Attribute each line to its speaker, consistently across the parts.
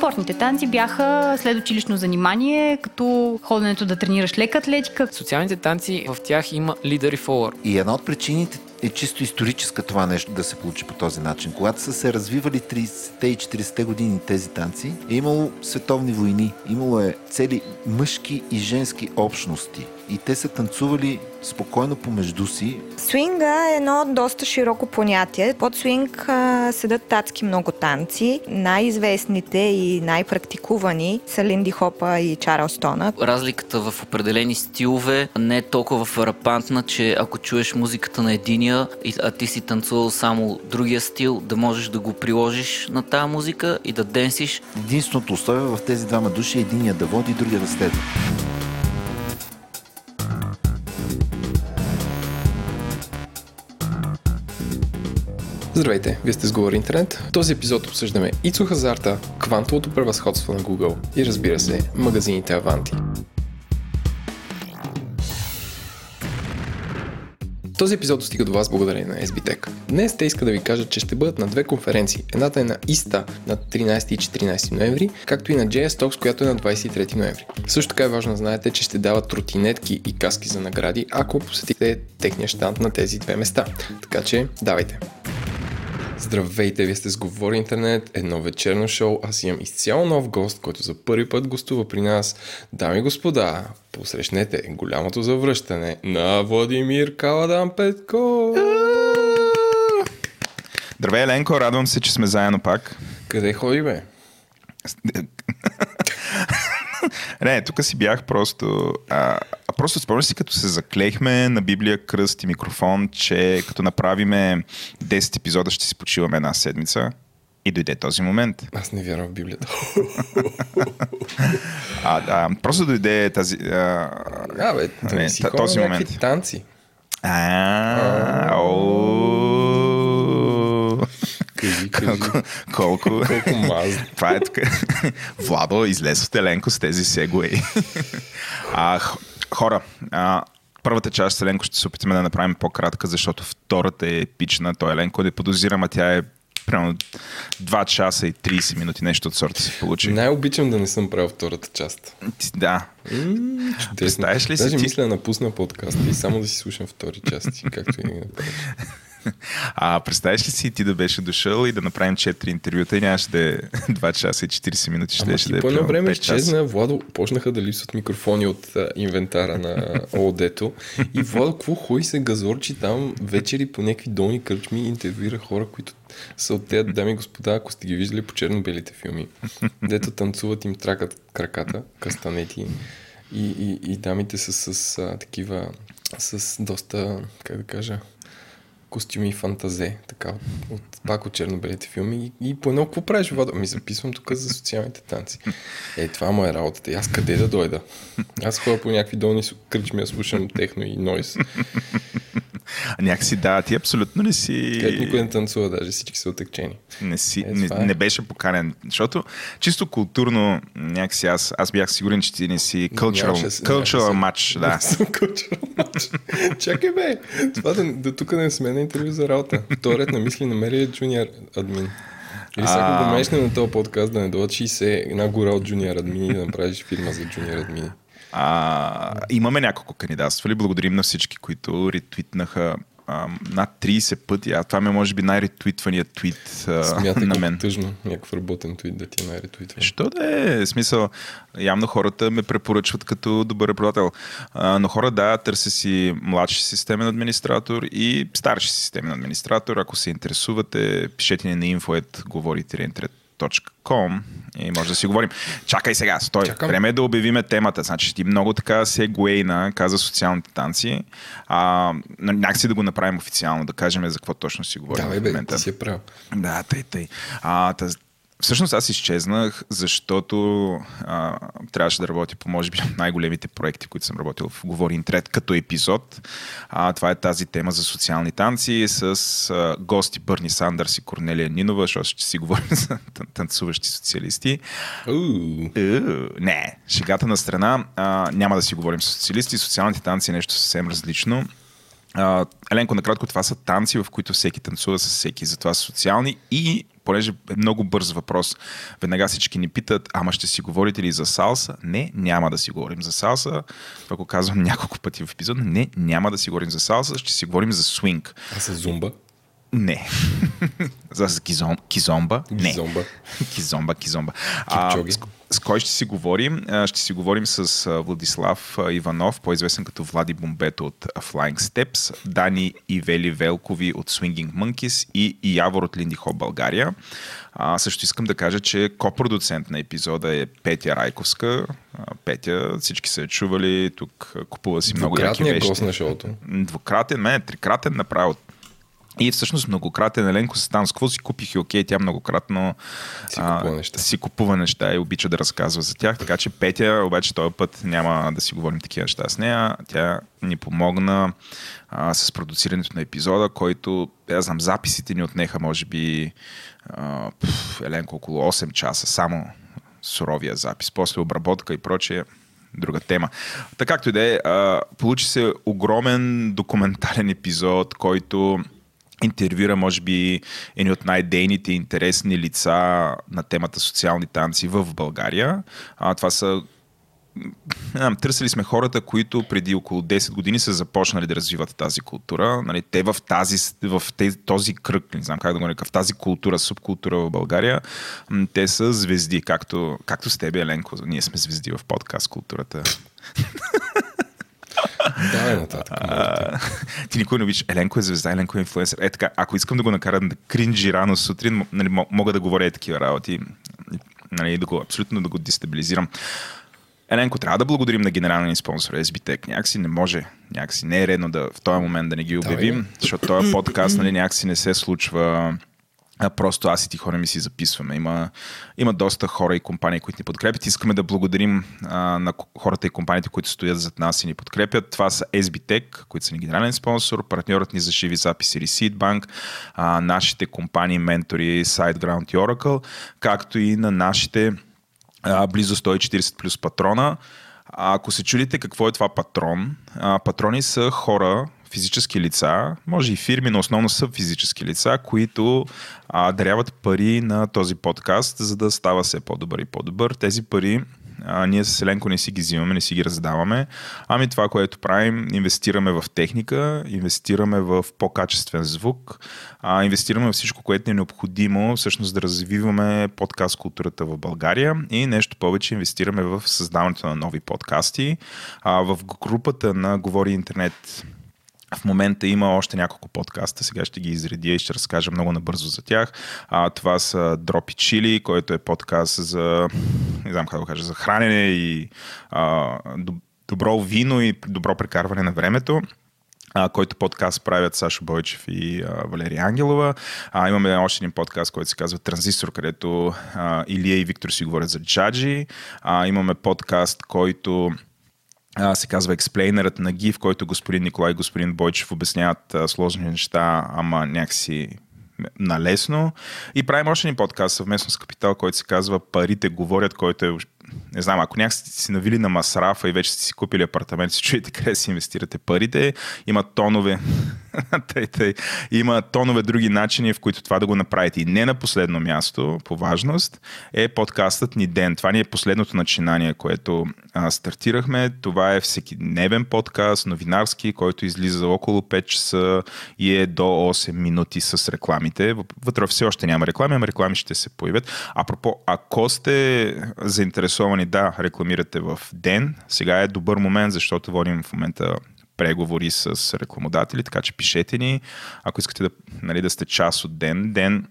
Speaker 1: Спортните танци бяха след училищно занимание, като ходенето да тренираш лека атлетика.
Speaker 2: Социалните танци, в тях има лидер и фолър.
Speaker 3: И една от причините е чисто историческа това нещо да се получи по този начин. Когато са се развивали 30-те и 40-те години тези танци, е имало световни войни, имало е цели мъжки и женски общности. И те са танцували спокойно помежду си.
Speaker 4: Свинга е едно доста широко понятие. Под свинг а, седат татски много танци. Най-известните и най-практикувани са Линди Хопа и Чарлз Тона.
Speaker 5: Разликата в определени стилове не е толкова фрапантна, че ако чуеш музиката на единия, а ти си танцувал само другия стил, да можеш да го приложиш на тази музика и да денсиш.
Speaker 3: Единственото условие в тези двама души е единия да води, другия да следва.
Speaker 6: Здравейте, вие сте с Говори Интернет. В този епизод обсъждаме Ицу Хазарта, квантовото превъзходство на Google и разбира се, магазините Аванти. Този епизод достига до вас благодарение на SBTech. Днес те иска да ви кажат, че ще бъдат на две конференции. Едната е на ISTA на 13 и 14 ноември, както и на JS Talks, която е на 23 ноември. Също така е важно да знаете, че ще дават тротинетки и каски за награди, ако посетите техния штант на тези две места. Така че, давайте! Здравейте, вие сте с Говори Интернет, едно вечерно шоу. Аз имам изцяло нов гост, който за първи път гостува при нас. Дами и господа, посрещнете голямото завръщане на Владимир Каладан Петко.
Speaker 7: Здравей, Еленко, радвам се, че сме заедно пак.
Speaker 6: Къде ходи, бе?
Speaker 7: Не, тук си бях просто... А, а просто спомняш си, като се заклехме на Библия, кръст и микрофон, че като направиме 10 епизода ще си почиваме една седмица. И дойде този момент.
Speaker 6: Аз не вярвам в Библията.
Speaker 7: а, да, просто дойде тази... А,
Speaker 6: а бе, да не си този момент. танци.
Speaker 7: А,
Speaker 6: Кажи, кажи.
Speaker 7: Колко, колко,
Speaker 6: колко маз.
Speaker 7: Това е тук. Владо, излез от Еленко с тези сегуей. а, хора, а, първата част с Еленко ще се опитаме да направим по-кратка, защото втората е епична. Той Еленко не подозирам, а тя е примерно 2 часа и 30 минути, нещо от сорта се получи.
Speaker 6: Най-обичам да не съм правил втората част.
Speaker 7: Да.
Speaker 6: М-
Speaker 7: Представяш ли си
Speaker 6: Даже
Speaker 7: ти?
Speaker 6: мисля да напусна подкаста и само да си слушам втори части, както и да.
Speaker 7: А представяш ли си ти да беше дошъл и да направим 4 интервюта и нямаше да е 2 часа и 40 минути, ще
Speaker 6: Ама
Speaker 7: ще да е
Speaker 6: по едно време
Speaker 7: 5 часа.
Speaker 6: изчезна, Владо, почнаха да липсват микрофони от а, инвентара на ООД-то. И Владо, какво хуй се газорчи там вечери по някакви долни кръчми интервюира хора, които са от тези дами и господа, ако сте ги виждали по черно-белите филми, дето танцуват им тракат краката, кастанети и, и, и дамите са с а, такива, с доста, как да кажа, костюми фантазе, така, от, пак от черно-белите филми. И, и по едно, какво правиш, Владо? Ми записвам тук за социалните танци. Е, това му е работата. И аз къде да дойда? Аз ходя по някакви долни кръчми, аз слушам техно и нойс.
Speaker 7: Някакси да, ти абсолютно не си...
Speaker 6: Където никой не танцува, даже всички са отекчени.
Speaker 7: не, си,
Speaker 6: Е,
Speaker 7: не,
Speaker 6: е.
Speaker 7: не беше поканен. Защото чисто културно, някакси аз, аз бях сигурен, че ти не си cultural,
Speaker 6: Нямаше се-
Speaker 7: cultural
Speaker 6: нямаше се-
Speaker 7: match. Да.
Speaker 6: Не съм cultural match. Чакай бе, това да, да тук не сме на интервю за работа. Вторият на мисли намери е джуниор админ. Или сега го мешне на този подкаст да не дойдат 60 една гора от джуниор админи и да направиш фирма за джуниор админи.
Speaker 7: А, имаме няколко кандидатствали. Благодарим на всички, които ретвитнаха а, над 30 пъти. А това ми е може би най-ретвитваният твит а,
Speaker 6: Смятай
Speaker 7: на мен.
Speaker 6: тъжно някакъв работен твит да ти е най-ретвитван.
Speaker 7: Що да е? Смисъл, явно хората ме препоръчват като добър репорател. А, но хора, да, търся си младши системен администратор и старши системен администратор. Ако се интересувате, пишете ни на info.говорите.com и може да си говорим. Чакай сега, стой.
Speaker 6: Чакам.
Speaker 7: Време е да обявиме темата. Значи ти много така сегуейна, каза социалните танци. А, някакси да го направим официално, да кажем за какво точно си говорим
Speaker 6: Давай
Speaker 7: в
Speaker 6: бе,
Speaker 7: момента.
Speaker 6: ти си е правил.
Speaker 7: Да, тъй, тъй. А, тъз, всъщност аз изчезнах, защото а, трябваше да работя по, може би, най-големите проекти, които съм работил в Говори Интернет като епизод. А, това е тази тема за социални танци с а, гости Бърни Сандърс и Корнелия Нинова, защото ще си говорим за тан- танцуващи социалисти.
Speaker 6: Уу.
Speaker 7: Е, Не, шегата на страна. А, няма да си говорим с социалисти. Социалните танци е нещо съвсем различно. Еленко, накратко, това са танци, в които всеки танцува с всеки. Затова са социални и понеже е много бърз въпрос. Веднага всички ни питат, ама ще си говорите ли за салса? Не, няма да си говорим за салса. Това го казвам няколко пъти в епизода. Не, няма да си говорим за салса, ще си говорим за свинг.
Speaker 6: А с зумба?
Speaker 7: Не. За кизом, кизомба? Не.
Speaker 6: Кизомба.
Speaker 7: Кизомба, кизомба.
Speaker 6: Кипчоги.
Speaker 7: С, кой ще си говорим? Ще си говорим с Владислав Иванов, по-известен като Влади Бомбето от Flying Steps, Дани и Вели Велкови от Swinging Monkeys и, Явор от Линди Хоп България. А, също искам да кажа, че копродуцент на епизода е Петя Райковска. Петя, всички са я чували, тук купува си много яки вещи.
Speaker 6: гост на шоуто.
Speaker 7: Двукратен, мен е трикратен направо. И всъщност многократен Еленко се там с какво си купих и окей, тя многократно
Speaker 6: Си купува неща.
Speaker 7: си купува неща и обича да разказва за тях. Така че Петя, обаче този път няма да си говорим такива неща с нея. Тя ни помогна а, с продуцирането на епизода, който, я знам, записите ни отнеха, може би, а, пф, Еленко около 8 часа, само суровия запис. После обработка и прочее друга тема. Така както и да е, получи се огромен документален епизод, който интервюра, може би, едни от най-дейните интересни лица на темата социални танци в България. А, това са търсили сме хората, които преди около 10 години са започнали да развиват тази култура. Нали, те в, тази, в тези, този кръг, не знам как да го нарека, в тази култура, субкултура в България, те са звезди, както, както с тебе, Еленко. Ние сме звезди в подкаст културата.
Speaker 6: Давай нататък.
Speaker 7: А, ти никой не обичаш. Еленко е звезда, Еленко е инфлуенсър. Е така, ако искам да го накарам да кринжи рано сутрин, нали, мо- мога да говоря е такива работи. Нали, да го, абсолютно да го дестабилизирам. Еленко, трябва да благодарим на генералния ни спонсор SBTech. Някакси не може, някакси не е редно да в този момент да не ги обявим, защото този подкаст нали, някакси не се случва а просто аз и ти хора ми си записваме. Има, има доста хора и компании, които ни подкрепят. Искаме да благодарим а, на хората и компаниите, които стоят зад нас и ни подкрепят. Това са SBTech, които са ни генерален спонсор, партньорът ни за живи записи Receipt а, нашите компании, ментори SiteGround и Oracle, както и на нашите а, близо 140 плюс патрона. А, ако се чудите какво е това патрон, а, патрони са хора, физически лица, може и фирми, но основно са физически лица, които а, даряват пари на този подкаст, за да става все по-добър и по-добър. Тези пари а, ние с Еленко не си ги взимаме, не си ги раздаваме. Ами това, което правим, инвестираме в техника, инвестираме в по-качествен звук, а, инвестираме в всичко, което е необходимо всъщност да развиваме подкаст културата в България и нещо повече инвестираме в създаването на нови подкасти. А, в групата на Говори Интернет в момента има още няколко подкаста, сега ще ги изредя и ще разкажа много набързо за тях. А, това са Дропи Чили, който е подкаст за, не знам как да кажа, за хранене и а, доб- добро вино и добро прекарване на времето а, който подкаст правят Сашо Бойчев и а, Валерия Ангелова. А, имаме още един подкаст, който се казва Транзистор, където а, Илия и Виктор си говорят за джаджи. А, имаме подкаст, който се казва Експлейнерът на ГИ, в който господин Николай и господин Бойчев обясняват сложни неща, ама някакси налесно. И правим още един подкаст съвместно с Капитал, който се казва Парите говорят, който е не знам, ако някак сте си навили на масрафа и вече сте си купили апартамент, си чуете къде си инвестирате парите, има тонове, тъй, тъй, има тонове други начини, в които това да го направите. И не на последно място, по важност, е подкастът ни Ден. Това ни е последното начинание, което а, стартирахме. Това е всекидневен подкаст, новинарски, който излиза около 5 часа и е до 8 минути с рекламите. Вътре все още няма реклами, ама реклами ще се появят. Апропо, ако сте заинтересовани да рекламирате в Ден, сега е добър момент, защото водим в момента преговори с рекламодатели, така че пишете ни, ако искате да, нали, да сте част от Ден. Ден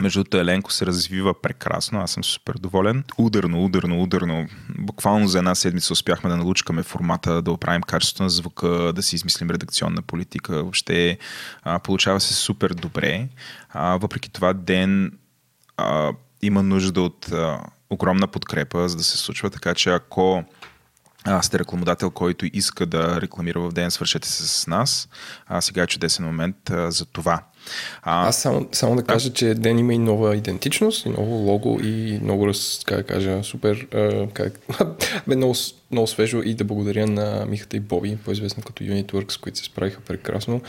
Speaker 7: между другото, Еленко се развива прекрасно, аз съм супер доволен. Ударно, ударно, ударно. Буквално за една седмица успяхме да налучкаме формата, да оправим качеството на звука, да си измислим редакционна политика. Въобще а, получава се супер добре. А, въпреки това, ден а, има нужда от а, огромна подкрепа, за да се случва, така че ако а, сте рекламодател, който иска да рекламира в ден, свършете се с нас. А, сега е чудесен момент а, за това. А,
Speaker 6: Аз само, само да кажа, че Ден има и нова идентичност, и ново лого и много, раз, как да кажа, супер, а, как, бе, много, много свежо и да благодаря на Михата и Боби, по-известно като Unitworks, които се справиха прекрасно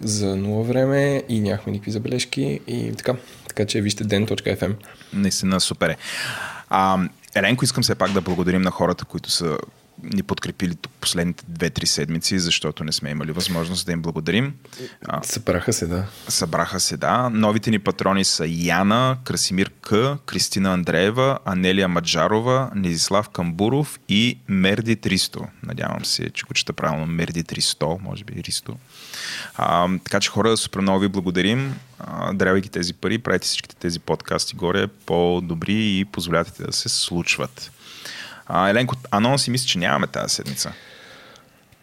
Speaker 6: за нова време и нямахме никакви забележки и така. Така че вижте den.fm.
Speaker 7: Наистина супер е. А, Еленко, искам все пак да благодарим на хората, които са ни подкрепили последните 2-3 седмици, защото не сме имали възможност да им благодарим.
Speaker 6: Събраха се, да.
Speaker 7: събраха се, да. Новите ни патрони са Яна, Красимир К, Кристина Андреева, Анелия Маджарова, Низислав Камбуров и Мерди 300. Надявам се, че го чета правилно. Мерди 300, може би Ристо. А, така че хора, супер много ви благодарим. Дарявайки тези пари, правите всичките тези подкасти горе по-добри и позволявате да се случват. А, Еленко, анонси мисля, че нямаме тази седмица.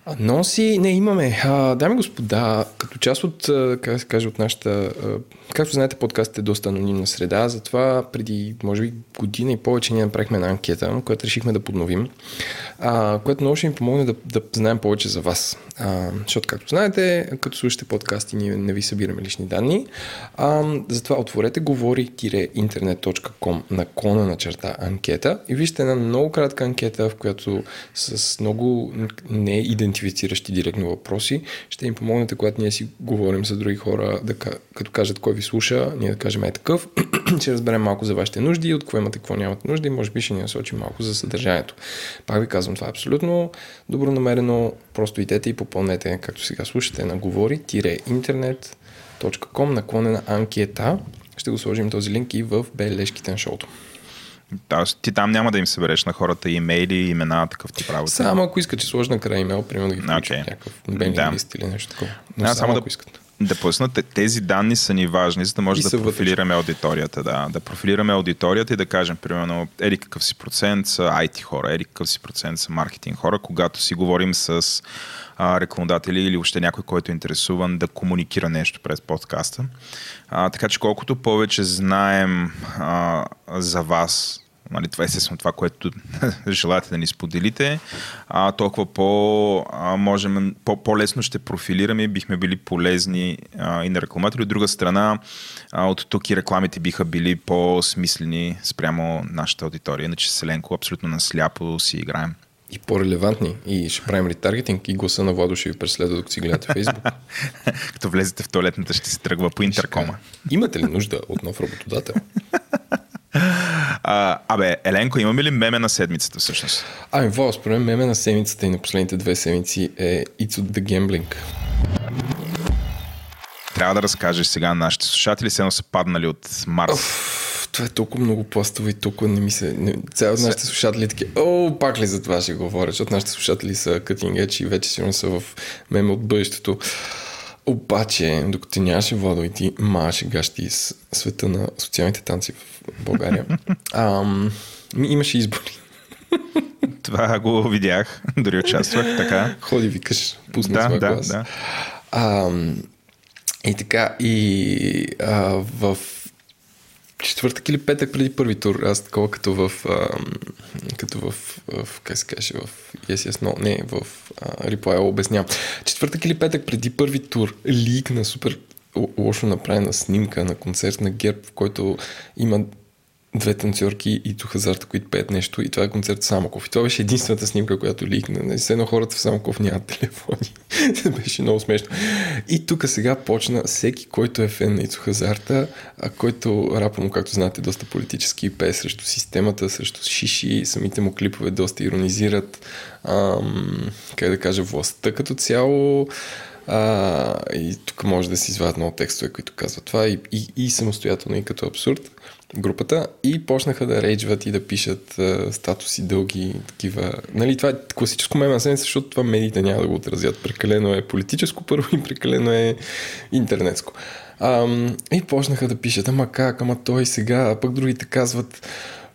Speaker 6: Анонси, не имаме. Дами и господа, като част от, как се каже, от нашата, както знаете, подкастът е доста анонимна среда, затова преди, може би, година и повече ние направихме една анкета, която решихме да подновим, а, което много ще ни помогне да, да знаем повече за вас. А, защото, както знаете, като слушате подкасти, ние не ви събираме лични данни. А, затова отворете говори-интернет.com наклона на черта анкета и вижте една много кратка анкета, в която с много не идентифициращи директно въпроси ще им помогнете, когато ние си говорим с други хора, да, ка- като кажат кой ви слуша, ние да кажем е такъв, ще разберем малко за вашите нужди, от какво имате, какво нямате нужди може би ще ни насочим малко за съдържанието. Пак ви казвам, това е абсолютно добронамерено, просто идете и попълнете, както сега слушате, на говори-интернет.com наклонена анкета. Ще го сложим този линк и в бележките на шоуто.
Speaker 7: Тоест, ти там няма да им събереш на хората имейли, имена, такъв тип работа.
Speaker 6: Само ако искат, че сложа накрая имейл, примерно да ги включат okay. някакъв бенли
Speaker 7: Да.
Speaker 6: лист или нещо такова. Но
Speaker 7: Да,
Speaker 6: само,
Speaker 7: само да-
Speaker 6: ако искат.
Speaker 7: Да пуснат. Те- Тези данни са ни важни, за да може да
Speaker 6: са вътре.
Speaker 7: профилираме аудиторията. Да. да профилираме аудиторията и да кажем, примерно, еди какъв си процент са IT хора, еди какъв си процент са маркетинг хора, когато си говорим с рекламодатели или още някой, който е интересуван да комуникира нещо през подкаста. А, така че колкото повече знаем а, за вас, Нали, това е естествено това, което желаете да ни споделите, а, толкова по, а, можем, по, по-лесно ще профилираме и бихме били полезни а, и на рекламатори. От друга страна, а, от тук и рекламите биха били по-смислени спрямо нашата аудитория. Иначе с Еленко абсолютно насляпо си играем.
Speaker 6: И по-релевантни. И ще правим ретаргетинг и гласа на Владо ще ви преследва, докато си гледате Фейсбук.
Speaker 7: Като влезете в туалетната, ще се тръгва по интеркома.
Speaker 6: Имате ли нужда от нов работодател?
Speaker 7: А, абе, Еленко, имаме ли меме на седмицата всъщност?
Speaker 6: Ами, Владо, според меме на седмицата и на последните две седмици е It's the Gambling.
Speaker 7: Трябва да разкажеш сега на нашите слушатели, все едно са паднали от Марс.
Speaker 6: Пф, Това е толкова много пластово и толкова не ми се... Не... Цял от нашите слушатели таки, о, пак ли за това ще говоря, защото нашите слушатели са cutting edge и вече сигурно са в меме от бъдещето. Обаче, докато нямаше Владо и ти маше гащи с света на социалните танци в България, ам, имаше избори.
Speaker 7: Това го видях, дори участвах, така.
Speaker 6: Ходи, викаш, пусна
Speaker 7: Да,
Speaker 6: своя
Speaker 7: да,
Speaker 6: глас.
Speaker 7: да.
Speaker 6: А, и така, и а, в четвъртък или петък преди първи тур, аз такова като в, а, като в, в как се каже, в Yes, yes, no, не, в а, Reply обяснявам. Четвъртък или петък преди първи тур, лик на супер лошо направена снимка на концерт на ГЕРБ, в който има две танцорки и Тухазарта, които пеят нещо и това е концерт в Самоков. И това беше единствената снимка, която ликна. Все едно хората в Самоков нямат телефони. беше много смешно. И тук сега почна всеки, който е фен на Ицо Хазарта, а който рапа му, както знаете, доста политически пее срещу системата, срещу шиши, самите му клипове доста иронизират, ам, как да кажа, властта като цяло. А, и тук може да си извадят много текстове, които казват това и, и, и самостоятелно и като абсурд групата и почнаха да рейджват и да пишат а, статуси дълги такива. Нали, това е класическо меме на защото това медиите няма да го отразят. Прекалено е политическо първо и прекалено е интернетско. Ам, и почнаха да пишат, ама как, ама той сега, а пък другите казват,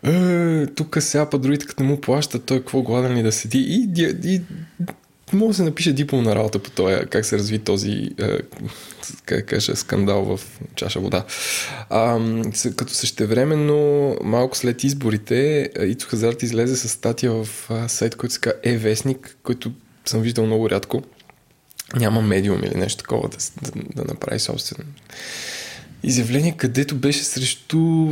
Speaker 6: е, тук сега па другите като не му плащат, той какво гладен ли да седи и, и, и Мога да се напише дипломна работа по това, как се разви този е, как кажа, скандал в чаша вода. А, като същевременно, малко след изборите, е, Ицо Хазарт излезе с статия в сайт, който се казва Е-вестник, който съм виждал много рядко. Няма медиум или нещо такова да, да, да направи собствено изявление, където беше срещу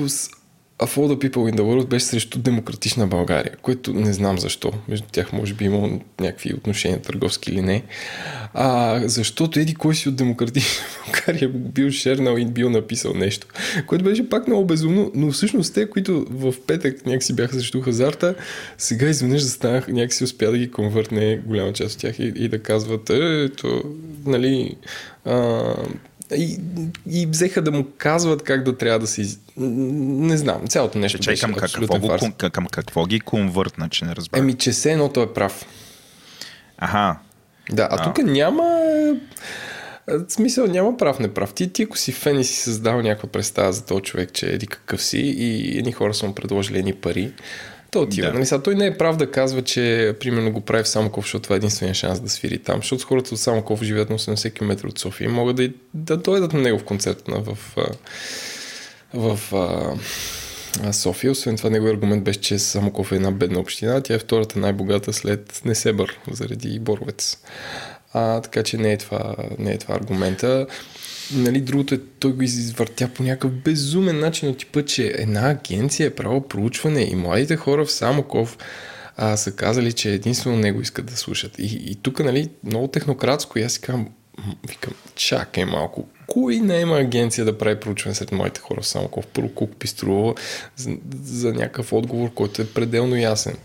Speaker 6: of all the people in the world беше срещу демократична България, което не знам защо. Между тях може би имало някакви отношения търговски или не. А, защото еди кой си от демократична България бил шернал и бил написал нещо, което беше пак много безумно, но всъщност те, които в петък някакси бяха срещу хазарта, сега изведнъж застанах, някакси успя да ги конвъртне голяма част от тях и, и да казват, ето, нали, а, и, и взеха да му казват как да трябва да се... Из... Не знам, цялото нещо
Speaker 7: Чай,
Speaker 6: беше
Speaker 7: към, какво го, към, към какво ги конвъртна, че не разбрах?
Speaker 6: Еми, че все едно той е прав.
Speaker 7: Аха,
Speaker 6: Да, а, тук няма... а, В смисъл няма прав, не прав. Ти, ти ако си фен и си създал някаква представа за този човек, че еди какъв си и едни хора са му предложили едни пари, то отива.
Speaker 7: Да.
Speaker 6: Да. Нали, той не е прав да казва, че примерно го прави в Самоков, защото това е единствения шанс да свири там, защото хората от Самоков живеят на 80 км от София и могат да, да дойдат на него в концерт на, в, в а, София. Освен това, неговият аргумент беше, че Самоков е една бедна община, тя е втората най-богата след Несебър, заради Боровец. А, така че не е това, не е това аргумента. Нали, другото е, той го извъртя по някакъв безумен начин от типа, че една агенция е право проучване и младите хора в Самоков а, са казали, че единствено него искат да слушат. И, и тук, нали, много технократско, и аз си казвам, викам, чакай малко, кой не има агенция да прави проучване сред моите хора в Самоков? Първо, колко би струвало за, за някакъв отговор, който е пределно ясен.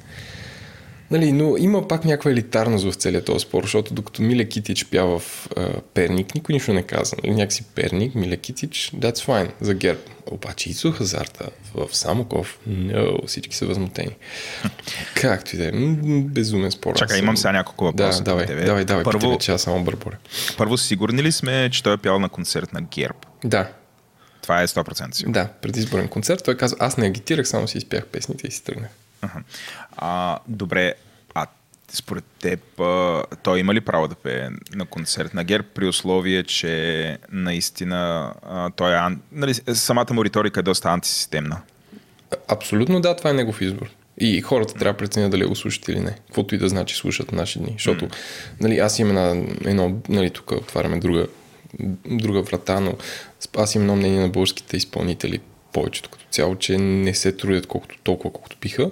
Speaker 6: Нали, но има пак някаква елитарност в целия този спор, защото докато Миле Китич пя в а, Перник, никой нищо не каза. Нали, някакси Перник, Миле Китич, that's fine, за ГЕРБ. Обаче Ицо Хазарта в Самоков, no, всички са възмутени. Както и да е, безумен спор.
Speaker 7: Чакай, имам сега няколко въпроса.
Speaker 6: Да, давай,
Speaker 7: тебе.
Speaker 6: давай, давай,
Speaker 7: Първо,
Speaker 6: че аз само бърборя.
Speaker 7: първо, сигурни ли сме, че той е пял на концерт на ГЕРБ?
Speaker 6: Да,
Speaker 7: Това е 100% сигурно.
Speaker 6: да, предизборен концерт. Той каза, аз не агитирах, само си изпях песните и си тръгнах.
Speaker 7: Аха. А, добре, а според теб а, той има ли право да пее на концерт на ГЕРБ при условие, че наистина а, той е... ан- Нали, самата му риторика е доста антисистемна.
Speaker 6: Абсолютно да, това е негов избор. И хората трябва да преценят дали го слушат или не. Каквото и да значи слушат наши дни. Защото, нали, аз имам една, едно, нали, тук отваряме друга, друга врата, но аз имам едно мнение на българските изпълнители повечето като цяло, че не се трудят колкото толкова, колкото пиха.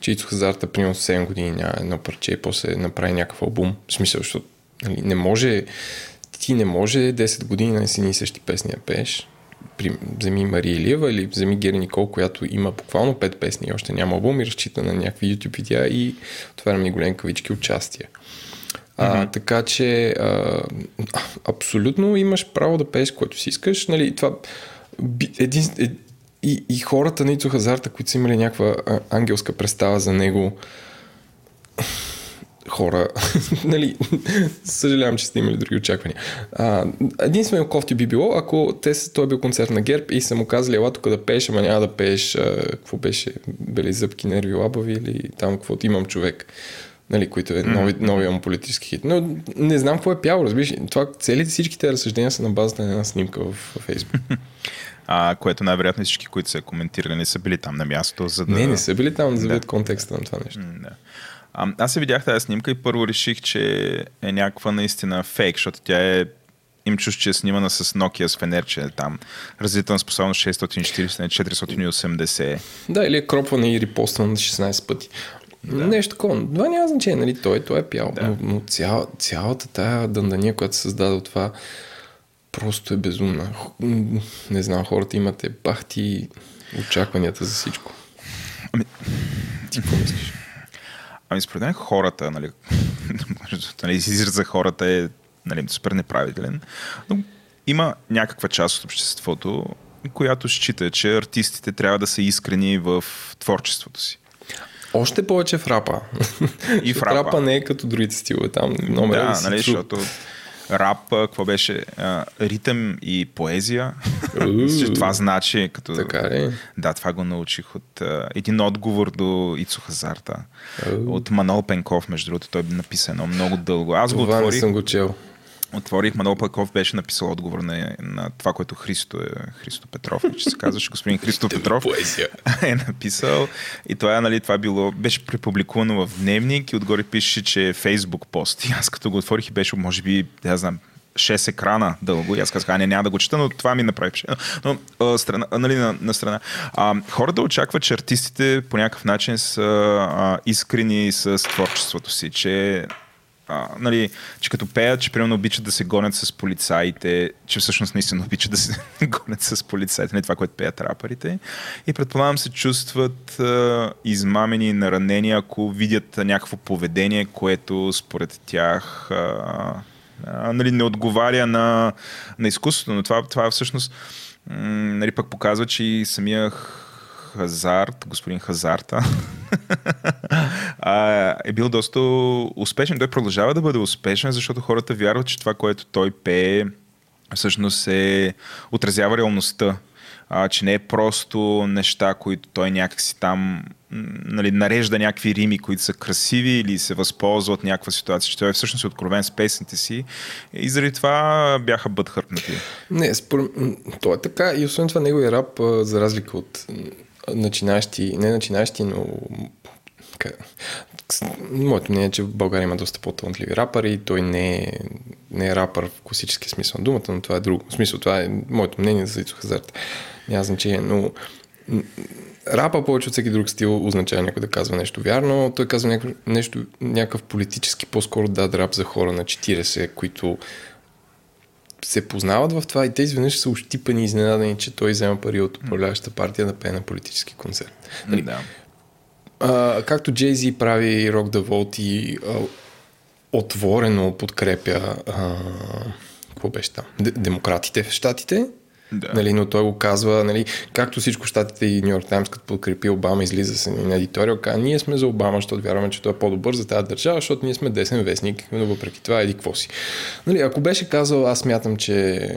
Speaker 6: Че Ицо Хазарта, примерно 7 години няма едно парче и после направи някакъв албум. В смисъл, защото нали, не може ти не може 10 години на си и същи песни да пееш. При, вземи Мария Илиева или вземи Гери Никол, която има буквално 5 песни и още няма албум и разчита на някакви YouTube видеа и отварям ми големи кавички участия. А, така че а, абсолютно имаш право да пееш което си искаш. Нали, това, един, и, и хората на Ицо Хазарта, които са имали някаква ангелска представа за него, хора, нали, съжалявам, че сте имали други очаквания. А, единствено кофти би било, ако те, са- той е бил концерт на ГЕРБ и са му казали, ела тук да пееш, ама няма да пееш, а, какво беше, бели зъбки, нерви, лабави или там каквото имам човек. Нали, които е нови, новия му политически хит. Но не знам какво е пял, разбираш. Това, целите всички тези разсъждения са на базата на една снимка в, в Фейсбук.
Speaker 7: А, което най-вероятно всички, които са коментирали, не са били там на място, за да...
Speaker 6: Не, не са били там да
Speaker 7: Да.
Speaker 6: завият контекста на това нещо.
Speaker 7: Да. А, аз се видях тази снимка и първо реших, че е някаква наистина фейк, защото тя е им чуш, че е снимана с Nokia с фенерче там. Развита на способност 640 на 480.
Speaker 6: Да, или е кропване и репостване на 16 пъти. Да. Нещо такова. Това няма значение, нали? Той, той е пял.
Speaker 7: Да.
Speaker 6: Но, но цял, цялата тая дъндания, която се създаде от това, просто е безумна. Не знам, хората имате бахти очакванията за всичко.
Speaker 7: Ами-
Speaker 6: Ти какво мислиш?
Speaker 7: Ами според мен хората, нали, нали израз за хората е нали, супер неправителен, но има някаква част от обществото, която счита, че артистите трябва да са искрени в творчеството си.
Speaker 6: Още повече в рапа.
Speaker 7: И в рапа.
Speaker 6: рапа не е като другите стилове. Там номер
Speaker 7: да, нали, защото рап, какво беше? А, ритъм и поезия. Че това значи като...
Speaker 6: Така ли?
Speaker 7: Да, това го научих от а, един отговор до Ицо Хазарта.
Speaker 6: Ау.
Speaker 7: От Манол Пенков, между другото. Той написа едно много дълго. Аз го
Speaker 6: Това не
Speaker 7: отворих.
Speaker 6: съм го чел.
Speaker 7: Отворих, Манол Пенков беше написал отговор на, на това, което Христо, е, Христо Петров, че се казваше господин Христо Петров. Е написал. И това, нали, това било, беше препубликувано в дневник и отгоре пише, че е Фейсбук пост. И аз като го отворих и беше, може би, да знам, 6 екрана дълго. И аз казах, а не, няма да го чета, но това ми направи впечатление. Но а, страна, а, нали, на, на страна. А, хората очакват, че артистите по някакъв начин са а, искрени с творчеството си, че а, нали, че като пеят, че примерно обичат да се гонят с полицаите, че всъщност наистина обичат да се гонят с полицаите, не това, което пеят рапърите. И предполагам се чувстват а, измамени наранени, ако видят някакво поведение, което според тях а, а, нали, не отговаря на, на изкуството, но това, това всъщност м- нали, пък показва, че и самия Хазарт, господин Хазарта, е бил доста успешен. Той продължава да бъде успешен, защото хората вярват, че това, което той пее, всъщност е, отразява реалността. А, че не е просто неща, които той някакси там нали, нарежда някакви рими, които са красиви или се възползва от някаква ситуация, че той е всъщност откровен с песните си и заради това бяха бъдхърпнати.
Speaker 6: Не, според... то е така и освен това неговия рап, за разлика от начинащи, не начинащи, но Моето мнение е, че в България има доста по-талантливи рапъри. Той не е, не е рапър в класическия смисъл на думата, но това е друго. Смисъл, това е моето мнение за Ицо Хазарт. Няма значение, но рапа повече от всеки друг стил означава някой да казва нещо вярно. Той казва някакъв, нещо, някакъв политически, по-скоро дад рап за хора на 40, които се познават в това и те изведнъж са ощипани изненадани, че той взема пари от управляващата партия да пее на политически концерт. Нали?
Speaker 7: Да.
Speaker 6: А, както Джейзи прави Rock the Vault и а, отворено подкрепя а, какво беше там? Демократите в Штатите,
Speaker 7: Да.
Speaker 6: Нали, но той го казва, нали, както всичко щатите и Нью Йорк Таймс, като подкрепи Обама, излиза се на едиториал, казва, ние сме за Обама, защото вярваме, че той е по-добър за тази държава, защото ние сме десен вестник, но въпреки това еди какво си. Нали, ако беше казал, аз мятам, че,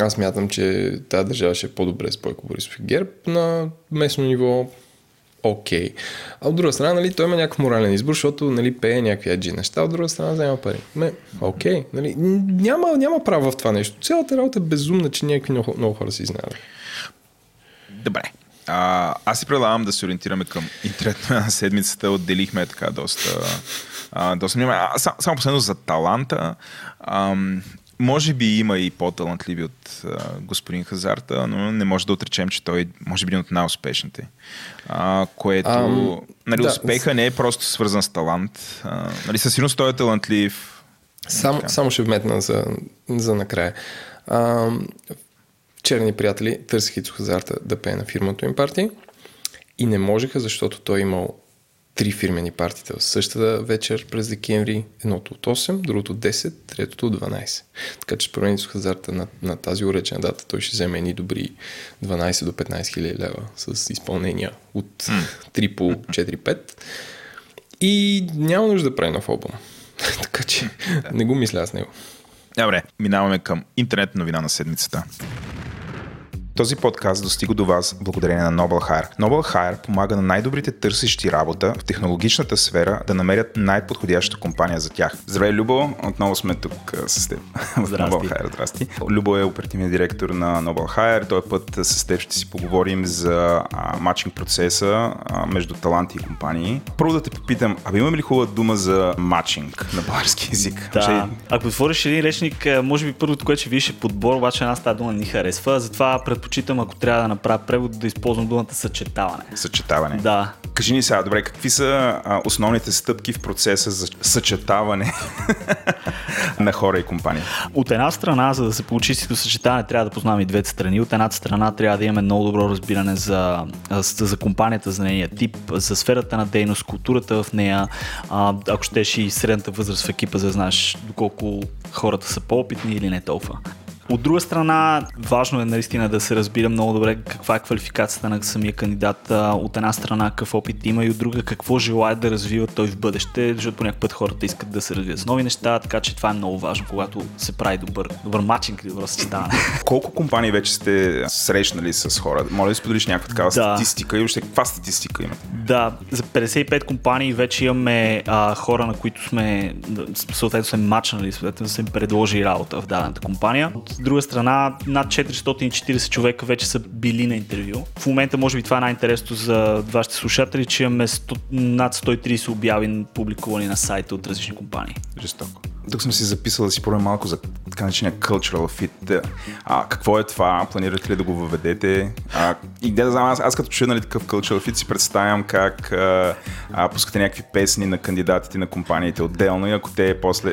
Speaker 6: аз мятам, че тази държава ще е по-добре с Бойко Борисов и ГЕРБ на местно ниво, окей. Okay. А от друга страна, нали, той има някакъв морален избор, защото нали, пее някакви аджи неща, от друга страна взема пари. Ме, окей. Okay. Нали, няма, няма право в това нещо. Цялата работа е безумна, че някакви много, много хора се изненадат.
Speaker 7: Добре. А, аз си предлагам да се ориентираме към интернет на седмицата. Отделихме така доста, а, доста. А, сам, само последно за таланта. Ам, може би има и по-талантливи от а, господин Хазарта, но не може да отречем, че той може би един от най-успешните. А, което,
Speaker 6: Ам,
Speaker 7: нали,
Speaker 6: да.
Speaker 7: успеха не е просто свързан с талант. А, нали, със сигурност той е талантлив.
Speaker 6: Само, само ще вметна за, за накрая. А, черни приятели търсиха Ицо Хазарта да пее на фирмата им партия и не можеха, защото той е имал три фирмени партита в същата вечер през декември. Едното от 8, другото от 10, третото от 12. Така че според Ицо Хазарта на, на тази уречена дата той ще вземе едни добри 12 до 15 хиляди лева с изпълнения от 3 по 4-5. И няма нужда да прави нов албум. така че не го мисля аз него.
Speaker 7: Добре, минаваме към интернет новина на седмицата. Този подкаст достига до вас благодарение на Noble Hire. Noble Hire помага на най-добрите търсещи работа в технологичната сфера да намерят най-подходяща компания за тях. Здравей, Любо! Отново сме тук а, с теб.
Speaker 8: Здрасти.
Speaker 7: Noble Hire. Здрасти. Любо е оперативният директор на Noble Hire. Този път а, с теб ще си поговорим за а, матчинг процеса а, между таланти и компании. Първо да те попитам, абе имаме ли хубава дума за матчинг на български язик?
Speaker 8: Да.
Speaker 7: Ще-
Speaker 8: Ако отвориш един речник, а, може би първото, което ще видиш е подбор, обаче една тази дума не ни харесва. Затова предпочитам, ако трябва да направя превод, да използвам думата съчетаване.
Speaker 7: Съчетаване.
Speaker 8: Да.
Speaker 7: Кажи ни сега, добре, какви са а, основните стъпки в процеса за съчетаване на хора и компании?
Speaker 8: От една страна, за да се получи истинно съчетаване, трябва да познаваме и двете страни. От едната страна трябва да имаме много добро разбиране за, за, за компанията, за нейния тип, за сферата на дейност, културата в нея. А, ако щеш и средната възраст в екипа, за да знаеш доколко хората са по-опитни или не толкова. От друга страна, важно е наистина да се разбира много добре каква е квалификацията на самия кандидат. От една страна какъв опит има и от друга какво желая да развива той в бъдеще, защото по някакъв път хората искат да се развият с нови неща, така че това е много важно, когато се прави добър, добър матчинг и добро съчетаване.
Speaker 7: Колко компании вече сте срещнали с хора? Моля да споделиш някаква такава
Speaker 8: Да.
Speaker 7: статистика и въобще каква статистика имате?
Speaker 8: Да, за 55 компании вече имаме а, хора, на които сме съответно сме мачнали, съответно сме предложили работа в дадената компания. От друга страна, над 440 човека вече са били на интервю. В момента, може би, това е най-интересното за вашите слушатели, че имаме 100, над 130 обяви публикувани на сайта от различни компании.
Speaker 7: Жестоко. Тук съм си записал да си поговорим малко за така наречения cultural fit. А, какво е това? Планирате ли да го въведете? А, и да знам, аз, аз като чуя нали, такъв cultural fit си представям как а, а, пускате някакви песни на кандидатите на компаниите отделно и ако те после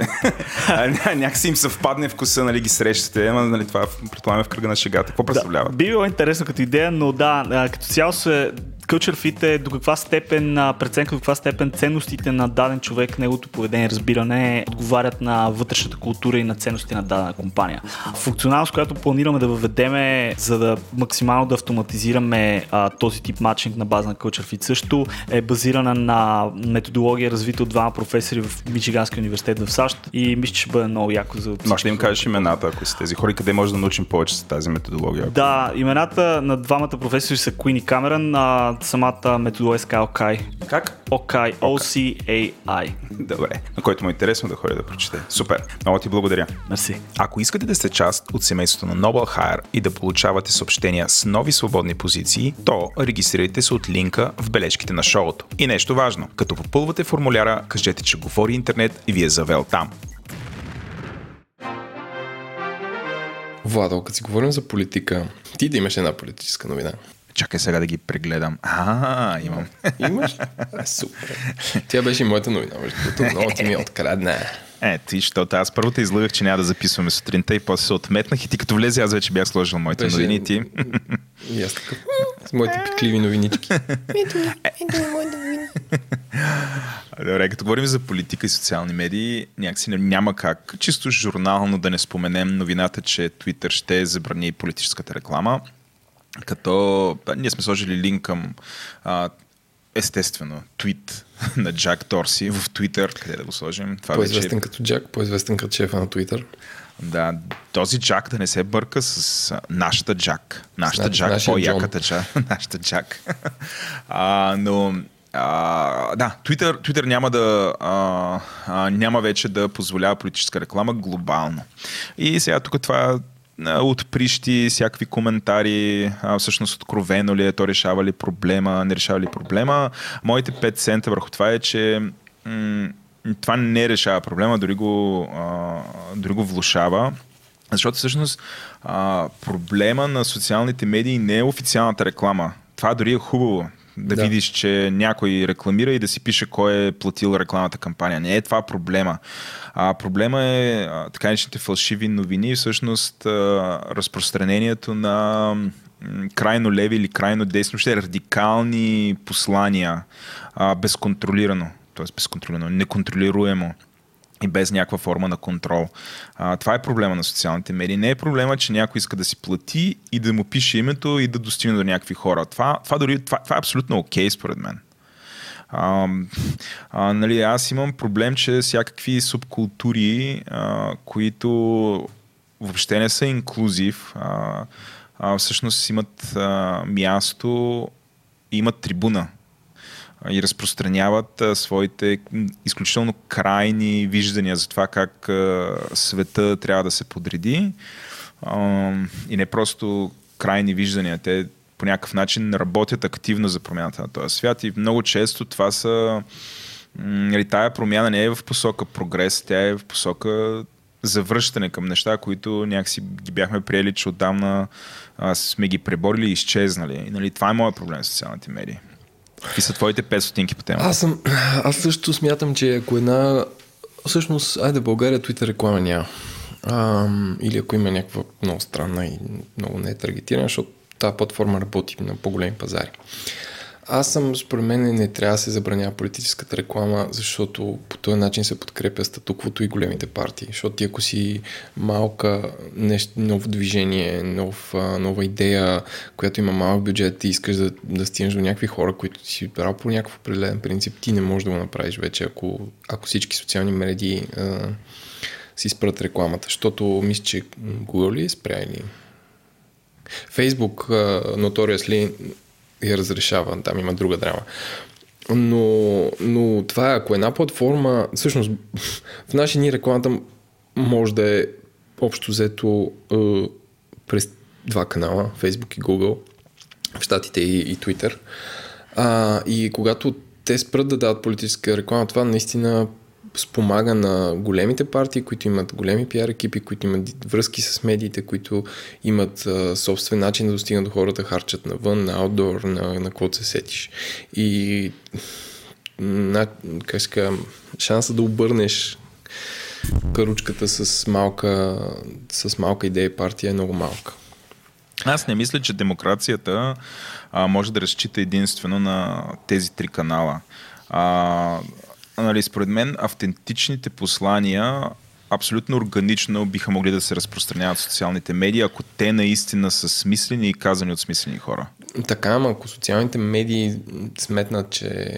Speaker 7: някакси им съвпадне вкуса, нали, ги срещате, ама нали, това предполагаме в кръга на шегата. Какво представлява?
Speaker 8: Да, би било интересно като идея, но да, като цяло се Fit е до каква степен, преценка до каква степен ценностите на даден човек, неговото поведение, разбиране, отговарят на вътрешната култура и на ценности на дадена компания. Функционалност, която планираме да въведеме, за да максимално да автоматизираме а, този тип матчинг на база на Culture Fit също, е базирана на методология, развита от двама професори в Мичиганския университет в САЩ и мисля, че ще бъде много яко за
Speaker 7: Може да им кажеш имената, ако са тези хора, къде може да научим повече за тази методология?
Speaker 8: Да, имената на двамата професори са Куин и Камерън, а самата методология OKAI.
Speaker 7: Как?
Speaker 8: OKAI, O-C-A-I.
Speaker 7: Добре, на който му е интересно да ходи да прочете. Супер, много ти благодаря.
Speaker 8: Мерси.
Speaker 7: Ако искате да сте част от семейството на Noble Hire и да получавате съобщения с нови свободни позиции, то регистрирайте се от линка в бележките на шоуто. И нещо важно, като попълвате формуляра, кажете, че говори интернет и ви е завел там.
Speaker 6: Владо, като си говорим за политика, ти да имаш една политическа новина.
Speaker 7: Чакай сега да ги прегледам. А, имам.
Speaker 6: Имаш? А, супер. Тя беше и моята новина, между другото. Много ти ми е открадна.
Speaker 7: Е, ти, защото аз първо те излагах, че няма да записваме сутринта и после се отметнах и ти като влезе, аз вече бях сложил моите беше... новини ти.
Speaker 6: И аз така, с моите пикливи новинички. Ето ми, ето ми моите новини.
Speaker 7: Добре, като говорим за политика и социални медии, някакси няма как чисто журнално да не споменем новината, че Twitter ще забрани политическата реклама. Като ние сме сложили линк към а, естествено твит на Джак Торси в Твитър, къде да го сложим.
Speaker 6: Това по-известен вече... като Джак, по-известен като шефа на Твитър.
Speaker 7: Да, този Джак да не се бърка с нашата Джак. Нашата Джак, по-яката Джак. нашата Джак. а, но а, да, Twitter, Twitter няма, да, а, а, няма вече да позволява политическа реклама глобално. И сега тук това отприщи всякакви коментари, а, всъщност откровено ли е, то решава ли проблема, не решава ли проблема. Моите 5 цента върху това е, че м- това не решава проблема, дори го, а, дори го влушава. Защото всъщност а, проблема на социалните медии не е официалната реклама. Това дори е хубаво да, да видиш, че някой рекламира и да си пише кой е платил рекламната кампания. Не е това проблема. А, проблема е а, така наречените фалшиви новини и всъщност а, разпространението на крайно леви или крайно десни, ще радикални послания а, безконтролирано, т.е. безконтролирано, неконтролируемо и без някаква форма на контрол. А, това е проблема на социалните медии. Не е проблема, че някой иска да си плати и да му пише името и да достигне до някакви хора. Това, това, дори, това, това е абсолютно окей okay, според мен. А, а, нали, аз имам проблем, че всякакви субкултури, а, които въобще не са инклюзив, а, а, всъщност имат а, място, имат трибуна и разпространяват своите изключително крайни виждания за това как света трябва да се подреди. И не просто крайни виждания, те по някакъв начин работят активно за промяната на този свят и много често това са нали, тая промяна не е в посока прогрес, тя е в посока завръщане към неща, които някакси ги бяхме приели, че отдавна а, сме ги преборили и изчезнали. И, нали, това е моят проблем с социалните медии. Какви са твоите 500 по темата?
Speaker 6: Аз, съм, аз също смятам, че ако една... Всъщност, айде България Twitter реклама няма. А, или ако има някаква много странна и много не е таргетирана, защото тази платформа работи на по-големи пазари. Аз съм, според мен, не трябва да се забранява политическата реклама, защото по този начин се подкрепя статуквото и големите партии. Защото ти ако си малка, нещо, ново движение, нов, нова идея, която има малък бюджет и искаш да, да стигнеш до някакви хора, които си брал по някакъв определен принцип, ти не можеш да го направиш вече, ако, ако всички социални медии си спрат рекламата. Защото мисля, че Google ли е спря или Фейсбук, Notoriously я разрешава, там има друга драма. Но, но това е, ако една платформа, всъщност в наши ни рекламата може да е общо взето е, през два канала, Facebook и Google, в Штатите и, и Twitter. А, и когато те спрат да дават политическа реклама, това наистина спомага на големите партии, които имат големи пиар екипи, които имат връзки с медиите, които имат а, собствен начин да достигнат до хората, харчат навън, на аутдор, на, на каквото се сетиш. И на, как казва, шанса да обърнеш каручката с малка, с малка идея партия е много малка.
Speaker 7: Аз не мисля, че демокрацията а, може да разчита единствено на тези три канала. А, нали, според мен, автентичните послания абсолютно органично биха могли да се разпространяват в социалните медии, ако те наистина са смислени и казани от смислени хора.
Speaker 6: Така, ама ако социалните медии сметнат, че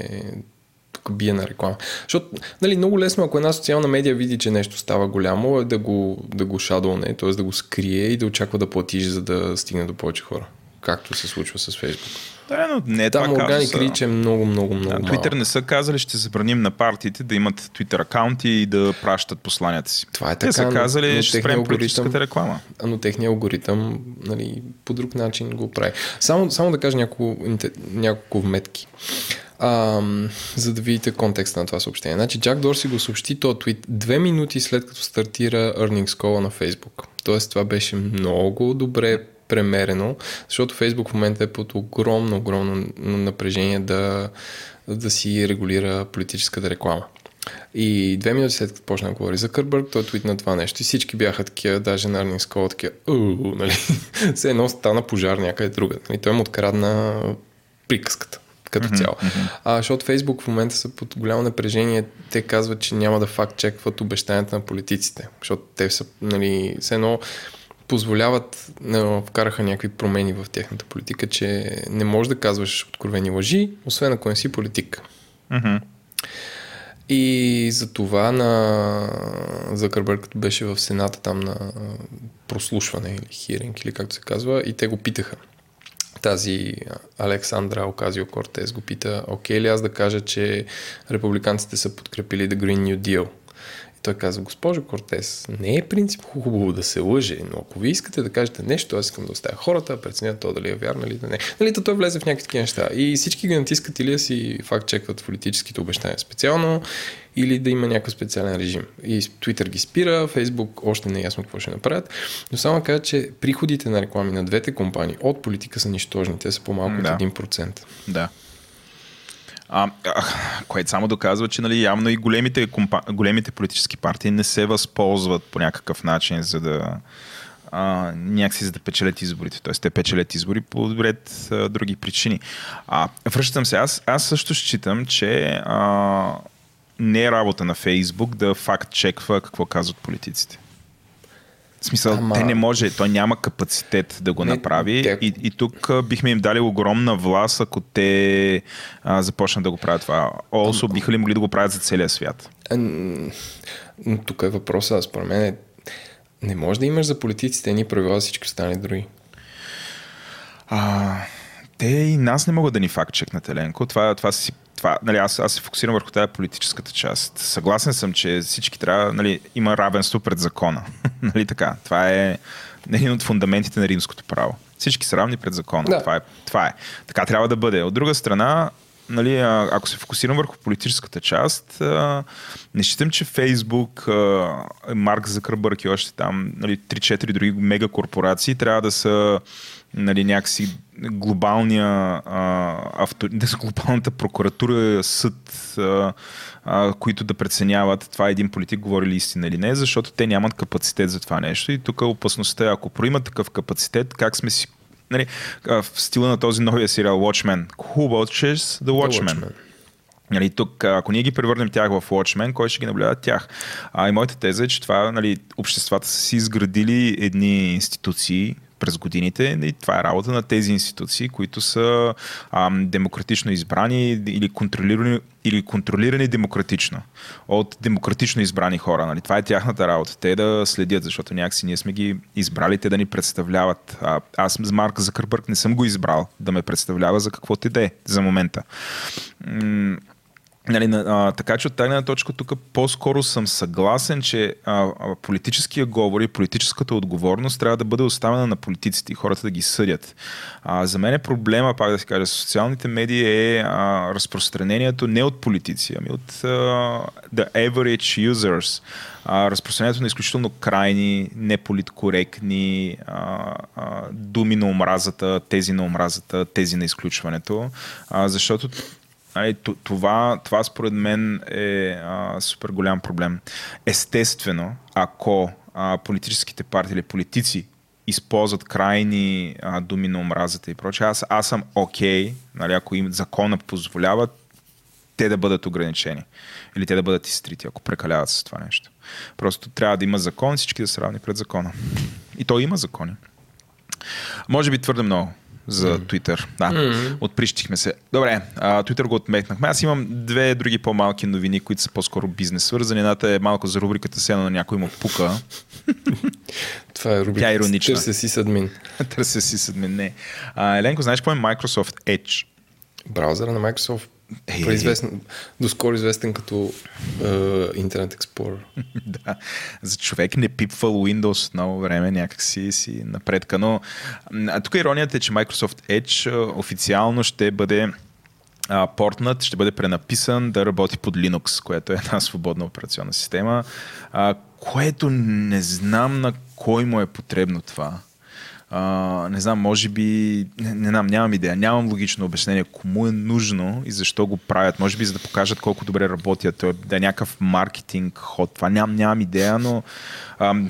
Speaker 6: тук бие на реклама. Защото, нали, много лесно, ако една социална медия види, че нещо става голямо, е да го, да го шадолне, т.е. да го скрие и да очаква да платиш, за да стигне до повече хора. Както се случва с Фейсбук.
Speaker 7: Да, но не е
Speaker 6: Там
Speaker 7: това
Speaker 6: Organic. Reach е много, много, много
Speaker 7: Да. Twitter не са казали, ще забраним на партиите да имат Twitter акаунти и да пращат посланията си.
Speaker 6: Това е
Speaker 7: Те
Speaker 6: така,
Speaker 7: са
Speaker 6: но-
Speaker 7: казали,
Speaker 6: но
Speaker 7: ще спрем политическата реклама.
Speaker 6: Но техният алгоритъм нали, по друг начин го прави. Само, само да кажа няколко, няколко вметки. А, за да видите контекста на това съобщение. Значи Джак Дорси го съобщи този твит две минути след като стартира Earnings Call на Facebook. Тоест това беше много добре премерено, защото Facebook в момента е под огромно, огромно напрежение да, да си регулира политическата реклама. И две минути след като почна да говори за Кърбърг, той твитна това нещо и всички бяха такива, даже на Earnings Call, такива, нали? Все едно стана пожар някъде друга. Нали? Той му открадна приказката като цяло. А, защото Фейсбук в момента са под голямо напрежение. Те казват, че няма да факт-чекват обещанията на политиците. Защото те са, нали, все едно позволяват, вкараха някакви промени в тяхната политика, че не можеш да казваш откровени лъжи, освен ако не си политик. И за това на Закърбърг, като беше в Сената там на прослушване или хиринг, или както се казва, и те го питаха. Тази Александра Оказио Кортес го пита, окей ли аз да кажа, че републиканците са подкрепили The Green New Deal? Той казва, госпожо Кортес, не е принцип хубаво да се лъже, но ако ви искате да кажете нещо, аз искам да оставя хората, да преценят то дали е вярно или да не. Нали, то той влезе в някакви такива неща. И всички ги натискат или да си факт чекват политическите обещания специално, или да има някакъв специален режим. И Twitter ги спира, Facebook още не е ясно какво ще направят, но само кажа, че приходите на реклами на двете компании от политика са нищожни, те са по-малко
Speaker 7: Да.
Speaker 6: от 1%.
Speaker 7: Да. А, което само доказва, че нали, явно и големите, компа... големите политически партии не се възползват по някакъв начин, за да а, някакси за да печелят изборите. Тоест те печелят избори по ред други причини. А, връщам се, аз, аз също считам, че а, не е работа на Фейсбук да факт чеква какво казват политиците. В смисъл,
Speaker 6: Ама-
Speaker 7: те не може, той няма капацитет да го
Speaker 6: Не,
Speaker 7: направи
Speaker 6: те-
Speaker 7: и, и тук бихме им дали огромна власт, ако те а, започнат да го правят това. Also, биха ли могли да го правят за целия свят?
Speaker 6: А, Но тук е въпросът, според мен е, не може да имаш за политиците едни правила за всички останали други.
Speaker 7: А, те и нас не могат да ни факт чекнат, Еленко. Това, това си това, нали, аз, аз се фокусирам върху тази политическата част. Съгласен съм, че всички трябва, нали, има равенство пред закона. нали така? Това е един от фундаментите на римското право. Всички са равни пред закона.
Speaker 6: Да.
Speaker 7: Това, е, това е. Така трябва да бъде. От друга страна, нали, ако се фокусирам върху политическата част, а, не считам, че Фейсбук, Марк Закърбърг и още там нали, 3-4 други мегакорпорации трябва да са нали, някакси глобалния а, авто, да са глобалната прокуратура, съд, а, а, които да преценяват това един политик говори ли истина или не, защото те нямат капацитет за това нещо. И тук опасността е, ако проимат такъв капацитет, как сме си Нали, в стила на този новия сериал Watchmen. Who watches The Watchmen?
Speaker 6: Watchmen.
Speaker 7: Нали, тук, ако ние ги превърнем тях в Watchmen, кой ще ги наблюдава тях? А и моята теза е, че това, нали, обществата са си изградили едни институции през годините и това е работа на тези институции, които са ам, демократично избрани или контролирани, или контролирани демократично от демократично избрани хора. Нали? Това е тяхната работа. Те да следят, защото някакси ние сме ги избрали, те да ни представляват. А, аз с Марк Закърбърг не съм го избрал да ме представлява за каквото и да е за момента. Нали, на- а, така че от тази точка тук по-скоро съм съгласен, че а, политическия говор и политическата отговорност трябва да бъде оставена на политиците и хората да ги съдят. А, за мен е проблема, пак да си кажа, социалните медии е а, разпространението не от политици, ами от а, the average users. А, разпространението на изключително крайни, неполиткоректни а, а, думи на омразата, тези на омразата, тези на изключването, а, защото Т- това, това според мен е а, супер голям проблем. Естествено, ако а, политическите партии или политици използват крайни а, думи на омразата и прочее, аз, аз съм окей, okay, нали, ако им закона позволява, те да бъдат ограничени. Или те да бъдат изтрити, ако прекаляват с това нещо. Просто трябва да има закон, всички да са равни пред закона. И то има закони. Може би твърде много за Twitter. Да, mm-hmm. отприщихме се. Добре, а, Twitter го отмекнахме. Аз имам две други по-малки новини, които са по-скоро бизнес свързани. Едната е малко за рубриката Сена на някой му пука.
Speaker 6: Това е рубрика.
Speaker 7: Тя е иронична.
Speaker 6: Търся си с админ.
Speaker 7: Търся си с. Не. А, Еленко, знаеш какво е Microsoft Edge?
Speaker 6: Браузъра на Microsoft,
Speaker 7: Ей.
Speaker 6: произвестен, доскоро известен като е, Internet Explorer.
Speaker 7: да, за човек не пипвал Windows много време, някак си, си напредка. Но а, тук иронията е, че Microsoft Edge официално ще бъде а, портнат, ще бъде пренаписан да работи под Linux, което е една свободна операционна система, а, което не знам на кой му е потребно това. А, не знам, може би, не, не знам, нямам идея, нямам логично обяснение кому е нужно и защо го правят. Може би за да покажат колко добре работят, той да е някакъв маркетинг ход. Това ням, нямам идея, но ам,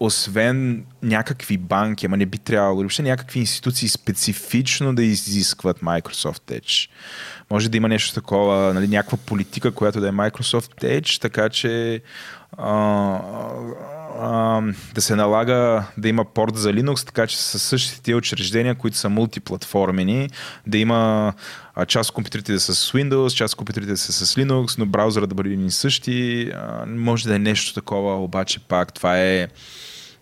Speaker 7: освен някакви банки, ама не би трябвало, въобще някакви институции специфично да изискват Microsoft Edge. Може да има нещо такова, нали, някаква политика, която да е Microsoft Edge, така че а, да се налага да има порт за Linux, така че са същите тия учреждения, които са мултиплатформени, да има а, част от компютрите да са с Windows, част от компютрите да са с Linux, но браузъра да бъде един същи. А, може да е нещо такова, обаче пак това е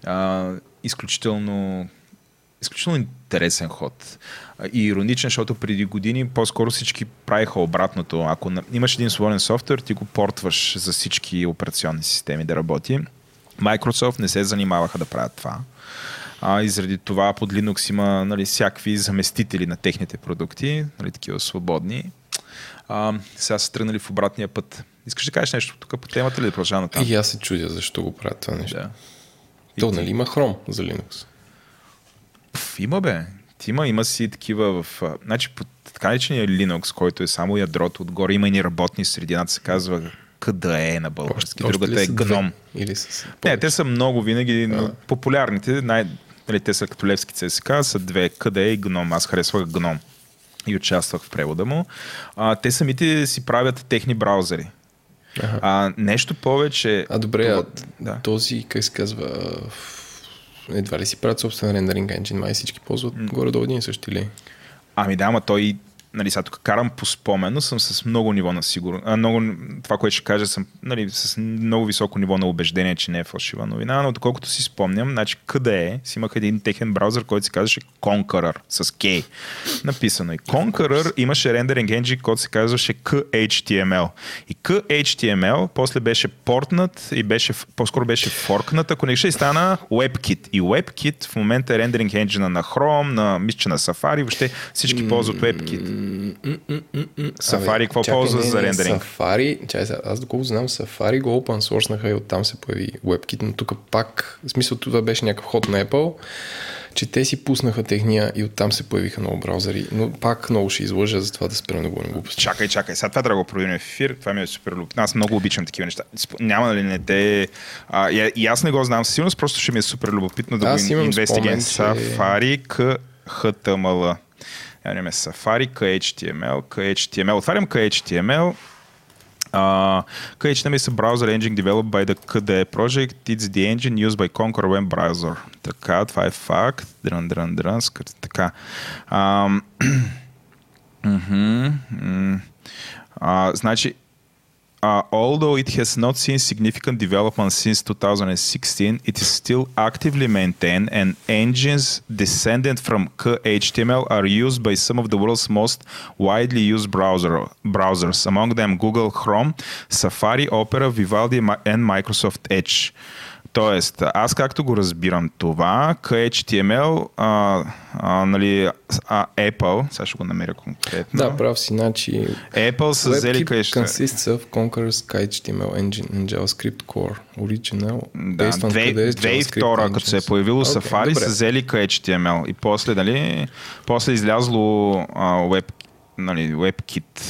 Speaker 7: а, изключително изключително интересен ход. И ироничен, защото преди години по-скоро всички правиха обратното. Ако имаш един свободен софтуер, ти го портваш за всички операционни системи да работи. Microsoft не се занимаваха да правят това. А, и заради това под Linux има нали, всякакви заместители на техните продукти, нали, такива свободни. А, сега са тръгнали в обратния път. Искаш да кажеш нещо тук по темата или да продължавам там?
Speaker 6: И аз се чудя защо го правят това нещо.
Speaker 7: Да.
Speaker 6: То,
Speaker 7: И ти?
Speaker 6: нали има Chrome за Linux?
Speaker 7: Пф, има бе. Има, има си такива в... Значи по така наречения Linux, който е само ядрото отгоре, има и ни работни среди. Едната се казва KDE на български,
Speaker 6: Още
Speaker 7: другата е? GNOME.
Speaker 6: Или с...
Speaker 7: Не, те са много винаги, но популярните, най- нали, те са като Левски ЦСК, са две, къде и гном. Аз харесвах гном и участвах в превода му. А, те самите си правят техни браузъри.
Speaker 6: Аха.
Speaker 7: А, нещо повече...
Speaker 6: А добре, а
Speaker 7: да.
Speaker 6: този, как се казва, а, едва ли си правят собствен рендеринг енджин, май всички ползват горе-долу един и същи ли?
Speaker 7: Ами да, ама той, нали, сега тук карам по спомен, но съм с много ниво на сигурност. Много, това, което ще кажа, съм нали, с много високо ниво на убеждение, че не е фалшива новина, но доколкото си спомням, значи къде е, си имах един техен браузър, който се казваше Conqueror с K. Написано. И Conqueror имаше рендеринг енджин, който се казваше KHTML. И KHTML после беше портнат и беше, по-скоро беше форкнат, ако не ще и стана WebKit. И WebKit в момента е рендеринг енджина на Chrome, на, мисля, на Safari, въобще всички ползват WebKit. Safari, какво ползва за рендеринг?
Speaker 6: Safari, чай сега, аз доколко знам, Safari го open source и оттам се появи WebKit, но тук пак, в смисъл това беше някакъв ход на Apple, че те си пуснаха техния и оттам се появиха много браузъри, но пак много ще излъжа за това да спрем да говорим глупости.
Speaker 7: Чакай, чакай. Сега това трябва да го проверим в ефир. Това ми е супер любопитно. Аз много обичам такива неща. Няма нали не те... А, и, и аз не го знам със сигурност, просто ще ми е супер любопитно да
Speaker 6: Аз
Speaker 7: го
Speaker 6: спомен, че-
Speaker 7: Safari к HTML. Явно Safari к HTML, к HTML. Отварям к HTML. Uh, KHTML is a browser engine developed by the KDE project. It's the engine used by Conquer Web Browser. Така, това е факт. Дрън, дрън, дрън, скър- така. Мгм, м. А, значи, uh, although it has not seen significant development since 2016, it is still actively maintained, and engines descended from KHTML are used by some of the world's most widely used browser, browsers, among them Google Chrome, Safari, Opera, Vivaldi, and Microsoft Edge. Тоест, аз както го разбирам това, KHTML, а, а, нали, а, Apple, сега ще го намеря конкретно.
Speaker 6: Да, прав си, значи...
Speaker 7: Apple са взели KHTML.
Speaker 6: consists of Conqueror's HTML engine and JavaScript core. Original.
Speaker 7: Да,
Speaker 6: based on
Speaker 7: две-
Speaker 6: today's
Speaker 7: 2002,
Speaker 6: JavaScript
Speaker 7: като се е появило
Speaker 6: Окей,
Speaker 7: Safari,
Speaker 6: добре.
Speaker 7: са взели KHTML и после, дали, после излязло а, Web, нали, WebKit.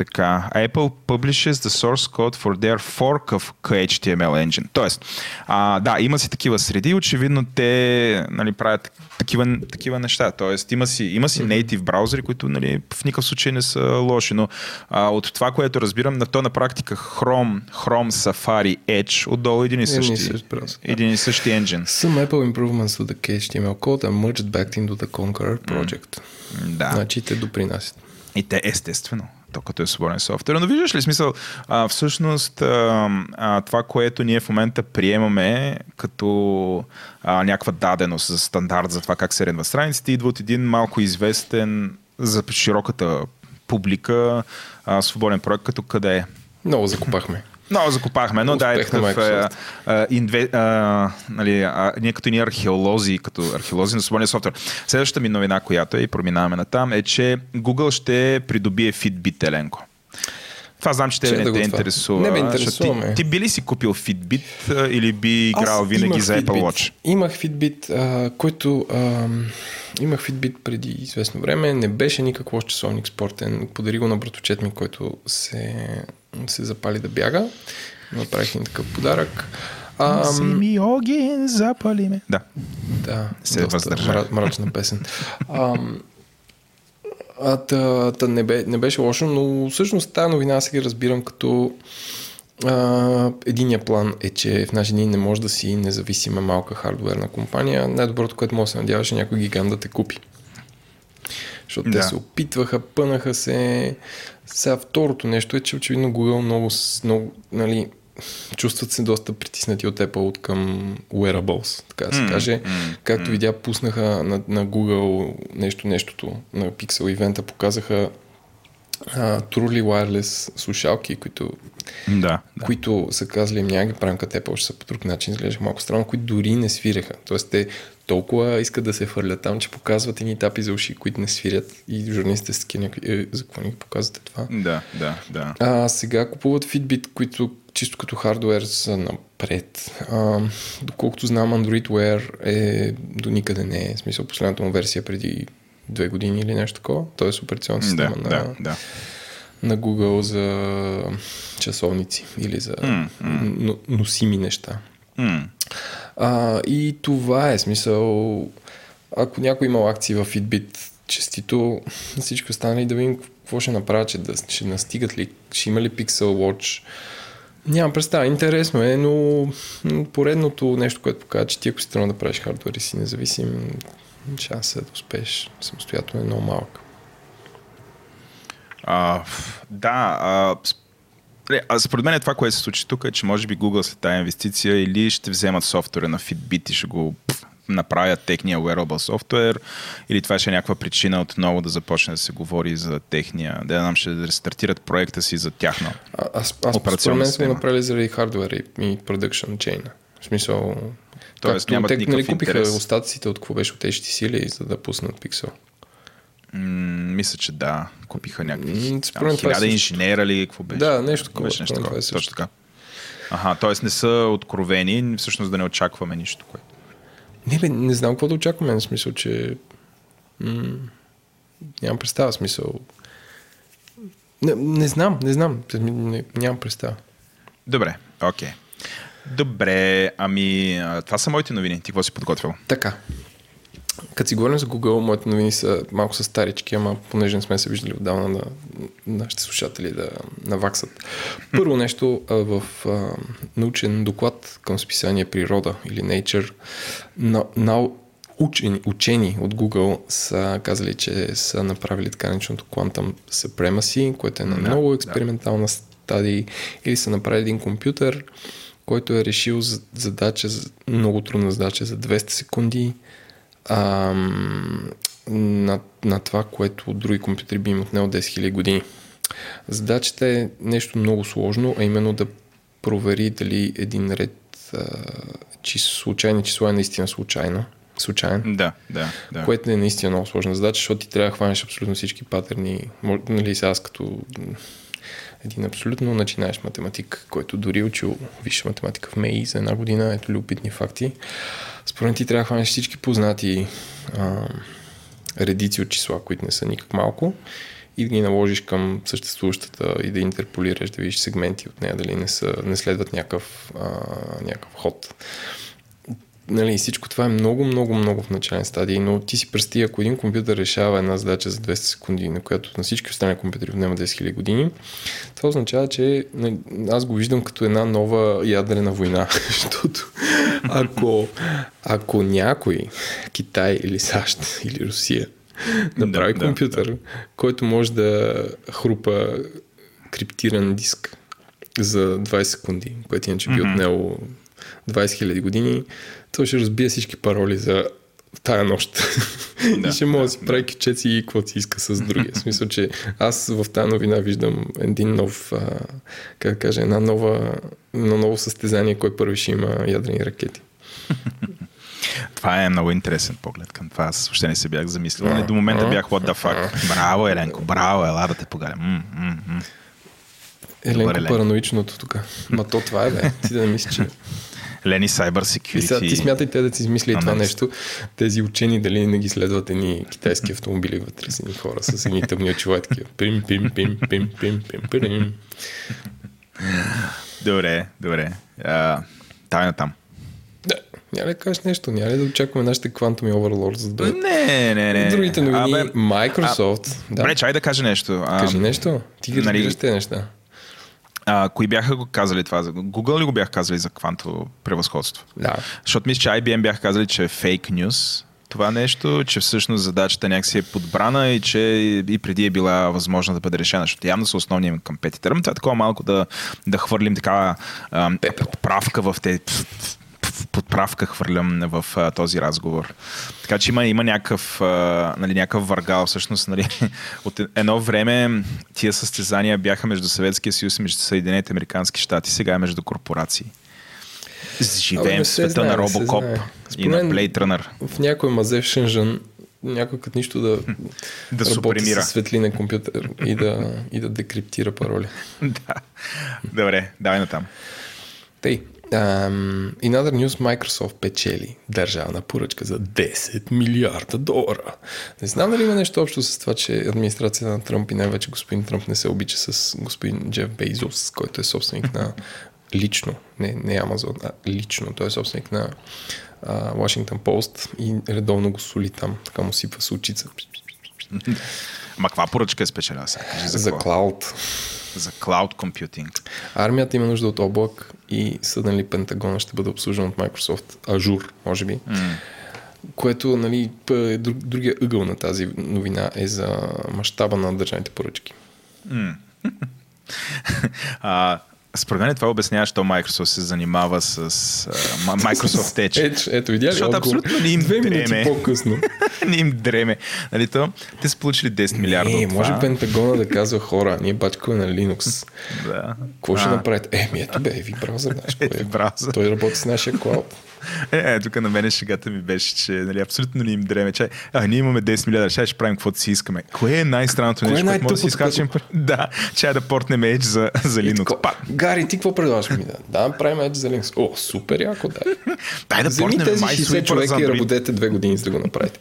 Speaker 7: Така, Apple publishes the source code for their fork of KHTML engine. Тоест, а, да, има си такива среди, очевидно те нали, правят такива, такива неща. Тоест, има си, има си native браузъри, които нали, в никакъв случай не са лоши, но а, от това, което разбирам, на то на практика Chrome, Chrome, Safari, Edge, отдолу един и
Speaker 6: Един и
Speaker 7: същи, един и същи engine.
Speaker 6: Some Apple improvements to the HTML code are merged back into the Conqueror project.
Speaker 7: Да.
Speaker 6: Значи те допринасят.
Speaker 7: И те естествено, то като е свободен софтуер. Но виждаш ли смисъл, а, всъщност а, а, това, което ние в момента приемаме като а, някаква даденост за стандарт за това как се редва страниците, идва от един малко известен за широката публика а, свободен проект, като къде е.
Speaker 6: Много закопахме.
Speaker 7: Много закопахме, но да, е такъв, а, инве, а, нали, а, ние като ни археолози, като археолози на свободния софтуер. Следващата ми новина, която е, и проминаваме на там, е, че Google ще придобие Fitbit, Еленко. Това знам, че те не
Speaker 6: да
Speaker 7: те интересува.
Speaker 6: Не ме интересува,
Speaker 7: Ти, ти би ли си купил Fitbit а, или би играл
Speaker 6: Аз
Speaker 7: винаги за Apple. Watch?
Speaker 6: Имах Fitbit, а, който а, имах Fitbit преди известно време. Не беше никак лош часовник спортен. Подари го на братовчет ми, който се, се запали да бяга. Направих им такъв подарък. А,
Speaker 7: ми огин, запали ме. Да.
Speaker 6: да,
Speaker 7: се
Speaker 6: мра- мрачна песен. А, а, та, та не, бе, не беше лошо, но всъщност тази новина сега разбирам като а, единия план е, че в наши дни не може да си независима малка хардуерна компания. Най-доброто, което може да се надяваш е някой гигант да те купи. Защото
Speaker 7: Да.
Speaker 6: те се опитваха, пънаха се. Сега второто нещо е, че очевидно Google много, много нали, чувстват се доста притиснати от Apple от към wearables, така да се каже. Както видя, пуснаха на, на Google нещо, нещото на Pixel ивента, показаха а, Truly Wireless слушалки, които,
Speaker 7: Да. да.
Speaker 6: които са казали, няма ги правим като Apple, ще са по друг начин, изглеждаха малко странно, които дори не свиреха. Тоест те толкова искат да се фърлят там, че показват едни тапи за уши, които не свирят и журналистите са такива е, за какво ни ги показвате това?
Speaker 7: Да, да, да.
Speaker 6: А сега купуват Fitbit, които чисто като хардуер са напред. А, доколкото знам, Android Wear е до никъде не е. В смисъл, последната му версия преди две години или нещо такова. Тоест операционна система
Speaker 7: Да,
Speaker 6: на,
Speaker 7: да, да.
Speaker 6: на Google за часовници или за но- носими неща.
Speaker 7: М.
Speaker 6: А, и това е смисъл. Ако някой имал акции в Fitbit, честито на всички останали да видим какво ще направят, че да, ще настигат ли, ще има ли Pixel Watch. Нямам представа, интересно е, но поредното нещо, което показва, че ти ако си тръгна да правиш хардвер и си независим, шансът да успееш самостоятелно е много малък.
Speaker 7: А, да, а, според мен е това, което се случи тук, е, че може би Google след тази инвестиция или ще вземат софтуера на Fitbit и ще го пф, направят техния wearable софтуер, или това ще е някаква причина отново да започне да се говори за техния, да знам, ще рестартират проекта си за тяхно.
Speaker 6: А, аз, аз
Speaker 7: Операционна
Speaker 6: според мен сме направили заради хардвера и, и production chain. В смисъл,
Speaker 7: Тоест
Speaker 6: както
Speaker 7: нямат
Speaker 6: те
Speaker 7: никакъв
Speaker 6: нали, купиха
Speaker 7: интерес.
Speaker 6: остатъците от какво беше от HTC или за да пуснат Pixel.
Speaker 7: М, мисля, че да, купиха някакви хиляда инженера ли, какво беше?
Speaker 6: Да, нещо такова,
Speaker 7: Беше нещо такова, точно така. Аха, т.е. не са откровени, всъщност да не очакваме нищо, което.
Speaker 6: Не, бе, не знам какво да очакваме, в смисъл, че м- нямам представа, смисъл. Не, не знам, не знам, не, нямам представа.
Speaker 7: Добре, окей. Добре, ами това са моите новини. Ти какво си подготвил?
Speaker 6: Така. Като си говорим за Google, моите новини са малко са старички, ама понеже не сме се виждали отдавна да нашите слушатели да наваксат. Първо нещо в а, научен доклад към списание Природа или Nature на, на учени, учени от Google са казали, че са направили така нареченото Quantum Supremacy, което е на
Speaker 7: Да,
Speaker 6: много
Speaker 7: да.
Speaker 6: експериментална стадии, или са направили един компютър, който е решил за- задача, за- много трудна задача за 200 секунди, ам, на, на това, което други компютри би им отнело 10 000 години. Задачата е нещо много сложно, а именно да провери дали един ред а, чис, случайни числа е наистина случайно. Случайен.
Speaker 7: Да, да, да.
Speaker 6: Което е наистина много сложна задача, защото ти трябва да хванеш абсолютно всички патерни. Мож- Нали, сега аз като един абсолютно начинаеш математик, който дори е учил висша математика в МЕИ за една година, ето любопитни факти. Според ти трябва да хванеш всички познати а, редици от числа, които не са никак малко и да ги наложиш към съществуващата и да интерполираш, да видиш сегменти от нея, дали не, са, не следват някакъв, а, някакъв ход нали, всичко това е много, много, много в начален стадий, но ти си представи, ако един компютър решава една задача за 200 секунди, на която на всички останали компютри отнема 10 000 години, това означава, че нали, аз го виждам като една нова ядрена война, защото ако, ако някой, Китай или САЩ или Русия, направи
Speaker 7: да,
Speaker 6: компютър, който може да хрупа криптиран диск за 20 секунди, което иначе би отнело 20 000 години, той ще разбие всички пароли за тая нощ.
Speaker 7: Да,
Speaker 6: и ще може да
Speaker 7: да,
Speaker 6: си прави кичеци и какво си иска с другия. В смисъл, че аз в тази новина виждам един нов, а, как да кажа, една нова, едно ново състезание, кой първи ще има ядрени ракети.
Speaker 7: Това е много интересен поглед към това. Аз въобще не се бях замислил. Нали, До момента бях what the fuck. Браво, Еленко, браво, ела да те погаля. М, м, м.
Speaker 6: Еленко
Speaker 7: Елен.
Speaker 6: параноичното тук. Ма то това е, бе. Ти да не мислиш, че...
Speaker 7: Лени Cyber
Speaker 6: И сега ти
Speaker 7: Security.
Speaker 6: смятай те да си измисли това нещо. Тези учени дали не ги следват едни китайски автомобили вътре с едни хора с едни тъмни очила. Пим, пим, пим, пим, пим, пим, пим.
Speaker 7: Добре, добре. А, Тайна там.
Speaker 6: Да, няма ли да кажеш нещо? Няма ли да очакваме нашите Quantum Overlords за да?
Speaker 7: Не, не, не.
Speaker 6: Другите новини,
Speaker 7: Абе,
Speaker 6: Microsoft. да.
Speaker 7: Добре, чай да кажа нещо. А,
Speaker 6: Кажи нещо. Ти ги
Speaker 7: нали-
Speaker 6: тези неща.
Speaker 7: А, кои бяха го казали това? Google ли го бяха казали за квантово превъзходство?
Speaker 6: Да.
Speaker 7: Защото мисля, че IBM бяха казали, че е фейк нюс това нещо, че всъщност задачата някакси е подбрана и че и преди е била възможна да бъде решена, защото явно са основният им компетитър. Това е такова малко да, да хвърлим такава ам, подправка в те подправка хвърлям в а, този разговор. Така че има, има някакъв, а, нали, някакъв въргал. Всъщност, нали, от едно време тия състезания бяха между Съветския съюз и между Съединените Американски щати, сега е между корпорации. Живеем в света
Speaker 6: знае,
Speaker 7: на Робокоп и на Blade Runner.
Speaker 6: В някой мазе в Шенжан някой като нищо да,
Speaker 7: Да
Speaker 6: работи
Speaker 7: супремира.
Speaker 6: с светлинен компютър и да, и да декриптира пароли.
Speaker 7: да. Добре, давай натам.
Speaker 6: Тъй. Um, in other news, Microsoft печели държавна поръчка за 10 милиарда долара. Не знам дали има нещо общо с това, че администрацията на Тръмп и най-вече господин Тръмп не се обича с господин Джеф Бейзос, който е собственик на лично, не, не Амазон, а лично. Той е собственик на Washington Post и редовно го соли там, така му сипва с очица.
Speaker 7: Ма каква поръчка е спечелила сега? Кажи за,
Speaker 6: За клауд.
Speaker 7: за Cloud Computing.
Speaker 6: Армията има нужда от облак и съден ли Пентагона ще бъде обслужен от Microsoft Azure, може би. Mm. Което, нали, друг, другия ъгъл на тази новина е за мащаба на държавните поръчки.
Speaker 7: А, според мен това обяснява, що Microsoft се занимава с Ма- Microsoft Edge.
Speaker 6: Ето, ето видя ли
Speaker 7: Защото
Speaker 6: отговор?
Speaker 7: абсолютно не им
Speaker 6: Две
Speaker 7: дреме.
Speaker 6: по-късно.
Speaker 7: не им дреме. Нали то? Те са получили 10 милиарда
Speaker 6: Не, може. Пентагона да казва хора, ние бачкаме на Linux.
Speaker 7: Да.
Speaker 6: Какво ще
Speaker 7: А.
Speaker 6: направите? Е, ми ето бе, ви браузър наш. е?
Speaker 7: Браузър.
Speaker 6: Той работи с нашия клауд.
Speaker 7: Е, е, тук на мен шегата ми беше, че нали, абсолютно не им дреме. Чай, а, ние имаме 10 милиарда, ще правим каквото си искаме. Кое е най-странното
Speaker 6: е
Speaker 7: нещо, което може да си изкачим? Да, чай да портнем Edge за, за
Speaker 6: И
Speaker 7: Linux.
Speaker 6: тако. Гари, ти какво предлагаш ми? Да, да направим Edge за Linux. О, супер яко, да.
Speaker 7: Дай да
Speaker 6: Вземи
Speaker 7: портнем
Speaker 6: тези 60
Speaker 7: MySweeper за
Speaker 6: човека и работете две години, за да го направите.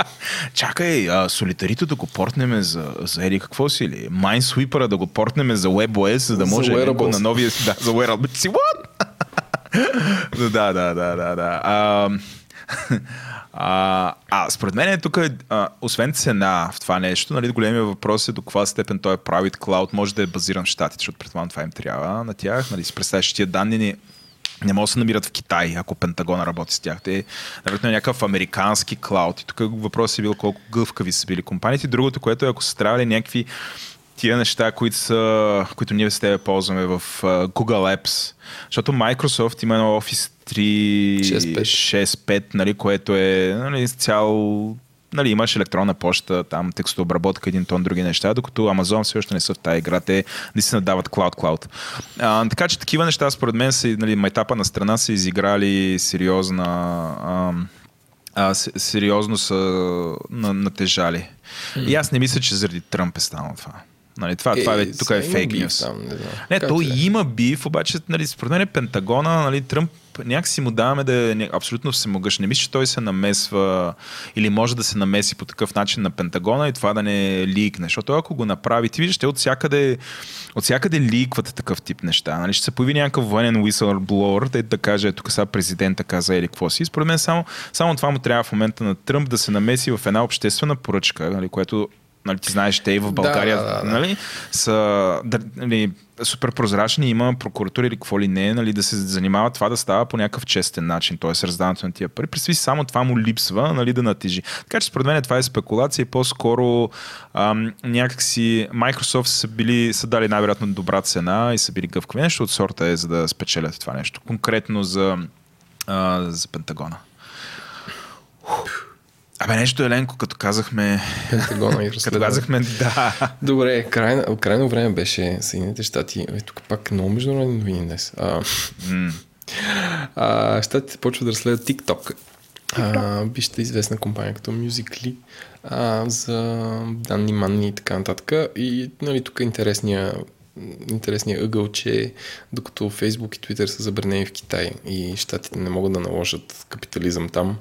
Speaker 7: Чакай, а, солитарито да го портнеме за, за Ели какво си ли? Minesweeper да го портнеме за WebOS, за да
Speaker 6: За
Speaker 7: може
Speaker 6: wearables.
Speaker 7: на новия си... Да, за wearables. Си, да, да, да, да, да. А, а, а според мен е тук, а, освен цена в това нещо, нали, големия въпрос е до каква степен той е private cloud, може да е базиран в Штатите, защото предполагам това им трябва на тях. Нали, си представяш, тия данни ни не могат да се намират в Китай, ако Пентагона работи с тях. Те, навероятно, е някакъв американски клауд. И тук въпросът е бил колко гъвкави са били компаниите. Другото, което е, ако са трябвали някакви тия неща, които, са, които ние с тебе ползваме в uh, Google Apps. Защото Microsoft има едно Office 365, нали, което е нали, цял нали, имаш електронна почта, там текстообработка, един тон други неща, докато Amazon все още не са в тази игра. Те наистина дават клауд-клауд. А, така че такива неща, според мен, са, нали, майтапа на страна са изиграли сериозна а, а, сериозно са на, натежали. Mm. И аз не мисля, че заради Тръмп е станало това. Нали, това, е, това е, тук е фейк нюс. Не, не то е? има бив, обаче нали, според мен е Пентагона, нали, Тръмп някакси му даваме да е абсолютно всемогъщ. Не мисля, че той се намесва или може да се намеси по такъв начин на Пентагона и това да не ликне. Защото ако го направи, ти виждаш, те от всякъде, от всякъде ликват такъв тип неща. Нали? Ще се появи някакъв военен whistleblower, да, да каже, тук сега президента каза или какво си. Според мен само, само това му трябва в момента на Тръмп да се намеси в една обществена поръчка, нали, което нали, ти знаеш, те и в България, да, да, да. нали, са нали, супер прозрачни, има прокуратура или какво ли не, нали, да се занимава това да става по някакъв честен начин, т.е. раздаването на тия пари. Представи само това му липсва, нали, да натежи. Така че според мен това е спекулация и по-скоро ам, някакси Microsoft са били, са дали най-вероятно добра цена и са били гъвкави. Нещо от сорта е за да спечелят това нещо. Конкретно за, а, за Пентагона. Абе, нещо Еленко, като казахме...
Speaker 6: Пентагона и
Speaker 7: Като казахме, да.
Speaker 6: Добре, крайно, крайно време беше Съединените щати. Е, тук пак много международни новини днес. А, mm. а, щатите почват да разследват TikTok. А, вижте известна компания като Musical.ly а, за данни, манни и така нататък. И нали, тук е интересния интересният ъгъл, че докато Facebook и Twitter са забранени в Китай и щатите не могат да наложат капитализъм там,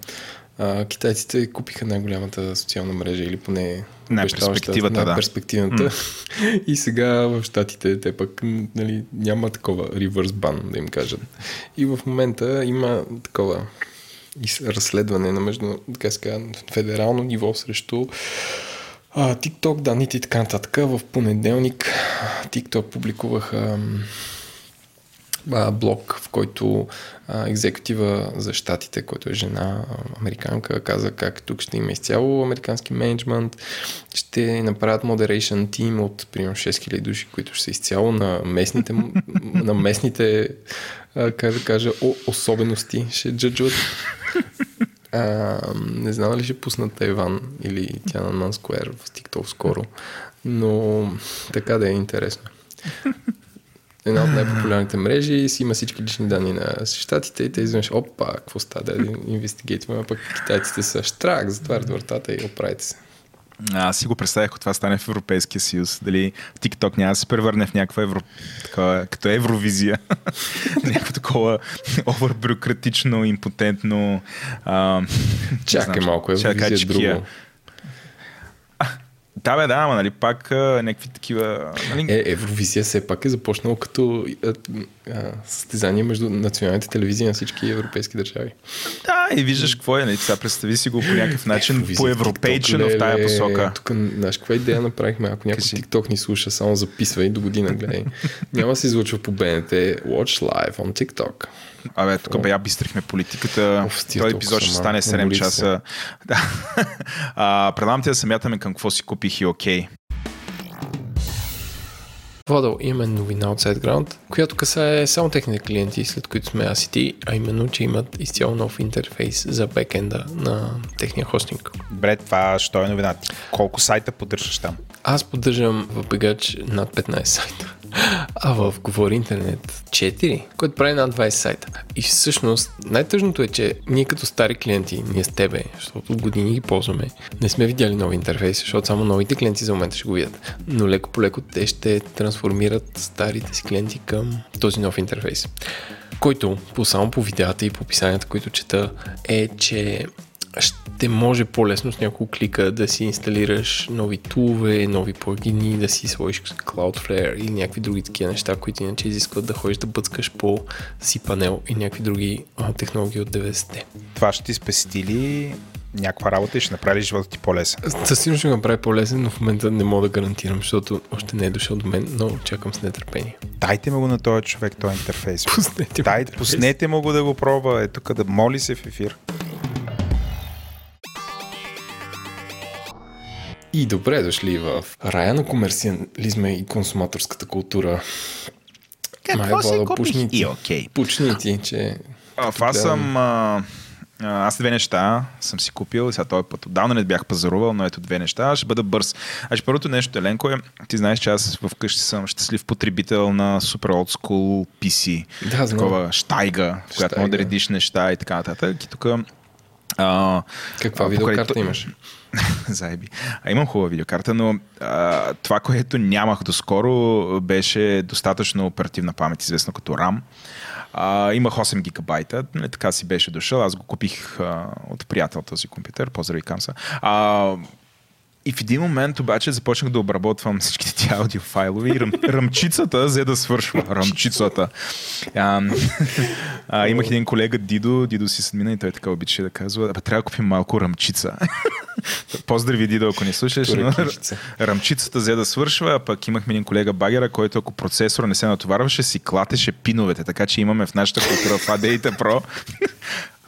Speaker 6: а, китайците купиха най-голямата социална мрежа или поне
Speaker 7: най-перспективата,
Speaker 6: да. перспективната. Mm. и сега в Штатите те пък нали, няма такова reverse ban, да им кажат. И в момента има такова разследване на между, така ска, федерално ниво срещу а, TikTok, данните и така нататък. В понеделник TikTok публикуваха а, блог, в който екзекутива за щатите, който е жена, американка, каза как тук ще има изцяло американски менеджмент, ще направят moderation team от примерно 6000 души, които ще са изцяло на местните, на местните как да кажа, особености, ще джаджват. А, не знам ли ще пуснат Тайван или тя на Нанскуер в TikTok скоро, но така да е интересно една от най-популярните мрежи и си има всички лични данни на щатите и те изведнъж, опа, какво става, да инвестигейтваме, пък китайците са штрак, затварят вратата и оправите се.
Speaker 7: Аз си го представях, ако това стане в Европейския съюз. Дали TikTok няма да се превърне в някаква евро... такова, като евровизия. Някакво такова овърбюрократично, импотентно. А...
Speaker 6: Чакай малко, евровизия е друго.
Speaker 7: Да, бе, да, ама нали пак а, някакви такива... Нали...
Speaker 6: Е, Евровизия все пак е започнало като а, а, състезание между националните телевизии на всички европейски държави.
Speaker 7: Да, и виждаш какво е. Нали? Сега представи си го по някакъв начин, по европейчено в тая посока.
Speaker 6: Тук, знаеш, каква идея направихме? Ако някой TikTok ни слуша, само записвай до година, гледай. Няма да се излучва по БНТ. Watch live on TikTok.
Speaker 7: Абе, тук бе, я бистрихме политиката. Този епизод ще стане 7 часа. Да. а, предлагам ти да се мятаме към какво си купих и окей. Okay.
Speaker 6: Владо, имаме новина от SiteGround, която касае само техните клиенти, след които сме аз и ти, а именно, че имат изцяло нов интерфейс за бекенда на техния хостинг.
Speaker 7: Добре, това що е новина? Колко сайта поддържаш там?
Speaker 6: Аз поддържам в бегач над 15 сайта. А в Говори Интернет 4, което прави над 20 сайта. И всъщност най-тъжното е, че ние като стари клиенти, ние с тебе, защото от години ги ползваме, не сме видяли нови интерфейси, защото само новите клиенти за момента ще го видят. Но леко по леко те ще трансформират старите си клиенти към този нов интерфейс който по само по видеята и по описанията, които чета, е, че ще може по-лесно с няколко клика да си инсталираш нови тулове, нови плагини, да си сложиш Cloudflare или някакви други такива неща, които иначе изискват да ходиш да бъцкаш по cPanel и някакви други а, технологии от 90-те.
Speaker 7: Това ще ти спести ли някаква работа и ще направи живота ти по-лесен?
Speaker 6: Със сигурност ще го направи по-лесен, но в момента не мога да гарантирам, защото още не е дошъл до мен, но чакам с нетърпение.
Speaker 7: Дайте му го на този човек, този интерфейс.
Speaker 6: Пуснете
Speaker 7: Дайте, пуснете му го да го пробва. Е тук да моли се в ефир.
Speaker 6: И добре дошли в рая на комерциализма и консуматорската култура.
Speaker 7: Какво си
Speaker 6: Владо,
Speaker 7: купих?
Speaker 6: пушни ти.
Speaker 7: И окей.
Speaker 6: Пучни ти, че...
Speaker 7: А, това съм... А, аз две неща съм си купил и сега този път отдавна не бях пазарувал, но ето две неща. Аз ще бъда бърз. Значи първото нещо, Еленко, е, ти знаеш, че аз вкъщи съм щастлив потребител на супер school PC.
Speaker 6: Да, знам.
Speaker 7: Такова штайга, в която може да редиш неща и така нататък. И тук а,
Speaker 6: Каква
Speaker 7: а,
Speaker 6: видеокарта
Speaker 7: покрай-
Speaker 6: имаш?
Speaker 7: Заеби. А, имам хубава видеокарта, но а, това, което нямах доскоро, беше достатъчно оперативна памет, известно като RAM. А, имах 8 гигабайта, нали, така си беше дошъл. Аз го купих а, от приятел този компютър, поздрави Камса. А, и в един момент обаче започнах да обработвам всичките тия аудиофайлове и ръм, ръмчицата взе да свършва. Ръмчицата. А, а, имах един колега Дидо, Дидо си съдмина и той така обича да казва, абе трябва да купим малко ръмчица. Поздрави, Дидо, ако не слушаш. Но,
Speaker 6: Ръмчица.
Speaker 7: ръмчицата взе да свършва, а пък имахме един колега Багера, който ако процесор не се натоварваше, си клатеше пиновете. Така че имаме в нашата култура в ADI Pro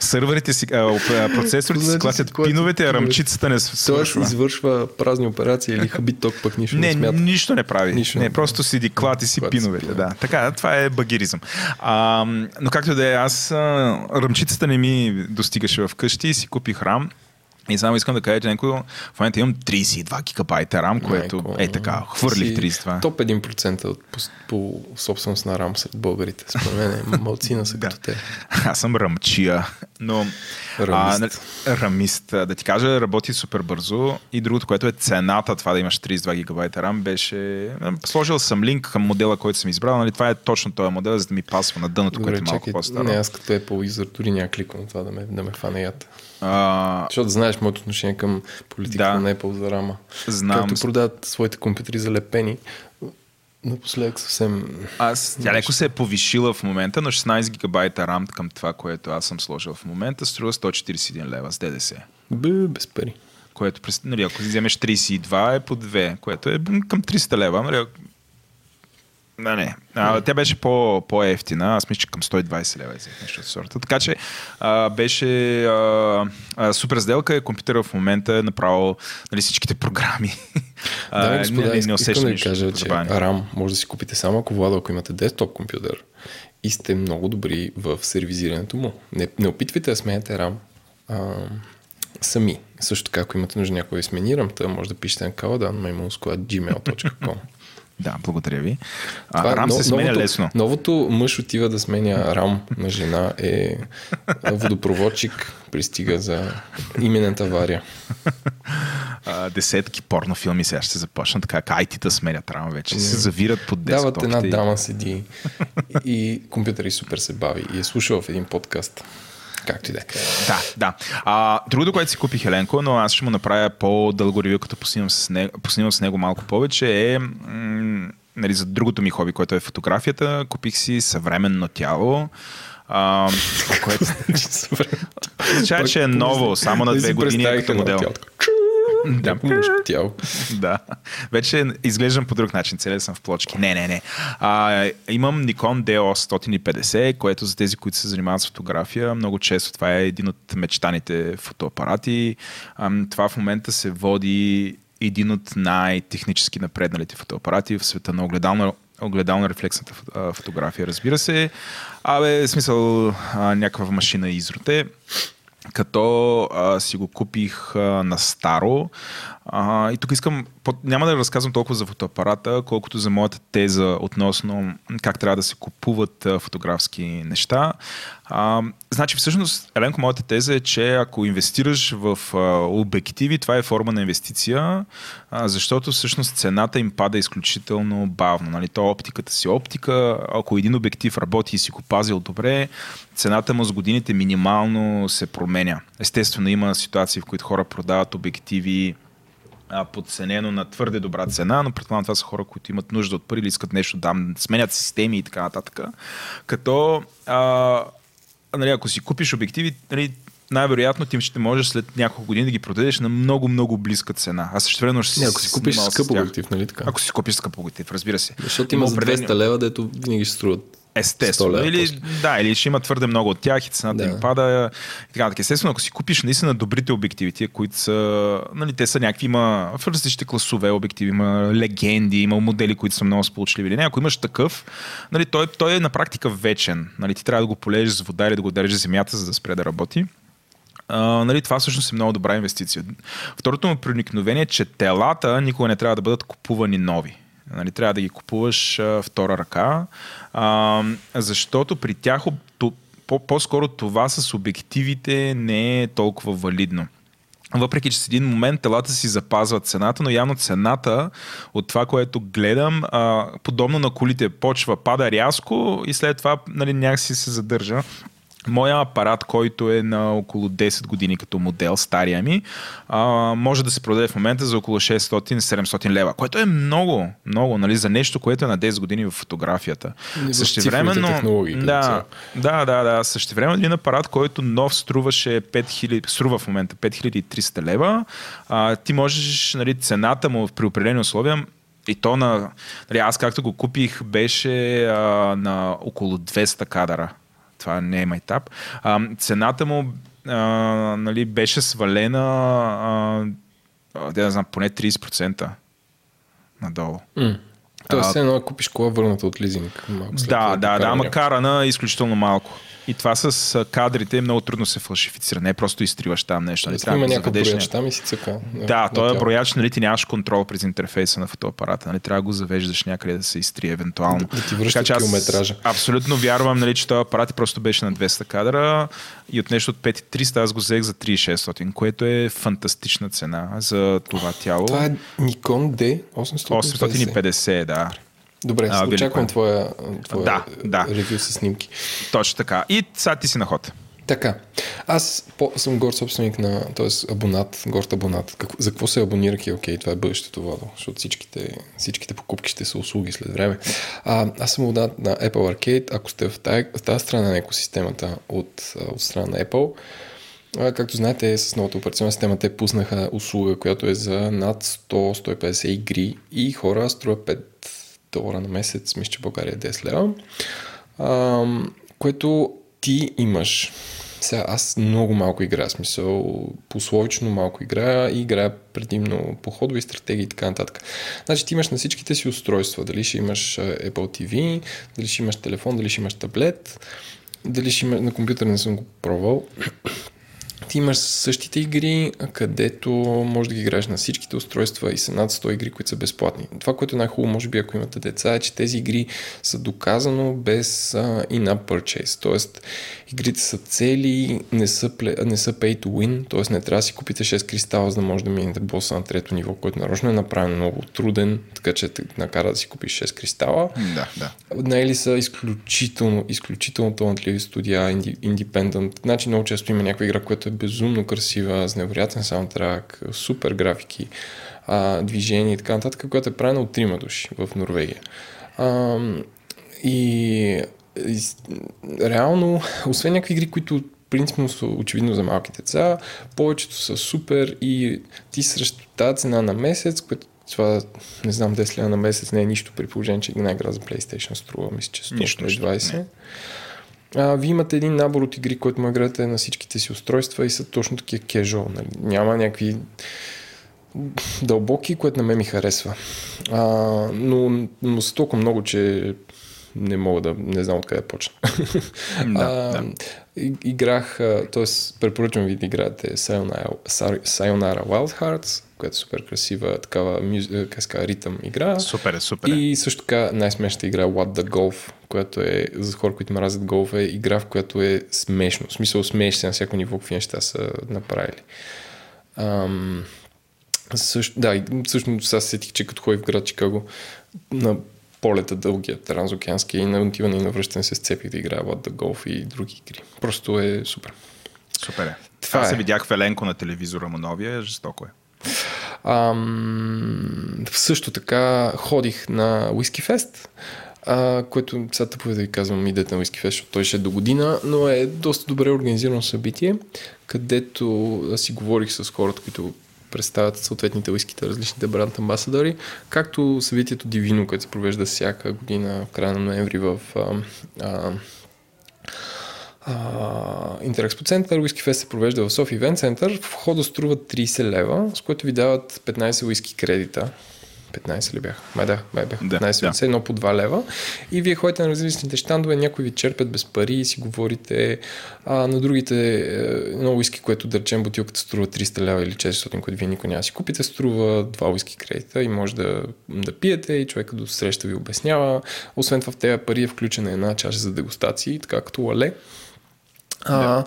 Speaker 7: сървърите си, а, процесорите си
Speaker 6: Значи
Speaker 7: клатят
Speaker 6: си
Speaker 7: пиновете, а ръмчицата не
Speaker 6: Тоест
Speaker 7: свършва.
Speaker 6: извършва празни операции или хабиток пък нищо не,
Speaker 7: Не,
Speaker 6: смята.
Speaker 7: нищо не прави.
Speaker 6: Нищо
Speaker 7: не,
Speaker 6: не
Speaker 7: просто седи, клати си
Speaker 6: Клати си
Speaker 7: пиновете.
Speaker 6: пиновете.
Speaker 7: Да. Така, това е багиризъм. А, но както да е, аз а, ръмчицата не ми достигаше вкъщи и си купих рам. И само искам да кажа, че някой, в момента имам 32 гигабайта рам, което
Speaker 6: Майко,
Speaker 7: е така, хвърлих
Speaker 6: си
Speaker 7: 32.
Speaker 6: Топ 1% от, по, по собственост на рам сред българите. Според мен е малцина са като те.
Speaker 7: Аз съм ръмчия, но...
Speaker 6: Рамист.
Speaker 7: нали, рамист. Да ти кажа, работи супер бързо. И другото, което е цената, това да имаш 32 гигабайта RAM, беше... Сложил съм линк към модела, който съм избрал. Нали, това е точно този модел, за да ми пасва на дъното,
Speaker 6: Добре,
Speaker 7: което е малко по-старо.
Speaker 6: не, аз като Apple user дори няма кликвам това да ме, да ме фане ята.
Speaker 7: А,
Speaker 6: Защото знаеш моето отношение към политиката
Speaker 7: Да.
Speaker 6: на Apple за рама.
Speaker 7: Знам.
Speaker 6: Както продават своите компютри за лепени, напоследък съвсем...
Speaker 7: аз, тя леко се е повишила в момента, но 16 гигабайта RAM към това, което аз съм сложил в момента, струва 141 лева с ДДС.
Speaker 6: Бе, без пари.
Speaker 7: Което, нали, ако си вземеш 32 е по 2, което е към 300 лева. Нали, ако- не. А, тя беше по, по-ефтина. Аз мисля, че към 120 лева е нещо от сорта. Така че а, беше а, а, супер сделка. и Компютъра в момента е направил нали, всичките програми.
Speaker 6: Да,
Speaker 7: А,
Speaker 6: господа,
Speaker 7: не, не
Speaker 6: искам, да ви кажа, че. RAM може да си купите само ако влада, ако имате десктоп компютър и сте много добри в сервизирането му. Не, не опитвайте да сменяте RAM а, сами. Също така, ако имате нужда някой да смени RAM, може да пишете на kaladan.gmail.com
Speaker 7: Да, благодаря ви. А,
Speaker 6: Това е
Speaker 7: Рам
Speaker 6: но-
Speaker 7: се сменя
Speaker 6: новото,
Speaker 7: лесно.
Speaker 6: Новото мъж отива да сменя рам на жена е водопроводчик, пристига за именната авария.
Speaker 7: А, десетки порнофилми сега ще започнат така, IT-та сменят рам вече. Се завират под
Speaker 6: Дават една
Speaker 7: десктопите.
Speaker 6: дама седи и компютър и супер се бави и е слушал в един подкаст. Както и да е.
Speaker 7: Да, да. А, другото, което си купих Еленко, но аз ще му направя по-дълго ревю, като поснимам с него, поснимам с него малко повече, е м- нали, за другото ми хоби, което е фотографията. Купих си съвременно тяло. А, което означава, че е ново, само на две години е като модел.
Speaker 6: Да, мъжко тяло.
Speaker 7: Да. Вече изглеждам по друг начин. Целият съм в плочки. Не, не, не. А, имам Nikon D850, което за тези, които се занимават с фотография, много често това е един от мечтаните фотоапарати. Ам, това в момента се води един от най-технически напредналите фотоапарати в света на огледална огледална рефлексната фото- а, фотография, разбира се. Абе, смисъл, а, някаква машина изроте като а, си го купих а, на старо. А, и тук искам, по, няма да разказвам толкова за фотоапарата, колкото за моята теза относно как трябва да се купуват а, фотографски неща. А, значи всъщност, Еленко, моята теза е, че ако инвестираш в а, обективи, това е форма на инвестиция, а, защото всъщност цената им пада изключително бавно. Нали? То оптиката си оптика, ако един обектив работи и си го пазил добре, цената му с годините минимално се променя. Естествено, има ситуации, в които хора продават обективи подценено на твърде добра цена, но предполагам това са хора, които имат нужда от пари или искат нещо да сменят системи и така нататък. Като а, нали, ако си купиш обективи, нали, най-вероятно ти ще можеш след няколко години да ги продадеш на много, много близка цена. А също време ще
Speaker 6: Не, ако си купиш скъп обектив, нали така?
Speaker 7: Ако си купиш скъп обектив, разбира се.
Speaker 6: Защото има за
Speaker 7: определени-
Speaker 6: 200 лева, дето винаги ще струват
Speaker 7: Естествено.
Speaker 6: 100 лева
Speaker 7: Или, да, или ще има твърде много от тях и цената
Speaker 6: Да.
Speaker 7: им пада. И така, така. Естествено, ако си купиш наистина добрите обективи, тия, които са, нали, те са някакви, има в различните класове обективи, има легенди, има модели, които са много сполучливи. Или не, ако имаш такъв, нали, той, той е на практика вечен. Нали, ти трябва да го полежиш с вода или да го държиш земята, за да спре да работи. А, нали, това всъщност е много добра инвестиция. Второто му проникновение е, че телата никога не трябва да бъдат купувани нови. Нали, трябва да ги купуваш а, втора ръка, а, защото при тях по-скоро това с обективите не е толкова валидно. Въпреки, че с един момент телата си запазват цената, но явно цената от това, което гледам, а, подобно на колите, почва, пада рязко и след това нали, някакси се задържа. Моя апарат, който е на около 10 години като модел, стария ми, а, може да се продаде в момента за около 600-700 лева, което е много, много, нали, за нещо, което е на 10 години в фотографията. Същевременно,
Speaker 6: технологии
Speaker 7: да, да, да, да. Същевременно един апарат, който нов струваше 5000, струва в момента 5300 лева, а, ти можеш, нали, цената му при определени условия и то на... Нали, аз както го купих, беше а, на около 200 кадъра. Това не е майтап. А, цената му а, нали, беше свалена а, да знам, поне 30% надолу.
Speaker 6: Тоест, едно да купиш кола върната от лизинг. Малко след
Speaker 7: Да, да, да, ама карана е изключително малко. И това с кадрите е много трудно се фалшифицира. Не е просто изтриваш там нещо. Нали?
Speaker 6: Тоест, има
Speaker 7: да
Speaker 6: някакъв брояч там и си цъка.
Speaker 7: Да, той е брояч, нали ти нямаш контрол през интерфейса на фотоапарата. Нали? Трябва да го завеждаш някъде да се изтрие евентуално.
Speaker 6: Да ти връща
Speaker 7: Така
Speaker 6: километража.
Speaker 7: Абсолютно вярвам, нали, че този апарат просто беше на 200 кадра и от нещо от 5300 аз го взех за 3600, което е фантастична цена за това тяло.
Speaker 6: Това е Nikon D850.
Speaker 7: 850, да.
Speaker 6: Добре,
Speaker 7: А,
Speaker 6: очаквам твоя, твоя
Speaker 7: Да, да.
Speaker 6: ревю с снимки.
Speaker 7: Точно така. И сега ти си на ход.
Speaker 6: Така, аз по, съм горд собственик на, т.е. абонат, горд абонат. Какво, за какво се абонирах и окей, това е бъдещето, Владо, защото всичките, всичките покупки ще са услуги след време. А, аз съм абонат на Apple Arcade, ако сте в тази, в тази страна на екосистемата от, от страна на Apple, а, както знаете, с новата операционна система те пуснаха услуга, която е за над 100-150 игри и хора струва 5 долара на месец, мисля, че България е 10 лева, а, което ти имаш. Сега аз много малко играя, смисъл пословично малко играя и играя предимно по ходови стратегии и така нататък. Значи ти имаш на всичките си устройства, дали ще имаш Apple TV, дали ще имаш телефон, дали ще имаш таблет, дали ще имаш на компютър не съм го пробвал. Ти имаш същите игри, където можеш да ги играеш на всичките устройства и са над 100 игри, които са безплатни. Това, което е най-хубаво, може би, ако имате деца, е, че тези игри са доказано без uh, in-app purchase. Тоест, игрите са цели, не са, не са pay to win, т.е. не трябва да си купите 6 кристала, за да може да минете боса на трето ниво, който нарочно е направен много труден, така че те накара да си купиш 6 кристала.
Speaker 7: Да, да.
Speaker 6: Наели са изключително, изключително талантливи студия, инди, independent. Значи много често има някаква игра, която е безумно красива, с невероятен саундтрак, супер графики, а, движение и така нататък, която е правена от трима души в Норвегия. А, и, и реално, освен някакви игри, които принципно са очевидно за малки деца, повечето са супер и ти срещу тази цена на месец, което това, не знам, 10 лева на месец не е нищо при положение, че една игра за PlayStation струва, мисля, че
Speaker 7: Нищо, нищо,
Speaker 6: 120. А, вие имате един набор от игри, който му играете на всичките си устройства и са точно такива casual. Нали? Няма някакви дълбоки, което на мен ми харесва. А, но, но са толкова много, че не мога да, не знам откъде почна.
Speaker 7: Да,
Speaker 6: а,
Speaker 7: да.
Speaker 6: Играх, т.е. препоръчвам ви да играете Sayonara, Wild Hearts, която е супер красива, такава мюз- как се казва, ритъм игра.
Speaker 7: Супер е, супер е.
Speaker 6: И също така най-смешната игра What the Golf, която е за хора, които мразят голф, е игра, в която е смешно. В смисъл смееш се на всяко ниво, какви неща са направили. Ам, също, да, всъщност сега се сетих, че като ходих в град Чикаго на полета дългия трансокеански и на отиване и на връщане се сцепих да играя What the Golf и други игри. Просто е супер.
Speaker 7: Супер е.
Speaker 6: Това
Speaker 7: Аз се
Speaker 6: е.
Speaker 7: видях в Еленко на телевизора му новия, жестоко е.
Speaker 6: Ам, също така ходих на Whisky Fest, а, което сега тъпо е да ви казвам идете на Whisky Fest, защото той ще е до година, но е доста добре организирано събитие, където си говорих с хората, които представят съответните уиските, различните бранд амбасадори, както събитието Дивино, което се провежда всяка година в края на ноември в а, а, Интерекспо център, Уиски Фест се провежда в София Ивент център. Входа струва 30 лева, с което ви дават 15 уиски кредита. 15 ли бяха? Май да, май бяха. 15 да, да. едно по 2 лева. И вие ходите на различните щандове, някои ви черпят без пари и си говорите. А на другите е, едно уиски, което да речем бутилката струва 300 лева или 400, което вие никой няма си купите, струва 2 уиски кредита и може да, да пиете и човека до среща ви обяснява. Освен това в тези пари е включена една чаша за дегустации, така като лале. А,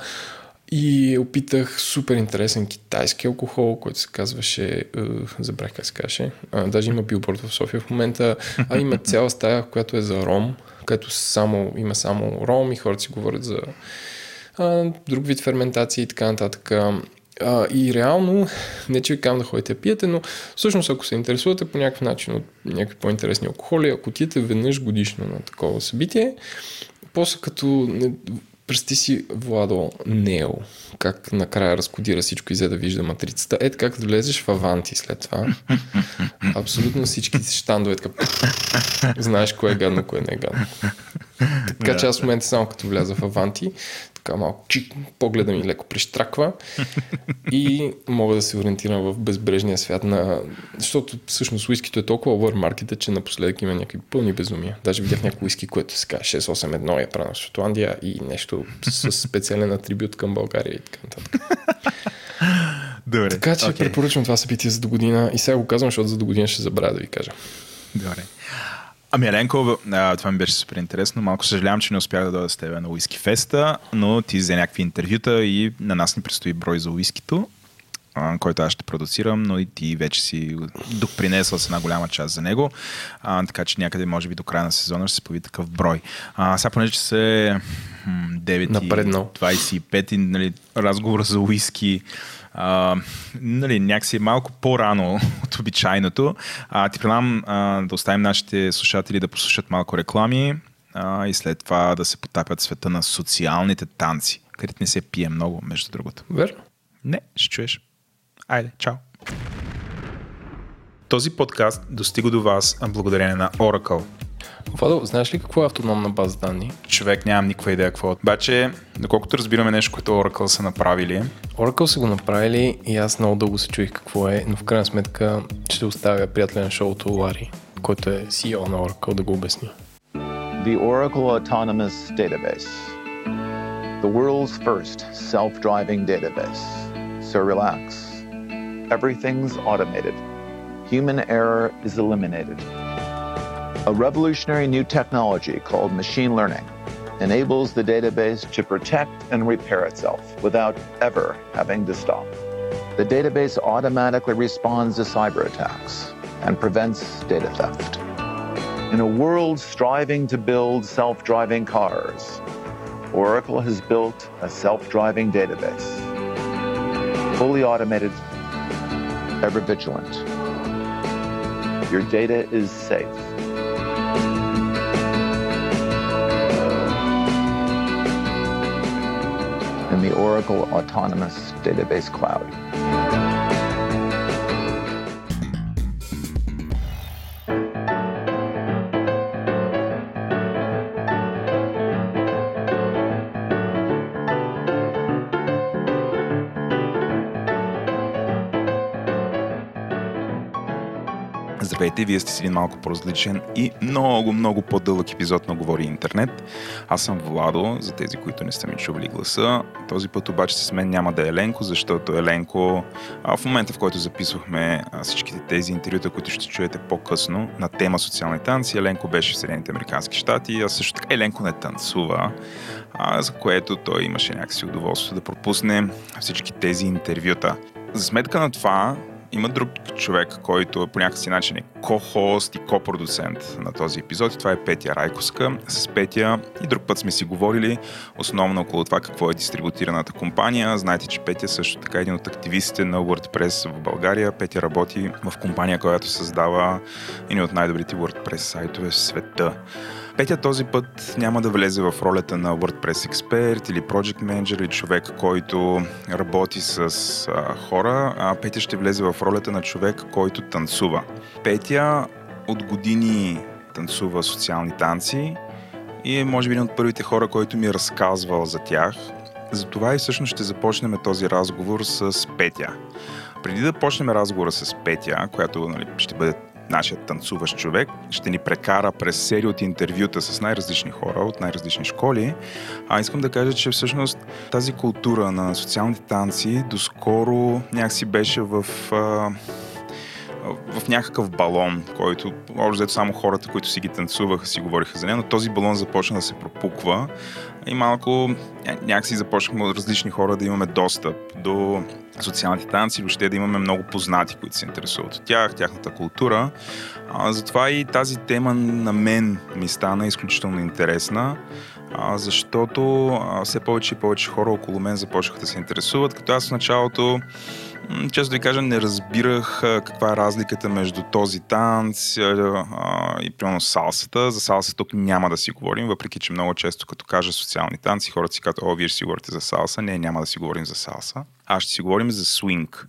Speaker 6: и опитах супер интересен китайски алкохол, който се казваше, uh, забрах как се uh, даже има билборд в София в момента, а има цяла стая, която е за ром, където само, има само ром и хората си говорят за uh, друг вид ферментации и така нататък. Uh, и реално, не че ви кам да ходите пиете, но всъщност ако се интересувате по някакъв начин от някакви по-интересни алкохоли, ако отидете веднъж годишно на такова събитие, после като Представи си Владо Нео, как накрая разкодира всичко и взе да вижда матрицата. Ето как влезеш в Аванти след това. Абсолютно всички щандове така. Знаеш кое е гадно, кое не е гадно. Така че аз в момента само като вляза в Аванти, така малко чик, погледа ми леко прищраква и мога да се ориентирам в безбрежния свят на... Защото всъщност уискито е толкова овермаркета, че напоследък има някакви пълни безумия. Даже видях някой уиски, което се казва 681 е правено в Шотландия и нещо с специален атрибют към България и така нататък.
Speaker 7: Добре.
Speaker 6: Така че okay. препоръчвам това събитие за до година и сега го казвам, защото за до година ще забравя да ви кажа.
Speaker 7: Добре. Ами, Еленко, а, това ми беше супер интересно. Малко съжалявам, че не успях да дойда с теб на Уиски Феста, но ти взе някакви интервюта и на нас ни предстои брой за уискито, а, който аз ще продуцирам, но и ти вече си допринесла с една голяма част за него. А, така че някъде, може би до края на сезона ще се появи такъв брой. А, сега, понеже се 9.25 и нали, разговор за уиски а, нали, някакси малко по-рано от обичайното. А, ти предлагам да оставим нашите слушатели да послушат малко реклами а, и след това да се потапят света на социалните танци, където не се пие много, между другото.
Speaker 6: Верно?
Speaker 7: Не, ще чуеш. Айде, чао! Този подкаст достига до вас благодарение на Oracle –
Speaker 6: Владо, знаеш ли какво е автономна база данни?
Speaker 7: Човек нямам никаква идея какво. е. Обаче, доколкото разбираме нещо, което Oracle са направили.
Speaker 6: Oracle са го направили и аз много дълго се чуих какво е, но в крайна сметка ще оставя приятеля на шоуто Лари, който е CEO на Oracle да го обясни.
Speaker 9: The Oracle Autonomous Database. The world's first self-driving database. So relax. Everything's automated. Human error is eliminated. A revolutionary new technology called machine learning enables the database to protect and repair itself without ever having to stop. The database automatically responds to cyber attacks and prevents data theft. In a world striving to build self driving cars, Oracle has built a self driving database. Fully automated, ever vigilant. Your data is safe. The Oracle Autonomous Database Cloud.
Speaker 7: Здравейте, вие сте си един малко по-различен и много, много по-дълъг епизод на Говори Интернет. Аз съм Владо, за тези, които не сте ми чували гласа. Този път обаче с мен няма да е Еленко, защото Еленко а, в момента, в който записвахме всичките тези интервюта, които ще чуете по-късно на тема социални танци, Еленко беше в Съединените Американски щати, а също така Еленко не танцува, а, за което той имаше някакси удоволствие да пропусне всички тези интервюта. За сметка на това, има друг човек, който по някакъв начин е ко-хост и ко-продуцент на този епизод и това е Петя Райковска. С Петя и друг път сме си говорили основно около това какво е дистрибутираната компания. Знаете, че Петя също така е един от активистите на WordPress в България. Петя работи в компания, която създава един от най-добрите WordPress сайтове в света. Петя този път няма да влезе в ролята на WordPress експерт или Project Manager или човек, който работи с а, хора, а Петя ще влезе в ролята на човек, който танцува. Петя от години танцува социални танци и е може би един от първите хора, който ми е разказвал за тях. Затова и всъщност ще започнем този разговор с Петя. Преди да почнем разговора с Петя, която нали, ще бъде нашият танцуващ човек ще ни прекара през серия от интервюта с най-различни хора от най-различни школи. А искам да кажа, че всъщност тази култура на социалните танци доскоро някакси беше в в някакъв балон, който общо само хората, които си ги танцуваха, си говориха за нея, но този балон започна да се пропуква и малко някакси започнахме от различни хора да имаме достъп до социалните танци, въобще да имаме много познати, които се интересуват от тях, тяхната култура. А, затова и тази тема на мен ми стана изключително интересна, а, защото а, все повече и повече хора около мен започнаха да се интересуват, като аз в началото често ви кажа, не разбирах каква е разликата между този танц и примерно салсата. За салса тук няма да си говорим, въпреки че много често като кажа социални танци, хората си казват, о, вие ще си говорите за салса. Не, няма да си говорим за салса. А ще си говорим за свинг.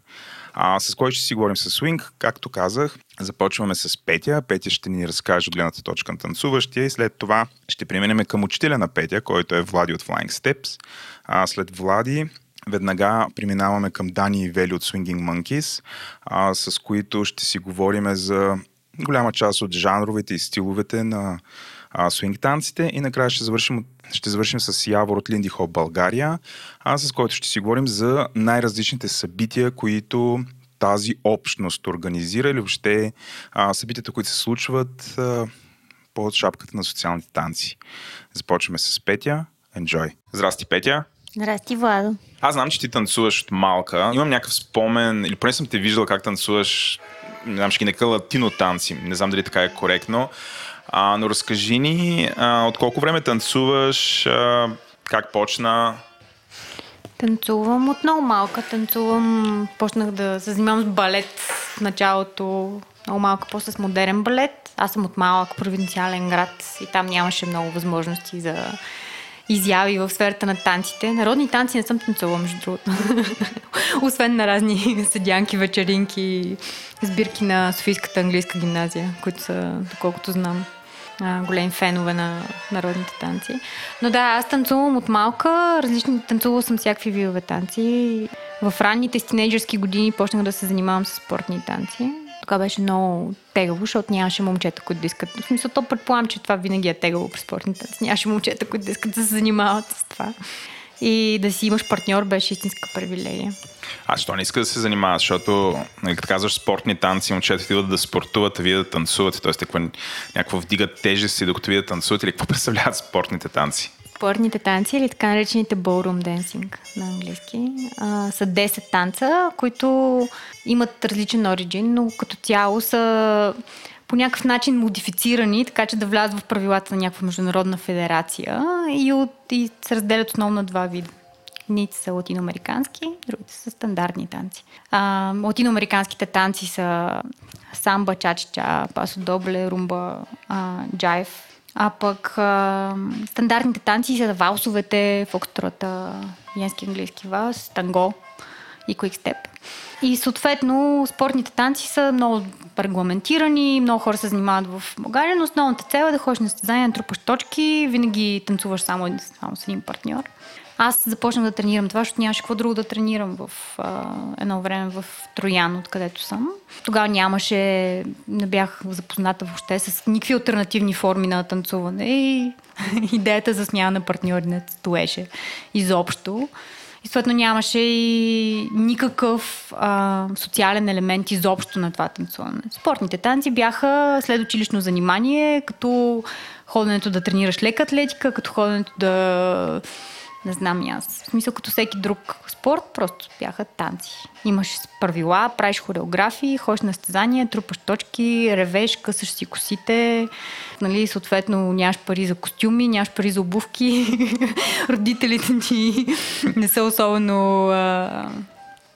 Speaker 7: А с кой ще си говорим с свинг? Както казах, започваме с Петя. Петя ще ни разкаже от гледната точка на танцуващия и след това ще преминем към учителя на Петя, който е Влади от Flying Steps. А след Влади Веднага преминаваме към Дани и Вели от Swinging Monkeys, а, с които ще си говорим за голяма част от жанровете и стиловете на а, свинг танците и накрая ще завършим, ще завършим с Явор от Линди Хоп България, а, с който ще си говорим за най-различните събития, които тази общност организира или въобще а, събитията, които се случват а, под шапката на социалните танци. Започваме с Петя. Enjoy! Здрасти, Петя!
Speaker 10: Здрасти, Владо.
Speaker 7: Аз знам, че ти танцуваш от малка. Имам някакъв спомен, или поне съм те виждал как танцуваш, не знам, ще ги нека латино танци. Не знам дали така е коректно. А, но разкажи ни, а, от колко време танцуваш, а, как почна?
Speaker 1: Танцувам от много малка. Танцувам, почнах да се занимавам с балет в началото. Много малко, после с модерен балет. Аз съм от малък провинциален град и там нямаше много възможности за изяви в сферата на танците. Народни танци не съм танцувала, между другото. Освен на разни седянки, вечеринки, сбирки на Софийската английска гимназия, които са, доколкото знам, големи фенове на народните танци. Но да, аз танцувам от малка, различни, танцувала съм всякакви видове танци. В ранните с тинейджърски години почнах да се занимавам с спортни танци. Тогава беше много тегаво, защото нямаше момчета, които да искат. В смисъл, то предполагам, че това винаги е тегаво при спортните. Нямаше момчета, които да искат да се занимават с това. И да си имаш партньор беше истинска привилегия.
Speaker 7: А що не иска да се занимава? Защото, нали, като казваш спортни танци, момчета идват да спортуват, а вие да танцувате. Тоест, някаква вдигат тежести, докато вие да танцувате. Или какво представляват спортните танци?
Speaker 1: Спортните танци или така наречените ballroom dancing на английски а, са 10 танца, които имат различен оригин, но като цяло са по някакъв начин модифицирани, така че да влязат в правилата на някаква международна федерация и, от, и се разделят основно на два вида. Едните са латиноамерикански, другите са стандартни танци. А, латиноамериканските танци са самба, чачича, пасо добле, румба, джайв, а пък а, стандартните танци са валсовете, фокстрота, янски английски валс, танго и квикстеп. И съответно спортните танци са много регламентирани, много хора се занимават в България, но основната цел е да ходиш на състезания, натрупаш точки, винаги танцуваш само, само с един партньор. Аз започнах да тренирам това, защото нямаше какво друго да тренирам в а, едно време в Троян, откъдето съм. Тогава нямаше, не бях запозната въобще с никакви альтернативни форми на танцуване и идеята за смяна на партньори не стоеше изобщо. И съответно нямаше и никакъв а, социален елемент изобщо на това танцуване. Спортните танци бяха след училищно занимание, като ходенето да тренираш лека атлетика, като ходенето да Не знам и аз. В смисъл, като всеки друг спорт, просто бяха танци. Имаш правила, правиш хореографии, ходиш на стезания, трупаш точки, ревеш, късаш си косите. Нали, съответно, нямаш пари за костюми, нямаш пари за обувки. Родителите ти не са особено а,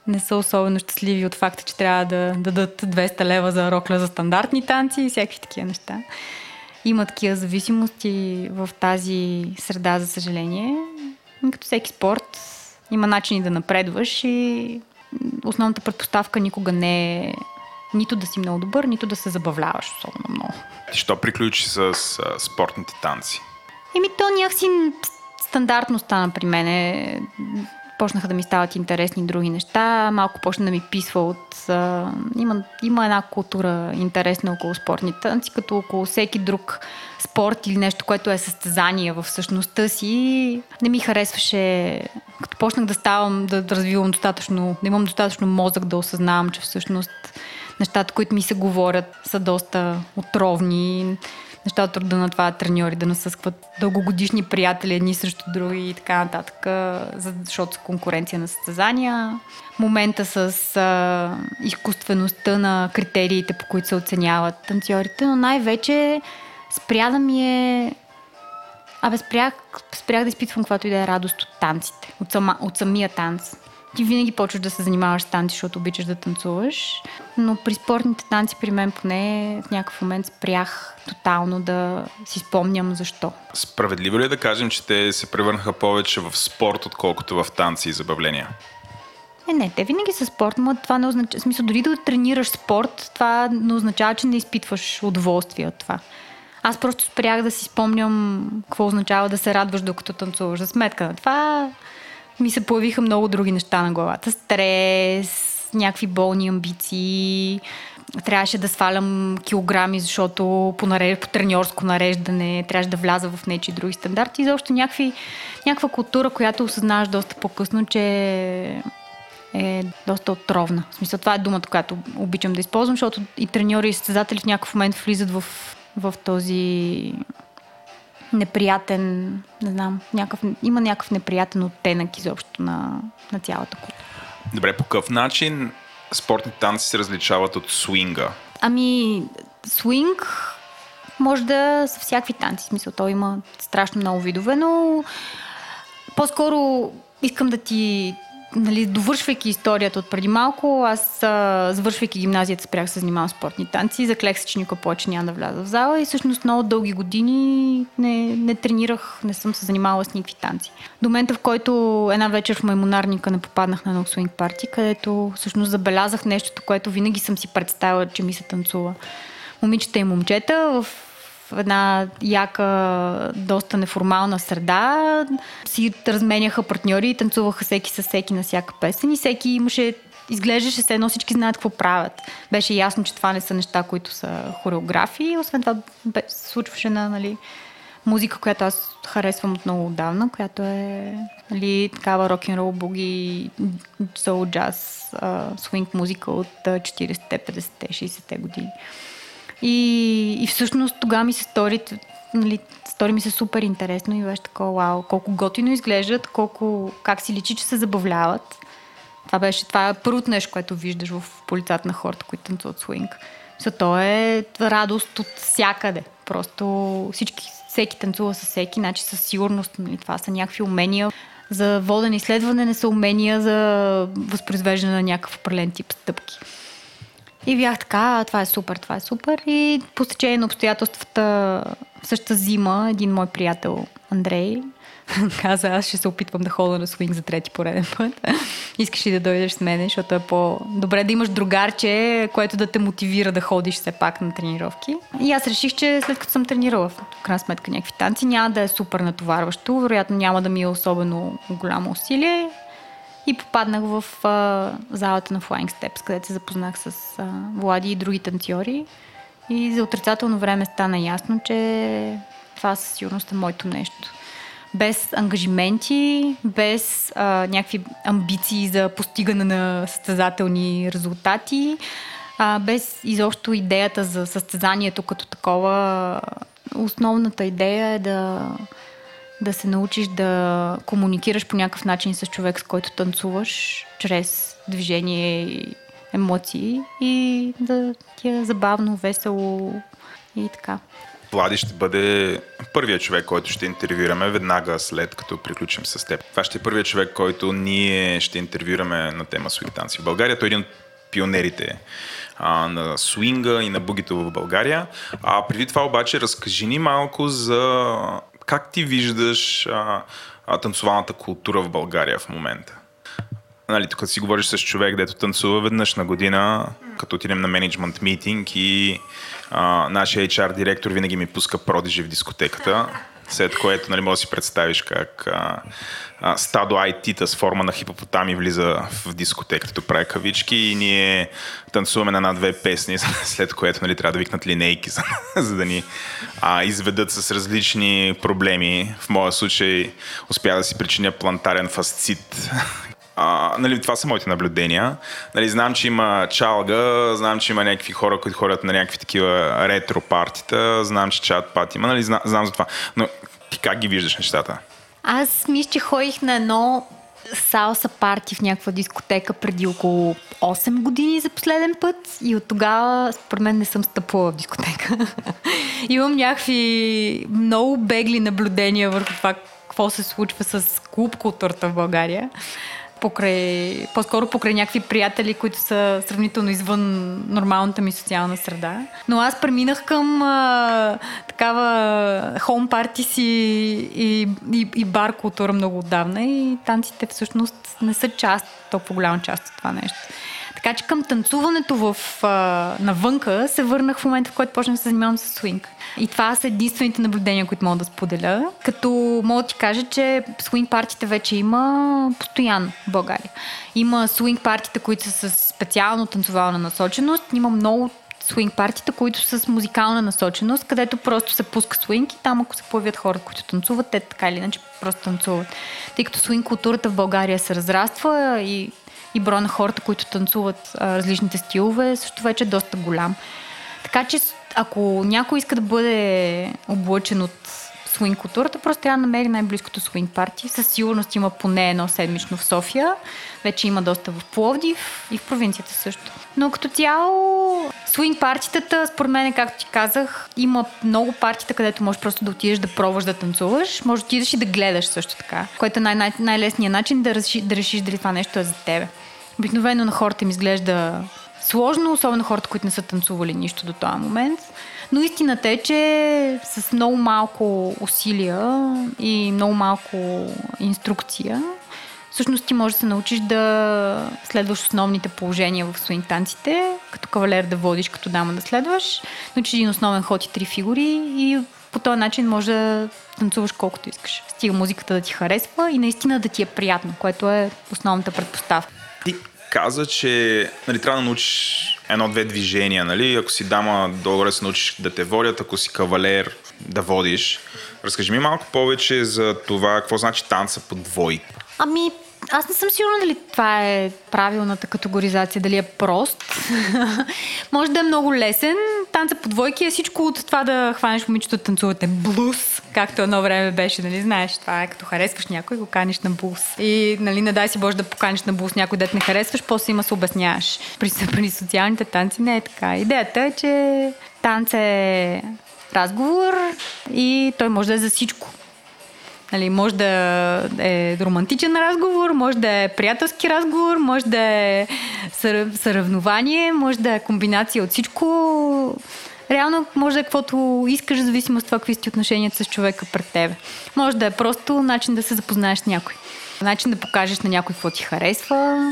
Speaker 1: не са особено щастливи от факта, че трябва да дадат 200 лева за рокля за стандартни танци и всякакви такива неща. Има такива зависимости в тази среда, за съжаление. Като всеки спорт, има начини да напредваш и основната предпоставка никога не е нито да си много добър, нито да се забавляваш особено много.
Speaker 7: Ти що приключи с а, спортните танци?
Speaker 1: Еми, то някакси стандартно стана при мене почнаха да ми стават интересни други неща, малко почна да ми писва от... А, има, има една култура интересна около спортни танци, като около всеки друг спорт или нещо, което е състезание в същността си, не ми харесваше, като почнах да ставам, да, развивам достатъчно, да имам достатъчно мозък да осъзнавам, че всъщност нещата, които ми се говорят, са доста отровни неща от рода на това треньори да насъскват дългогодишни приятели едни срещу други и така нататък, защото са конкуренция на състезания. Момента с а, изкуствеността на критериите, по които се оценяват танцорите, но най-вече спря да ми е Абе, спрях, спрях да изпитвам каквато и да е радост от танците, от, сама, от самия танц ти винаги почваш да се занимаваш с танци, защото обичаш да танцуваш. Но при спортните танци, при мен поне, в някакъв момент спрях тотално да си спомням защо.
Speaker 7: Справедливо ли е да кажем, че те се превърнаха повече в спорт, отколкото в танци и забавления?
Speaker 1: Не, не, те винаги са спорт, но това не означава, в смисъл, дори да тренираш спорт, това не означава, че не изпитваш удоволствие от това. Аз просто спрях да си спомням какво означава да се радваш докато танцуваш. За сметка на това ми се появиха много други неща на главата. Стрес, някакви болни амбиции, трябваше да свалям килограми, защото по, нареж... по треньорско нареждане трябваше да вляза в нечи други стандарти. И защо някакви, някаква култура, която осъзнаваш доста по-късно, че е доста отровна. В смисъл, това е думата, която обичам да използвам, защото и треньори и състезатели в някакъв момент влизат в, в този неприятен, не знам, някакъв, има някакъв неприятен оттенък изобщо на, на цялата култура.
Speaker 7: Добре, по какъв начин спортните танци се различават от свинга?
Speaker 1: Ами, свинг може да са всякакви танци. В смисъл, то има страшно много видове, но по-скоро искам да ти нали, довършвайки историята от преди малко, аз а, завършвайки гимназията спрях се занимавам спортни танци, заклех се, че никога повече няма да вляза в зала и всъщност много дълги години не, не тренирах, не съм се занимавала с никакви танци. До момента, в който една вечер в Маймонарника не попаднах на ног свинг парти, където всъщност забелязах нещото, което винаги съм си представила, че ми се танцува. Момичета и момчета в една яка, доста неформална среда. Си разменяха партньори и танцуваха всеки с всеки на всяка песен и всеки имаше изглеждаше се едно всички знаят какво правят. Беше ясно, че това не са неща, които са хореографии. Освен това се случваше на нали, музика, която аз харесвам от много отдавна, която е нали, такава рок-н-рол, буги, соул, джаз, свинг музика от 40-те, 50-те, 60-те години. И, и всъщност тогава ми се стори, нали, стори ми се супер интересно и беше такова, вау, колко готино изглеждат, колко, как си личи, че се забавляват. Това беше, това е първото нещо, което виждаш в полицата на хората, които танцуват свинг. За то е радост от всякъде. Просто всички, всеки танцува с всеки, значи със сигурност нали, това са някакви умения. За воден изследване не са умения за възпроизвеждане на някакъв определен тип стъпки. И бях така, това е супер, това е супер. И по стечение на обстоятелствата в същата зима един мой приятел Андрей каза, аз ще се опитвам да хода на свинг за трети пореден път. Искаш ли да дойдеш с мен, защото е по-добре да имаш другарче, което да те мотивира да ходиш все пак на тренировки. И аз реших, че след като съм тренирала в крайна сметка някакви танци, няма да е супер натоварващо, вероятно няма да ми е особено голямо усилие и попаднах в а, залата на Flying Steps, където се запознах с а, Влади и други танцори. И за отрицателно време стана ясно, че това със сигурност е моето нещо. Без ангажименти, без а, някакви амбиции за постигане на състезателни резултати, а, без изобщо идеята за състезанието като такова. Основната идея е да да се научиш да комуникираш по някакъв начин с човек, с който танцуваш, чрез движение и емоции и да ти е забавно, весело и така.
Speaker 7: Влади ще бъде първият човек, който ще интервюираме веднага след като приключим с теб. Това ще е първият човек, който ние ще интервюираме на тема суит танци в България. Той е един от пионерите а, на свинга и на бугито в България. А преди това обаче разкажи ни малко за как ти виждаш а, а, танцовалната култура в България в момента. Нали, тук си говориш с човек, дето танцува веднъж на година, като отидем на менеджмент митинг и а, нашия HR директор винаги ми пуска продижи в дискотеката, след което нали, може да си представиш как а, а, стадо IT-та с форма на хипопотами влиза в дискотеката, тук прави кавички и ние танцуваме на една-две песни, след което нали, трябва да викнат линейки, за, за да ни а, изведат с различни проблеми. В моя случай успя да си причиня плантарен фасцит, нали, това са моите наблюдения. Нали, знам, че има чалга, знам, че има някакви хора, които ходят на някакви такива ретро партита, знам, че чат пати има, нали, знам, знам за това. Но ти как ги виждаш нещата?
Speaker 1: Аз мисля, че ходих на едно салса парти в някаква дискотека преди около 8 години за последен път и от тогава според мен не съм стъпвала в дискотека. Имам някакви много бегли наблюдения върху това какво се случва с клуб културата в България покрай, по-скоро покрай някакви приятели, които са сравнително извън нормалната ми социална среда. Но аз преминах към а, такава хом парти си и, и, и бар култура много отдавна и танците всъщност не са част, толкова голяма част от това нещо. Така че към танцуването в, а, навънка се върнах в момента, в който почнах да се занимавам с свинг. И това са единствените наблюдения, които мога да споделя. Като мога да ти кажа, че свинг партите вече има постоянно в България. Има свинг партите, които са с специално танцовална насоченост. Има много свинг партита, които са с музикална насоченост, където просто се пуска свинг и там ако се появят хора, които танцуват, те така или иначе просто танцуват. Тъй като свинг културата в България се разраства и и броя на хората, които танцуват а, различните стилове, също вече е доста голям. Така че ако някой иска да бъде облъчен от свинг културата, просто трябва да намери най-близкото свинг парти. Със сигурност има поне едно седмично в София. Вече има доста в Пловдив и в провинцията също. Но като цяло, свинг партитата, според мен, както ти казах, има много партита, където можеш просто да отидеш да пробваш да танцуваш. Може да отидеш и да гледаш също така, което е най- най- най-лесният начин да, реши, да решиш дали това нещо е за тебе. Обикновено на хората им изглежда сложно, особено хората, които не са танцували нищо до този момент. Но истината е, че с много малко усилия и много малко инструкция, всъщност ти можеш да се научиш да следваш основните положения в свинг танците, като кавалер да водиш, като дама да следваш, научиш един основен ход и три фигури и по този начин може да танцуваш колкото искаш. Стига музиката да ти харесва и наистина да ти е приятно, което е основната предпоставка.
Speaker 7: Ти каза, че нали, трябва да научиш едно-две движения, нали? Ако си дама, долу се научиш да те водят, ако си кавалер, да водиш. Разкажи ми малко повече за това, какво значи танца по двойка.
Speaker 1: Ами, аз не съм сигурна дали това е правилната категоризация, дали е прост. Може да е много лесен. Танца по двойки е всичко от това да хванеш момичето да танцувате блуз, както едно време беше, нали знаеш, това е като харесваш някой, го каниш на блуз. И нали, не дай си Боже да поканиш на блуз някой, дет не харесваш, после има се обясняваш. При, при социалните танци не е така. Идеята е, че танц е разговор и той може да е за всичко. Нали, може да е романтичен разговор, може да е приятелски разговор, може да е съревнование, може да е комбинация от всичко. Реално може да е каквото искаш, зависимо от това какви сте отношенията с човека пред тебе. Може да е просто начин да се запознаеш с някой. Начин да покажеш на някой какво ти харесва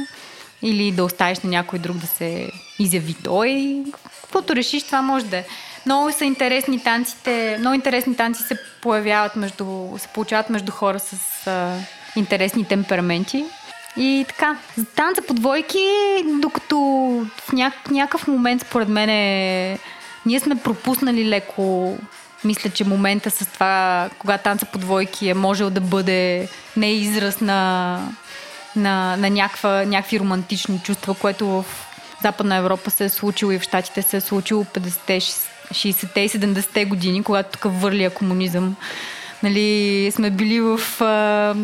Speaker 1: или да оставиш на някой друг да се изяви той. Каквото решиш, това може да е. Много са интересни танците, много интересни танци се появяват между, се получават между хора с а, интересни темпераменти. И така, за танца по двойки, докато в няк- някакъв момент, според мен, е, ние сме пропуснали леко мисля, че момента с това, кога танца по двойки е можел да бъде не израз на, на, на някаква, някакви романтични чувства, което в Западна Европа се е случило и в Штатите се е случило 50-те, 60-те и 70-те години, когато тук върли комунизъм нали, сме били в а,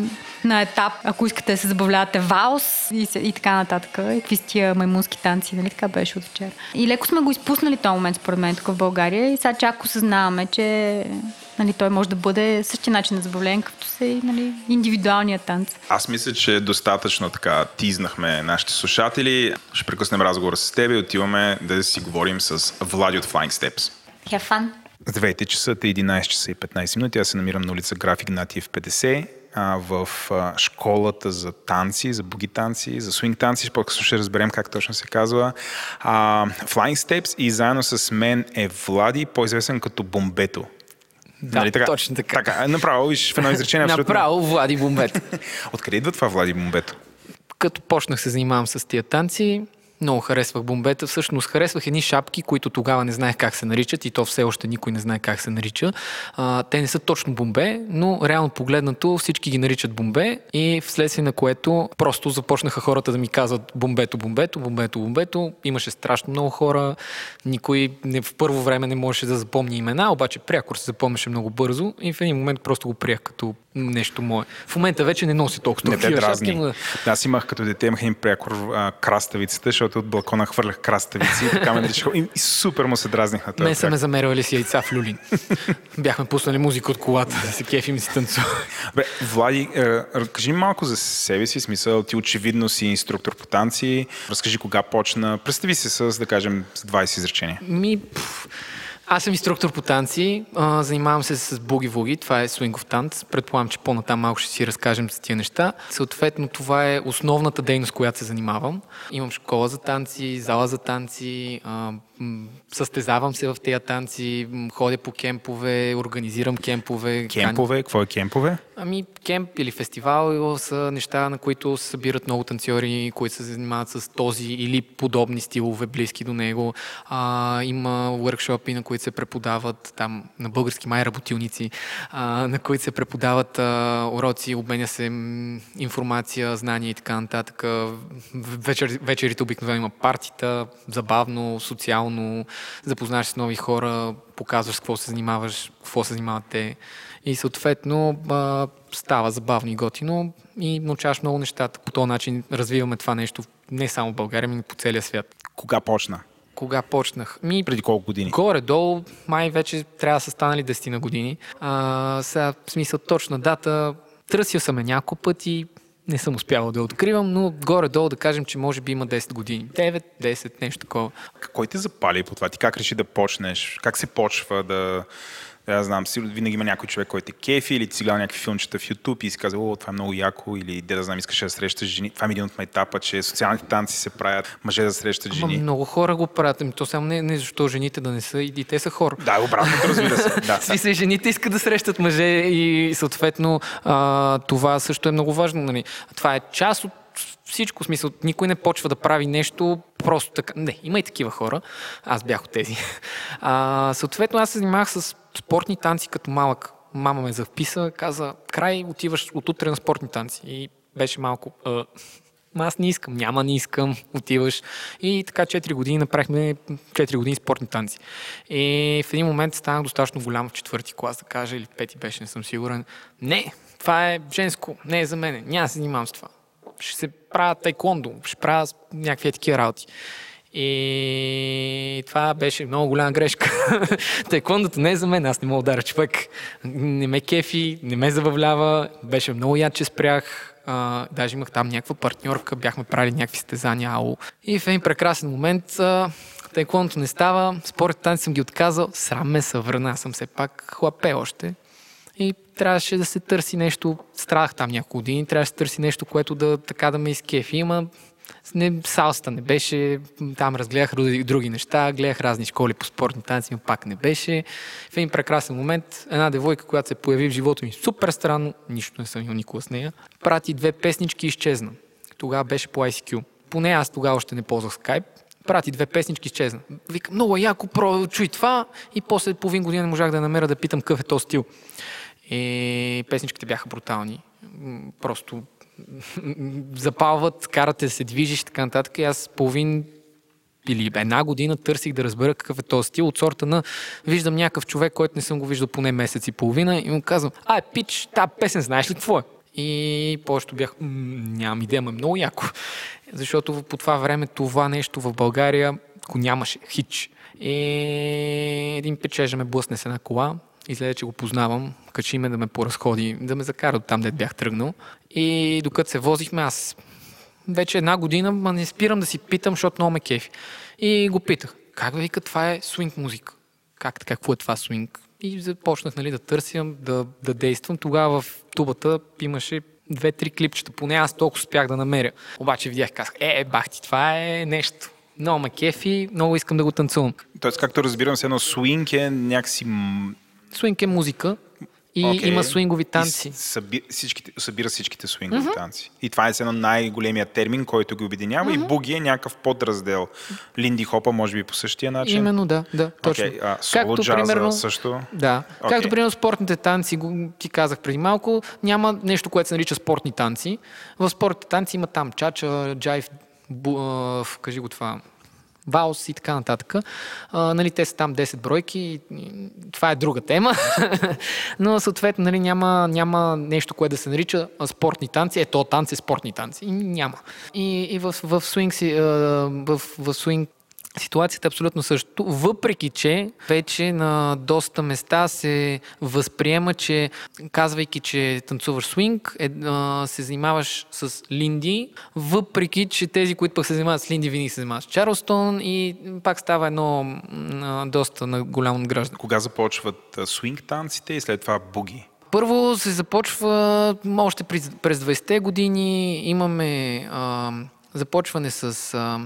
Speaker 1: на етап, ако искате да се забавлявате валс и, и така нататък. И какви са тия маймунски танци, нали така беше от вчера. И леко сме го изпуснали този момент, според мен, тук в България. И сега чак осъзнаваме, че нали, той може да бъде същия начин на забавление, като се нали, индивидуалния танц.
Speaker 7: Аз мисля, че достатъчно така тизнахме нашите слушатели. Ще прекъснем разговора с теб и отиваме да си говорим с Влади от Flying Steps.
Speaker 1: Have fun!
Speaker 7: Здравейте, часът е 11 часа и 15 минути. Аз се намирам на улица Граф Игнатиев 50 а, в а, школата за танци, за буги танци, за свинг танци. По-късно ще разберем как точно се казва. А, Flying Steps и заедно с мен е Влади, по-известен като Бомбето.
Speaker 2: Да,
Speaker 7: Нали така?
Speaker 2: точно така.
Speaker 7: така. Направо, виж, в едно изречение абсолютно.
Speaker 2: Направо Влади Бомбето.
Speaker 7: Откъде идва това Влади Бомбето?
Speaker 2: Като почнах се занимавам с тия танци, много харесвах бомбета. Всъщност харесвах едни шапки, които тогава не знаех как се наричат и то все още никой не знае как се нарича. А, те не са точно бомбе, но реално погледнато всички ги наричат бомбе и вследствие на което просто започнаха хората да ми казват бомбето, бомбето, бомбето, бомбето. Имаше страшно много хора. Никой не, в първо време не можеше да запомни имена, обаче прякор се запомняше много бързо и в един момент просто го приех като нещо мое. В момента вече не носи толкова
Speaker 7: Не те дразни.
Speaker 2: но-
Speaker 7: Аз имах като дете, имах един прякор а, краставицата, защото от балкона хвърлях краставици и така ме наричаха. И, и супер му се дразних на този
Speaker 2: Мен са ме замервали с яйца в люлин. Бяхме пуснали музика от колата, да се кефим и си танцува.
Speaker 7: Бе, Влади, е, разкажи малко за себе си, смисъл, ти очевидно си инструктор по танци. Разкажи кога почна. Представи се с, да кажем, с 20 изречения.
Speaker 2: Ми, пф, аз съм инструктор по танци, а, занимавам се с буги-вуги, това е свингов танц. Предполагам, че по-натам малко ще си разкажем за тия неща. Съответно, това е основната дейност, която се занимавам. Имам школа за танци, зала за танци, а, състезавам се в тези танци, ходя по кемпове, организирам кемпове.
Speaker 7: Кемпове, какво е кемпове?
Speaker 2: Ами, кемп или фестивал са неща, на които се събират много танцори, които се занимават с този или подобни стилове, близки до него. А, има workshopи, на които се преподават там на български май работилници, а, на които се преподават а, уроци, обменя се информация, знания и така нататък. Вечер, вечерите обикновено има партита, забавно, социално, запознаваш с нови хора, показваш с какво се занимаваш, какво се занимават те. И съответно а, става забавно и готино и научаваш много нещата. По този начин развиваме това нещо не само в България, но и по целия свят.
Speaker 7: Кога почна?
Speaker 2: Кога почнах? Ми,
Speaker 7: Преди колко години?
Speaker 2: Горе-долу, май вече трябва да са станали 10 на години. А, сега, в смисъл, точна дата, търсил съм я няколко пъти, не съм успявал да откривам, но горе-долу да кажем, че може би има 10 години. 9, 10, нещо такова.
Speaker 7: Кой те запали по това? Ти как реши да почнеш? Как се почва да... Да, знам, сигурно винаги има някой човек, който е кефи или ти си гледал някакви филмчета в YouTube и си казва, о, това е много яко или де да знам, искаш да срещаш жени. Това е един от етапа, че социалните танци се правят, мъже да срещат
Speaker 2: Ама
Speaker 7: жени.
Speaker 2: много хора го правят. Ами то само не, не защо жените да не са и, те са хора.
Speaker 7: Да, обратното, разбира се. Да.
Speaker 2: Смисъл, жените искат да срещат мъже и съответно а, това също е много важно. Нали. Това е част от всичко. Смисъл, никой не почва да прави нещо просто така. Не, има и такива хора. Аз бях от тези. А, съответно, аз се занимавах с спортни танци като малък. Мама ме записа, каза, край, отиваш от утре на спортни танци. И беше малко... А, аз не искам, няма, не искам, отиваш. И така 4 години направихме 4 години спортни танци. И в един момент станах достатъчно голям в четвърти клас, да кажа, или пети беше, не съм сигурен. Не, това е женско, не е за мене, няма се занимавам с това. Ще се правя тайкондо, ще правя някакви такива работи. И това беше много голяма грешка. Тайкондото не е за мен, аз не мога да ударя човек. Не ме кефи, не ме забавлява. Беше много яд, че спрях. А, даже имах там някаква партньорка, бяхме правили някакви стезания АО. И в един прекрасен момент а, тайкондото не става, според танци съм ги отказал, срам ме се върна, аз съм все пак хлапе още. И трябваше да се търси нещо, страдах там няколко години, трябваше да се търси нещо, което да така да ме изкефи. Има не, салста не беше, там разгледах други, неща, гледах разни школи по спортни танци, но пак не беше. В един прекрасен момент една девойка, която се появи в живота ми супер странно, нищо не съм имал никога с нея, прати две песнички и изчезна. Тогава беше по ICQ. Поне аз тогава още не ползвах Skype. Прати две песнички, изчезна. Викам, много яко, про, чуй това. И после половин година не можах да намеря да питам какъв е този стил. И песничките бяха брутални. Просто запалват, карате се движиш и така нататък. И аз половин или една година търсих да разбера какъв е този стил от сорта на виждам някакъв човек, който не съм го виждал поне месец и половина и му казвам, ай, пич, тази песен знаеш ли какво е? И повечето бях, «М, нямам идея, ма е много яко. Защото по това време това нещо в България го нямаше, хич. И един печежа ме блъсне с една кола, изгледа, че го познавам, качи ме да ме поразходи, да ме закара от там, де бях тръгнал. И докато се возихме, аз вече една година, ма не спирам да си питам, защото много ме кефи. И го питах, как бе, вика, това е свинг музика? Как какво е това свинг? И започнах нали, да търсям, да, да действам. Тогава в тубата имаше две-три клипчета, поне аз толкова успях да намеря. Обаче видях, казах, е, е, бах ти, това е нещо. Много ме кефи, много искам да го танцувам.
Speaker 7: Тоест, както разбирам се, едно свинг е някакси...
Speaker 2: Свинг е музика и
Speaker 7: окей,
Speaker 2: има свингови танци.
Speaker 7: И съби, всичките, събира всичките свингови танци. И това е едно най-големия термин, който ги обединява. И буги е някакъв подраздел. Линди хопа, може би по същия начин.
Speaker 2: Именно, да, да, точно.
Speaker 7: Окей, а, соло джаза също.
Speaker 2: Да.
Speaker 7: Окей.
Speaker 2: Както примерно спортните танци, ти казах преди малко, няма нещо, което се нарича спортни танци. В спортните танци има там чача, джайв, бу, кажи го това, валс и така нататък. А, нали, те са там 10 бройки. Това е друга тема. Но съответно нали, няма, няма нещо, което да се нарича спортни танци. Ето, танци, спортни танци. Няма. И, и в, в, свинг, си, в, в свинг Ситуацията е абсолютно същото, въпреки че вече на доста места се възприема, че казвайки, че танцуваш свинг, е, а, се занимаваш с линди, въпреки че тези, които пък се занимават с линди, винаги се занимават с Чарлстон и пак става едно а, доста на голямо надграждане.
Speaker 7: Кога започват свинг танците и след това буги?
Speaker 2: Първо се започва още през, през 20-те години. Имаме а, започване с а,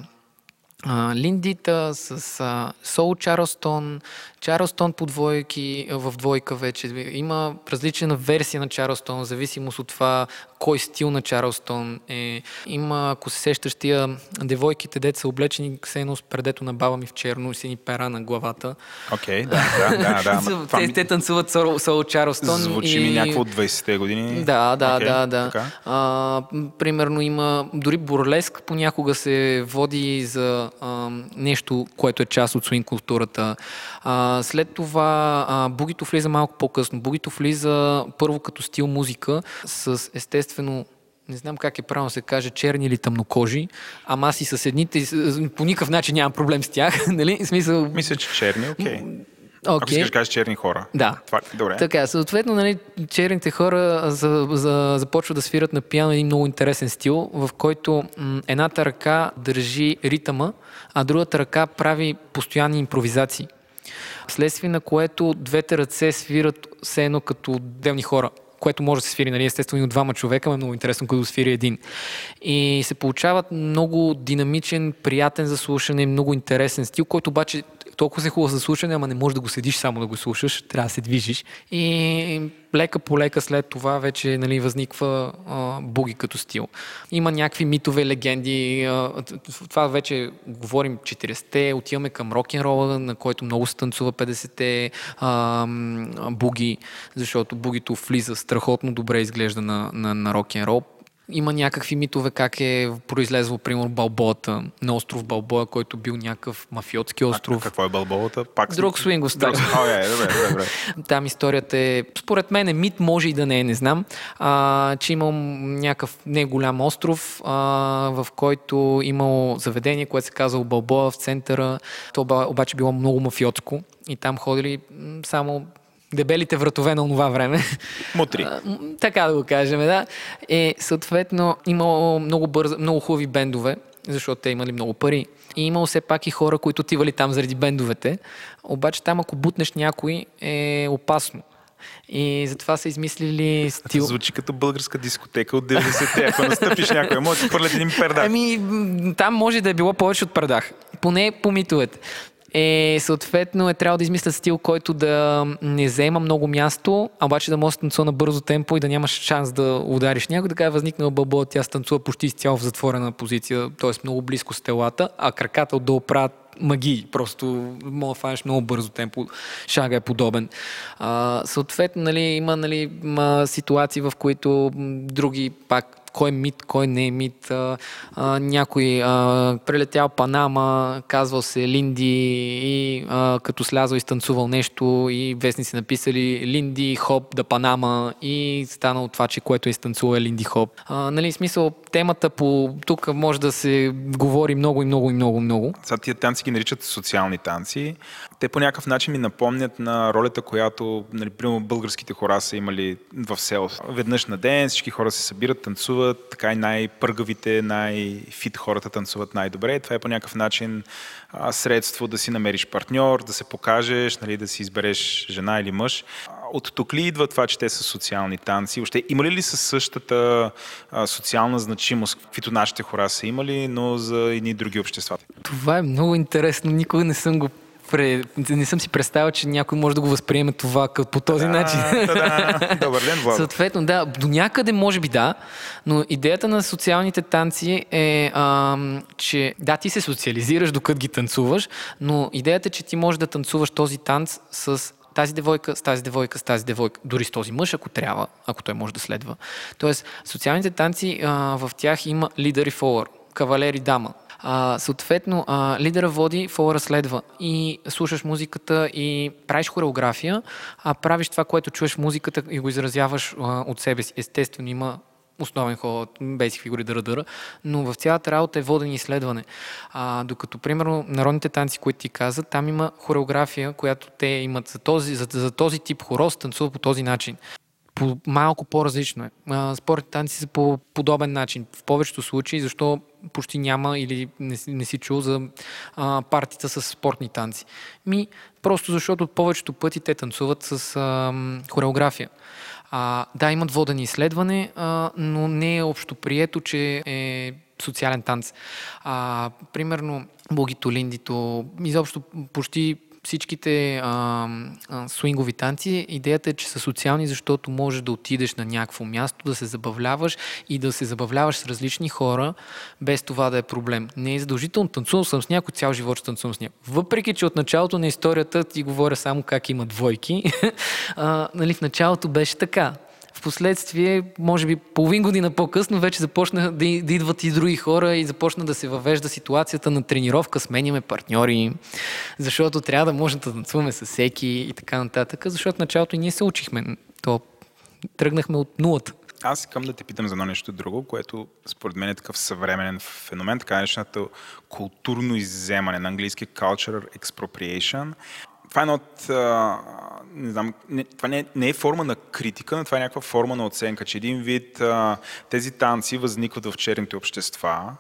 Speaker 2: Линдита, с а, Соул Чарлстон, Чарлстон по двойки, в двойка вече. Има различна версия на Чарлстон, в зависимост от това кой стил на Чарлстон е. Има, ако се сещаш тия девойките, деца са облечени все едно с предето на баба ми в черно и сини пера на главата.
Speaker 7: Окей, да, да, да. да. това
Speaker 2: те,
Speaker 7: ми
Speaker 2: те танцуват Соул, Соул Чарлстон.
Speaker 7: звучи ми някакво от 20-те години.
Speaker 2: Да, да,
Speaker 7: Окей,
Speaker 2: да, да.
Speaker 7: така.
Speaker 2: А, примерно има, дори бурлеск понякога се води за а, нещо, което е част от свин културата. А, след това а, бугито влиза малко по-късно. Бугито влиза първо като стил музика с естествено не знам как е правилно се каже, черни или тъмнокожи, ама аз и с едните по никакъв начин нямам проблем с тях, нали? Смисъл,
Speaker 7: Мисля, че черни, окей. Ако
Speaker 2: окей.
Speaker 7: искаш да кажеш черни хора.
Speaker 2: Да.
Speaker 7: Това, добре.
Speaker 2: Така, съответно, нали, черните хора за, за, започват да свират на пиано един много интересен стил, в който м, едната ръка държи ритъма, а другата ръка прави постоянни импровизации. Следствие на което двете ръце свират все едно като отделни хора което може да се свири, нали, естествено и от двама човека, но е много интересно, като свири един. И се получават много динамичен, приятен за слушане, много интересен стил, който обаче толкова се хубаво за слушане, ама не можеш да го седиш само да го слушаш, трябва да се движиш. И лека по лека след това вече нали, възниква а, буги като стил. Има някакви митове, легенди. А, това вече говорим 40-те, отиваме към рок-н-рола, на който много се танцува 50-те а, буги, защото бугито влиза страхотно добре изглежда на, на, на рок-н-рол. Има някакви митове как е произлезло, примерно, Балбоата на остров Балбоя, който бил някакъв мафиотски
Speaker 7: А,
Speaker 2: остров.
Speaker 7: какво е балболата? Пак
Speaker 2: Друг свингов стайл.
Speaker 7: Друг- Окей, добре, добре.
Speaker 2: Там историята е, според мен е мит, може и да не е, не знам, а, че имал някакъв не голям остров, а, в който имал заведение, което се казало Балбоа в центъра. То оба- обаче било много мафиотско и там ходили само дебелите вратове на това време.
Speaker 7: Мутри.
Speaker 2: А, така да го кажем, да. Е, съответно, имало много, бърз, много хубави бендове, защото те имали много пари. И имало все пак и хора, които отивали там заради бендовете. Обаче там, ако бутнеш някой, е опасно. И затова са измислили стил.
Speaker 7: Звучи като българска дискотека от 90-те. Ако настъпиш някой, може да хвърлят един пердак.
Speaker 2: Ами, там може да е било повече от предах. Поне по митовете. Е, съответно е трябвало да измислят стил, който да не заема много място, а обаче да може да танцува на бързо темпо и да нямаш шанс да удариш някой. Така е възникнала бълбола, тя станцува почти изцяло в затворена позиция, т.е. много близко с телата, а краката отдолу правят магии. Просто мога да фанеш много бързо темпо. Шага е подобен. А, съответно, нали, има нали, има ситуации, в които други пак кой е мит, кой не е мит. А, а, някой а, прелетял Панама, казвал се Линди и а, като слязал и станцувал нещо и вестници написали Линди Хоп да Панама и станало това, че което е станцува е Линди Хоп. А, нали, смисъл, темата по тук може да се говори много и много и много, много.
Speaker 7: Сега тия танци ги наричат социални танци. Те по някакъв начин ми напомнят на ролята, която нали, примерно българските хора са имали в село. Веднъж на ден всички хора се събират, танцуват, така и най-пъргавите, най-фит хората танцуват най-добре. Това е по някакъв начин а, средство да си намериш партньор, да се покажеш, нали, да си избереш жена или мъж. От тук ли идва това, че те са социални танци? Още има ли ли са същата а, социална значимост, каквито нашите хора са имали, но за едни други общества?
Speaker 2: Това е много интересно. Никога не съм го. Не съм си представил, че някой може да го възприеме това по този начин.
Speaker 7: Да, Добър ден, Владо.
Speaker 2: Съответно, да, до някъде може би да, но идеята на социалните танци е, а, че да, ти се социализираш докато ги танцуваш, но идеята е, че ти можеш да танцуваш този танц с тази девойка, с тази девойка, с тази девойка, дори с този мъж, ако трябва, ако той може да следва. Тоест, социалните танци, а, в тях има лидер и фолър, кавалер и дама. А, съответно, а, лидера води, фолъра следва и слушаш музиката и правиш хореография, а правиш това, което чуеш в музиката и го изразяваш а, от себе си. Естествено, има основен ход, бейсик фигури дъра дъра, но в цялата работа е воден изследване. А, докато, примерно, народните танци, които ти каза, там има хореография, която те имат за този, за, за този тип хороз, танцува по този начин. По, малко по-различно е. Спорт танци са по подобен начин. В повечето случаи, защо почти няма или не, не си чул за а, партията с спортни танци. Ми, просто защото повечето пъти те танцуват с а, хореография. А, да, имат водени изследване, а, но не е общо прието, че е социален танц. А, примерно, Богито, Линдито, изобщо почти всичките а, а, свингови танци, идеята е, че са социални, защото можеш да отидеш на някакво място, да се забавляваш и да се забавляваш с различни хора, без това да е проблем. Не е задължително. Танцувал съм с някой, цял живот ще танцувам с някой. Въпреки, че от началото на историята ти говоря само как има двойки, а, нали, в началото беше така. В последствие, може би половин година по-късно, вече започна да, да идват и други хора и започна да се въвежда ситуацията на тренировка, сменяме партньори, защото трябва да можем да танцуваме с всеки и така нататък, защото началото и ние се учихме. То тръгнахме от нулата.
Speaker 7: Аз искам да те питам за едно нещо друго, което според мен е такъв съвременен феномен, така наречената културно изземане на английски cultural expropriation това е едно от, а, не знам, не, това не, не е форма на критика, но това е някаква форма на оценка, че един вид а, тези танци възникват в черните общества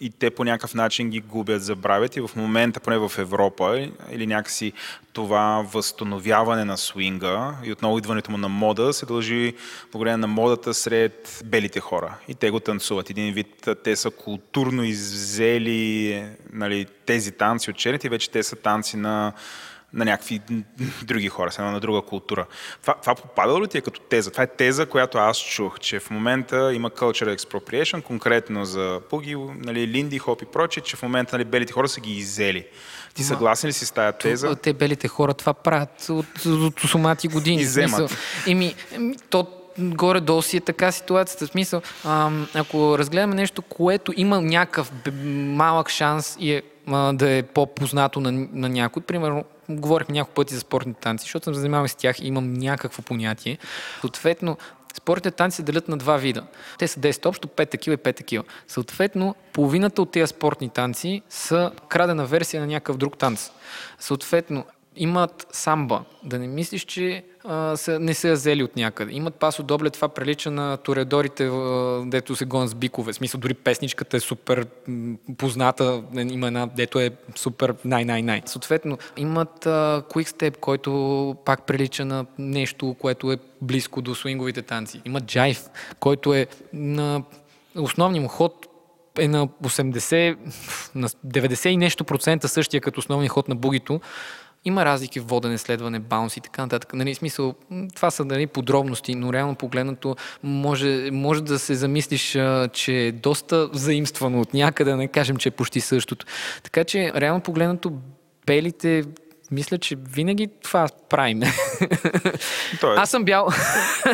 Speaker 7: и те по някакъв начин ги губят, забравят и в момента, поне в Европа, или някакси това възстановяване на свинга и отново идването му на мода се дължи благодарение на модата сред белите хора. И те го танцуват. Един вид, те са културно иззели нали, тези танци от черните и вече те са танци на на някакви други хора, сега на друга култура. Това, това попадало ли ти е като теза? Това е теза, която аз чух, че в момента има cultural expropriation, конкретно за Пуги, нали, Линди, Хоп и прочее, че в момента нали, белите хора са ги иззели. Ти съгласен ли си с тази теза?
Speaker 2: Те белите хора това правят от, от, от години.
Speaker 7: Иземат.
Speaker 2: Еми, то горе-долу си е така ситуацията. В смисъл, ако разгледаме нещо, което има някакъв малък шанс и е, да е по-познато на, на някой, примерно говорих няколко пъти за спортните танци, защото съм занимавал с тях и имам някакво понятие. Съответно, спортните танци се делят на два вида. Те са 10 общо, 5 такива и 5 такива. Съответно, половината от тези спортни танци са крадена версия на някакъв друг танц. Съответно, имат самба. Да не мислиш, че а, са, не са я взели от някъде. Имат пасо добле, това прилича на торедорите, а, дето се гонят с бикове. В смисъл, дори песничката е супер позната. Има една, дето е супер най-най-най. Съответно, имат а, Quick който пак прилича на нещо, което е близко до свинговите танци. Имат джайв, който е на основния му ход е на 80, на 90 и нещо процента същия като основния ход на бугито, има разлики в водене, следване, баунс и така нататък. Нали, смисъл, това са нали, подробности, но реално погледнато може, може да се замислиш, а, че е доста заимствано от някъде, не кажем, че е почти същото. Така че реално погледнато белите мисля, че винаги това правим.
Speaker 7: Тоест,
Speaker 2: Аз съм бял.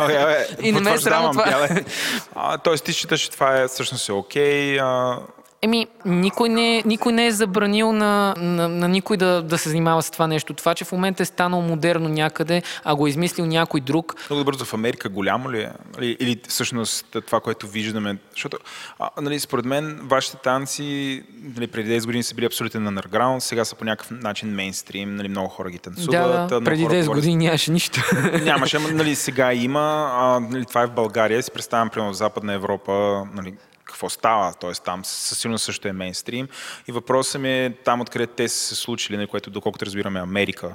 Speaker 7: Окей, бе,
Speaker 2: И не ме е
Speaker 7: потвърждавам,
Speaker 2: срам от това.
Speaker 7: тоест ти считаш, че това е всъщност е окей. А,
Speaker 2: Еми, никой не, никой не е забранил на, на, на никой да, да се занимава с това нещо. Това, че в момента е станало модерно някъде, а го е измислил някой друг,
Speaker 7: много бързо в Америка голямо ли е? Или, или всъщност това, което виждаме? Защото, а, нали, според мен, вашите танци нали, преди 10 години са били абсолютен underground, сега са по някакъв начин мейнстрим, нали, много хора ги танцуват.
Speaker 2: да, да, преди
Speaker 7: хора
Speaker 2: 10
Speaker 7: говорят-
Speaker 2: години нямаше нищо.
Speaker 7: Нямаше, нали, сега има. А, нали, това е в България. Си представям, примерно, в Западна Европа, нали, какво става, т.е. там със сигурност също е мейнстрим. И въпросът ми е там, откъде те са се случили, нали, което доколкото разбираме Америка.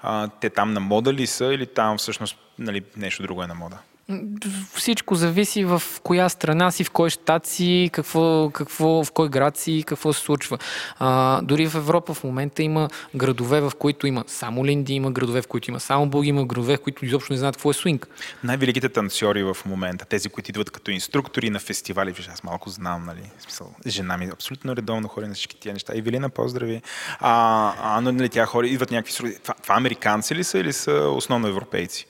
Speaker 7: А, те там на мода ли са или там всъщност нали, нещо друго е на мода?
Speaker 2: Всичко зависи в коя страна си, в кой щат си, какво, какво, в кой град си, какво се случва. А, дори в Европа в момента има градове, в които има само линди, има градове, в които има само буги, има градове, в които изобщо не знаят какво е свинг.
Speaker 7: Най-великите танцори в момента, тези, които идват като инструктори на фестивали, виж, аз малко знам, нали, смисъл, жена ми абсолютно редовно хори на всички тия неща. И Велина, поздрави. А, а но нали, тя хори, идват някакви. Това, това американци ли са или са основно европейци?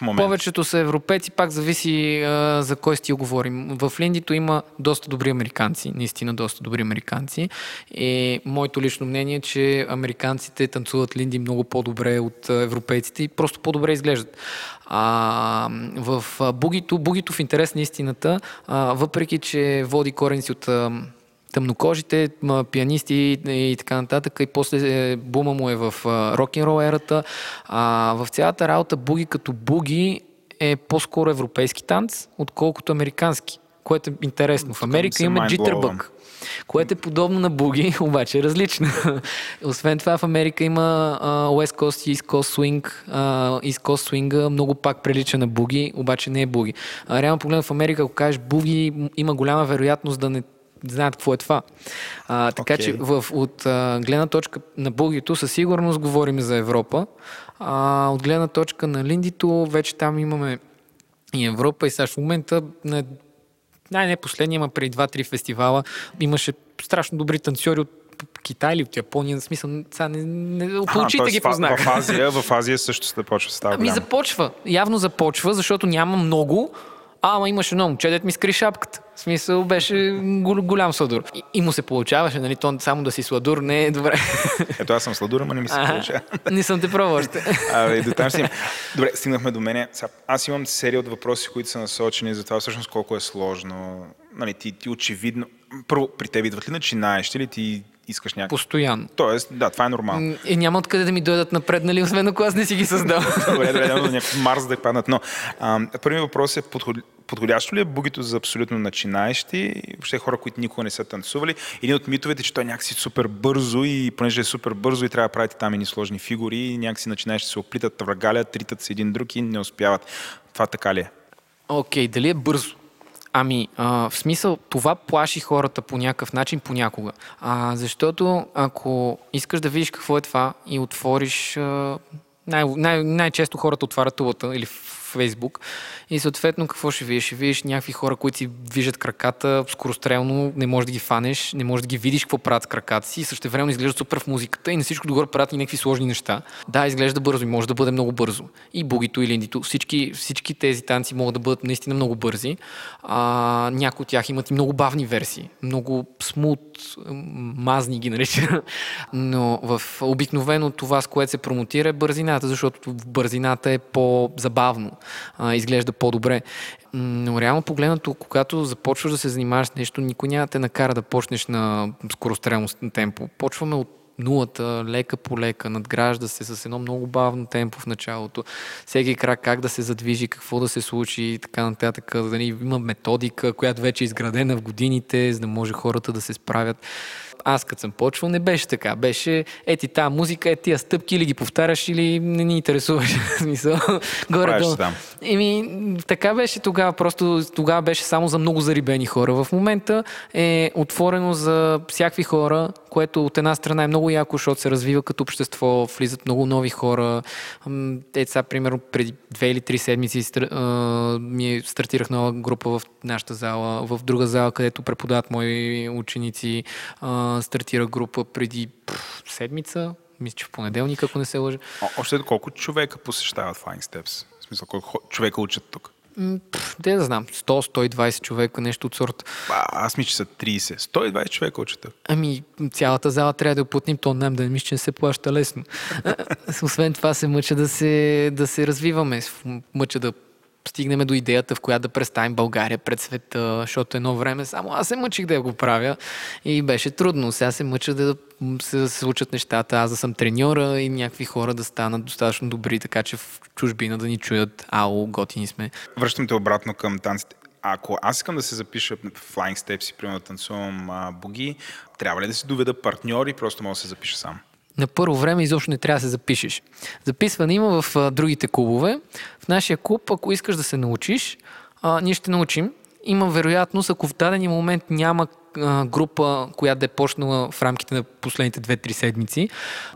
Speaker 7: Момента.
Speaker 2: Повечето са европейци, пак зависи а, за кой стил говорим. В Линдито има доста добри американци, наистина доста добри американци. И моето лично мнение е, че американците танцуват линди много по-добре от европейците и просто по-добре изглеждат. А, в бугито, бугито в интерес на истината, а, въпреки че води корени си от а, тъмнокожите, пианисти и така нататък. И после е, бума му е в рок-н-рол ерата. А, в цялата работа буги като буги е по-скоро европейски танц, отколкото американски, което е интересно. В Америка има джитърбък, което е подобно на буги, обаче е различно. Освен това в Америка има а, West Coast и East Coast Swing. А, East Coast Swing много пак прилича на буги, обаче не е буги. А, реално погледно в Америка, ако кажеш буги, има голяма вероятност да не знаят какво е това. А, така
Speaker 7: Окей.
Speaker 2: че в, от а, гледна точка на бугито със сигурност говорим за Европа. А, от гледна точка на линдито вече там имаме и Европа и сега в момента на най не последния, ама преди 2-3 фестивала имаше страшно добри танцори от Китай или от Япония, в смисъл, сега не, не,
Speaker 7: тоест
Speaker 2: ги познах.
Speaker 7: В Азия, в Азия също се почва да става
Speaker 2: Ами започва, явно започва, защото няма много, а, ама имаше едно момче, дет ми скри шапката. В смисъл беше гол- голям сладур. И, и му се получаваше, нали, то само да си сладур не е добре.
Speaker 7: Ето аз съм сладур, ама не ми се получава.
Speaker 2: не съм те пробвал още.
Speaker 7: Абе, до там стигнем. Добре, стигнахме до мене. Аз имам серия от въпроси, които са насочени за това всъщност колко е сложно. Нали, ти, ти очевидно... Първо, при теб идват ли начинаещи или ти искаш някакво...
Speaker 2: Постоянно.
Speaker 7: Тоест, да, това е нормално.
Speaker 2: И няма откъде да ми дойдат напред, нали, освен ако аз не си ги създал.
Speaker 7: Добре, добре, да, някакъв Марс да паднат. Но първият въпрос е подход... подходящо ли е бугито за абсолютно начинаещи, въобще хора, които никога не са танцували. Един от митовете, е, че той някакси супер бързо и понеже е супер бързо и трябва да правите там едни сложни фигури, и някакси начинаещи се оплитат, врагалят, тритат се един друг и не успяват. Това така ли е?
Speaker 2: Окей, дали е бързо? Ами, а, в смисъл, това плаши хората по някакъв начин понякога. А, защото ако искаш да видиш какво е това и отвориш... А, най- най- най-често хората отварят тулата или в Фейсбук и съответно какво ще видиш? Ще видиш някакви хора, които си виждат краката скорострелно, не можеш да ги фанеш, не можеш да ги видиш какво правят с краката си и също време изглеждат супер в музиката и на всичко догоре правят и някакви сложни неща. Да, изглежда бързо и може да бъде много бързо. И бугито, и линдито, всички, всички тези танци могат да бъдат наистина много бързи. А, някои от тях имат и много бавни версии, много смут, мазни ги нарича. Но в обикновено това, с което се промотира е бързината, защото бързината е по-забавно, а, изглежда по-добре. Но реално погледнато, когато започваш да се занимаваш с нещо, никой няма да те накара да почнеш на скорострелност темпо. Почваме от нулата, лека по лека, надгражда се с едно много бавно темпо в началото. Всеки крак как да се задвижи, какво да се случи и така нататък. Дали има методика, която вече е изградена в годините, за да може хората да се справят. Аз като съм почвал, не беше така. Беше, ети тази музика, е тия стъпки или ги повтаряш, или не ни интересуваш. Смисъл, горе-долу.
Speaker 7: се там.
Speaker 2: Еми, така беше тогава. Просто тогава беше само за много зарибени хора. В момента е отворено за всякакви хора, което от една страна е много яко, защото се развива като общество, влизат много нови хора. Е, сега, примерно, преди две или три седмици ми стартирах нова група в нашата зала, в друга зала, където преподават мои ученици. Стартира група преди седмица, мисля, че в понеделник, ако не се лъжа.
Speaker 7: О, още колко човека посещават Flying Steps? В смисъл, колко човека учат тук?
Speaker 2: Де да знам, 100-120 човека, нещо от сорта.
Speaker 7: А, аз мисля, че са 30. 120 човека тук.
Speaker 2: Ами, цялата зала трябва да я платним, то нам да не мисля, че не се плаща лесно. Освен това се мъча да се, да се развиваме, мъча да стигнем до идеята, в която да представим България пред света, защото едно време само аз се мъчих да я го правя и беше трудно. Сега се мъча да се, случат нещата, аз да съм треньора и някакви хора да станат достатъчно добри, така че в чужбина да ни чуят, ало, готини сме.
Speaker 7: Връщам те обратно към танците. Ако аз искам да се запиша в Flying Steps и примерно да танцувам а, буги, трябва ли да си доведа партньор и просто мога да се запиша сам?
Speaker 2: На първо време изобщо не трябва да се запишеш. Записване има в а, другите клубове. В нашия клуб, ако искаш да се научиш, а, ние ще научим. Има вероятност, ако в дадения момент няма а, група, която да е почнала в рамките на последните 2-3 седмици,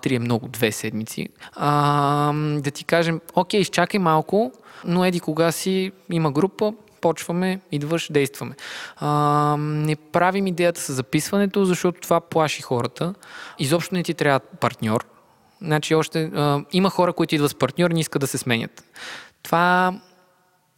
Speaker 2: три е много, две седмици, а, да ти кажем, окей, изчакай малко, но еди кога си има група, почваме, идваш, действаме. А, не правим идеята с записването, защото това плаши хората. Изобщо не ти трябва партньор. Значи още а, има хора, които идват с партньор и не искат да се сменят. Това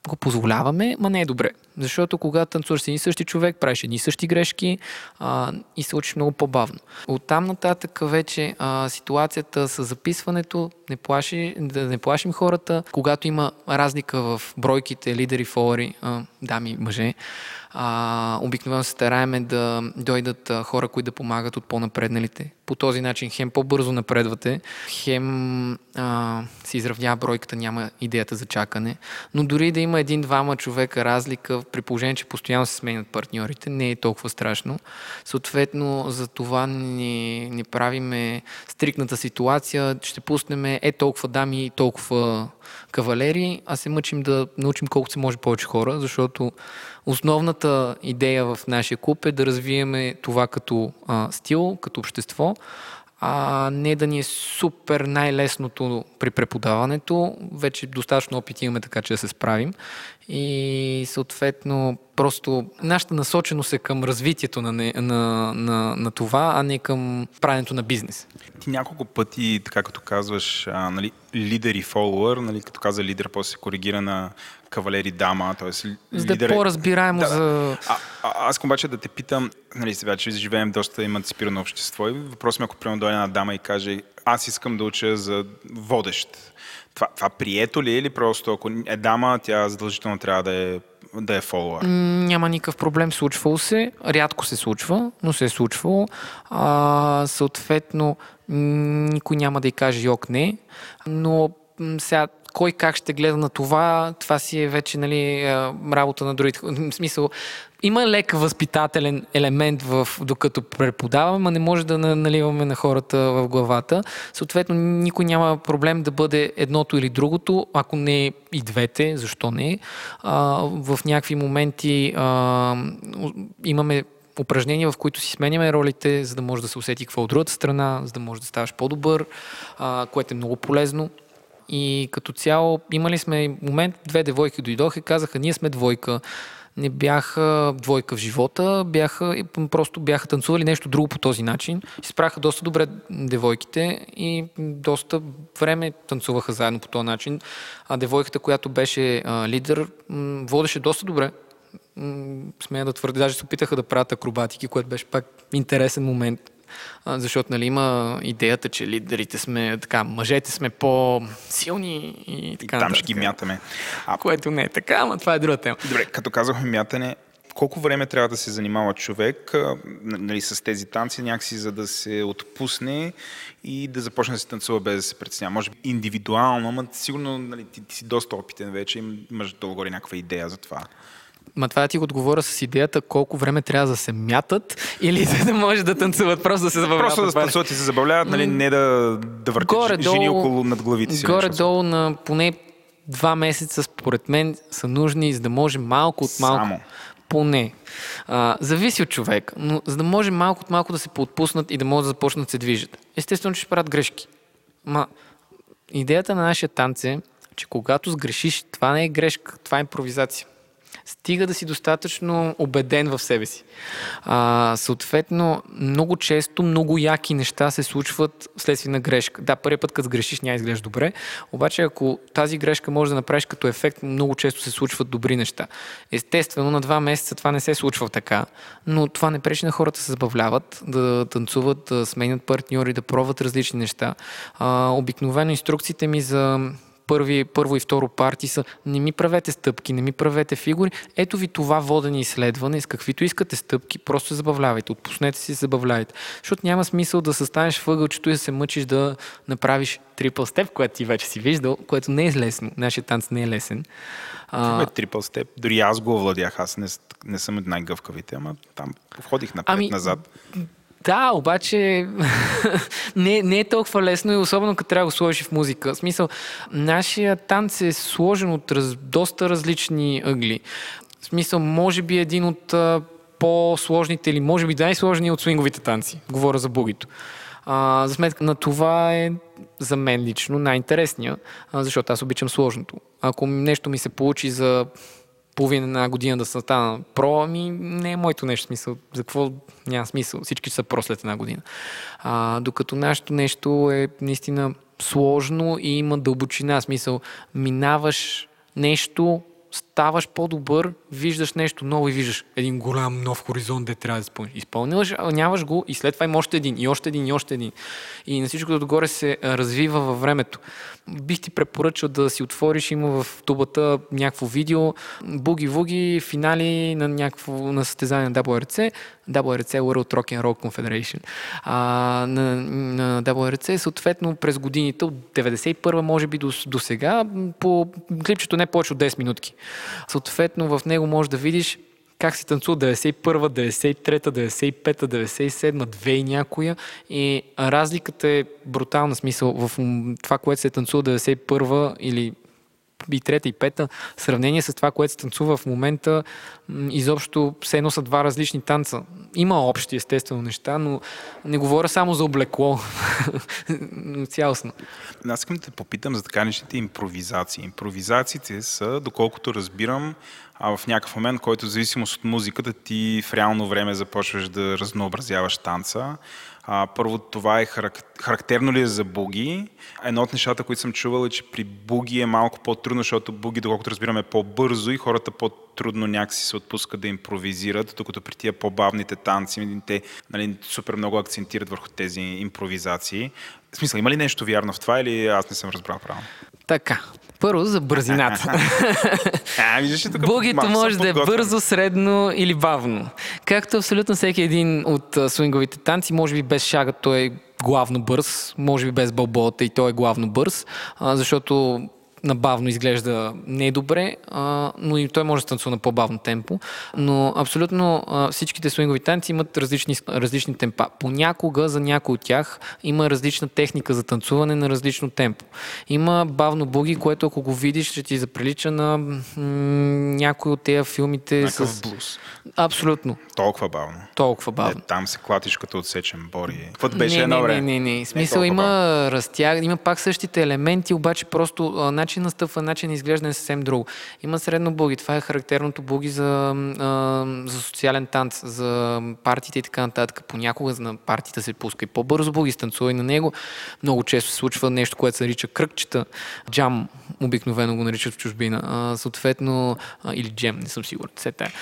Speaker 2: го позволяваме, ма не е добре. Защото когато танцуваш с един същи човек, правиш едни същи грешки а, и се учиш много по-бавно. Оттам нататък вече а, ситуацията с записването не плаши, да не плашим хората. Когато има разлика в бройките, лидери, фолари, а, дами и мъже, а, обикновено се стараеме да дойдат а, хора, които да помагат от по-напредналите. По този начин хем по-бързо напредвате, хем а, се изравнява бройката, няма идеята за чакане. Но дори да има един-двама човека разлика, при положение, че постоянно се сменят партньорите, не е толкова страшно. Съответно, за това не, не правиме стрикната ситуация, ще пуснем е толкова дами и толкова кавалери, а се мъчим да научим колкото се може повече хора, защото основната идея в нашия клуб е да развиеме това като а, стил, като общество, а не да ни е супер най-лесното при преподаването. Вече достатъчно опит имаме така, че да се справим. И съответно, просто нашата насоченост е към развитието на, не, на, на, на това, а не към правенето на бизнес.
Speaker 7: Ти няколко пъти, така като казваш, а, нали, лидер и фолуър, нали, като каза лидер, после се коригира на кавалери дама, т.е.
Speaker 2: За да е по-разбираемо
Speaker 7: Да,
Speaker 2: за...
Speaker 7: А, а, аз обаче да те питам, нали, сега, че живеем доста емансипирано общество и въпрос ми, ако примерно дойде една дама и каже, аз искам да уча за водещ. Това, това прието ли е или просто ако е дама, тя задължително трябва да е, да е фолуър?
Speaker 2: М, Няма никакъв проблем, случвало се. Рядко се случва, но се е случвало. А, съответно, никой няма да й каже йок не, но сега кой как ще гледа на това, това си е вече нали, а, работа на другите. В смисъл, има лек възпитателен елемент в, докато преподаваме, а не може да на- наливаме на хората в главата. Съответно, никой няма проблем да бъде едното или другото, ако не и двете, защо не. А, в някакви моменти а, имаме упражнения, в които си сменяме ролите, за да може да се усети какво е от другата страна, за да може да ставаш по-добър, а, което е много полезно. И като цяло имали сме момент, две девойки дойдоха и казаха, ние сме двойка. Не бяха двойка в живота, бяха, просто бяха танцували нещо друго по този начин. И справяха доста добре девойките и доста време танцуваха заедно по този начин. А девойката, която беше а, лидер, водеше доста добре. Смея да твърдя, даже се опитаха да правят акробатики, което беше пак интересен момент. А, защото нали, има идеята, че лидерите сме, така, мъжете сме по-силни и така
Speaker 7: Там ще ги мятаме. А,
Speaker 2: Което не е така, ама това е друга тема.
Speaker 7: Добре, като казахме мятане, колко време трябва да се занимава човек нали, с тези танци, някакси за да се отпусне и да започне да се танцува без да се притеснява? Може би индивидуално, но сигурно нали, ти, ти си доста опитен вече, им- имаш долу-горе някаква идея за това.
Speaker 2: Ма това ти го отговоря с идеята колко време трябва да се мятат или за да може да танцуват, просто да се забавляват.
Speaker 7: Просто да танцуват и се забавляват, нали, не да, да въртят
Speaker 2: Горе-долу-
Speaker 7: жени около над главите си.
Speaker 2: Горе-долу на поне два месеца, според мен, са нужни, за да може малко от малко.
Speaker 7: Само.
Speaker 2: Поне. А, зависи от човек, но за да може малко от малко да се поотпуснат и да могат да започнат да се движат. Естествено, че ще правят грешки. Ма, идеята на нашия танц е, че когато сгрешиш, това не е грешка, това е импровизация. Стига да си достатъчно убеден в себе си. А, съответно, много често много яки неща се случват вследствие на грешка. Да, първият път, като грешиш, няма изглежда добре, обаче ако тази грешка може да направиш като ефект, много често се случват добри неща. Естествено, на два месеца това не се случва така, но това не пречи на хората да се забавляват, да танцуват, да сменят партньори, да пробват различни неща. А, обикновено инструкциите ми за първи, първо и второ парти са не ми правете стъпки, не ми правете фигури. Ето ви това водени изследване с каквито искате стъпки, просто се забавлявайте, отпуснете си, забавлявайте. Защото няма смисъл да състанеш въгълчето и да се мъчиш да направиш трипъл степ, което ти вече си виждал, което не е лесно. Нашия танц не е лесен.
Speaker 7: А... Трипъл степ, дори аз го овладях, аз не, не съм от най-гъвкавите, ама там ходих напред-назад. Ами,
Speaker 2: да, обаче не, не е толкова лесно и особено като трябва да го сложиш в музика. В смисъл, нашия танц е сложен от раз, доста различни ъгли. В смисъл, може би един от а, по-сложните или може би най-сложният от свинговите танци. Говоря за бугито. А, за сметка на това е за мен лично най-интересния, защото аз обичам сложното. Ако нещо ми се получи за половина една година да се стана про, ами не е моето нещо смисъл. За какво няма смисъл? Всички са про след една година. А, докато нашето нещо е наистина сложно и има дълбочина. Смисъл, минаваш нещо, ставаш по-добър, виждаш нещо ново и виждаш един голям нов хоризонт, де трябва да изпълниш. Изпълняваш, нямаш го и след това има още един, и още един, и още един. И на всичко отгоре се развива във времето. Бих ти препоръчал да си отвориш, има в тубата някакво видео, буги-вуги, финали на някакво на състезание на WRC, WRC World Rock and Roll Confederation. А, на, на WRC съответно през годините от 91 може би до, до сега по клипчето не повече от 10 минутки. Съответно в него можеш да видиш как се танцува 91, 93, 95, 97, 2 и някоя. И разликата е брутална смисъл в това, което се танцува 91 или и трета и пета, в сравнение с това, което се танцува в момента, изобщо все едно са два различни танца. Има общи, естествено, неща, но не говоря само за облекло. Цялостно.
Speaker 7: Аз искам да те попитам за така нещите импровизации. Импровизациите са, доколкото разбирам, а в някакъв момент, който в зависимост от музиката ти в реално време започваш да разнообразяваш танца. А, първо, това е характерно ли е за буги? Едно от нещата, които съм чувал е, че при буги е малко по-трудно, защото буги, доколкото разбираме, е по-бързо и хората по-трудно някакси се отпускат да импровизират, докато при тия по-бавните танци, те нали, супер много акцентират върху тези импровизации. В смисъл, има ли нещо вярно в това или аз не съм разбрал правилно?
Speaker 2: Така, първо за бързината. Бугито може да е бързо, средно или бавно. Както абсолютно всеки един от свинговите танци, може би без шага той е главно бърз, може би без бълболата и той е главно бърз, защото набавно изглежда не добре, а, но и той може да танцува на по-бавно темпо. Но абсолютно а, всичките свингови танци имат различни, различни темпа. Понякога за някой от тях има различна техника за танцуване на различно темпо. Има бавно буги, което ако го видиш, ще ти заприлича на м- някой от тези филмите
Speaker 7: Някакъв с... блуз.
Speaker 2: Абсолютно.
Speaker 7: Толкова бавно.
Speaker 2: Толкова бавно.
Speaker 7: Е, там се клатиш като отсечен бори. Какво беше
Speaker 2: не,
Speaker 7: едно
Speaker 2: време? Не, не, не. Смисъл има разтяг, има пак същите елементи, обаче просто а, начин на стъпва, начин на изглеждане е съвсем друго. Има средно буги. Това е характерното буги за, за социален танц, за партиите и така нататък. Понякога на партията се пуска и по-бързо буги, станцува и на него. Много често се случва нещо, което се нарича кръгчета. Джам обикновено го наричат в чужбина. А, съответно, а, или джем, не съм сигурен. Все тая.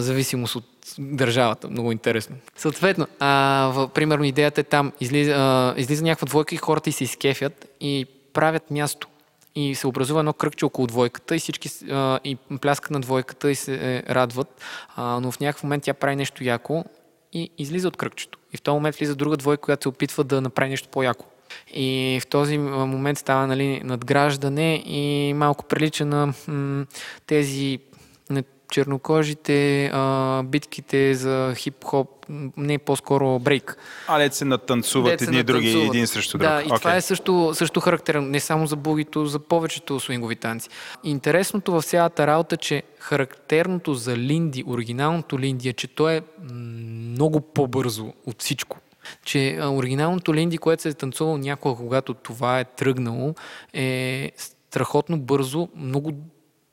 Speaker 2: Зависимост от държавата. Много интересно. Съответно, а, в, примерно идеята е там, излиза, а, излиза някаква двойка и хората и се изкефят и правят място. И се образува едно кръгче около двойката и всички а, и пляскат на двойката и се е, радват, а, но в някакъв момент тя прави нещо яко и излиза от кръгчето. И в този момент влиза друга двойка, която се опитва да направи нещо по-яко. И в този момент става нали, надграждане и малко прилича на м- тези чернокожите, а, битките за хип-хоп, не по-скоро брейк.
Speaker 7: А дете се натанцуват едни и други, един срещу друг.
Speaker 2: Да, и okay. това е също, също характерно, не само за бугито, за повечето свингови танци. Интересното в цялата работа, че характерното за Линди, оригиналното Линди е, че то е много по-бързо от всичко че оригиналното Линди, което се е танцувало някога, когато това е тръгнало, е страхотно бързо, много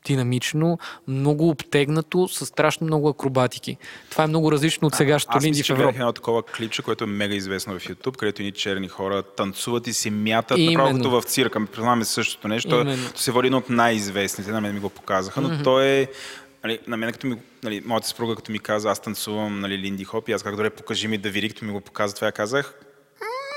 Speaker 2: динамично, много обтегнато, с страшно много акробатики. Това е много различно от сегашното
Speaker 7: Аз
Speaker 2: Линди в Европа.
Speaker 7: гледах едно такова клипче, което е мега известно в YouTube, където ни черни хора танцуват и се мятат направо като в цирка. Признаваме същото нещо. То,
Speaker 2: Именно.
Speaker 7: то се води едно от най-известните, на мен ми го показаха, но то е Нали, на мен, като ми, нали, моята съпруга, като ми каза, аз танцувам нали, Линди Хоп, и аз как добре покажи ми да види, като ми го показа това, я казах,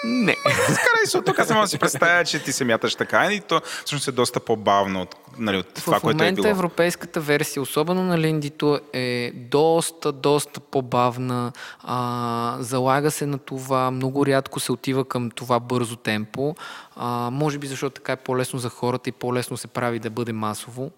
Speaker 2: Не.
Speaker 7: Скарай се от тук, аз мога да си представя, че ти се мяташ така и то всъщност е доста по-бавно от, нали, от това,
Speaker 2: в
Speaker 7: което е
Speaker 2: момента
Speaker 7: било.
Speaker 2: европейската версия, особено на Линдито, е доста, доста по-бавна. А, залага се на това, много рядко се отива към това бързо темпо. А, може би защото така е по-лесно за хората и по-лесно се прави да бъде масово.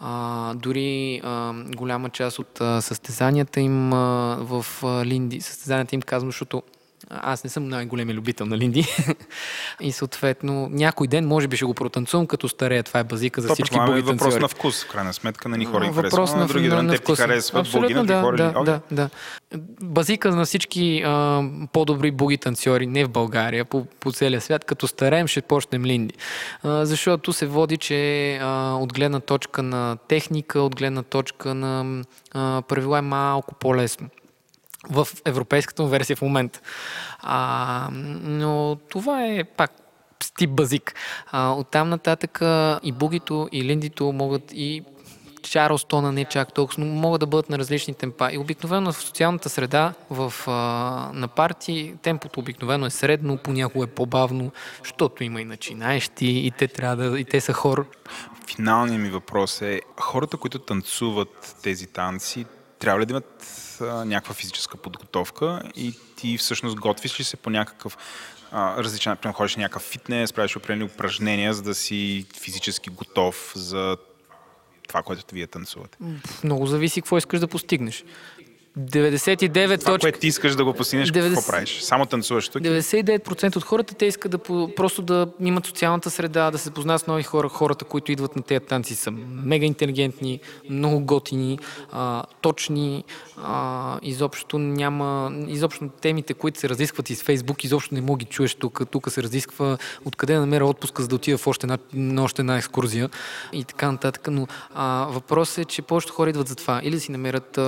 Speaker 2: А, дори а, голяма част от а, състезанията им а, в а, Линди, състезанията им казвам, защото аз не съм най-големия любител на Линди. и съответно, някой ден може би ще го протанцувам като старея. Това е базика за
Speaker 7: То
Speaker 2: всички
Speaker 7: е
Speaker 2: буги
Speaker 7: въпрос
Speaker 2: танцори.
Speaker 7: на вкус, в крайна сметка, на ни хора
Speaker 2: Въпрос
Speaker 7: харесва, на,
Speaker 2: на,
Speaker 7: други
Speaker 2: на, на
Speaker 7: те ти
Speaker 2: вкуса.
Speaker 7: харесват
Speaker 2: Абсолютно,
Speaker 7: на други
Speaker 2: да,
Speaker 7: хора
Speaker 2: да?
Speaker 7: Окей.
Speaker 2: да, да. Базика на всички а, по-добри буги танцори, не в България, по, по целия свят, като стареем ще почнем Линди. А, защото се води, че а, от гледна точка на техника, от гледна точка на а, правила е малко по-лесно в европейската му версия в момента. А, но това е пак тип базик. А, оттам нататък и бугито, и линдито могат и Чарлстона не чак толкова, но могат да бъдат на различни темпа. И обикновено в социалната среда, в, а, на парти, темпото обикновено е средно, понякога е по-бавно, защото има и начинаещи, и те трябва да, и те са хор.
Speaker 7: Финалният ми въпрос е, хората, които танцуват тези танци, трябва ли да имат а, някаква физическа подготовка и ти всъщност готвиш ли се по някакъв а, различен, например, ходиш на някакъв фитнес, правиш определени упражнения, за да си физически готов за това, което вие танцувате.
Speaker 2: Много зависи какво искаш да постигнеш. 99
Speaker 7: Това, което ти искаш да го постигнеш,
Speaker 2: 90
Speaker 7: какво правиш? Само танцуваш тук?
Speaker 2: 99% от хората те искат да просто да имат социалната среда, да се познават с нови хора. Хората, които идват на тези танци са мега интелигентни, много готини, а, точни. А, изобщо няма... Изобщо темите, които се разискват из Фейсбук, изобщо не мога ги чуеш тук. Тук се разисква откъде да намеря отпуска, за да отида в още една, на още една екскурзия и така нататък. Но а, въпросът е, че повечето хора идват за това. Или да си намерят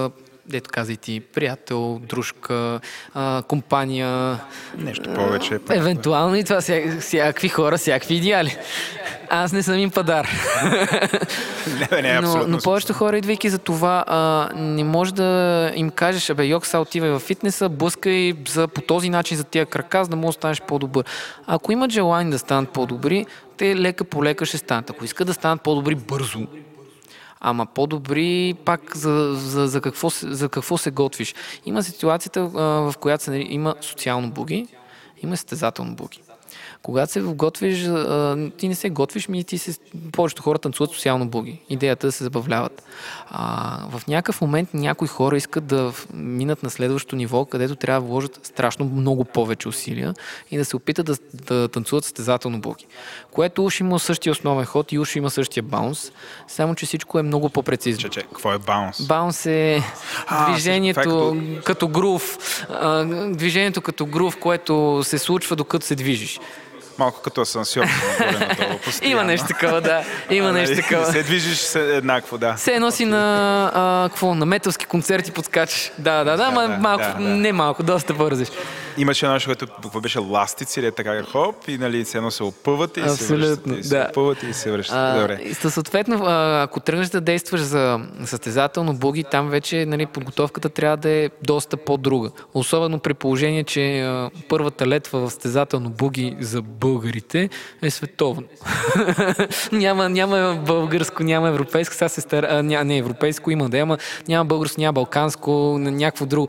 Speaker 2: дето каза и ти, приятел, дружка, а, компания.
Speaker 7: Нещо повече. пък.
Speaker 2: Евентуално и това ся, всякакви хора, всякакви идеали. Аз не съм им падар.
Speaker 7: Не, не,
Speaker 2: но, но повечето хора, идвайки за това, а, не може да им кажеш, абе, Йок, сега отивай в фитнеса, блъскай за, по този начин за тия крака, за да можеш да станеш по-добър. Ако имат желание да станат по-добри, те лека по лека ще станат. Ако искат да станат по-добри бързо, Ама по-добри пак за, за, за, какво, за какво се готвиш. Има ситуацията, в която се, нарича- има социално буги, има състезателно буги. Когато се готвиш, ти не се готвиш, ми ти се, повечето хора танцуват социално буги. Идеята е да се забавляват. А, в някакъв момент някои хора искат да минат на следващото ниво, където трябва да вложат страшно много повече усилия и да се опитат да, да танцуват състезателно буги. Което уж има същия основен ход и уж има същия баунс, само че всичко е много по-прецизно.
Speaker 7: Че, какво е баунс?
Speaker 2: Баунс е
Speaker 7: А,
Speaker 2: движението като... като грув. А, движението като грув, което се случва докато се движиш.
Speaker 7: Малко като асансьор.
Speaker 2: Има нещо такова, да. Има нещо
Speaker 7: Нали,
Speaker 2: такова.
Speaker 7: Се движиш се еднакво, да.
Speaker 2: Все едно си на, а, какво, на металски концерти подскачаш. Да, да, да,
Speaker 7: да,
Speaker 2: малко, не малко, доста бързиш.
Speaker 7: Имаше нещо, което беше ластици, или е така хоп, и нали, се едно се опъвате и се
Speaker 2: Абсолютно,
Speaker 7: връщате, и се
Speaker 2: да.
Speaker 7: опъвате и се връщате.
Speaker 2: А,
Speaker 7: Добре.
Speaker 2: съответно, ако тръгнеш да действаш за състезателно буги, там вече нали, подготовката трябва да е доста по-друга. Особено при положение, че първата летва в състезателно буги за българите е световно. няма, няма българско, няма европейско, сега се стара, ня, не европейско има да има, няма българско, няма балканско, някакво друго.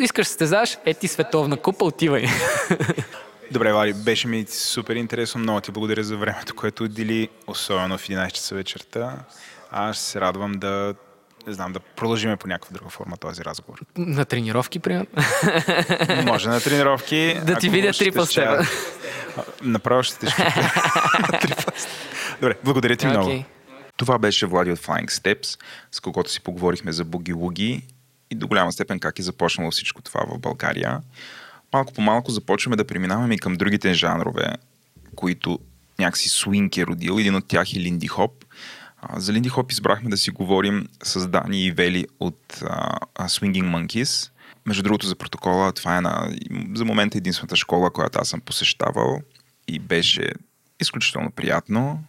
Speaker 2: Искаш да състезаш, е ти световна купа, отивай.
Speaker 7: Добре, Вали, беше ми супер интересно. Много ти благодаря за времето, което отдели, особено в 11 часа вечерта. Аз се радвам да не знам, да продължиме по някаква друга форма този разговор.
Speaker 2: На тренировки, примерно.
Speaker 7: Може на тренировки.
Speaker 2: Да ти видя
Speaker 7: ще
Speaker 2: трипъл
Speaker 7: те ще-
Speaker 2: степа.
Speaker 7: А, Направо ще ще. Степ. Добре, благодаря ти много.
Speaker 2: Окей.
Speaker 7: Това беше Влади от Flying Steps, с когото си поговорихме за буги-луги и до голяма степен как е започнало всичко това в България. Малко по малко започваме да преминаваме и към другите жанрове, които някакси свинг е родил. Един от тях е линди хоп. За Линди Хоп избрахме да си говорим с Дани и Вели от а, Swinging Monkeys. Между другото, за протокола, това е на, за момента единствената школа, която аз съм посещавал и беше изключително приятно.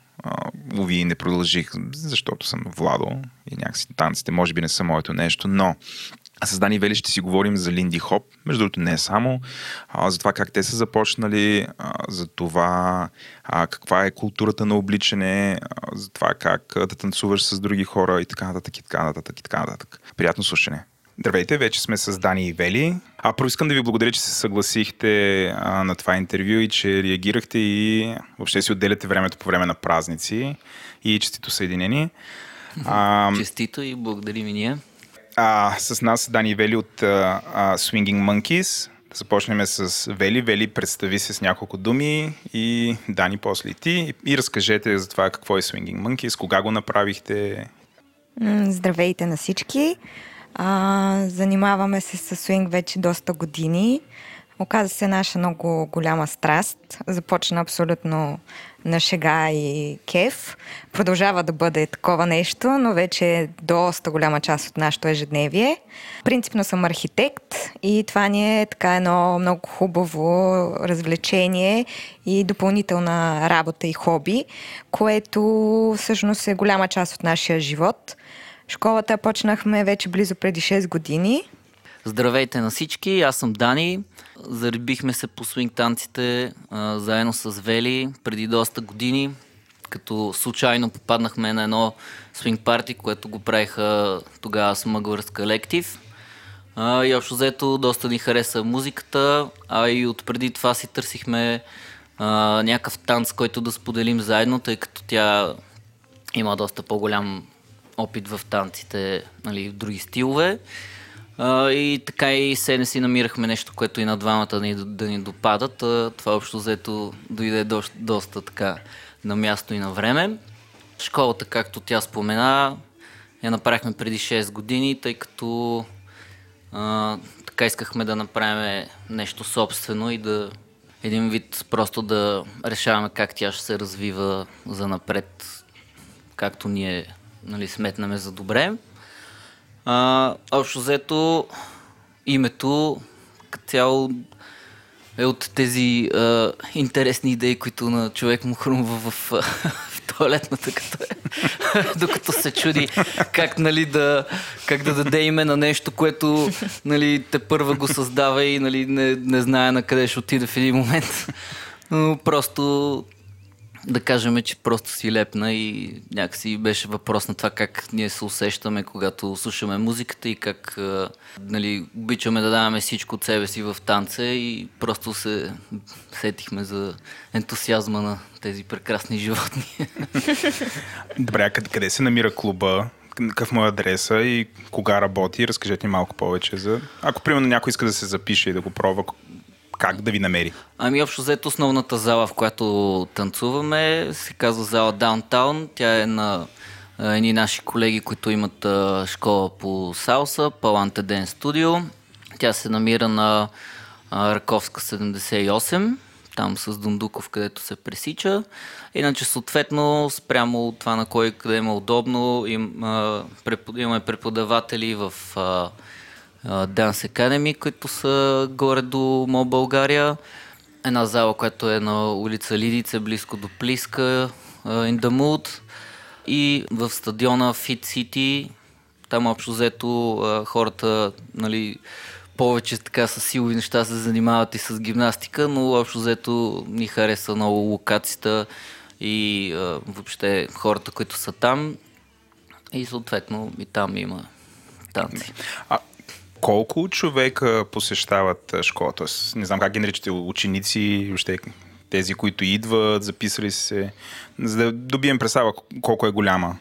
Speaker 7: Лови не продължих, защото съм Владо и някакси танците може би не са моето нещо, но с Дани Вели ще си говорим за Линди Хоп, между другото не само, а, за това как те са започнали, а, за това а, каква е културата на обличане, а, за това как да танцуваш с други хора и така нататък и така нататък и така нататък. Приятно слушане! Здравейте, вече сме с Дани и Вели. А първо искам да ви благодаря, че се съгласихте а, на това интервю и че реагирахте и въобще си отделяте времето по време на празници и честито съединение.
Speaker 5: А, честито и благодарим и ние.
Speaker 7: А, с нас Дани и Вели от а, а, Swinging Monkeys. Да започнем с Вели. Вели, представи се с няколко думи и Дани после и ти. И разкажете за това какво е Swinging Monkeys, кога го направихте.
Speaker 4: Здравейте на всички. А, занимаваме се с свинг вече доста години. Оказа се наша много голяма страст. Започна абсолютно на шега и кеф. Продължава да бъде такова нещо, но вече е доста голяма част от нашето ежедневие. Принципно съм архитект и това ни е така едно много хубаво развлечение и допълнителна работа и хоби, което всъщност е голяма част от нашия живот. Школата почнахме вече близо преди 6 години.
Speaker 5: Здравейте на всички, аз съм Дани. Зарибихме се по свинг танците а, заедно с Вели преди доста години, като случайно попаднахме на едно свинг парти, което го правиха тогава с Мъгвърс колектив. А, и общо взето доста ни хареса музиката, а и от преди това си търсихме а, някакъв танц, който да споделим заедно, тъй като тя има доста по-голям опит в танците, нали, в други стилове. И така и се не си намирахме нещо, което и на двамата ни, да ни допадат. А, това общо взето дойде доста, доста така на място и на време. Школата, както тя спомена, я направихме преди 6 години, тъй като а, така искахме да направим нещо собствено и да един вид просто да решаваме как тя ще се развива за напред, както ние нали, сметнаме за добре. А, общо взето, името като цяло е от тези а, интересни идеи, които на човек му хрумва в, в, в туалетната, като е, докато се чуди как, нали, да, как да даде име на нещо, което нали, те първа го създава и нали, не, не знае на къде ще отиде в един момент. Но просто да кажем, че просто си лепна и някакси беше въпрос на това как ние се усещаме, когато слушаме музиката и как нали, обичаме да даваме всичко от себе си в танца и просто се сетихме за ентусиазма на тези прекрасни животни.
Speaker 7: Добре, къде, къде се намира клуба? Какъв му е адреса и кога работи? Разкажете малко повече за... Ако, примерно, някой иска да се запише и да го пробва, как да ви намери?
Speaker 5: Ами общо взето основната зала, в която танцуваме, се казва зала Даунтаун. Тя е на едни наши колеги, които имат школа по салса, Паланте Ден Студио. Тя се намира на Раковска 78, там с Дундуков, където се пресича. Иначе, съответно, спрямо това на кой къде е удобно, им, а, препод... имаме преподаватели в а, Dance Academy, които са горе до Мо България. Една зала, която е на улица Лидице, близко до Плиска, In the Mood. И в стадиона Fit City, там общо взето хората, нали, повече така с силови неща се занимават и с гимнастика, но общо взето ни хареса много локацията и а, въобще хората, които са там. И съответно и там има танци.
Speaker 7: А колко човека посещават школа? Тоест, не знам как ги наричате, ученици, въобще тези, които идват, записали се, за да добием представа колко е голяма.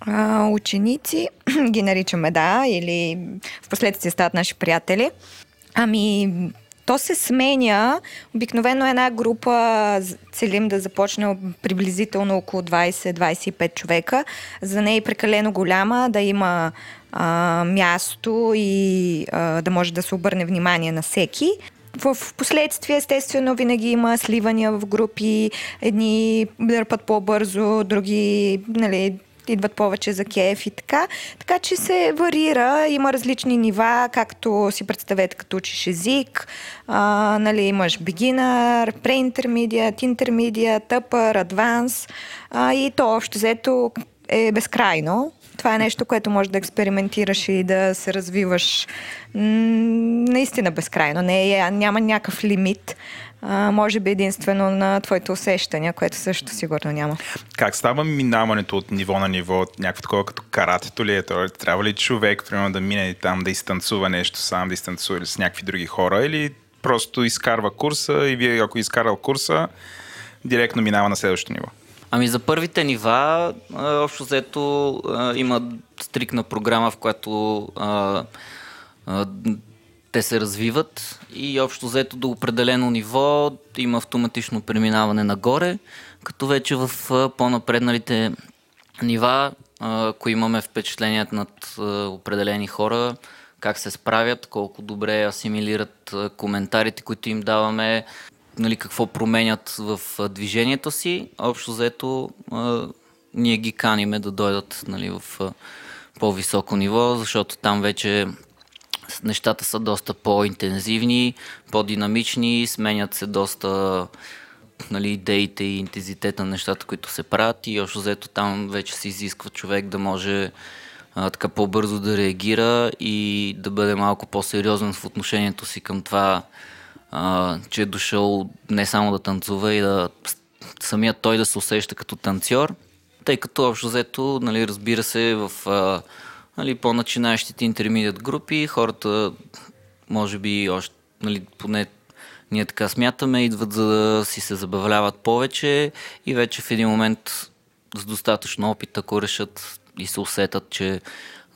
Speaker 4: А, ученици ги наричаме, да, или в последствие стават наши приятели. Ами, то се сменя. Обикновено една група целим да започне приблизително около 20-25 човека. За нея е прекалено голяма, да има а, място и а, да може да се обърне внимание на всеки. В последствие, естествено, винаги има сливания в групи. Едни дърпат по-бързо, други нали, идват повече за кеф и така. Така че се варира, има различни нива, както си представете като учиш език, а, нали, имаш beginner, pre-intermediate, intermediate, upper, advanced а, и то общо взето е безкрайно. Това е нещо, което може да експериментираш и да се развиваш м- наистина безкрайно. Не, е, няма някакъв лимит. А, може би единствено на твоите усещания, което също сигурно няма.
Speaker 7: Как става минаването от ниво на ниво, от някакво такова като каратето ли е? То, трябва ли човек, примерно, да мине там да изтанцува нещо сам, да изтанцува с някакви други хора или просто изкарва курса и вие, ако изкарал курса, директно минава на следващото ниво?
Speaker 5: Ами за първите нива, общо взето има стрикна програма, в която а, а, те се развиват. И общо взето до определено ниво има автоматично преминаване нагоре, като вече в по-напредналите нива, ако имаме впечатлението над определени хора, как се справят, колко добре асимилират коментарите, които им даваме, нали, какво променят в движението си. Общо взето а, ние ги каниме да дойдат нали, в по-високо ниво, защото там вече нещата са доста по-интензивни, по-динамични, сменят се доста нали, идеите и интензитета на нещата, които се правят и общо взето там вече се изисква човек да може а, така по-бързо да реагира и да бъде малко по-сериозен в отношението си към това, а, че е дошъл не само да танцува и да самият той да се усеща като танцор, тъй като общо взето, нали, разбира се, в а, нали, по-начинаещите интермедиат групи, хората, може би, още, нали, поне ние така смятаме, идват за да си се забавляват повече и вече в един момент с достатъчно опит, ако решат и се усетат, че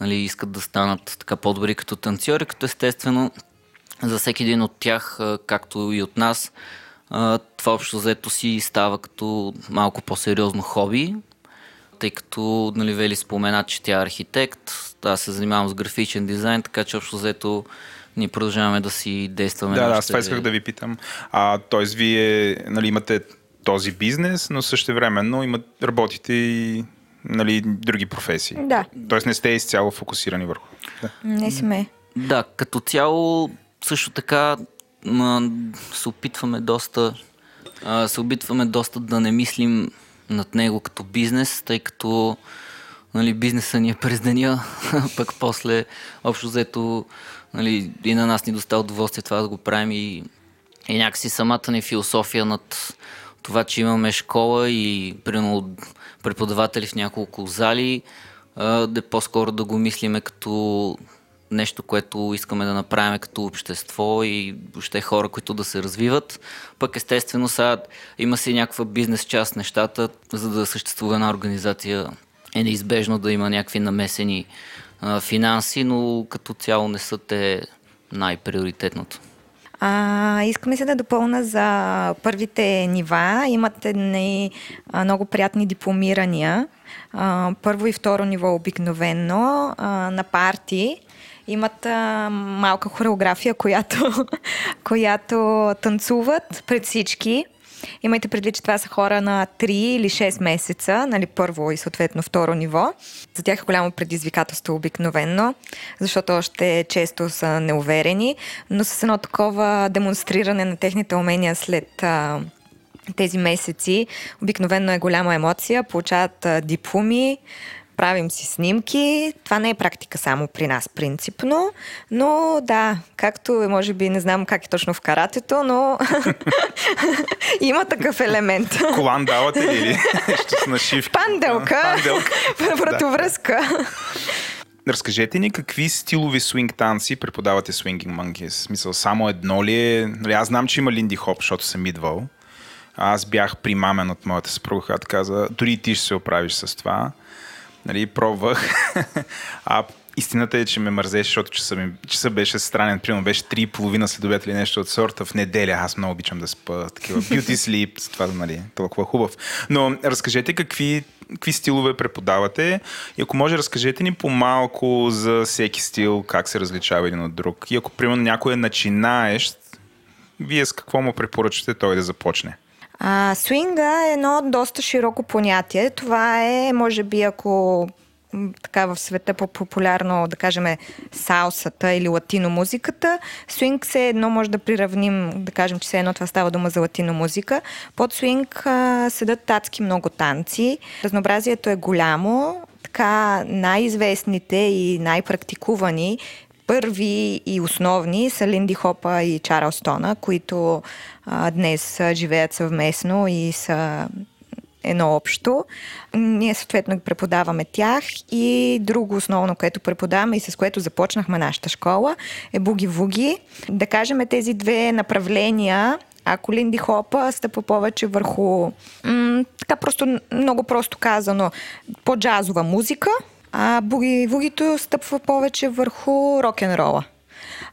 Speaker 5: нали, искат да станат така по-добри като танцори, като естествено за всеки един от тях, както и от нас, това общо взето си става като малко по-сериозно хоби, тъй като нали, Вели спомена, че тя е архитект, аз се занимавам с графичен дизайн, така че общо взето ние продължаваме да си действаме.
Speaker 7: Да, да, аз това исках да ви питам. А, тоест, вие нали, имате този бизнес, но също времено имат, работите и нали, други професии.
Speaker 4: Да.
Speaker 7: Тоест не сте изцяло фокусирани върху. Да.
Speaker 4: Не сме.
Speaker 5: Да, като цяло също така се опитваме доста се опитваме доста да не мислим над него като бизнес, тъй като нали, бизнеса ни е през деня, пък после общо взето нали, и на нас ни доста удоволствие това да го правим и, и някакси самата ни философия над това, че имаме школа и примерно преподаватели в няколко зали, да по-скоро да го мислиме като нещо, което искаме да направим като общество и въобще хора, които да се развиват. Пък естествено сега има си някаква бизнес част нещата, за да съществува една организация е неизбежно да има някакви намесени а, финанси, но като цяло не са те най-приоритетното.
Speaker 4: А, искаме се да допълна за първите нива. Имате не, а, много приятни дипломирания. А, първо и второ ниво обикновено а, на парти. Имат а, малка хореография, която, която танцуват пред всички. Имайте предвид, че това са хора на 3 или 6 месеца, нали, първо и съответно второ ниво. За тях е голямо предизвикателство обикновенно, защото още често са неуверени, но с едно такова демонстриране на техните умения след а, тези месеци, обикновено е голяма емоция, получават а, дипломи, правим си снимки. Това не е практика само при нас, принципно, но да, както е, може би, не знам как е точно в каратето, но има такъв елемент.
Speaker 7: Колан давате ли ще с нашивка?
Speaker 4: Панделка.
Speaker 7: Панделка.
Speaker 4: Вратовръзка.
Speaker 7: Разкажете ни какви стилови свинг танци преподавате Swinging Monkeys? Смисъл, само едно ли е? Нали, аз знам, че има Линди Хоп, защото съм идвал. Аз бях примамен от моята съпруга, която каза, дори ти ще се оправиш с това нали, пробвах. а истината е, че ме мързеше, защото часа, часа беше странен. Примерно беше 3,5 следобед или нещо от сорта в неделя. Аз много обичам да спа. Такива beauty sleep, това нали, толкова хубав. Но разкажете какви, какви стилове преподавате и ако може разкажете ни по-малко за всеки стил, как се различава един от друг. И ако примерно някой е начинаещ, вие с какво му препоръчате той да започне?
Speaker 4: А, свинга е едно доста широко понятие. Това е, може би, ако така в света по-популярно, да кажем, салсата или латино музиката. Свинг се едно може да приравним, да кажем, че все едно това става дума за латино музика. Под свинг седат татски много танци. Разнообразието е голямо. Така най-известните и най-практикувани първи и основни са Линди Хопа и Чарлстона, които а, днес живеят съвместно и са едно общо. Ние съответно преподаваме тях и друго основно, което преподаваме и с което започнахме нашата школа е буги-вуги. Да кажем тези две направления ако Линди Хопа стъпва повече върху, м- така просто, много просто казано, по-джазова музика, а буги-вугито стъпва повече върху рок-н-рола.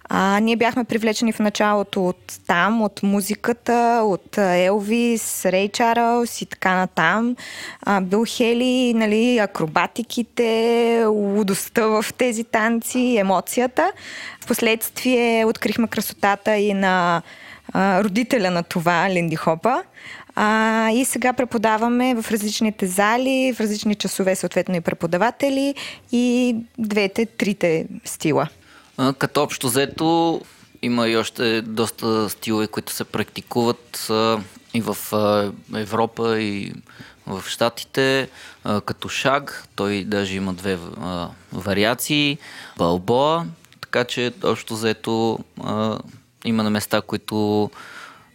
Speaker 4: А, ние бяхме привлечени в началото от там, от музиката, от Елвис, Рей Чарлз и така натам. А, Бил Хели, нали, акробатиките, лудостта в тези танци, емоцията. Впоследствие открихме красотата и на а, родителя на това, Линди Хопа. А, и сега преподаваме в различните зали, в различни часове, съответно и преподаватели и двете, трите стила.
Speaker 5: А, като общо взето има и още доста стилове, които се практикуват а, и в а, Европа, и в Штатите, а, като шаг. Той даже има две а, вариации. Балбоа, така че общо взето а, има на места, които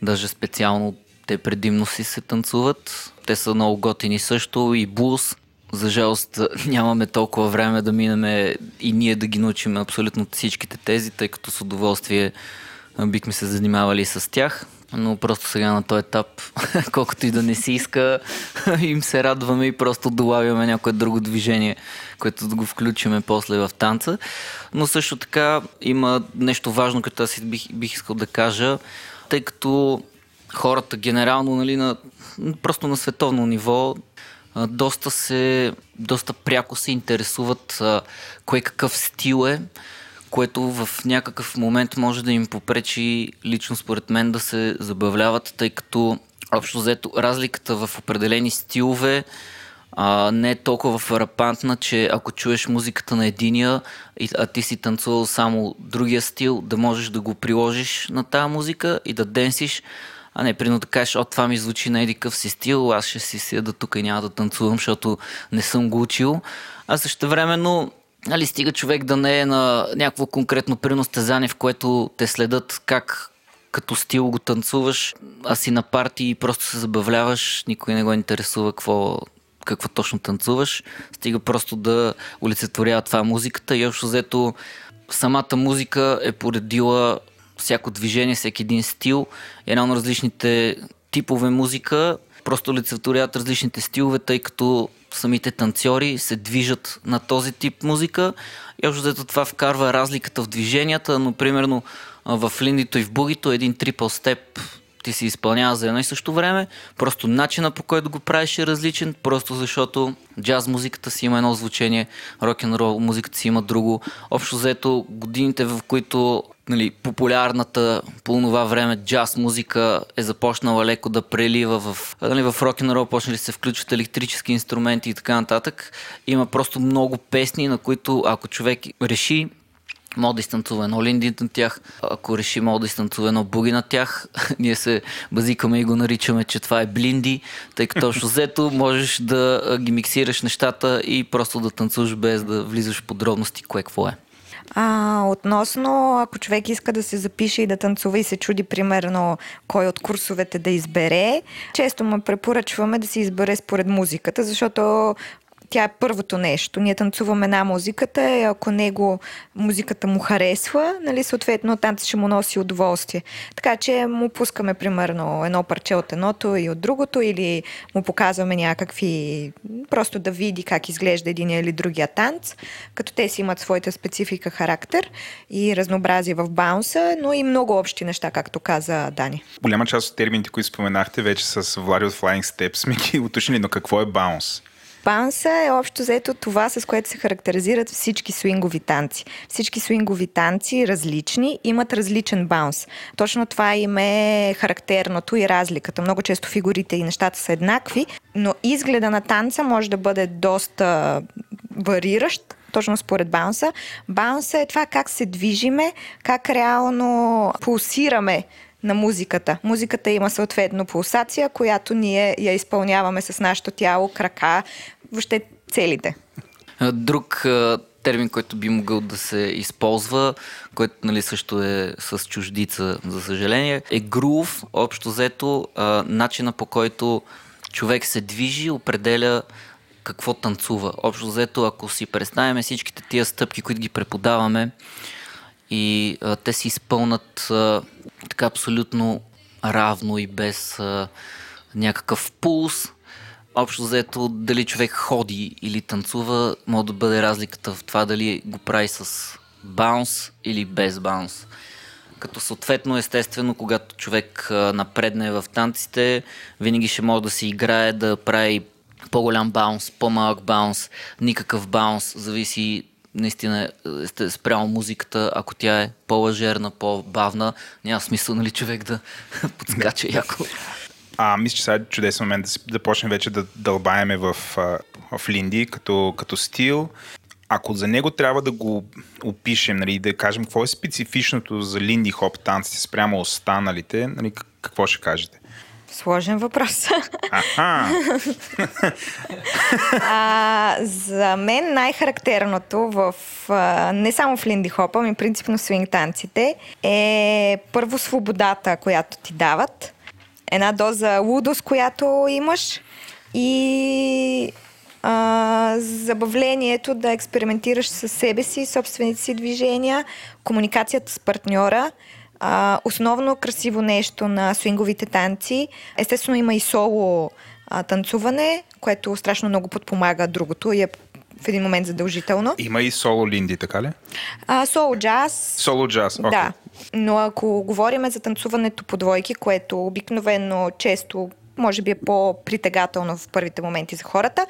Speaker 5: даже специално те предимно си се танцуват. Те са много готини също и блуз. За жалост нямаме толкова време да минеме и ние да ги научим абсолютно всичките тези, тъй като с удоволствие бихме се занимавали с тях. Но просто сега на този етап, колкото и да не си иска, им се радваме и просто долавяме някое друго движение, което да го включиме после в танца. Но също така има нещо важно, като аз бих, бих искал да кажа, тъй като хората генерално, нали, на, просто на световно ниво, доста се, доста пряко се интересуват а, кое какъв стил е, което в някакъв момент може да им попречи лично според мен да се забавляват, тъй като общо взето разликата в определени стилове а, не е толкова фарапантна, че ако чуеш музиката на единия, а ти си танцувал само другия стил, да можеш да го приложиш на тази музика и да денсиш, а не прино да кажеш, от това ми звучи на едикъв си стил, аз ще си седа тук и няма да танцувам, защото не съм го учил. А също времено нали, стига човек да не е на някакво конкретно приностезание, в което те следят как като стил го танцуваш, а си на парти и просто се забавляваш, никой не го интересува какво, какво точно танцуваш. Стига просто да олицетворява това музиката и общо взето самата музика е поредила всяко движение, всеки един стил, една от различните типове музика, просто олицетворяват различните стилове, тъй като самите танцори се движат на този тип музика. И общо взето това вкарва разликата в движенията, но примерно в линдито и в бугито един трипл степ ти се изпълнява за едно и също време, просто начина по който го правиш е различен, просто защото джаз музиката си има едно звучение, рок н рол музиката си има друго. Общо взето годините, в които нали, популярната по това време джаз музика е започнала леко да прелива в, нали, в рок н рол почнали се включват електрически инструменти и така нататък. Има просто много песни, на които ако човек реши, мога да изтанцува едно линди на тях, ако реши мога да изтанцува едно буги на тях. Ние се базикаме и го наричаме, че това е блинди, тъй като точно взето можеш да ги миксираш нещата и просто да танцуваш без да влизаш в подробности кое какво е.
Speaker 4: А, относно, ако човек иска да се запише и да танцува и се чуди примерно кой от курсовете да избере, често му препоръчваме да се избере според музиката, защото тя е първото нещо. Ние танцуваме на музиката и ако него музиката му харесва, нали, съответно танцът ще му носи удоволствие. Така че му пускаме примерно едно парче от едното и от другото или му показваме някакви, просто да види как изглежда един или другия танц, като те си имат своята специфика характер и разнообразие в баунса, но и много общи неща, както каза Дани.
Speaker 7: Голяма част от термините, които споменахте, вече с Влади от Flying Steps сме ги уточнили, но какво е баунс?
Speaker 4: Банса е общо взето това, с което се характеризират всички свингови танци. Всички свингови танци, различни, имат различен баунс. Точно това им е характерното и разликата. Много често фигурите и нещата са еднакви, но изгледа на танца може да бъде доста вариращ, точно според баунса. Баунса е това как се движиме, как реално пулсираме на музиката. Музиката има съответно пулсация, която ние я изпълняваме с нашето тяло, крака, въобще целите.
Speaker 5: Друг термин, който би могъл да се използва, който нали, също е с чуждица, за съжаление, е грув, общо взето, начина по който човек се движи, определя какво танцува. Общо взето, ако си представяме всичките тия стъпки, които ги преподаваме и а, те си изпълнат а, така абсолютно равно и без а, някакъв пулс, общо взето дали човек ходи или танцува, може да бъде разликата в това дали го прави с баунс или без баунс. Като съответно, естествено, когато човек напредне в танците, винаги ще може да си играе, да прави по-голям баунс, по-малък баунс, никакъв баунс, зависи наистина е спрямо музиката, ако тя е по-лъжерна, по-бавна, няма смисъл, нали, човек да подскача яко.
Speaker 7: А, мисля, че сега е чудесен момент да, да почнем вече да дълбаеме в, в Линди като, като стил. Ако за него трябва да го опишем, нали, да кажем какво е специфичното за Линди хоп танците спрямо останалите, нали, какво ще кажете?
Speaker 4: Сложен въпрос. а, за мен най-характерното в а, не само в линди хопа, ми принципно свинг танците е първо свободата, която ти дават, една доза лудост, която имаш и а, забавлението да експериментираш със себе си, собствените си движения, комуникацията с партньора – а, основно красиво нещо на свинговите танци. Естествено има и соло а, танцуване, което страшно много подпомага другото и е в един момент задължително.
Speaker 7: Има и соло линди, така ли?
Speaker 4: А, соло джаз.
Speaker 7: Соло джаз, okay.
Speaker 4: Да. Но ако говорим за танцуването по двойки, което обикновено често може би е по-притегателно в първите моменти за хората.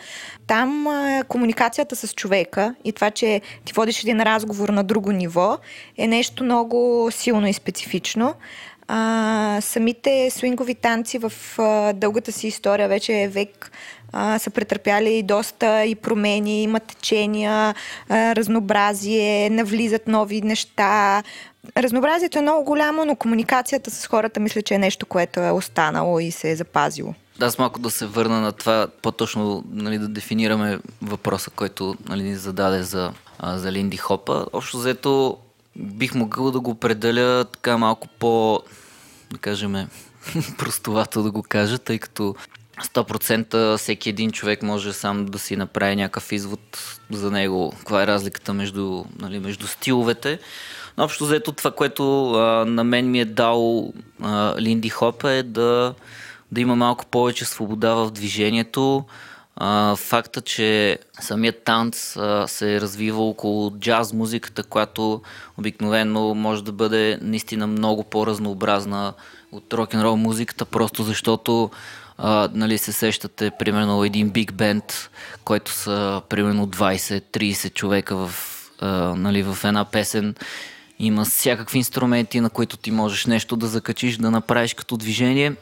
Speaker 4: Там комуникацията с човека и това, че ти водиш един разговор на друго ниво е нещо много силно и специфично. А, самите свингови танци в а, дългата си история вече е век а, са претърпяли доста и промени, има течения, а, разнообразие, навлизат нови неща. Разнообразието е много голямо, но комуникацията с хората мисля, че е нещо, което е останало и се е запазило.
Speaker 5: Да, аз малко да се върна на това, по-точно нали, да дефинираме въпроса, който нали, ни зададе за, а, за Линди Хопа. Общо взето бих могъл да го определя така малко по, да кажем, простовато да го кажа, тъй като 100% всеки един човек може сам да си направи някакъв извод за него, каква е разликата между, нали, между стиловете. Но общо взето това, което а, на мен ми е дал а, Линди Хоп е да, да има малко повече свобода в движението. А, факта, че самият танц а, се е развива около джаз музиката, която обикновено може да бъде наистина много по-разнообразна от рок-н-рол музиката, просто защото а, нали, се сещате примерно един биг бенд, който са примерно 20-30 човека в, а, нали, в една песен. Има всякакви инструменти, на които ти можеш нещо да закачиш, да направиш като движение.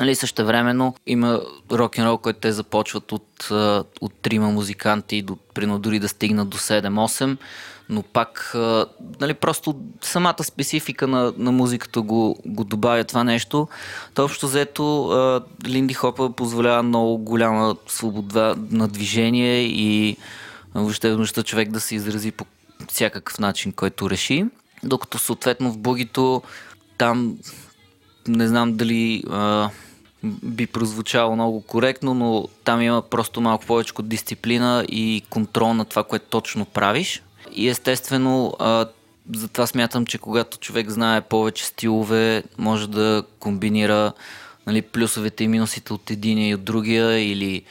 Speaker 5: Нали, също времено има рок-н-рол, който те започват от, от трима музиканти, до, прино дори да стигнат до 7-8 но пак нали, просто самата специфика на, на музиката го, го добавя това нещо. То общо взето Линди Хопа позволява много голяма свобода на движение и въобще възможността човек да се изрази по всякакъв начин, който реши. Докато съответно в бугито там не знам дали а, би прозвучало много коректно, но там има просто малко повече дисциплина и контрол на това, което точно правиш. И естествено, а, затова смятам, че когато човек знае повече стилове, може да комбинира нали, плюсовете и минусите от единия и от другия или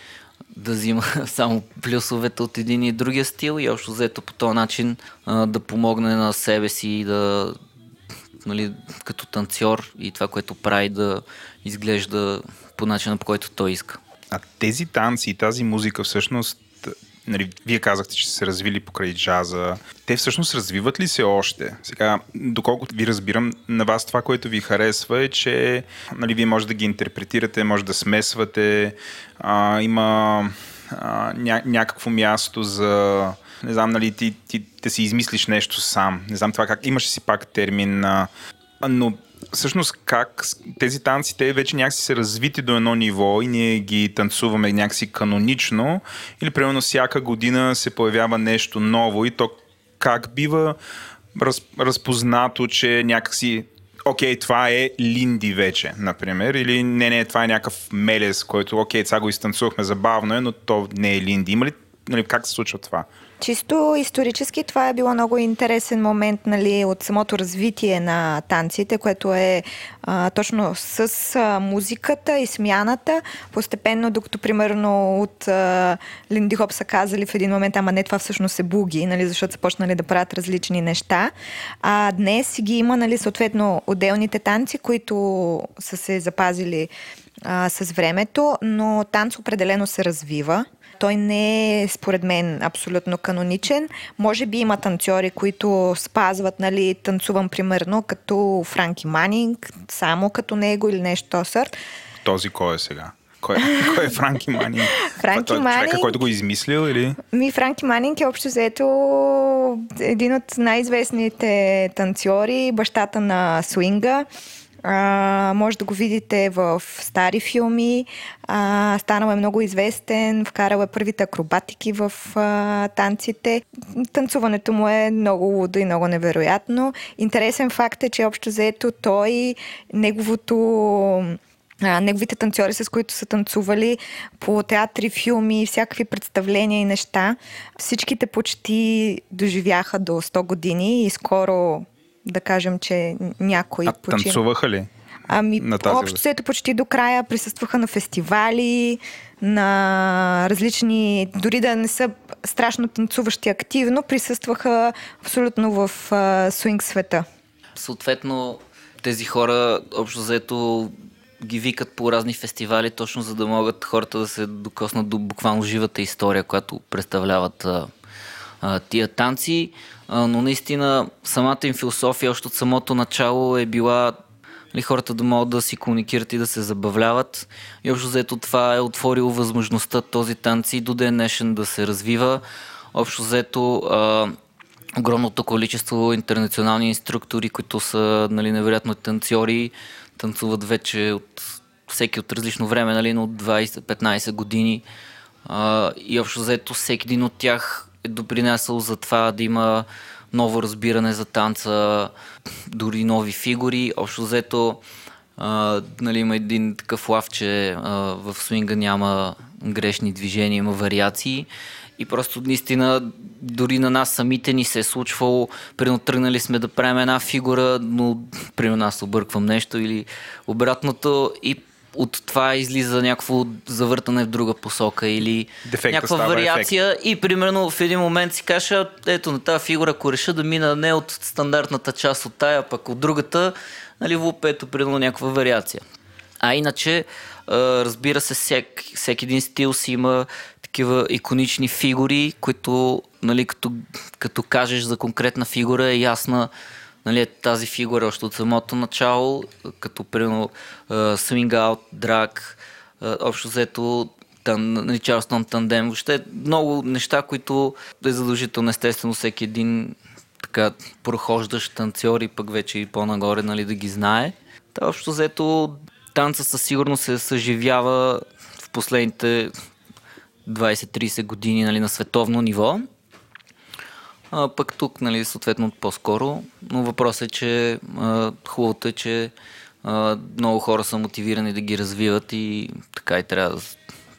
Speaker 5: да взима само плюсовете от един и другия стил и общо взето по този начин а, да помогне на себе си и да нали, като танцор и това, което прави да изглежда по начина по който той иска.
Speaker 7: А тези танци и тази музика всъщност нали, вие казахте, че са се развили покрай джаза. Те всъщност развиват ли се още? Сега, доколкото ви разбирам, на вас това, което ви харесва е, че нали, вие може да ги интерпретирате, може да смесвате, а, има а, ня, някакво място за не знам, нали, ти, ти да си измислиш нещо сам. Не знам това как. Имаше си пак термин, а, но всъщност как тези танци, те вече някакси са развити до едно ниво и ние ги танцуваме някакси канонично или примерно всяка година се появява нещо ново и то как бива раз, разпознато, че някакси окей, това е Линди вече, например, или не, не, това е някакъв мелес, който, окей, сега го изтанцувахме забавно е, но то не е Линди. Има ли, нали, как се случва това?
Speaker 4: Чисто исторически това е било много интересен момент нали, от самото развитие на танците, което е а, точно с а, музиката и смяната. Постепенно, докато примерно от а, Линди Хоп са казали в един момент, ама не това всъщност е буги, нали, защото са почнали да правят различни неща. А днес ги има нали, съответно отделните танци, които са се запазили а, с времето, но танц определено се развива. Той не е, според мен, абсолютно каноничен. Може би има танцори, които спазват, нали, танцувам примерно като Франки Манинг, само като него или нещо то сорт.
Speaker 7: Този кой е сега? Кой, кой е Франки Манинг?
Speaker 4: Франки
Speaker 7: Той е
Speaker 4: Манинг...
Speaker 7: човека, който го е измислил или?
Speaker 4: Ми, Франки Манинг е общо взето един от най-известните танцори, бащата на свинга. А, може да го видите в стари филми. А, станал е много известен, вкарал е първите акробатики в а, танците. Танцуването му е много лудо и много невероятно. Интересен факт е, че общо заето той, неговото а, неговите танцори, с които са танцували по театри, филми, всякакви представления и неща. Всичките почти доживяха до 100 години и скоро да кажем, че някои
Speaker 7: А танцуваха ли?
Speaker 4: Ами,
Speaker 7: на тази
Speaker 4: общо взето почти до края присъстваха на фестивали, на различни, дори да не са страшно танцуващи активно, присъстваха абсолютно в а, свинг света.
Speaker 5: Съответно, тези хора, общо взето, ги викат по разни фестивали, точно за да могат хората да се докоснат до буквално живата история, която представляват а, а, тия танци. Но наистина самата им философия още от самото начало е била ли, хората да могат да си комуникират и да се забавляват. И общо заето това е отворило възможността този танци до ден днешен да се развива. Общо заето а, огромното количество интернационални инструктори, които са нали, невероятно танцори, танцуват вече от всеки от различно време, нали, но от 20-15 години. А, и общо заето всеки един от тях е допринесъл за това да има ново разбиране за танца, дори нови фигури. Общо взето а, нали, има един такъв лав, че а, в свинга няма грешни движения, има вариации. И просто наистина дори на нас самите ни се е случвало, примерно тръгнали сме да правим една фигура, но примерно аз обърквам нещо или обратното и от това излиза някакво завъртане в друга посока или
Speaker 7: Дефекта
Speaker 5: някаква вариация ефект. и примерно в един момент си кажа, ето на тази фигура, ако реша да мина не от стандартната част от тая, пък от другата, нали, въп, ето примерно някаква вариация. А иначе, разбира се, всек, всеки един стил си има такива иконични фигури, които, нали, като, като кажеш за конкретна фигура е ясна нали, тази фигура още от самото начало, като примерно Swing Out, Drag, общо взето нали, Чарлстон Тандем, въобще много неща, които е задължително естествено всеки един така прохождащ танцор и пък вече и по-нагоре нали, да ги знае. Та общо взето танца със сигурност се съживява в последните 20-30 години нали, на световно ниво. А, пък тук, нали, съответно, по-скоро. Но въпросът е, че хубавото е, че а, много хора са мотивирани да ги развиват и така и трябва да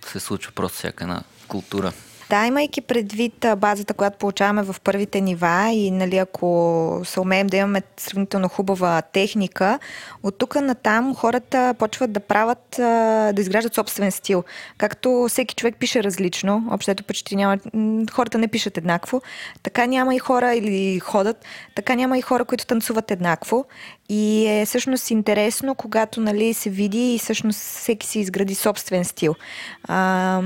Speaker 5: се случва просто всяка една култура.
Speaker 4: Да, имайки предвид базата, която получаваме в първите нива и нали, ако се умеем да имаме сравнително хубава техника, от тук на там хората почват да правят, да изграждат собствен стил. Както всеки човек пише различно, общото почти няма, хората не пишат еднакво, така няма и хора или ходят, така няма и хора, които танцуват еднакво. И е всъщност интересно, когато нали, се види и всъщност всеки си изгради собствен стил. А,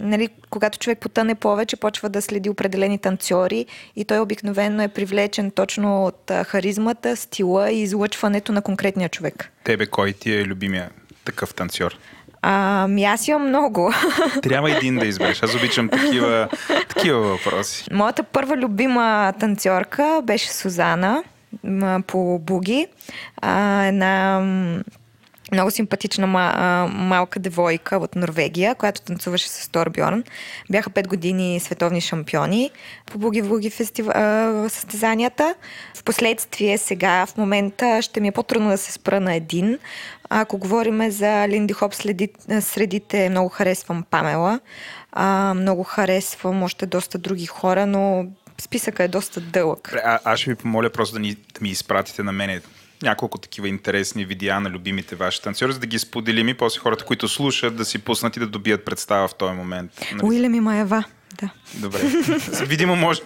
Speaker 4: нали, когато човек потъне повече, почва да следи определени танцори и той обикновено е привлечен точно от харизмата, стила и излъчването на конкретния човек.
Speaker 7: Тебе кой ти е любимия такъв танцор?
Speaker 4: Ами аз имам много.
Speaker 7: Трябва един да избереш. Аз обичам такива, такива въпроси.
Speaker 4: Моята първа любима танцорка беше Сузана по буги. Една много симпатична малка девойка от Норвегия, която танцуваше с Торбьорн. Бяха 5 години световни шампиони по буги-буги фестив... състезанията. Впоследствие сега, в момента, ще ми е по-трудно да се спра на един. Ако говорим за Линди Хоп следи... средите, много харесвам Памела. Много харесвам още доста други хора, но списъка е доста дълъг.
Speaker 7: А, аз ще ви помоля просто да, ни, да ми изпратите на мене няколко такива интересни видеа на любимите ваши танцори, за да ги споделим и после хората, които слушат, да си пуснат и да добият представа в този момент.
Speaker 4: Нали? Уилям и Маева. Да.
Speaker 7: Добре. Видимо, можеш.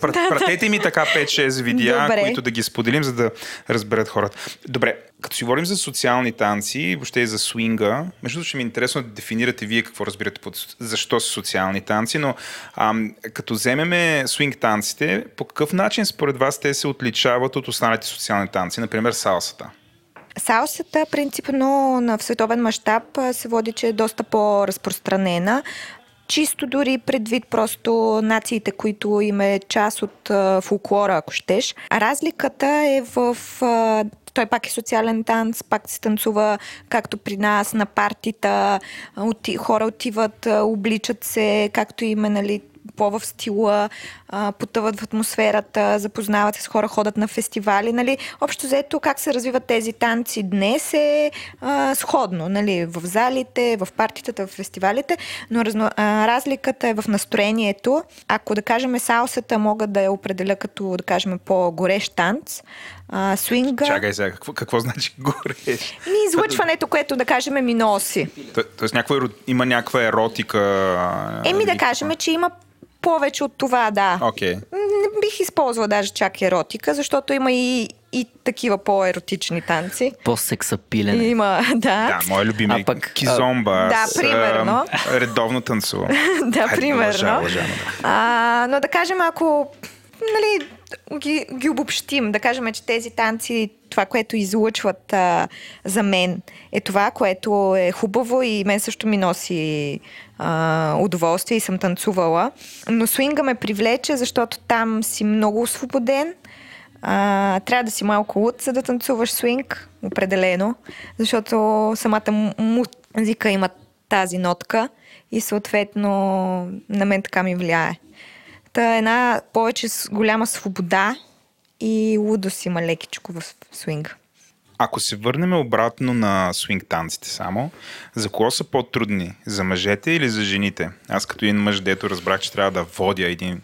Speaker 7: Пратете ми така 5-6 видеа, Добре. които да ги споделим, за да разберат хората. Добре, като си говорим за социални танци въобще и за свинга, между другото ще ми е интересно да дефинирате вие какво разбирате под защо са социални танци, но ам, като вземеме свинг танците, по какъв начин според вас те се отличават от останалите социални танци, например салсата?
Speaker 4: Салсата, принципно на в световен мащаб се води, че е доста по-разпространена чисто дори предвид просто нациите, които им е част от фолклора, ако щеш. Разликата е в той пак е социален танц, пак се танцува както при нас на партита, хора отиват, обличат се, както има нали, по-в стила, а, потъват в атмосферата, запознават се с хора, ходят на фестивали. Нали. Общо заето как се развиват тези танци днес е а, сходно. Нали, в залите, в партитата, в фестивалите, но разно, а, разликата е в настроението. Ако да кажем салсата мога да я определя като да кажем по-горещ танц, а, свинга.
Speaker 7: Чакай сега, какво, какво значи горещ?
Speaker 4: Ми излъчването, което да кажем ми носи.
Speaker 7: То, тоест някаква, има някаква еротика.
Speaker 4: Еми да кажем, че има повече от това, да.
Speaker 7: Okay.
Speaker 4: Не бих използвала даже чак еротика, защото има и, и такива по-еротични танци.
Speaker 5: По-сексапилен.
Speaker 4: Има, да.
Speaker 7: Да, моя любим е пък, кизомба.
Speaker 4: Да, примерно.
Speaker 7: А, редовно танцувам.
Speaker 4: да, примерно. Лъжа, лъжа, да. А, но да кажем, ако нали, ги, ги обобщим, да кажем, че тези танци, това, което излъчват а, за мен, е това, което е хубаво и мен също ми носи а, удоволствие и съм танцувала. Но свинга ме привлече, защото там си много освободен. А, трябва да си малко луд, за да танцуваш свинг, определено, защото самата музика има тази нотка и съответно на мен така ми влияе. Та една повече голяма свобода и лудост има лекичко в свинга.
Speaker 7: Ако се върнем обратно на свинг танците само, за кого са по-трудни? За мъжете или за жените? Аз като един мъж, дето разбрах, че трябва да водя един...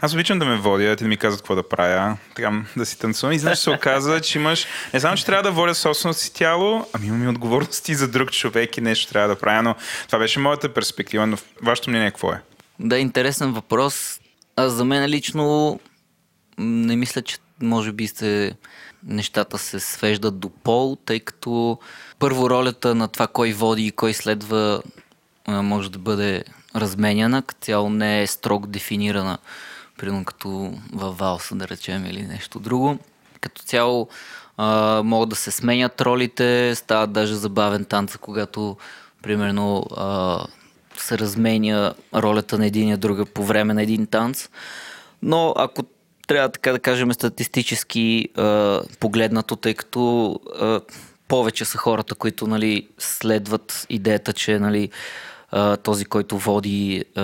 Speaker 7: Аз обичам да ме водя, те да ми казват какво да правя, така да си танцувам. И знаеш, се оказа, че имаш... Не само, че трябва да водя собственото си тяло, ами имам и отговорности за друг човек и нещо трябва да правя, но това беше моята перспектива, но вашето мнение какво е?
Speaker 5: Да, интересен въпрос. Аз за мен лично не мисля, че може би се, нещата се свеждат до пол, тъй като първо ролята на това кой води и кой следва може да бъде разменяна, като цяло не е строг дефинирана, примерно като във валса, да речем, или нещо друго. Като цяло а, могат да се сменят ролите, стават даже забавен танца, когато примерно а, се разменя ролята на един и друга по време на един танц. Но ако трябва така да кажем статистически а, погледнато, тъй като а, повече са хората, които нали, следват идеята, че нали, а, този, който води а,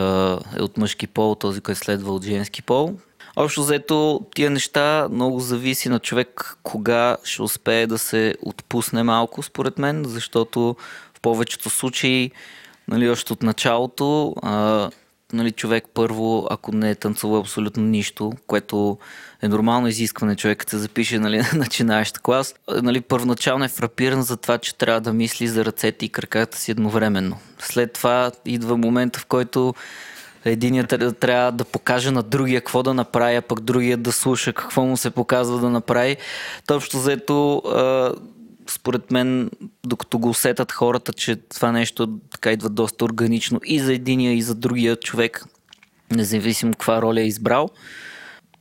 Speaker 5: е от мъжки пол, този, който следва от женски пол. Общо взето тия неща много зависи на човек кога ще успее да се отпусне малко, според мен, защото в повечето случаи нали, още от началото а, нали, човек първо, ако не е танцувал абсолютно нищо, което е нормално изискване, човек се запише нали, на начинаещ клас, нали, първоначално е фрапиран за това, че трябва да мисли за ръцете и краката си едновременно. След това идва момента, в който Единият тря- трябва да покаже на другия какво да направи, а пък другия да слуша какво му се показва да направи. Точно заето, според мен, докато го усетат хората, че това нещо така идва доста органично и за единия, и за другия човек, независимо каква роля е избрал.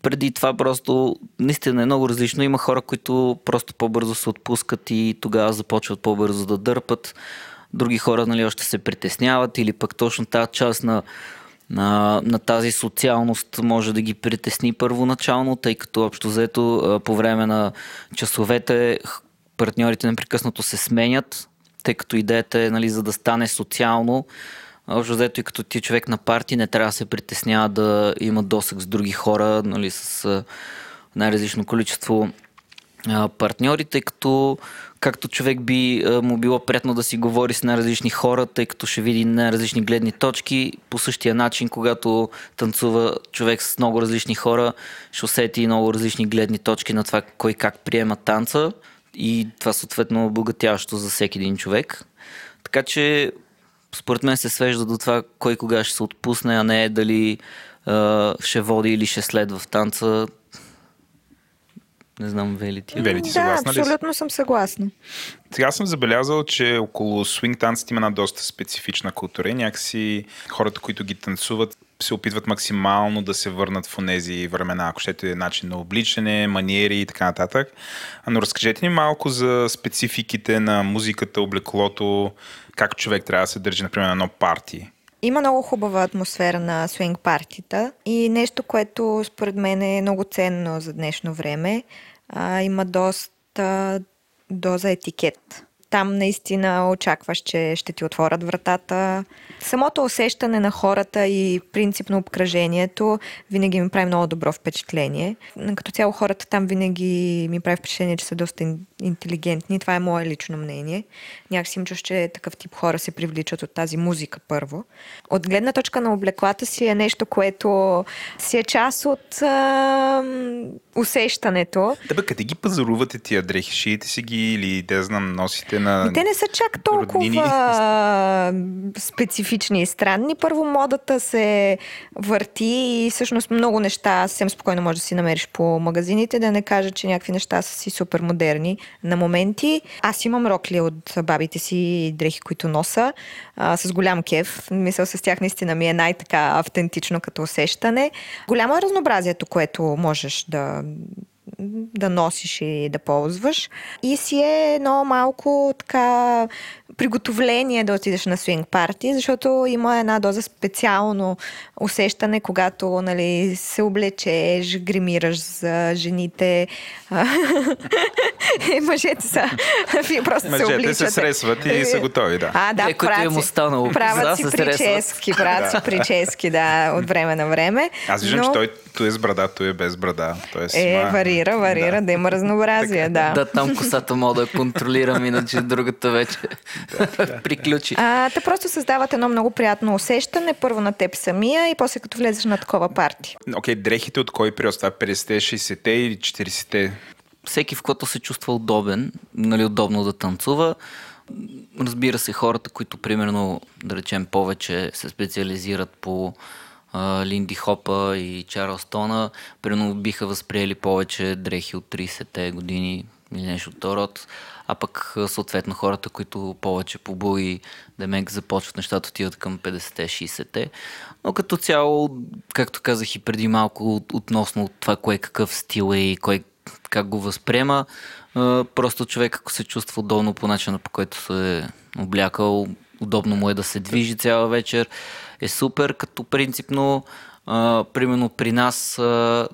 Speaker 5: Преди това просто наистина е много различно. Има хора, които просто по-бързо се отпускат и тогава започват по-бързо да дърпат. Други хора нали, още се притесняват или пък точно тази част на, на, на тази социалност може да ги притесни първоначално, тъй като общо взето по време на часовете партньорите непрекъснато се сменят, тъй като идеята е нали, за да стане социално, Общо взето и като ти човек на парти не трябва да се притеснява да има досък с други хора, нали, с най-различно количество партньори, тъй като както човек би му било приятно да си говори с най-различни хора, тъй като ще види най-различни гледни точки, по същия начин, когато танцува човек с много различни хора, ще усети много различни гледни точки на това кой как приема танца и това съответно е обогатяващо за всеки един човек. Така че според мен се свежда до това кой кога ще се отпусне, а не дали а, ще води или ще следва в танца. Не знам, Вели ти.
Speaker 7: Вели, ти
Speaker 4: да,
Speaker 7: съгласна ли
Speaker 4: абсолютно съм съгласна.
Speaker 7: Сега съм забелязал, че около свинг танците има една доста специфична култура някакси хората, които ги танцуват, се опитват максимално да се върнат в тези времена, ако щете начин на обличане, маниери и така нататък. Но разкажете ни малко за спецификите на музиката, облеклото, как човек трябва да се държи, например, на едно парти.
Speaker 4: Има много хубава атмосфера на свинг партита и нещо, което според мен е много ценно за днешно време. А, има доста доза етикет. Там наистина очакваш, че ще ти отворят вратата. Самото усещане на хората и принципно обкръжението винаги ми прави много добро впечатление. Като цяло хората там винаги ми прави впечатление, че са доста ин- интелигентни. Това е мое лично мнение. Някакси им чуш, че такъв тип хора се привличат от тази музика първо. От гледна точка на облеклата си е нещо, което си е част от а, усещането.
Speaker 7: Да бе, къде ги пазарувате тия дрехи? Шиете си ги или да знам, носите на...
Speaker 4: И те не са чак
Speaker 7: роднини?
Speaker 4: толкова а, специфични и странни. Първо модата се върти и всъщност много неща съвсем спокойно можеш да си намериш по магазините, да не кажа, че някакви неща са си супер модерни на моменти. Аз имам рокли от бабите си и дрехи, които носа а, с голям кеф. Мисъл с тях наистина ми е най-така автентично като усещане. Голямо е разнообразието, което можеш да да носиш и да ползваш. И си е едно малко така приготовление да отидеш на свинг парти, защото има една доза специално усещане, когато нали, се облечеш, гримираш за жените. И мъжете са. Вие просто се
Speaker 7: Мъжете
Speaker 4: обличате.
Speaker 7: се сресват и са готови, да.
Speaker 4: А, да,
Speaker 5: Е,
Speaker 4: правят
Speaker 5: им останало
Speaker 4: правят си
Speaker 5: се
Speaker 4: прически, правят си прически, да, от време на време.
Speaker 7: Аз виждам,
Speaker 4: Но-
Speaker 7: че той, той е с брада, той е без брада. Тоест,
Speaker 4: Е,
Speaker 7: има-
Speaker 4: варира, варира, да, има разнообразие, да.
Speaker 5: Да, там косата мога да я контролирам, иначе другата вече приключи.
Speaker 4: А, те просто създават едно много приятно усещане, първо на теб самия и после като влезеш на такова парти.
Speaker 7: Окей, дрехите от кой период? Това е 50-те, 60-те или 40-те?
Speaker 5: всеки в който се чувства удобен, нали, удобно да танцува. Разбира се, хората, които примерно, да речем, повече се специализират по Линди Хопа и Чарлстона, примерно биха възприели повече дрехи от 30-те години или нещо от род. А пък съответно хората, които повече по буи демек започват нещата отиват към 50-те, 60-те. Но като цяло, както казах и преди малко, от- относно това кое какъв стил е и кой как го възприема. Просто човек, ако се чувства удобно по начина, по който се е облякал, удобно му е да се движи цяла вечер, е супер, като принципно, а, примерно при нас, а,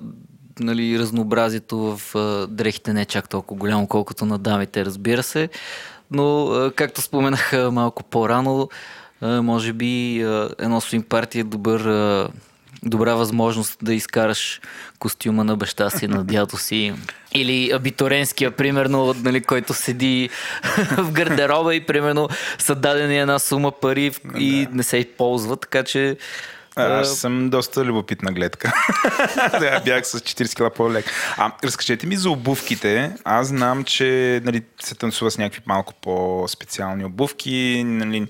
Speaker 5: нали, разнообразието в а, дрехите не е чак толкова голямо, колкото на дамите, разбира се. Но, а, както споменах малко по-рано, а, може би а, едно свин парти е добър а, добра възможност да изкараш костюма на баща си, на дядо си. Или абитуренския, примерно, нали, който седи в гардероба и примерно са дадени една сума пари и не се използва, така че
Speaker 7: Аз съм доста любопитна гледка. да, бях с 40 кила по-лек. А, разкажете ми за обувките. Аз знам, че нали, се танцува с някакви малко по-специални обувки. Нали,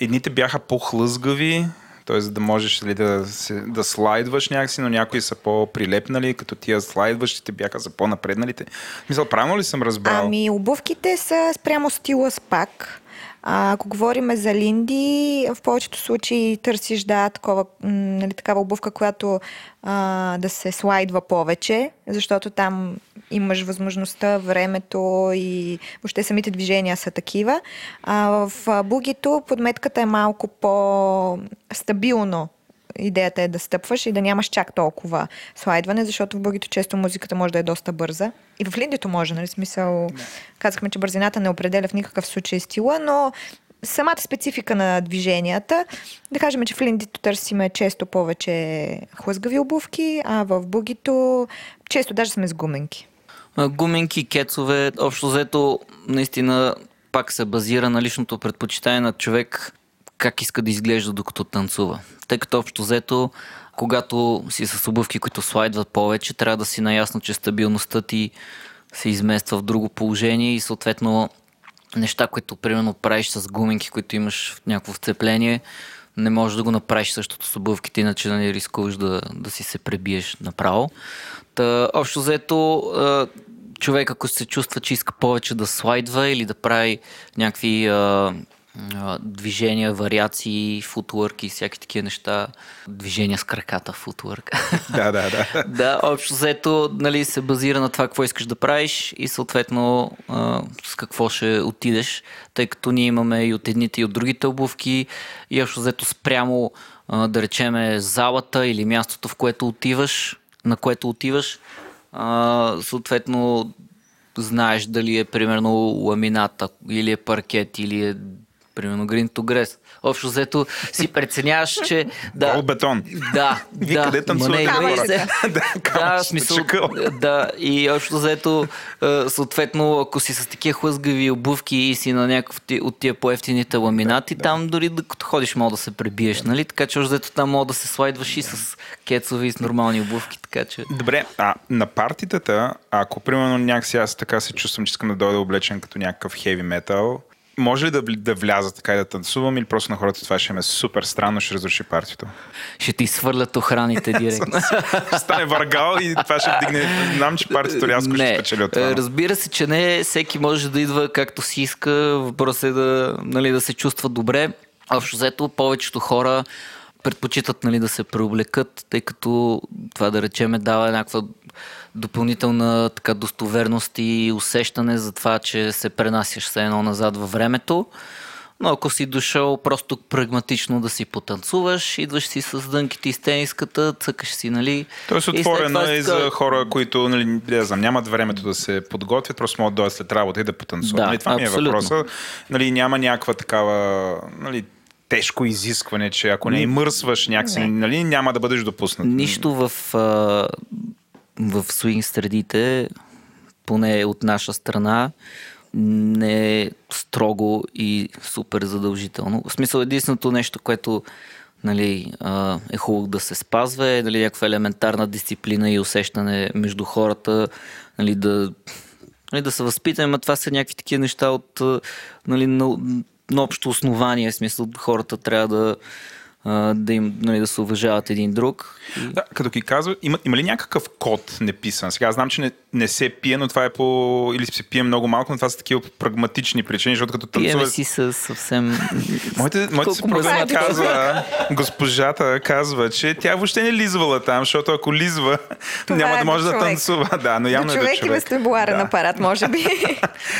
Speaker 7: едните бяха по-хлъзгави, Тоест да можеш ли да, се, да слайдваш някакси, но някои са по-прилепнали, като тия слайдващите бяха за по-напредналите. Мисля, правилно ли съм разбрал?
Speaker 4: Ами, обувките са спрямо стила спак. А, ако говорим за линди, в повечето случаи търсиш да, такова, нали, такава обувка, която а, да се слайдва повече, защото там имаш възможността, времето и въобще самите движения са такива. А, в бугито подметката е малко по-стабилно идеята е да стъпваш и да нямаш чак толкова слайдване, защото в бъгито често музиката може да е доста бърза. И в линдито може, нали? Смисъл, казахме, че бързината не определя в никакъв случай стила, но самата специфика на движенията, да кажем, че в линдито търсиме често повече хлъзгави обувки, а в бугито често даже сме с гуменки.
Speaker 5: Гуменки, кецове, общо взето, наистина пак се базира на личното предпочитание на човек как иска да изглежда докато танцува. Тъй като общо взето, когато си с обувки, които слайдват повече, трябва да си наясно, че стабилността ти се измества в друго положение и съответно неща, които примерно правиш с гуминки, които имаш в някакво вцепление, не можеш да го направиш същото с обувките, иначе да не рискуваш да, да си се пребиеш направо. Та, общо взето, човек ако се чувства, че иска повече да слайдва или да прави някакви движения, вариации, футворк и всяки такива неща, движения с краката, футворк.
Speaker 7: Да, да, да.
Speaker 5: Да, общо взето нали, се базира на това какво искаш да правиш и съответно а, с какво ще отидеш, тъй като ние имаме и от едните и от другите обувки и общо взето спрямо а, да речеме залата или мястото, в което отиваш, на което отиваш, а, съответно знаеш дали е примерно ламината или е паркет или е примерно green to grass. Общо взето си преценяваш, че да,
Speaker 7: Гол бетон.
Speaker 5: да,
Speaker 7: Вие
Speaker 5: да.
Speaker 7: къде танцувате, да,
Speaker 5: да, смисъл, да, и общо взето, е, съответно, ако си с такива хлъзгави обувки и си на някакъв от тия по-ефтините ламинати, там дори докато ходиш мога да се пребиеш, нали? Така че общо взето там мога да се слайдваш и с кецови и с нормални обувки, така че...
Speaker 7: Добре, а на партитата, ако примерно някакси аз така се чувствам, че искам да дойда облечен като някакъв хеви метал, може ли да, да вляза така и да танцувам или просто на хората това ще ме супер странно, ще разруши партито?
Speaker 5: Ще ти свърлят охраните директно.
Speaker 7: Стане варгал и това ще вдигне... Знам, че партито рязко ще спечели от това.
Speaker 5: е, Разбира се, че не всеки може да идва както си иска. Въпросът е да, нали, да се чувства добре. Общо взето, повечето хора предпочитат нали, да се преоблекат, тъй като това да речеме дава някаква допълнителна така, достоверност и усещане за това, че се пренасяш все едно назад във времето. Но ако си дошъл просто прагматично да си потанцуваш, идваш си с дънките и с тениската, цъкаш си, нали?
Speaker 7: Тоест
Speaker 5: И
Speaker 7: е и
Speaker 5: така-
Speaker 7: за хора, които нали, не знам, нямат времето да се подготвят, просто могат да дойдат след работа и да потанцуват.
Speaker 5: Да,
Speaker 7: нали, това ми е
Speaker 5: абсолютно.
Speaker 7: въпроса. Нали, няма някаква такава нали, тежко изискване, че ако не имърсваш някакси, нали, няма да бъдеш допуснат.
Speaker 5: Нищо в, а, в свинг средите, поне от наша страна, не е строго и супер задължително. В смисъл единственото нещо, което нали, е хубаво да се спазва е нали, някаква елементарна дисциплина и усещане между хората, нали, да, нали, да се възпитаме, а това са някакви такива неща от нали, на, на общо основание, в смисъл хората трябва да, а, да, им, нали, да се уважават един друг.
Speaker 7: Да, като ги казва, има, има ли някакъв код неписан? Сега знам, че не, не се пие, но това е по... Или се пие много малко, но това са такива прагматични причини, защото като
Speaker 5: Пиеме
Speaker 7: танцуваш...
Speaker 5: си с съвсем...
Speaker 7: Моите, моите ми
Speaker 5: мъже-
Speaker 7: казва, госпожата казва, че тя въобще не лизвала там, защото ако лизва,
Speaker 4: Това
Speaker 7: няма
Speaker 4: е
Speaker 7: да може да
Speaker 4: човек.
Speaker 7: танцува. Да, но явно
Speaker 4: До
Speaker 7: е до
Speaker 4: човек и
Speaker 7: човек.
Speaker 4: вестибуларен
Speaker 7: Да.
Speaker 4: апарат, може би.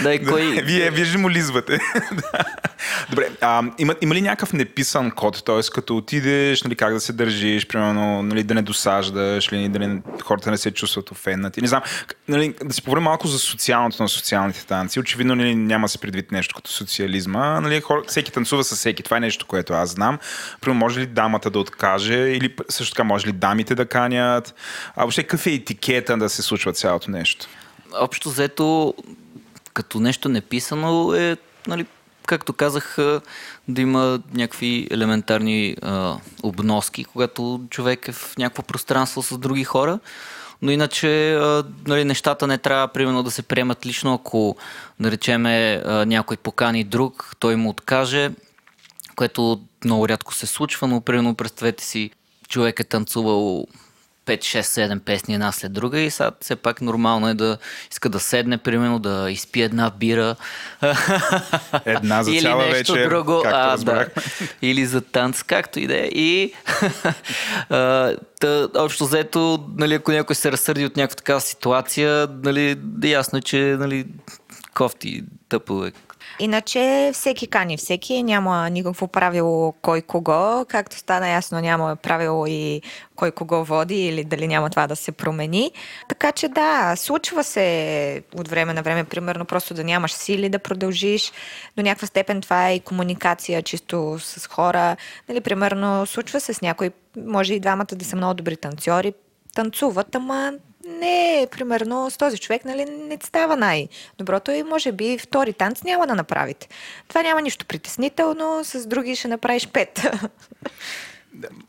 Speaker 5: Да, и кой...
Speaker 7: Вие, вие му лизвате. Добре, а, има, има ли някакъв неписан код? Т.е. като отидеш, нали, как да се държиш, примерно, нали, да не досаждаш, нали, да не, хората не се чувстват офеннати. Не знам, нали, да си поговорим малко за социалното на социалните танци. Очевидно нали, няма се предвид нещо като социализма. Нали, хора, всеки танцува с всеки. Това е нещо, което аз знам. Примерно, може ли дамата да откаже или също така може ли дамите да канят? А въобще какъв е етикета да се случва цялото нещо?
Speaker 5: Общо взето, като нещо неписано е, нали, както казах, да има някакви елементарни а, обноски, когато човек е в някакво пространство с други хора. Но иначе а, нали, нещата не трябва примерно да се приемат лично, ако да речеме а, някой покани друг, той му откаже, което много рядко се случва, но примерно представете си, човек е танцувал 5, 6, 7 песни една след друга и сега все пак нормално е да иска да седне, примерно, да изпие една бира.
Speaker 7: Една за
Speaker 5: Или
Speaker 7: цяла
Speaker 5: нещо
Speaker 7: вечер,
Speaker 5: друго.
Speaker 7: както
Speaker 5: а, да. Или за танц, както и да е. И та, общо взето, нали, ако някой се разсърди от някаква такава ситуация, нали, ясно е, че нали, кофти тъпо е.
Speaker 4: Иначе всеки кани всеки, няма никакво правило кой кого, както стана ясно няма правило и кой кого води или дали няма това да се промени. Така че да, случва се от време на време, примерно просто да нямаш сили да продължиш. До някаква степен това е и комуникация чисто с хора. Нали, примерно случва се с някой, може и двамата да са много добри танцори, танцуват, ама не, примерно, с този човек нали, не става най-доброто и може би втори танц няма да направите. Това няма нищо притеснително, с други ще направиш пет.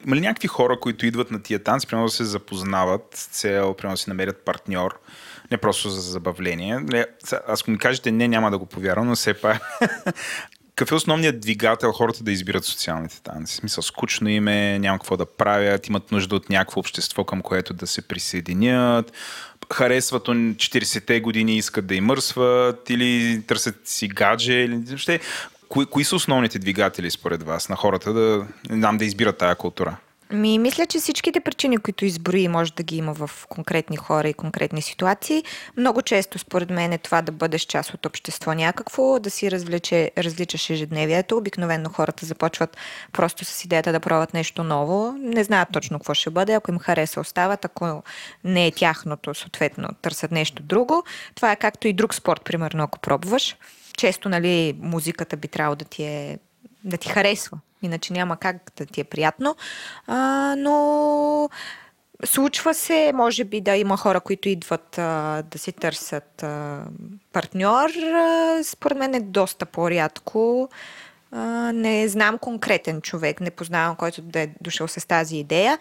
Speaker 7: Има ли някакви хора, които идват на тия танци, примерно да се запознават с цел, примерно да си намерят партньор, не просто за забавление? Аз ако ми кажете не, няма да го повярвам, но все пак. Какъв е основният двигател хората да избират социалните танци? В смисъл, скучно им е, няма какво да правят, имат нужда от някакво общество, към което да се присъединят, харесват он 40-те години, искат да имърсват или търсят си гадже. Или... Въобще, кои, кои са основните двигатели според вас на хората да, не знам, да избират тая култура?
Speaker 4: Ми, мисля, че всичките причини, които изброи, може да ги има в конкретни хора и конкретни ситуации. Много често, според мен, е това да бъдеш част от общество някакво, да си развлече, различаш ежедневието. Обикновено хората започват просто с идеята да пробват нещо ново. Не знаят точно какво ще бъде. Ако им хареса, остават. Ако не е тяхното, съответно, търсят нещо друго. Това е както и друг спорт, примерно, ако пробваш. Често, нали, музиката би трябвало да ти е да ти харесва. Иначе няма как да ти е приятно. А, но случва се, може би, да има хора, които идват а, да си търсят а, партньор. А, според мен е доста по-рядко. А, не знам конкретен човек, не познавам който да е дошъл с тази идея.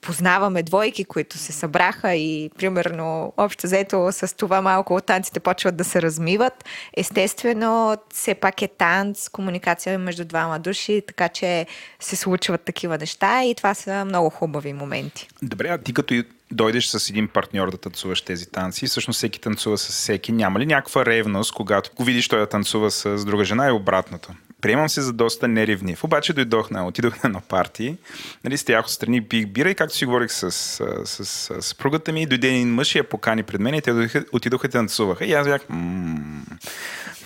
Speaker 4: Познаваме двойки, които се събраха и примерно общо взето с това малко танците почват да се размиват. Естествено, все пак е танц, комуникация между двама души, така че се случват такива неща и това са много хубави моменти.
Speaker 7: Добре, а ти като дойдеш с един партньор да танцуваш тези танци, всъщност всеки танцува с всеки, няма ли някаква ревност, когато видиш той да танцува с друга жена и обратното? Приемам се за доста неревнив. Обаче дойдох на, отидох на едно парти, нали, стоях отстрани, пих бира и както си говорих с, с, с, с съпругата ми, дойде един мъж и я покани пред мен и те отидоха, отидоха и танцуваха. И аз бях, «М,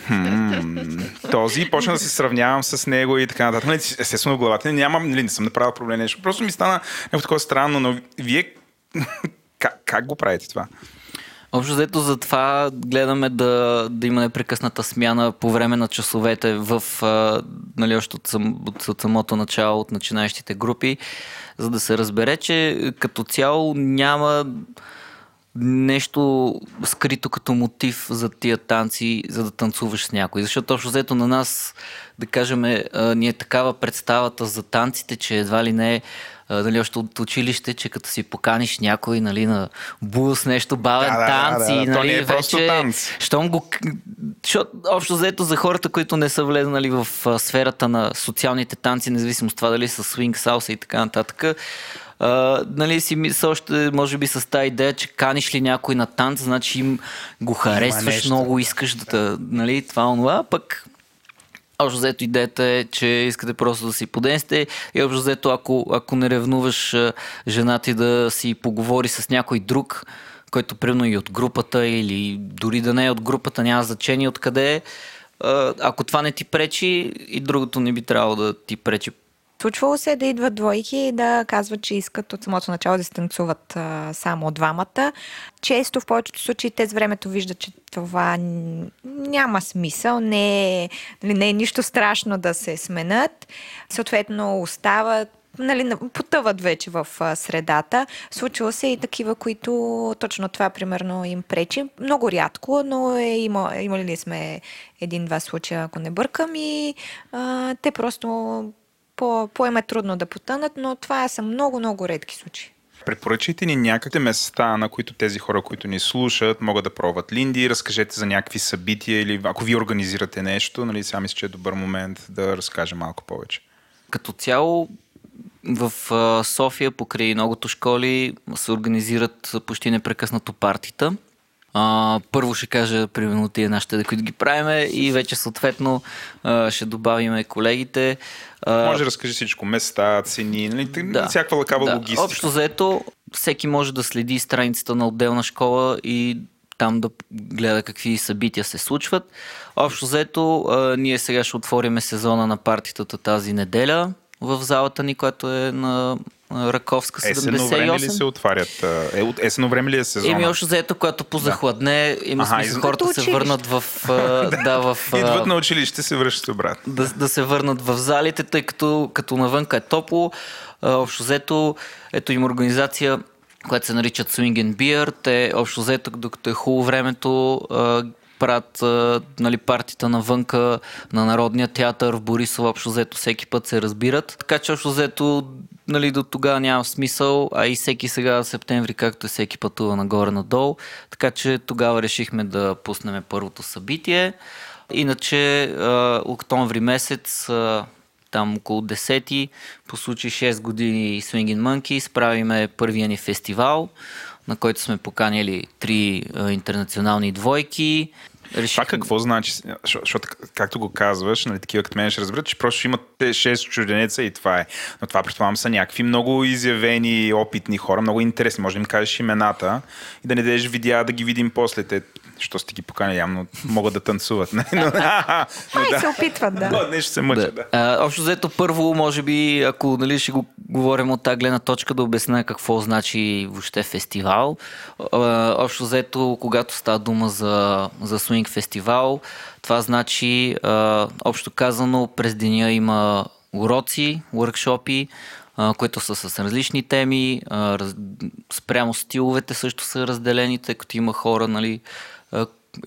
Speaker 7: хм, този и почна да се сравнявам с него и така нататък. Нали, Естествено в главата нямам, нали, не съм направил проблем нещо. Просто ми стана някакво такова странно, но вие как, как го правите това?
Speaker 5: Общо взето за това гледаме да, да има непрекъсната смяна по време на часовете в, а, нали, още от, сам, от, от самото начало, от начинаещите групи, за да се разбере, че като цяло няма нещо скрито като мотив за тия танци, за да танцуваш с някой. Защото общо взето на нас, да кажем, ни е такава представата за танците, че едва ли не е а, нали, още от училище, че като си поканиш някой нали, на бус, нещо бавен
Speaker 7: Да, да, да, да,
Speaker 5: и
Speaker 7: да,
Speaker 5: нали,
Speaker 7: не е
Speaker 5: вече,
Speaker 7: танц.
Speaker 5: щом го... Защото общо взето за хората, които не са влезнали в а, сферата на социалните танци, независимо от това дали са свинг, салса и така нататък, Uh, нали си мисля още, може би с тази идея, че каниш ли някой на танц, значи им го харесваш
Speaker 7: нещо,
Speaker 5: много, искаш да, да нали, това, онова, пък Общо взето идеята е, че искате просто да си поденсте и общо взето, ако, ако не ревнуваш жена ти да си поговори с някой друг, който примерно и от групата или дори да не е от групата, няма значение откъде е, ако това не ти пречи и другото не би трябвало да ти пречи
Speaker 4: Случвало се да идват двойки и да казват, че искат от самото начало да се танцуват а, само двамата. Често в повечето случаи те с времето виждат, че това няма смисъл, не е, нали, не е нищо страшно да се сменят. Съответно остават нали, на- потъват вече в средата. Случва се и такива, които точно това примерно им пречи. Много рядко, но е, има, имали ли сме един-два случая, ако не бъркам и а, те просто по, по-им е трудно да потънат, но това са много-много редки случаи.
Speaker 7: Препоръчайте ни някакви места, на които тези хора, които ни слушат, могат да пробват Линди. Разкажете за някакви събития или ако ви организирате нещо, нали, сега мисля, че е добър момент да разкажа малко повече.
Speaker 5: като цяло в София покрай многото школи се организират почти непрекъснато партита. А, първо ще кажа, примерно, тия нашите, които ги правиме и вече съответно а, ще добавиме колегите. А,
Speaker 7: Може да разкажи всичко, места, цени, нали, да, всякаква лакава
Speaker 5: да,
Speaker 7: логистика.
Speaker 5: Общо заето, всеки може да следи страницата на отделна школа и там да гледа какви събития се случват. Общо заето, ние сега ще отвориме сезона на партитата тази неделя в залата ни, която е на Раковска
Speaker 7: Есенно време ли
Speaker 5: 78.
Speaker 7: се отварят? Е, от есенно време ли е сезона?
Speaker 5: Еми, общо заето, когато позахладне, има
Speaker 7: Аха,
Speaker 5: смисъл
Speaker 7: извън-
Speaker 5: хората се върнат в... да, в...
Speaker 7: Идват на училище, се връщат обратно.
Speaker 5: да, да се върнат в залите, тъй като, като навънка е топло. Общо взето, ето има организация, която се нарича Swing and Beer. Те общо взето, докато е хубаво времето, правят нали, партията навънка на Народния театър в Борисова. Общо взето всеки път се разбират. Така че общо взето нали, до тогава няма смисъл, а и всеки сега в септември, както и всеки пътува нагоре-надолу. Така че тогава решихме да пуснем първото събитие. Иначе а, октомври месец, а, там около 10 по случай 6 години Swinging Monkeys, правиме първия ни фестивал, на който сме поканили три а, интернационални двойки. Реших...
Speaker 7: Това какво значи? Защо- Защото, както го казваш, нали, такива като мен ще разберат, че просто имат те 6 чужденеца и това е. Но това предполагам са някакви много изявени, опитни хора, много интересни. Може да им кажеш имената и да не дадеш видеа да ги видим после. Те, що сте ги поканили, явно могат да танцуват. Не? Но, но
Speaker 4: Ай, се опитват, да.
Speaker 7: Но, нещо се мъчат, да.
Speaker 5: А, общо взето първо, може би, ако нали, ще го говорим от тази гледна точка, да обясня какво значи въобще фестивал. А, общо взето, когато става дума за, за свинг фестивал, това значи, а, общо казано, през деня има уроци, workshopи, а, които са с различни теми, а, раз, спрямо стиловете също са разделени, тъй като има хора, нали, а,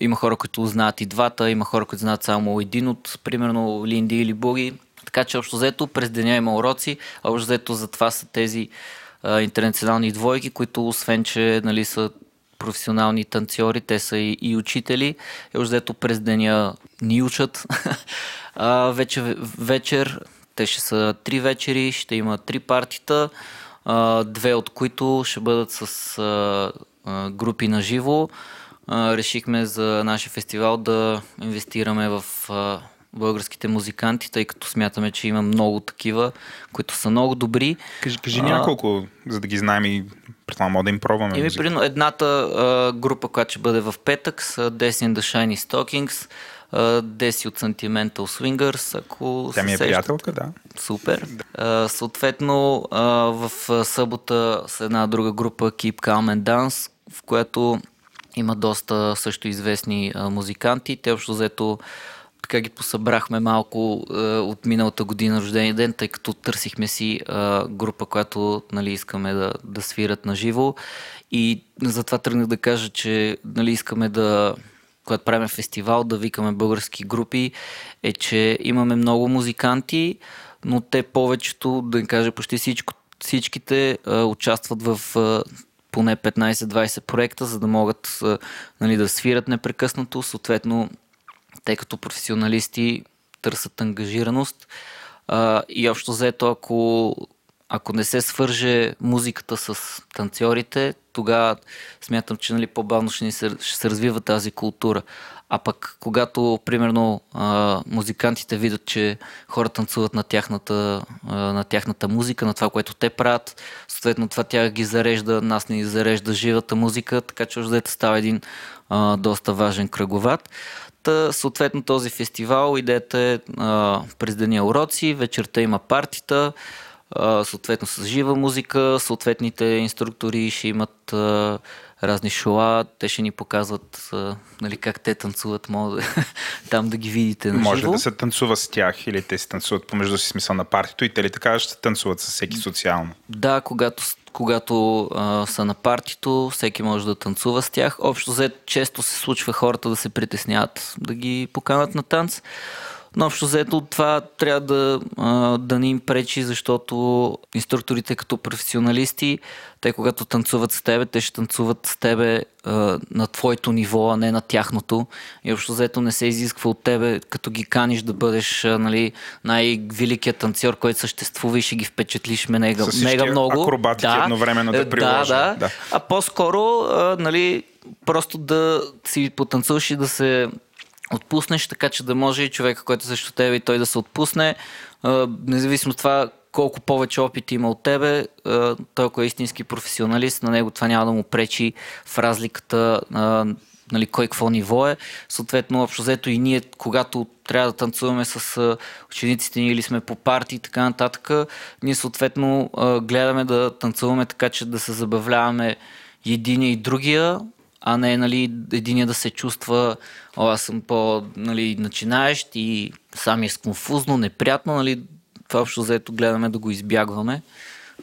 Speaker 5: има хора, които знаят и двата, има хора, които знаят само един от, примерно, Линди или Буги. Така че общо взето през деня има уроци, а общо взето затова са тези а, интернационални двойки, които освен, че нали, са професионални танцори, те са и, и учители. И общо взето през деня ни учат. а, вече, вечер, те ще са три вечери, ще има три партита, а, две от които ще бъдат с а, групи на живо. А, решихме за нашия фестивал да инвестираме в а, българските музиканти, тъй като смятаме, че има много такива, които са много добри.
Speaker 7: Кажи, кажи
Speaker 5: А,
Speaker 7: няколко, за да ги знаем и предполагам да им пробваме.
Speaker 5: Еми, примерно, едната а, група, която ще бъде в петък, са Desi and the Shiny Stockings, а, от Sentimental Swingers, ако
Speaker 7: Тя ми е
Speaker 5: сещате.
Speaker 7: приятелка, да.
Speaker 5: Супер. А, съответно, а, в а, събота с една друга група Keep Calm and Dance, в която има доста също известни а, музиканти. Те общо взето така ги посъбрахме малко а, от миналата година рождения ден, тъй като търсихме си а, група, която нали, искаме да, да свират на живо. И затова тръгнах да кажа, че нали, искаме да когато правим фестивал, да викаме български групи, е, че имаме много музиканти, но те повечето, да кажа почти всичко, всичките а, участват в а, поне 15-20 проекта, за да могат нали, да свират непрекъснато. Съответно, те като професионалисти търсят ангажираност. А, и общо взето, ако, ако не се свърже музиката с танцорите, тогава смятам, че нали, по-бавно ще, ни се, ще се развива тази култура. А пък, когато, примерно, а, музикантите видят, че хора танцуват на тяхната, а, на тяхната музика, на това, което те правят, съответно това тя ги зарежда, нас ни зарежда живата музика, така че още става един а, доста важен кръговат. Та, съответно този фестивал, идеята е а, през деня уроци, вечерта има партита, а, съответно с жива музика, съответните инструктори ще имат а, разни шоа, те ще ни показват а, нали, как те танцуват, може там да ги видите на
Speaker 7: Може
Speaker 5: живо.
Speaker 7: да се танцува с тях или те се танцуват помежду си смисъл на партито и те ли така ще танцуват с всеки социално.
Speaker 5: Да, когато, когато а, са на партито, всеки може да танцува с тях. Общо взето често се случва хората да се притесняват да ги поканат на танц. Но общо взето това трябва да, да не им пречи, защото инструкторите като професионалисти, те когато танцуват с тебе, те ще танцуват с тебе на твоето ниво, а не на тяхното. И общо взето не се изисква от тебе, като ги каниш да бъдеш нали, най-великият танцор, който съществува и ще ги впечатлиш мега, мега много.
Speaker 7: акробатики едновременно да
Speaker 5: е. Да, да.
Speaker 7: Да.
Speaker 5: А по-скоро, нали, просто да си потанцуваш и да се отпуснеш, така че да може и човека, който е срещу тебе и той да се отпусне, независимо от това колко повече опит има от тебе, той ако е истински професионалист, на него това няма да му пречи в разликата нали, кой какво ниво е. Съответно, общо взето и ние, когато трябва да танцуваме с учениците ни или сме по парти и така нататък, ние съответно гледаме да танцуваме така, че да се забавляваме единия и другия, а не нали, единия да се чувства, о, аз съм по нали, начинаещ и сам е сконфузно, неприятно, нали, това общо взето гледаме да го избягваме.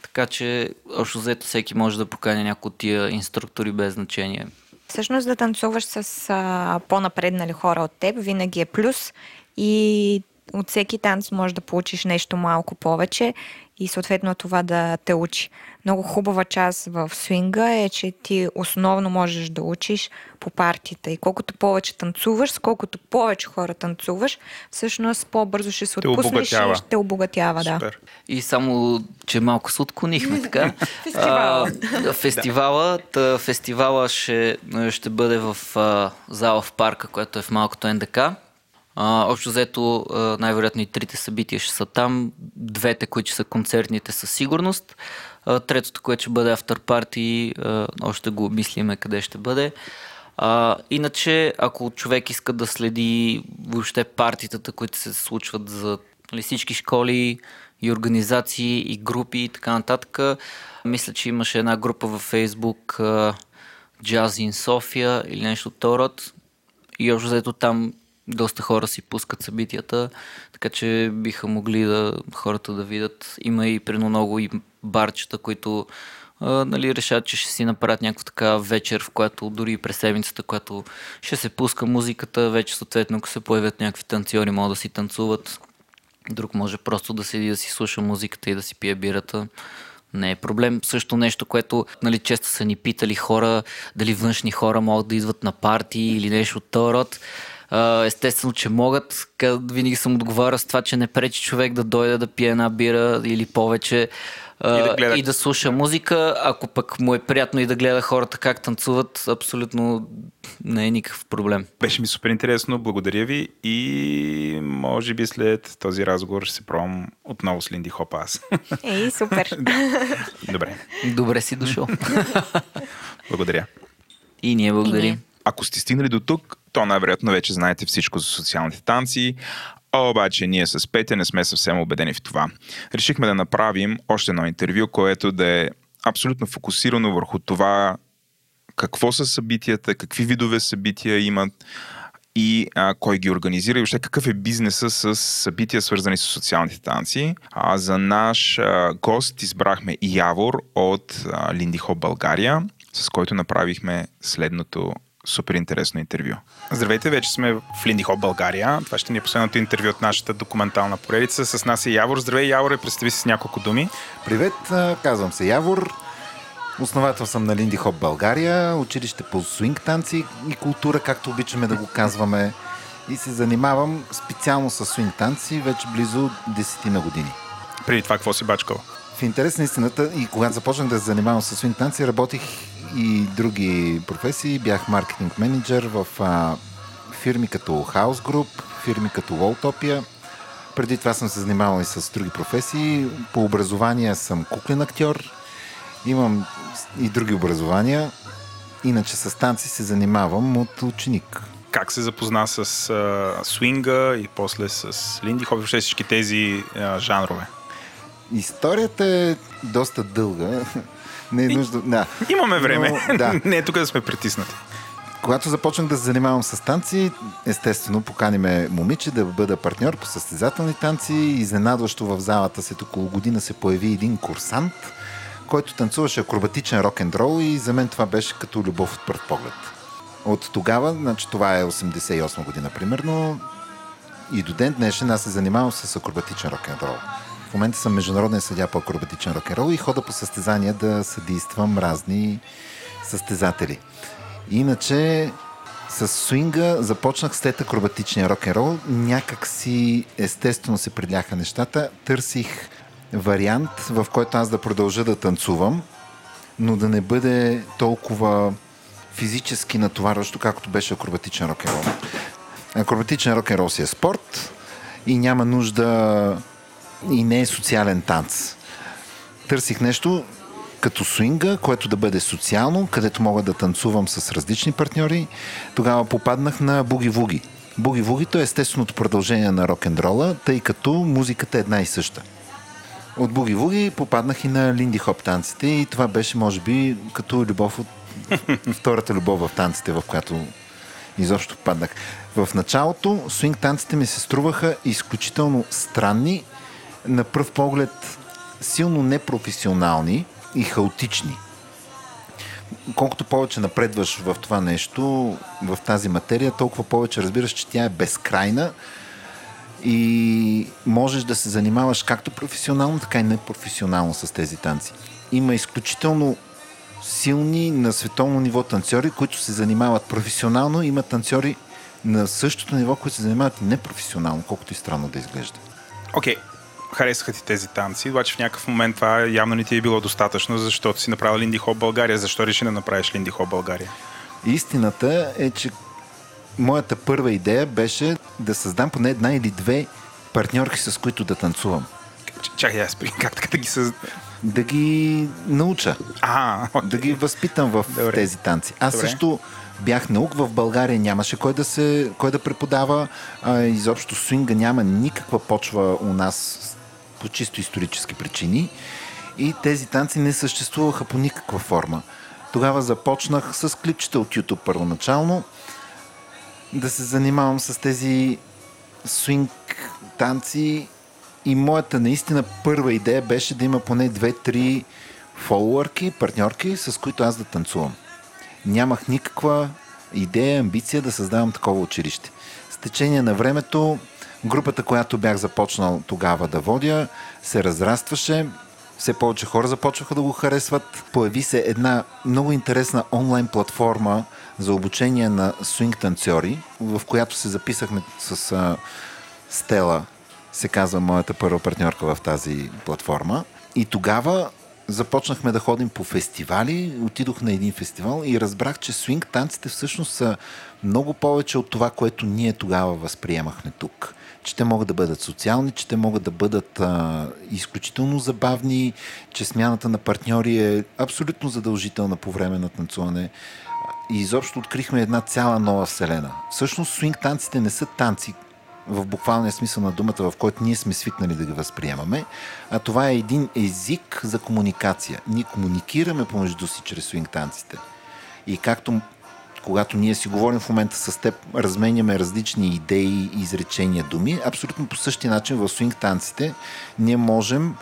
Speaker 5: Така че общо взето всеки може да покани някои от тия инструктори без значение.
Speaker 4: Всъщност да танцуваш с а, по-напреднали хора от теб винаги е плюс и от всеки танц можеш да получиш нещо малко повече и съответно това да те учи. Много хубава част в свинга е, че ти основно можеш да учиш по партията и колкото повече танцуваш, с колкото повече хора танцуваш, всъщност по-бързо ще се
Speaker 7: Те
Speaker 4: отпуснеш и ще обогатява. Да.
Speaker 7: Супер.
Speaker 5: И само, че малко се отклонихме така.
Speaker 4: Фестивала.
Speaker 5: А, фестивала. Та, фестивала ще, ще бъде в а, зала в парка, която е в малкото НДК. А, общо взето, най-вероятно и трите събития ще са там. Двете, които са концертните със сигурност. А, третото, което ще бъде автор парти, още го обмислиме къде ще бъде. А, иначе, ако човек иска да следи въобще партитата, които се случват за нали, всички школи и организации и групи и така нататък, мисля, че имаше една група във Фейсбук Jazz in София или нещо от род. И общо взето там доста хора си пускат събитията, така че биха могли да хората да видят. Има и прено много и барчета, които а, нали, решат, че ще си направят някаква така вечер, в която дори и през седмицата, която ще се пуска музиката, вече съответно, ако се появят някакви танцори, могат да си танцуват. Друг може просто да седи да си слуша музиката и да си пие бирата. Не е проблем. Също нещо, което нали, често са ни питали хора, дали външни хора могат да идват на парти или нещо от този род. Естествено, че могат. Винаги съм отговарял с това, че не пречи човек да дойде да пие една бира или повече
Speaker 7: И да гледа.
Speaker 5: и да слуша музика. Ако пък му е приятно и да гледа хората как танцуват, абсолютно не е никакъв проблем.
Speaker 7: Беше ми супер интересно, благодаря ви и може би след този разговор ще се пробвам отново с Линди Хоп аз.
Speaker 4: Ей, супер.
Speaker 7: Добре,
Speaker 5: Добре си дошъл.
Speaker 7: благодаря.
Speaker 5: и ние благодарим.
Speaker 7: Ако сте стигнали до тук, то най-вероятно вече знаете всичко за социалните танци, обаче ние с Петя не сме съвсем убедени в това. Решихме да направим още едно интервю, което да е абсолютно фокусирано върху това какво са събитията, какви видове събития имат и а, кой ги организира и въобще какъв е бизнеса с събития, свързани с социалните танци. А, за наш а, гост избрахме Явор от а, Линди Хоп България, с който направихме следното супер интересно интервю. Здравейте, вече сме в Линди Хоп България. Това ще ни е последното интервю от нашата документална поредица. С нас е Явор. Здравей, Явор, и представи се с няколко думи.
Speaker 3: Привет, казвам се Явор. Основател съм на Линди Хоп България, училище по свинг танци и култура, както обичаме да го казваме. И се занимавам специално с свинг танци вече близо 10 на години.
Speaker 7: Преди това, какво си бачкал?
Speaker 3: В интерес на истината и когато започнах да се занимавам с свинг танци, работих и други професии. Бях маркетинг менеджер в а, фирми като House Group, фирми като Walltopia. Преди това съм се занимавал и с други професии. По образование съм куклен актьор. Имам и други образования. Иначе с танци се занимавам от ученик.
Speaker 7: Как се запозна с а, свинга и после с Линди Хоп, въобще всички тези а, жанрове?
Speaker 3: Историята е доста дълга. Не е нужда. Да.
Speaker 7: Имаме време.
Speaker 3: Но, да.
Speaker 7: Не е тук да сме притиснати.
Speaker 3: Когато започнах да се занимавам с танци, естествено поканиме момиче да бъда партньор по състезателни танци. Изненадващо в залата след около година се появи един курсант, който танцуваше акробатичен рок-н-рол и за мен това беше като любов от пръв поглед. От тогава, значи това е 88 година примерно, И до ден днешен аз се занимавам с акробатичен рок-н-рол. Момента съм международен съдя по акробатичен рок-н-рол и хода по състезания да съдействам разни състезатели. Иначе с свинга започнах след акробатичния рок-н-рол. Някак си естествено се приляха нещата. Търсих вариант, в който аз да продължа да танцувам, но да не бъде толкова физически натоварващо, както беше акробатичен рок-н-рол. Акробатичен рок-н-рол си е спорт и няма нужда и не е социален танц. Търсих нещо като свинга, което да бъде социално, където мога да танцувам с различни партньори. Тогава попаднах на буги-вуги. Буги-вугито е естественото продължение на рок-н-рола, тъй като музиката е една и съща. От буги-вуги попаднах и на линди хоп танците и това беше, може би, като любов от втората любов в танците, в която изобщо попаднах. В началото свинг танците ми се струваха изключително странни, на пръв поглед силно непрофесионални и хаотични. Колкото повече напредваш в това нещо, в тази материя, толкова повече разбираш, че тя е безкрайна и можеш да се занимаваш както професионално, така и непрофесионално с тези танци. Има изключително силни на световно ниво танцори, които се занимават професионално. Има танцори на същото ниво, които се занимават непрофесионално, колкото и странно да изглежда.
Speaker 7: Окей, okay. Харесаха ти тези танци, обаче в някакъв момент това явно не ти е било достатъчно, защото си направил Линди Хоп България. Защо реши да направиш Линди Хоп България?
Speaker 3: Истината е, че моята първа идея беше да създам поне една или две партньорки, с които да танцувам.
Speaker 7: Чакай, аз как така да ги създам?
Speaker 3: Да ги науча.
Speaker 7: А, okay.
Speaker 3: Да ги възпитам в Добре. тези танци. Аз Добре. също бях наук в България, нямаше кой да, се, кой да преподава. А, изобщо свинга няма никаква почва у нас по чисто исторически причини. И тези танци не съществуваха по никаква форма. Тогава започнах с клипчета от YouTube първоначално да се занимавам с тези свинг танци и моята наистина първа идея беше да има поне две-три фолуърки, партньорки, с които аз да танцувам. Нямах никаква идея, амбиция да създавам такова училище. С течение на времето групата, която бях започнал тогава да водя, се разрастваше. Все повече хора започваха да го харесват. Появи се една много интересна онлайн платформа за обучение на свинг танцори, в която се записахме с а, Стела, се казва моята първа партньорка в тази платформа. И тогава започнахме да ходим по фестивали, отидох на един фестивал и разбрах, че свинг танците всъщност са много повече от това, което ние тогава възприемахме тук. Че те могат да бъдат социални, че те могат да бъдат а, изключително забавни, че смяната на партньори е абсолютно задължителна по време на танцуване. И изобщо открихме една цяла нова вселена. Всъщност свинг танците не са танци, в буквалния смисъл на думата, в който ние сме свикнали да ги възприемаме, а това е един език за комуникация. Ние комуникираме помежду си чрез свинг танците. И както когато ние си говорим в момента с теб, разменяме различни идеи, изречения, думи, абсолютно по същия начин в свинг танците ние можем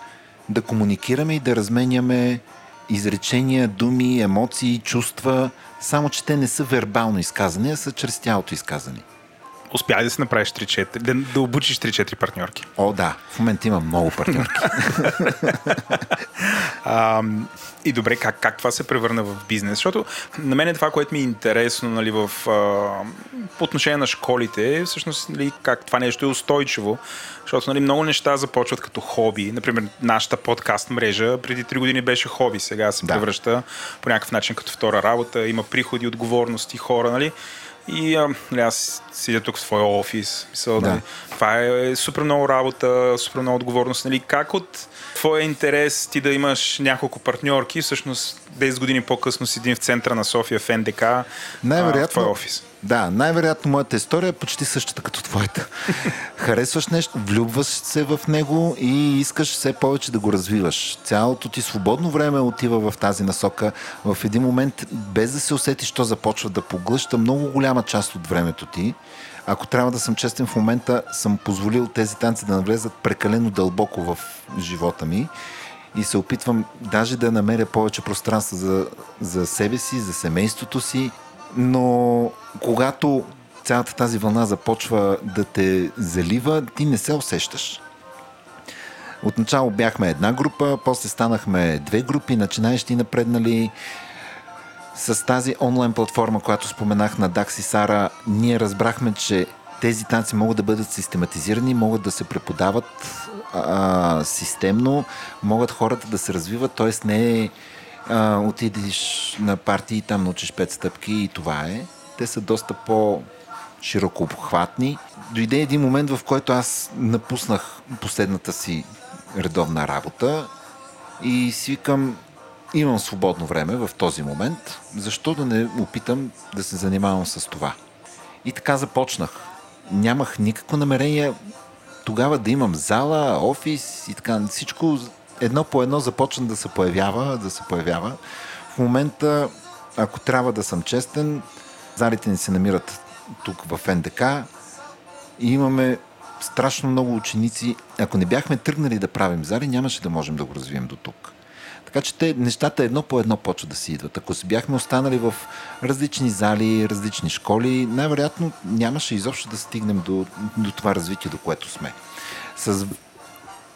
Speaker 3: да комуникираме и да разменяме изречения, думи, емоции, чувства, само че те не са вербално изказани, а са чрез тялото изказани
Speaker 7: успя да се направиш 3-4, да, да обучиш 3-4 партньорки?
Speaker 3: О, да. В момента има много партньорки.
Speaker 7: а, и добре, как, как това се превърна в бизнес? Защото на мен е това, което ми е интересно нали, в, а, по отношение на школите, всъщност нали, как това нещо е устойчиво. Защото нали, много неща започват като хоби. Например, нашата подкаст мрежа преди 3 години беше хоби, сега се да. превръща по някакъв начин като втора работа. Има приходи, отговорности, хора. Нали? И а, нали, аз седя тук в своя офис. Мисъл, да. нали, това е супер много работа, супер много отговорност. Нали, как от твоя интерес ти да имаш няколко партньорки, всъщност 10 години по-късно си един в центъра на София в НДК, Най-вероятно, в твоя офис?
Speaker 3: Да, най-вероятно моята история е почти същата като твоята. Харесваш нещо, влюбваш се в него и искаш все повече да го развиваш. Цялото ти свободно време отива в тази насока. В един момент, без да се усетиш, то започва да поглъща много голяма част от времето ти. Ако трябва да съм честен, в момента съм позволил тези танци да навлезат прекалено дълбоко в живота ми и се опитвам даже да намеря повече пространство за, за себе си, за семейството си, но когато цялата тази вълна започва да те залива, ти не се усещаш. Отначало бяхме една група, после станахме две групи, начинаещи и напреднали. С тази онлайн платформа, която споменах на Дакси Сара, ние разбрахме, че тези танци могат да бъдат систематизирани, могат да се преподават а, системно, могат хората да се развиват, т.е. не е отидеш на партии и там научиш пет стъпки и това е. Те са доста по широко обхватни. Дойде един момент, в който аз напуснах последната си редовна работа и си викам, имам свободно време в този момент, защо да не опитам да се занимавам с това? И така започнах. Нямах никакво намерение тогава да имам зала, офис и така. Всичко едно по едно започна да се появява, да се появява. В момента, ако трябва да съм честен, залите ни се намират тук в НДК и имаме страшно много ученици. Ако не бяхме тръгнали да правим зали, нямаше да можем да го развием до тук. Така че те, нещата едно по едно почват да си идват. Ако си бяхме останали в различни зали, различни школи, най-вероятно нямаше изобщо да стигнем до, до това развитие, до което сме. С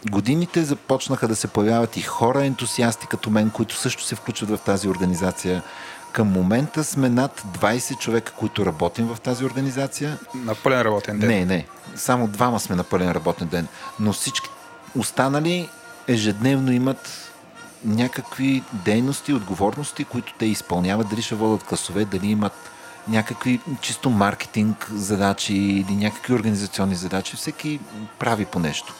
Speaker 3: годините започнаха да се появяват и хора ентусиасти като мен, които също се включват в тази организация. Към момента сме над 20 човека, които работим в тази организация.
Speaker 7: На пълен работен ден.
Speaker 3: Не, не. Само двама сме на пълен работен ден. Но всички останали ежедневно имат някакви дейности, отговорности, които те изпълняват. Дали ще водят класове, дали имат някакви чисто маркетинг задачи или някакви организационни задачи. Всеки прави по нещо.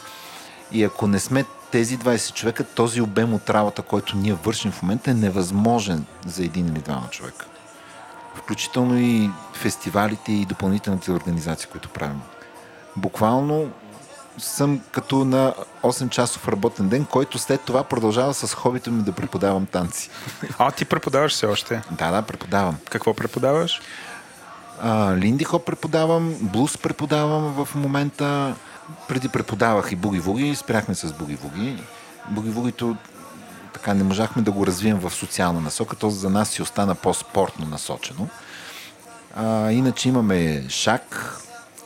Speaker 3: И ако не сме тези 20 човека, този обем от работа, който ние вършим в момента е невъзможен за един или двама човека. Включително и фестивалите и допълнителните организации, които правим. Буквално съм като на 8-часов работен ден, който след това продължава с хобито ми да преподавам танци.
Speaker 7: А, ти преподаваш все още?
Speaker 3: Да, да, преподавам.
Speaker 7: Какво преподаваш?
Speaker 3: Линди хоп преподавам, блуз преподавам в момента. Преди преподавах и буги-вуги, спряхме с буги-вуги. Буги-вугито така не можахме да го развием в социална насока, то за нас си остана по-спортно насочено. А, иначе имаме шак,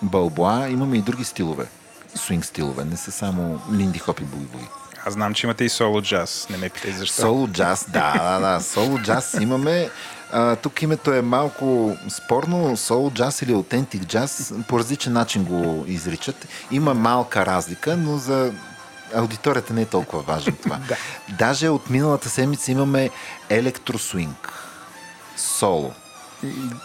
Speaker 3: бълбоа, имаме и други стилове, свинг стилове, не са само линди хоп и буги-вуги.
Speaker 7: Аз знам, че имате и соло джаз. Не ме питай защо.
Speaker 3: Соло джаз, да, да, да. Соло джаз имаме. А, тук името е малко спорно. Соло джаз или аутентик джаз по различен начин го изричат. Има малка разлика, но за аудиторията не е толкова важно това.
Speaker 7: Да.
Speaker 3: Даже от миналата седмица имаме електросвинг. Соло.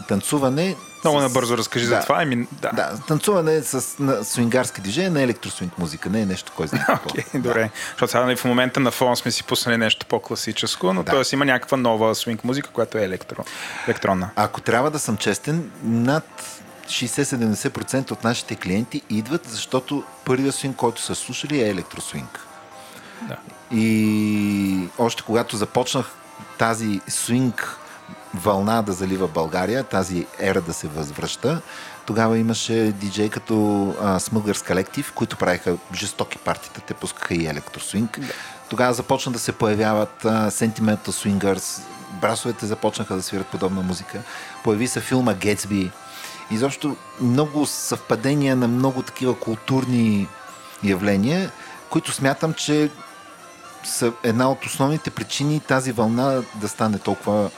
Speaker 3: Танцуване
Speaker 7: Много
Speaker 3: с-
Speaker 7: набързо разкажи за
Speaker 3: Да.
Speaker 7: това. Еми, да.
Speaker 3: Да, танцуване с на свингарски движения на електросвинг музика. Не е нещо, кой знае какво.
Speaker 7: Окей, добре. Защото сега нали, в момента на фон сме си пуснали нещо по-класическо, но
Speaker 3: Да.
Speaker 7: т.е. има някаква нова свинг музика, която е електро, електронна.
Speaker 3: Ако трябва да съм честен, над 60-70% от нашите клиенти идват, защото първият свинг, който са слушали е електросвинг.
Speaker 7: Да.
Speaker 3: И още когато започнах тази свинг вълна да залива България, тази ера да се възвръща, тогава имаше диджей като Smugglers Collective, които правиха жестоки партита, те пускаха и електросвинг. Тогава започна да се появяват а, Sentimental Swingers, брасовете започнаха да свират подобна музика. Появи се филма Гетсби. Изобщо много съвпадения на много такива културни явления, които смятам, че са една от основните причини тази вълна да стане толкова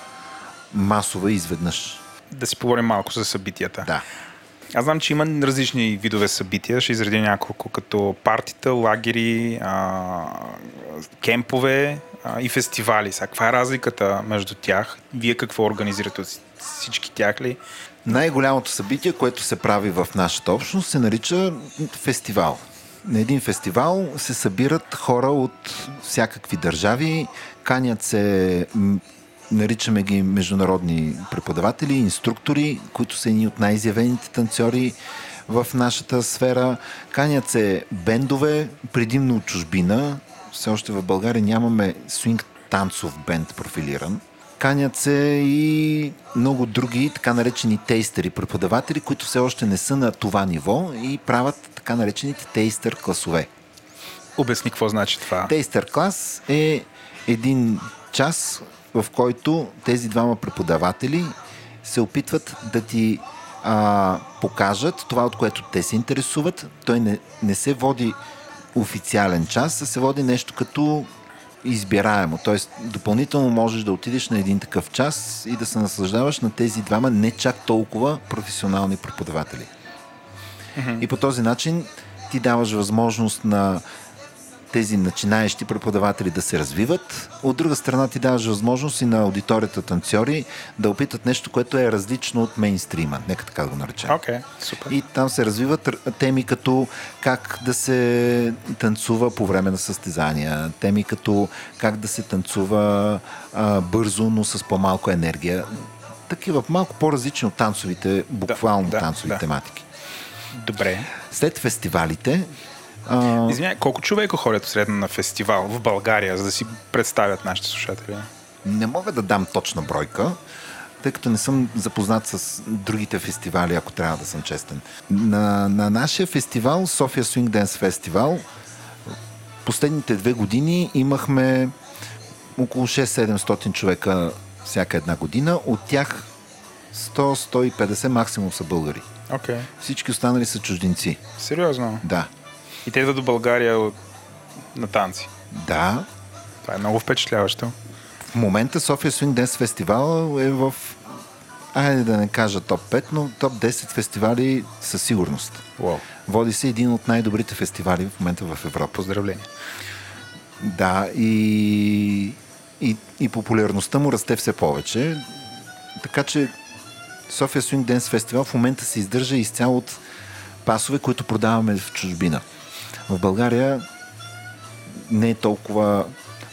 Speaker 3: масова изведнъж.
Speaker 7: Да си поговорим малко за събитията.
Speaker 3: Да.
Speaker 7: Аз знам, че има различни видове събития. Ще изредя няколко, като партита, лагери, а, кемпове а, и фестивали. Сега, каква е разликата между тях? Вие какво организирате всички тях ли?
Speaker 3: Най-голямото събитие, което се прави в нашата общност, се нарича фестивал. На един фестивал се събират хора от всякакви държави, канят се, наричаме ги международни преподаватели, инструктори, които са едни от най-изявените танцори в нашата сфера. Канят се бендове, предимно от чужбина. Все още в България нямаме свинг танцов бенд профилиран. Канят се и много други така наречени тейстери, преподаватели, които все още не са на това ниво и правят така наречените тейстър класове.
Speaker 7: Обясни какво значи това.
Speaker 3: Тейстър клас е един час, в който тези двама преподаватели се опитват да ти а, покажат това, от което те се интересуват. Той не, не се води официален час, а се води нещо като избираемо. Тоест, допълнително можеш да отидеш на един такъв час и да се наслаждаваш на тези двама не чак толкова професионални преподаватели. И по този начин ти даваш възможност на тези начинаещи преподаватели да се развиват. От друга страна ти даваш възможност и на аудиторията танцори да опитат нещо, което е различно от мейнстрима. Нека така да го наречем.
Speaker 10: Okay, супер.
Speaker 3: И там се развиват теми като как да се танцува по време на състезания, теми като как да се танцува а, бързо, но с по-малко енергия. Такива малко по-различни от танцовите, буквално
Speaker 10: да,
Speaker 3: танцови
Speaker 10: да.
Speaker 3: тематики.
Speaker 10: Добре.
Speaker 3: След фестивалите, а,
Speaker 10: Извинявай, колко човека ходят средно на фестивал в България, за да си представят нашите слушатели?
Speaker 3: Не мога да дам точна бройка, тъй като не съм запознат с другите фестивали, ако трябва да съм честен. На, на нашия фестивал, София Swing Dance Фестивал, последните две години имахме около 6-700 човека всяка една година. От тях 100-150 максимум са българи.
Speaker 10: Okay.
Speaker 3: Всички останали са чужденци.
Speaker 10: Сериозно.
Speaker 3: Да.
Speaker 10: И те идват до България от... на танци.
Speaker 3: Да.
Speaker 10: Това е много впечатляващо.
Speaker 3: В момента София Swing Dance Фестивал е в айде да не кажа топ 5, но топ 10 фестивали със сигурност.
Speaker 10: Wow.
Speaker 3: Води се един от най-добрите фестивали в момента в Европа.
Speaker 10: Поздравления.
Speaker 3: Да, и, и, и популярността му расте все повече. Така че София Swing Dance Фестивал в момента се издържа изцяло от пасове, които продаваме в чужбина. В България не е толкова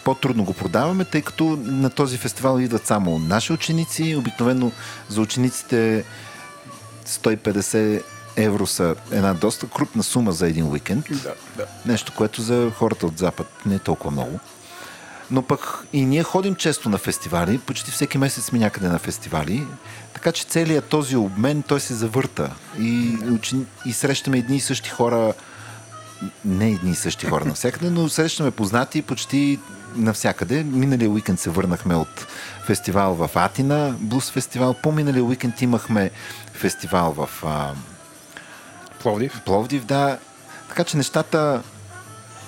Speaker 3: по-трудно го продаваме, тъй като на този фестивал идват само наши ученици. Обикновено за учениците 150 евро са една доста крупна сума за един уикенд.
Speaker 10: Да, да.
Speaker 3: Нещо, което за хората от Запад не е толкова много. Но пък и ние ходим често на фестивали, почти всеки месец сме някъде на фестивали, така че целият този обмен, той се завърта. И, учени... и срещаме едни и същи хора, не едни и същи хора навсякъде, но срещаме познати почти навсякъде. Миналия уикенд се върнахме от фестивал в Атина, блуз фестивал. По-миналия уикенд имахме фестивал в а,
Speaker 10: Пловдив.
Speaker 3: Пловдив, да. Така че нещата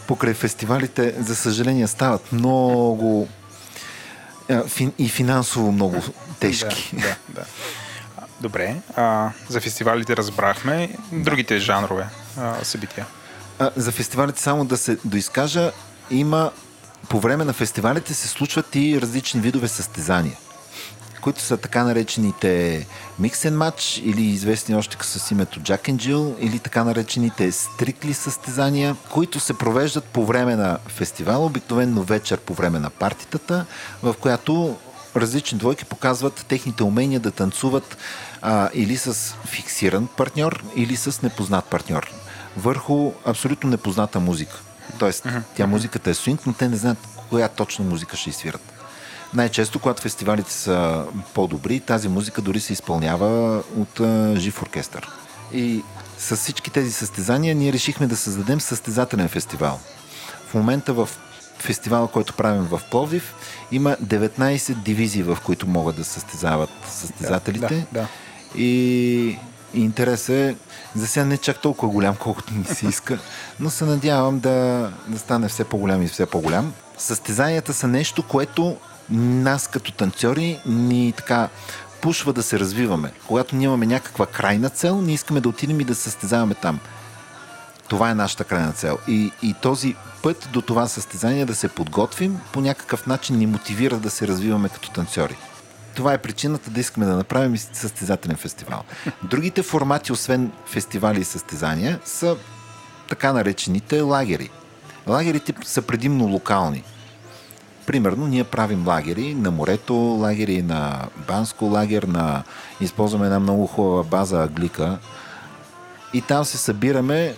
Speaker 3: покрай фестивалите, за съжаление, стават много и финансово много тежки.
Speaker 10: Да, да, да. Добре. А, за фестивалите разбрахме. Другите жанрове а, събития.
Speaker 3: А, за фестивалите само да се доизкажа, има по време на фестивалите се случват и различни видове състезания, които са така наречените and Match или известни още с името Jack and Jill или така наречените стрикли състезания, които се провеждат по време на фестивала, обикновено вечер по време на партитата, в която различни двойки показват техните умения да танцуват а, или с фиксиран партньор, или с непознат партньор върху абсолютно непозната музика. Тоест, тя музиката е свинг, но те не знаят коя точно музика ще изсвират. Най-често, когато фестивалите са по-добри, тази музика дори се изпълнява от а, жив оркестър. И с всички тези състезания ние решихме да създадем състезателен фестивал. В момента в фестивала, който правим в Пловдив, има 19 дивизии, в които могат да състезават състезателите.
Speaker 10: Да, да.
Speaker 3: И и интересът е, за сега не е чак толкова голям, колкото ми се иска, но се надявам да, да стане все по-голям и все по-голям. Състезанията са нещо, което нас като танцори ни така пушва да се развиваме. Когато ние имаме някаква крайна цел, ние искаме да отидем и да състезаваме там. Това е нашата крайна цел. И, и този път до това състезание да се подготвим, по някакъв начин ни мотивира да се развиваме като танцори. Това е причината да искаме да направим състезателен фестивал. Другите формати, освен фестивали и състезания, са така наречените лагери. Лагерите са предимно локални. Примерно, ние правим лагери на морето, лагери на Банско, лагер на... Използваме една много хубава база Аглика. И там се събираме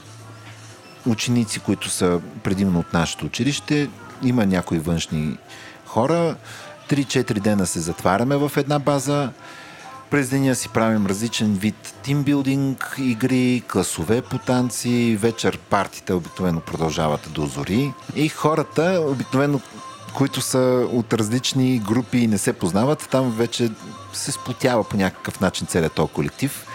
Speaker 3: ученици, които са предимно от нашето училище. Има някои външни хора. 3-4 дена се затваряме в една база. През деня си правим различен вид тимбилдинг, игри, класове по танци, вечер партите обикновено продължават до зори. И хората обикновено които са от различни групи и не се познават. Там вече се сплотява по някакъв начин целият този колектив.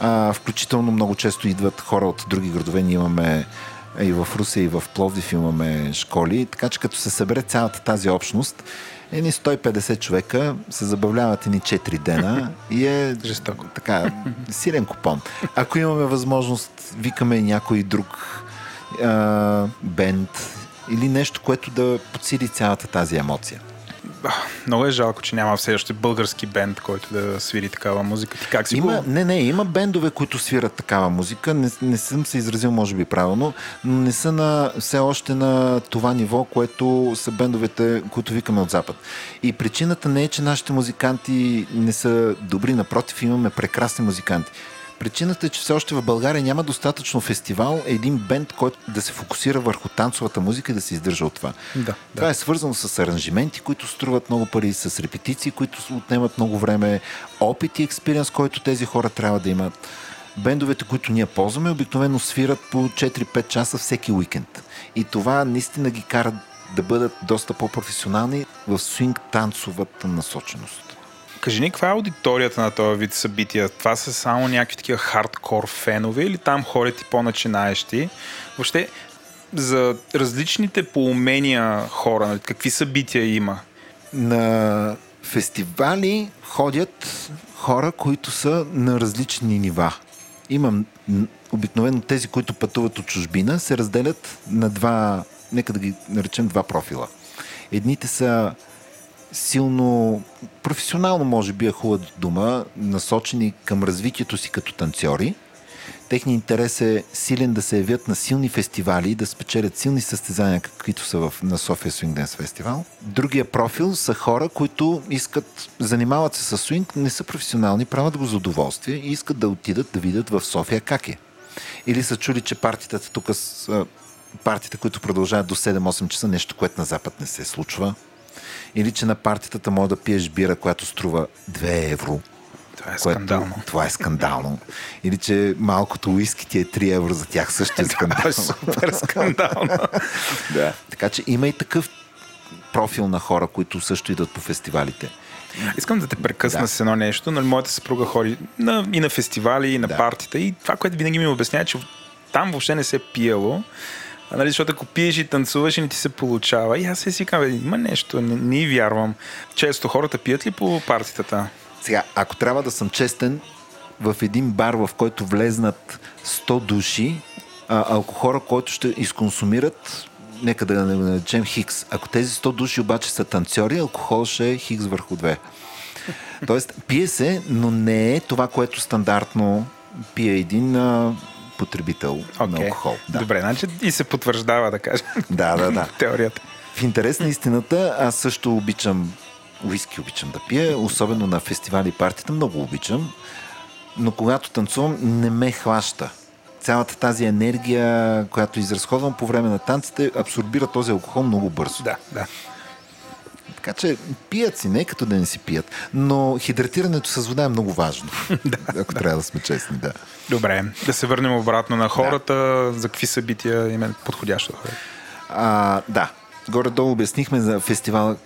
Speaker 3: А, включително много често идват хора от други градове. Ние имаме и в Русия, и в Пловдив имаме школи. Така че като се събере цялата тази общност, едни 150 човека се забавляват едни 4 дена и е
Speaker 10: Жестоко.
Speaker 3: така, силен купон. Ако имаме възможност, викаме някой друг а, бенд или нещо, което да подсили цялата тази емоция.
Speaker 10: Много е жалко, че няма все още български бенд, който да свири такава музика. Ти как си
Speaker 3: Има,
Speaker 10: го...
Speaker 3: не, не, има бендове, които свират такава музика. Не, не съм се изразил, може би, правилно, но не са на, все още на това ниво, което са бендовете, които викаме от Запад. И причината не е, че нашите музиканти не са добри, напротив, имаме прекрасни музиканти. Причината е, че все още в България няма достатъчно фестивал, един бенд, който да се фокусира върху танцовата музика и да се издържа от това.
Speaker 10: Да,
Speaker 3: Това е свързано с аранжименти, които струват много пари, с репетиции, които отнемат много време, опит и експириенс, който тези хора трябва да имат. Бендовете, които ние ползваме, обикновено свират по 4-5 часа всеки уикенд. И това наистина ги кара да бъдат доста по-професионални в свинг танцовата насоченост.
Speaker 10: Кажи ни, каква е аудиторията на този вид събития? Това са само някакви такива хардкор фенове или там ходят и по-начинаещи? Въобще, за различните по умения хора, нали, какви събития има?
Speaker 3: На фестивали ходят хора, които са на различни нива. Имам обикновено тези, които пътуват от чужбина, се разделят на два, нека да ги наречем два профила. Едните са силно професионално, може би е хубава дума, насочени към развитието си като танцори. Техният интерес е силен да се явят на силни фестивали и да спечелят силни състезания, каквито са в, на София Swing Dance Фестивал. Другия профил са хора, които искат, занимават се с свинг, не са професионални, правят го за удоволствие и искат да отидат да видят в София как е. Или са чули, че партитата тук са партиите, които продължават до 7-8 часа, нещо, което на Запад не се случва. Или че на партитата може да пиеш бира, която струва 2 евро.
Speaker 10: Това е
Speaker 3: което-
Speaker 10: скандално.
Speaker 3: Това е скандално. Или че малкото уиски ти е 3 евро за тях също е скандално.
Speaker 10: Супер скандално. да.
Speaker 3: така че има и такъв профил на хора, които също идват по фестивалите.
Speaker 10: Искам да те прекъсна
Speaker 3: Да.
Speaker 10: с едно нещо. Нали, моята съпруга ходи на, и на фестивали, и на
Speaker 3: Да.
Speaker 10: партита. И това, което винаги ми обяснява, е, че там въобще не се е пиело. А, нали, защото ако пиеш и танцуваш и не ти се получава. И аз се си казвам, има нещо, не, не вярвам. Често хората пият ли по партитата?
Speaker 3: Сега, ако трябва да съм честен, в един бар, в който влезнат 100 души, а, алкохора, който ще изконсумират, нека да не наречем хикс. Ако тези 100 души обаче са танцори, алкохол ще е хикс върху 2. Тоест, пие се, но не е това, което стандартно пие един а, потребител на
Speaker 10: Окей.
Speaker 3: алкохол. Да.
Speaker 10: Добре, значи и се потвърждава, да кажем,
Speaker 3: да, да, да.
Speaker 10: теорията.
Speaker 3: В интерес на истината, аз също обичам уиски обичам да пия, особено на фестивали и партията, много обичам. Но когато танцувам, не ме хваща. Цялата тази енергия, която изразходвам по време на танците, абсорбира този алкохол много бързо.
Speaker 10: Да, да.
Speaker 3: Така че пият си, не като да не си пият. Но хидратирането с вода е много важно. ако трябва да сме честни, да.
Speaker 10: Добре, да се върнем обратно на хората. За какви събития им е подходящо да ходят?
Speaker 3: А, да, горе-долу обяснихме за фестивала.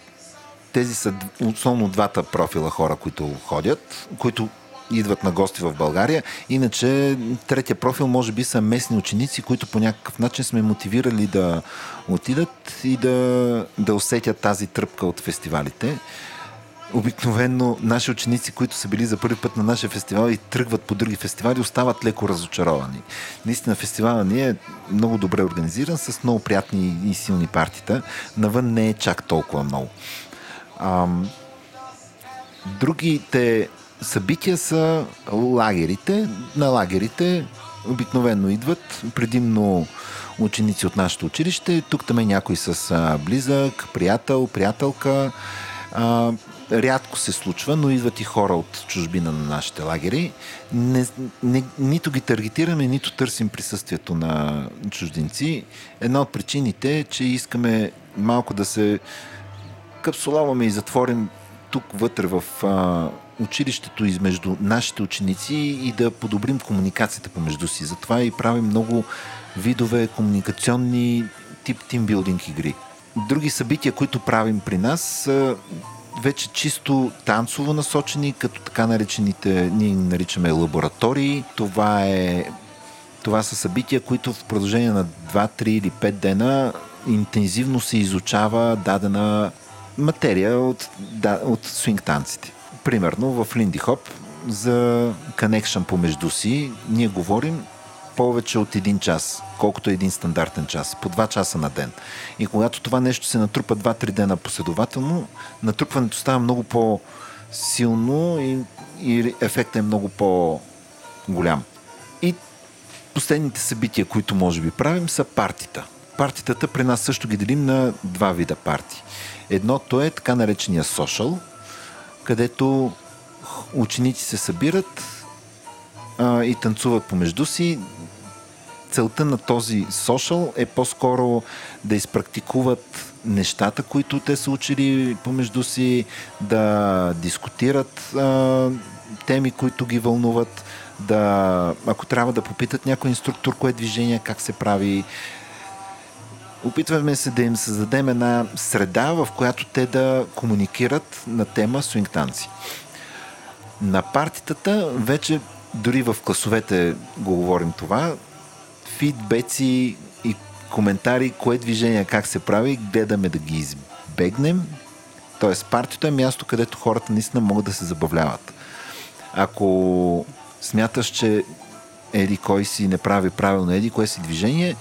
Speaker 3: Тези са основно двата профила хора, които ходят, които идват на гости в България. Иначе третия профил може би са местни ученици, които по някакъв начин сме мотивирали да отидат и да, да усетят тази тръпка от фестивалите. Обикновено наши ученици, които са били за първи път на нашия фестивал и тръгват по други фестивали, остават леко разочаровани. Наистина фестивала ни е много добре организиран, с много приятни и силни партита. Навън не е чак толкова много. Ам, другите събития са лагерите. На лагерите обикновено идват предимно ученици от нашето училище. Тук там е някой с близък, приятел, приятелка. А, рядко се случва, но идват и хора от чужбина на нашите лагери. Не, не, нито ги таргетираме, нито търсим присъствието на чужденци. Една от причините е, че искаме малко да се капсулаваме и затворим тук вътре в а, училището измежду нашите ученици и да подобрим комуникацията помежду си. Затова и правим много видове комуникационни тип тимбилдинг игри. Други събития, които правим при нас, са вече чисто танцово насочени, като така наречените, ние наричаме лаборатории. Това е това са събития, които в продължение на 2, 3 или 5 дена интензивно се изучава дадена материя от, да, от свинг танците. Примерно в Линди Хоп за connection помежду си ние говорим повече от един час, колкото е един стандартен час, по два часа на ден. И когато това нещо се натрупа 2-3 дена последователно, натрупването става много по-силно и, и ефектът е много по-голям. И последните събития, които може би правим, са партита. Партитата при нас също ги делим на два вида парти. Едното е така наречения social, където ученици се събират а, и танцуват помежду си. Целта на този social е по-скоро да изпрактикуват нещата, които те са учили помежду си, да дискутират а, теми, които ги вълнуват, да, ако трябва да попитат някой инструктор кое е движение, как се прави. Опитваме се да им създадем една среда, в която те да комуникират на тема свинг танци. На партитата вече дори в класовете го говорим това, фидбеци и коментари, кое движение как се прави, гледаме да ги избегнем. Тоест, партито е място, където хората наистина могат да се забавляват. Ако смяташ, че еди кой си не прави правилно еди кое си движение,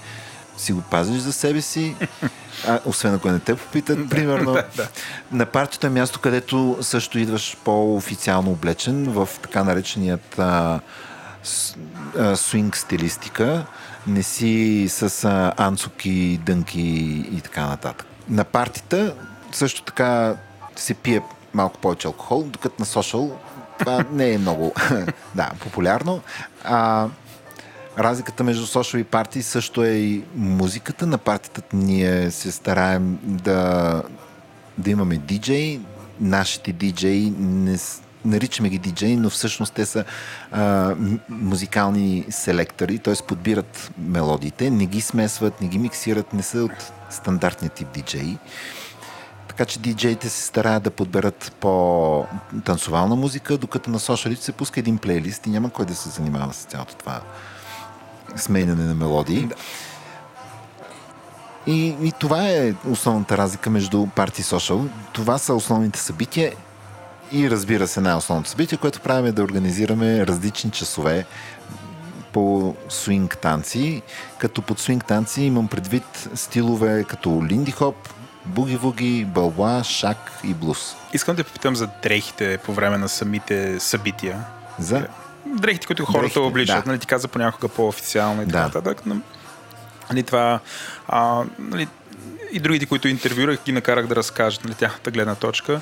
Speaker 3: си го пазиш за себе си, а, освен ако не те попитат, примерно. На партията е място, където също идваш по-официално облечен в така нареченият а, с, а, свинг стилистика. Не си с а, анцуки, дънки и така нататък. На партията също така се пие малко повече алкохол, докато на сошъл това не е много да, популярно. А, разликата между social и партии също е и музиката. На партията ние се стараем да, да имаме диджей. Нашите диджеи не, наричаме ги диджеи, но всъщност те са а, музикални селектори, т.е. подбират мелодиите, не ги смесват, не ги миксират, не са от стандартния тип диджеи. Така че диджеите се стараят да подберат по-танцовална музика, докато на сошалите се пуска един плейлист и няма кой да се занимава с цялото това сменяне на мелодии. Да. И, и това е основната разлика между Party Social. Това са основните събития и разбира се най-основното събитие, което правим е да организираме различни часове по свинг танци, като под свинг танци имам предвид стилове като линди хоп, буги-вуги, бълба, шак и блус.
Speaker 10: Искам да попитам за дрехите по време на самите събития.
Speaker 3: За?
Speaker 10: Дрехите, които хората дрехите, обличат, да. нали, ти каза понякога по-официално и така нататък. Нали, това, а, нали, и другите, които интервюрах, ги накарах да разкажат нали, тяхната гледна точка.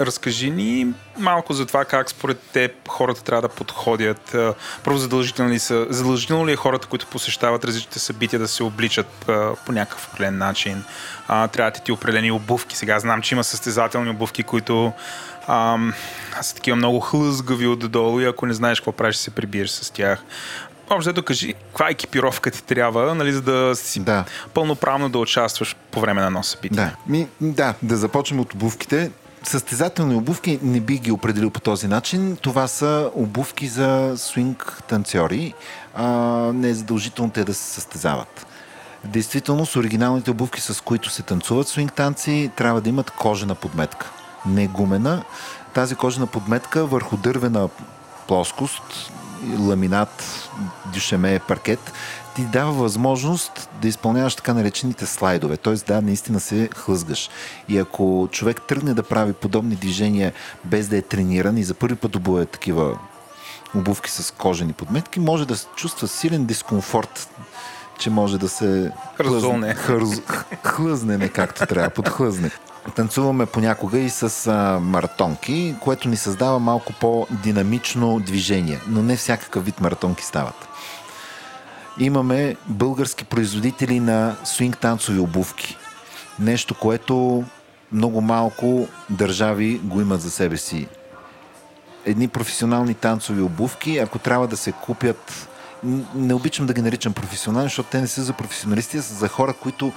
Speaker 10: Разкажи ни малко за това как според теб хората трябва да подходят. Първо задължително ли, са, задължително ли е хората, които посещават различните събития да се обличат по някакъв определен начин? трябва да ти определени обувки. Сега знам, че има състезателни обувки, които ам, са такива много хлъзгави отдолу и ако не знаеш какво правиш, се прибиеш с тях. Общо да кажи, каква екипировка ти трябва, нали, за да си да. пълноправно да участваш по време на едно събитие?
Speaker 3: Да. Ми, да, да започнем от обувките. Състезателни обувки не би ги определил по този начин. Това са обувки за свинг танцори. А, не е задължително те да се състезават. Действително, с оригиналните обувки, с които се танцуват свинг танци, трябва да имат кожена подметка. Не гумена. Тази кожена подметка върху дървена плоскост, ламинат, дюшеме, паркет, ти дава възможност да изпълняваш така наречените слайдове. Т.е. да, наистина се хлъзгаш. И ако човек тръгне да прави подобни движения без да е трениран и за първи път обуе такива обувки с кожени подметки, може да чувства силен дискомфорт че може да се
Speaker 10: хлъзне,
Speaker 3: хърз, хлъзне не както трябва, подхлъзне. Танцуваме понякога и с а, маратонки, което ни създава малко по-динамично движение, но не всякакъв вид маратонки стават. Имаме български производители на свинг танцови обувки. Нещо, което много малко държави го имат за себе си. Едни професионални танцови обувки, ако трябва да се купят не обичам да ги наричам професионални, защото те не са за професионалисти, а са за хора, които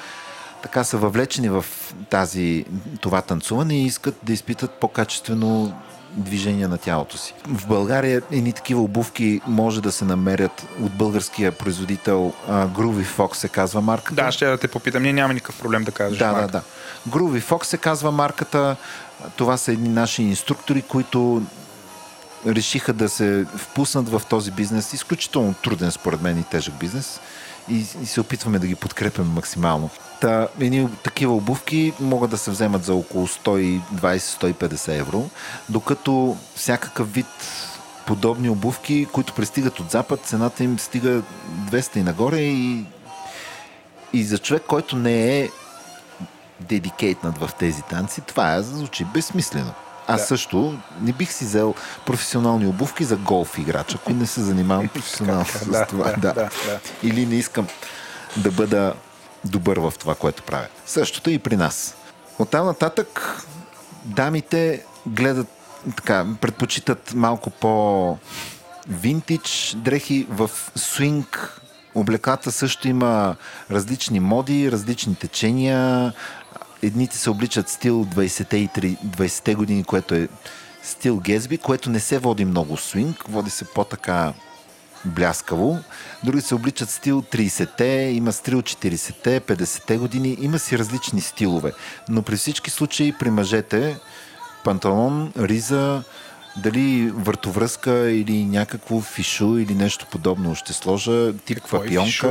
Speaker 3: така са въвлечени в тази, това танцуване и искат да изпитат по-качествено движение на тялото си. В България едни такива обувки може да се намерят от българския производител а, Groovy Fox се казва марката.
Speaker 10: Да, ще да те попитам. Ние няма никакъв проблем да кажеш.
Speaker 3: Да,
Speaker 10: марка.
Speaker 3: да, да. Groovy Fox се казва марката. Това са едни наши инструктори, които решиха да се впуснат в този бизнес. Изключително труден, според мен, и тежък бизнес. И, и се опитваме да ги подкрепяме максимално. Та, едни такива обувки могат да се вземат за около 120-150 евро, докато всякакъв вид подобни обувки, които пристигат от Запад, цената им стига 200 и нагоре и, и за човек, който не е дедикейтнат в тези танци, това е, звучи безсмислено. Аз
Speaker 10: Да.
Speaker 3: също не бих си взел професионални обувки за голф играч, ако не се занимавам професионално с това.
Speaker 10: Да,
Speaker 3: да,
Speaker 10: да.
Speaker 3: Или не искам да бъда добър в това, което правя. Същото и при нас. Оттам нататък дамите гледат така, предпочитат малко по винтидж дрехи в свинг. Облеката също има различни моди, различни течения. Едните се обличат стил 20-те, и три- 20-те години, което е стил Гезби, което не се води много свинг, води се по-така бляскаво. Други се обличат стил 30-те, има стил 40-те, 50-те години, има си различни стилове. Но при всички случаи при мъжете панталон, риза, дали въртовръзка или някакво фишу или нещо подобно ще сложа, тип
Speaker 10: Какво е
Speaker 3: папионка.
Speaker 10: фишу?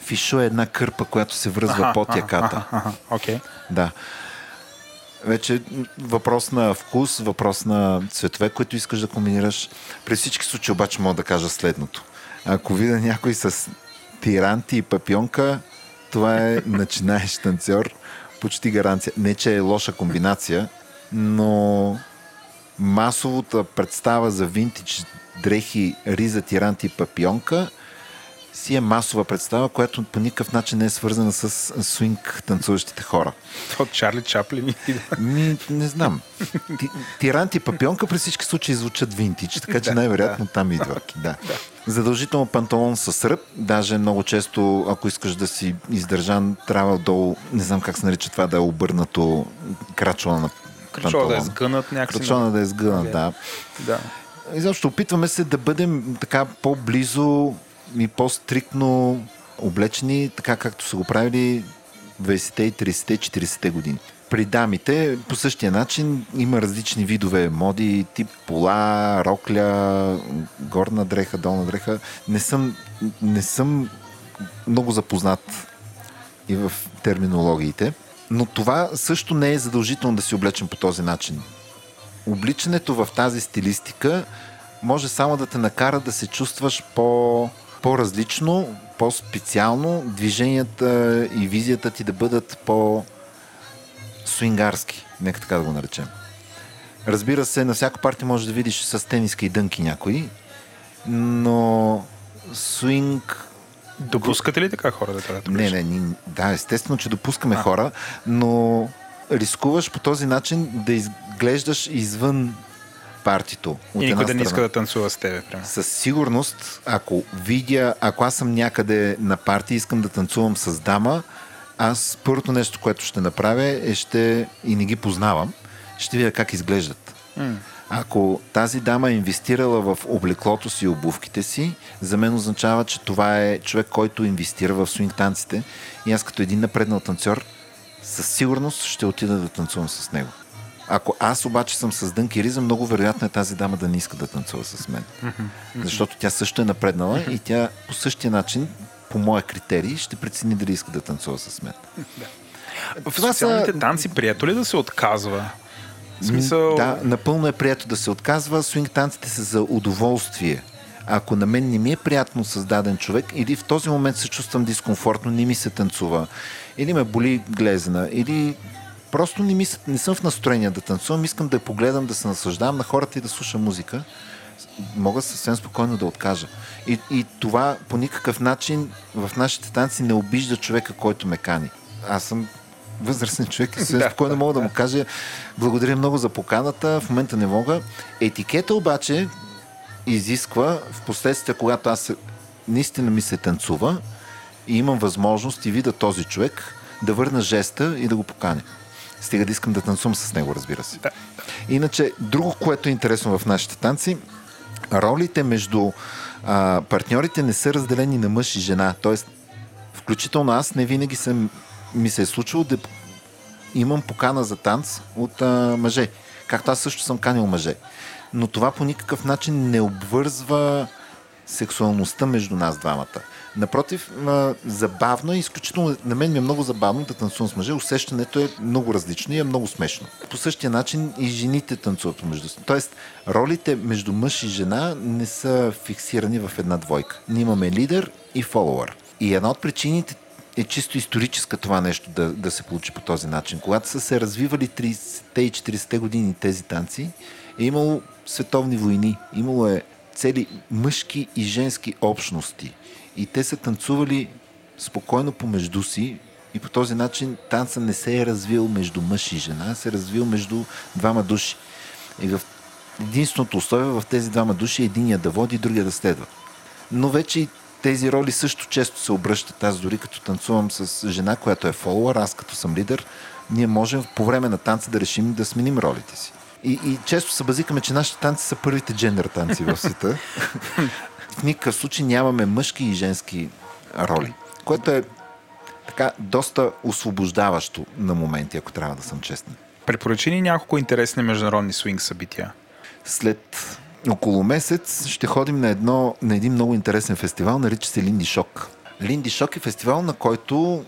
Speaker 3: Фишу е една кърпа, която се връзва под яката.
Speaker 10: Аха, Окей.
Speaker 3: Да. Вече въпрос на вкус, въпрос на цветове, които искаш да комбинираш. При всички случаи обаче мога да кажа следното. Ако видя някой с тиранти и папионка, това е начинаещ танцор. Почти гаранция. Не, че е лоша комбинация, но масовата представа за винтидж дрехи, риза, тиранти и папионка си е масова представа, която по никакъв начин не е свързана с свинг танцуващите хора.
Speaker 10: От Чарли Чаплин.
Speaker 3: Ми, не знам. Ти, тирант и папионка при всички случаи звучат винтидж, така че най-вероятно там идва. Да. Задължително панталон с ръб, даже много често, ако искаш да си издържан, трябва долу, не знам как се нарича това, да е обърнато крачола на
Speaker 10: Кръчова да е сгънат някакси.
Speaker 3: Крачола да е сгънат, да.
Speaker 10: Да.
Speaker 3: Изобщо опитваме се да бъдем така по-близо и по-стриктно облечени, така както са го правили 20-те, 30-те, 40-те години. При дамите по същия начин има различни видове моди, тип пола, рокля, горна дреха, долна дреха. Не съм, не съм много запознат и в терминологиите, но това също не е задължително да си облечем по този начин обличането в тази стилистика може само да те накара да се чувстваш по, по-различно, по-специално, движенията и визията ти да бъдат по свингарски, нека така да го наречем. Разбира се, на всяка партия може да видиш с тениска и дънки някои, но свинг
Speaker 10: Допускате ли така хора да да
Speaker 3: не, не, ни, да, естествено, че допускаме хора, но рискуваш по този начин да изглеждаш извън партито. От
Speaker 10: И никой да не иска да танцува с тебе, примерно.
Speaker 3: Със сигурност, ако видя, ако аз съм някъде на партия и искам да танцувам с дама, аз първото нещо, което ще направя е ще, и не ги познавам, ще видя как изглеждат. Ако тази дама е инвестирала в облеклото си и обувките си, за мен означава, че това е човек, който инвестира в свинг танците и аз като един напреднал танцор със сигурност ще отида да танцувам с него. Ако аз обаче съм с дънки риза, много вероятно е тази дама да не иска да танцува с мен. Защото тя също е напреднала и тя по същия начин, по моя критерий, ще прецени дали иска да танцува с мен.
Speaker 10: В
Speaker 3: Това са-
Speaker 10: социалните танци прието ли да се отказва? В смисъл...
Speaker 3: Да, напълно е прието да се отказва. Свинг танците са за удоволствие. Ако на мен не ми е приятно с даден човек, или в този момент се чувствам дискомфортно, не ми се танцува, или ме боли глезена, или просто не, ми, се- не съм в настроение да танцувам, искам да я погледам, да се наслаждавам на хората и да слушам музика, мога съвсем спокойно да откажа. И, и това по никакъв начин в нашите танци не обижда човека, който ме кани. Аз съм възрастен човек и
Speaker 10: Да.
Speaker 3: спокойно мога да му кажа благодаря много за поканата, в момента не мога. Етикета обаче изисква в последствие, когато аз наистина ми се танцува и имам възможност и вида този човек, да върна жеста и да го поканя. Стига да искам да танцувам с него, разбира се.
Speaker 10: Да.
Speaker 3: Иначе, друго, което е интересно в нашите танци, ролите между а, партньорите не са разделени на мъж и жена. Тоест, включително аз не винаги съм, ми се е случвало да имам покана за танц от а, мъже. Както аз също съм канил мъже. Но това по никакъв начин не обвързва сексуалността между нас двамата. Напротив, забавно е, изключително, на мен ми е много забавно да танцувам с мъже. Усещането е много различно и е много смешно. По същия начин и жените танцуват помежду си. Тоест, ролите между мъж и жена не са фиксирани в една двойка. Ние имаме лидер и фолуър. И една от причините е чисто историческа това нещо да, да се получи по този начин. Когато са се развивали 30-те и 40-те години тези танци, е имало световни войни, имало е цели мъжки и женски общности. И те са танцували спокойно помежду си и по този начин танца не се е развил между мъж и жена, се е развил между двама души. И в единственото условие в тези двама души е единия да води, другия да следва. Но вече и тези роли също често се обръщат. Аз дори като танцувам с жена, която е фолуър, аз като съм лидер, ние можем по време на танца да решим да сменим ролите си. И, и често се базикаме, че нашите танци са първите джендър танци в света. в никакъв случай нямаме мъжки и женски роли, което е така доста освобождаващо на моменти, ако трябва да съм честен.
Speaker 10: Препоръчи ни няколко интересни международни свинг събития.
Speaker 3: След около месец ще ходим на, едно, на един много интересен фестивал, нарича се Линди Шок. Линди Шок е фестивал, на който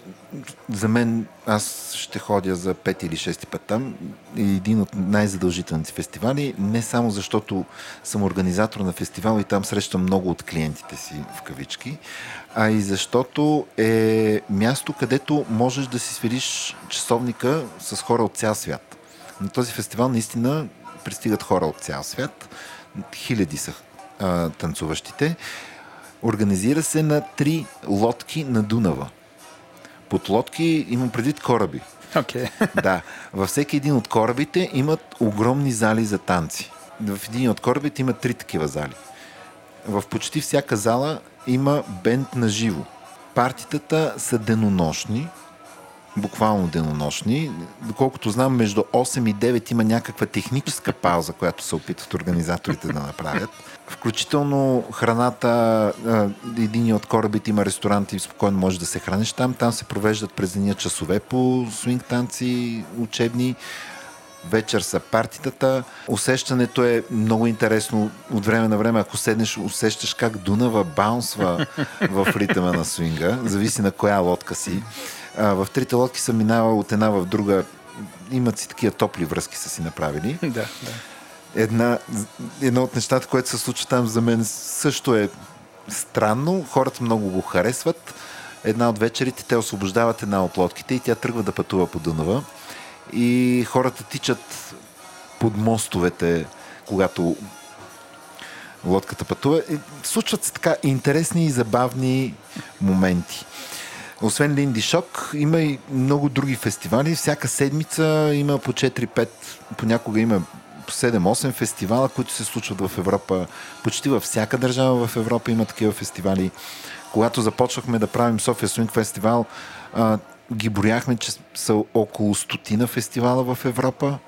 Speaker 3: за мен аз ще ходя за пет или шести път там. Един от най-задължителните фестивали, не само защото съм организатор на фестивал и там срещам много от клиентите си в кавички, а и защото е място, където можеш да си свириш часовника с хора от цял свят. На този фестивал наистина пристигат хора от цял свят. Хиляди са а, танцуващите. Организира се на три лодки на Дунава. Под лодки имам предвид кораби.
Speaker 10: Okay.
Speaker 3: Да. Във всеки един от корабите имат огромни зали за танци. В един от корабите има три такива зали. В почти всяка зала има бенд на живо. Партитата са денонощни, буквално денонощни. Доколкото знам, между 8 и 9 има някаква техническа пауза, която се опитват организаторите да направят. Включително храната, един от корабите има ресторант и спокойно може да се храниш там. Там се провеждат през деня часове по свинг танци, учебни вечер са партитата. Усещането е много интересно. От време на време, ако седнеш, усещаш как Дунава баунсва в ритъма на свинга. Зависи на коя лодка си. В трите лодки съм минала от една в друга. Имат си такива топли връзки са си направили.
Speaker 10: Да, да.
Speaker 3: Една, едно от нещата, което се случва там за мен също е странно. Хората много го харесват. Една от вечерите те освобождават една от лодките и тя тръгва да пътува по Дунава. И хората тичат под мостовете, когато лодката пътува. И случват се така интересни и забавни моменти. Освен Линди Шок, има и много други фестивали. Всяка седмица има по 4-5, понякога има 7-8 фестивала, които се случват в Европа. Почти във всяка държава в Европа има такива фестивали. Когато започнахме да правим София Свинг фестивал, а, ги брояхме, че са около стотина фестивала в Европа.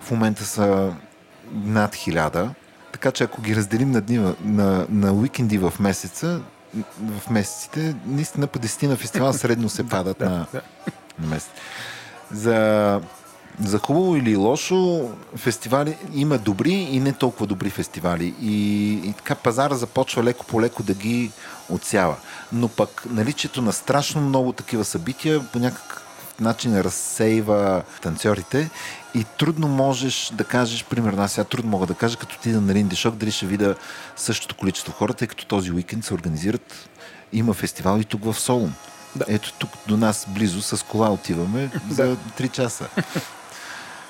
Speaker 3: В момента са над хиляда. Така че ако ги разделим на, дни, на, на уикенди в месеца, в месеците, наистина по 10 на фестивал средно се падат на, на месец. За, за хубаво или лошо, фестивали има добри и не толкова добри фестивали. И, и така пазара започва леко по леко да ги отсява. Но пък наличието на страшно много такива събития по някакъв начин разсейва танцорите и трудно можеш да кажеш, примерно аз сега трудно мога да кажа, като отида на Линди Шок, дали ще видя същото количество хора, тъй като този уикенд се организират, има фестивал и тук в Солун. Да. Ето тук до нас близо с кола отиваме за 3 часа.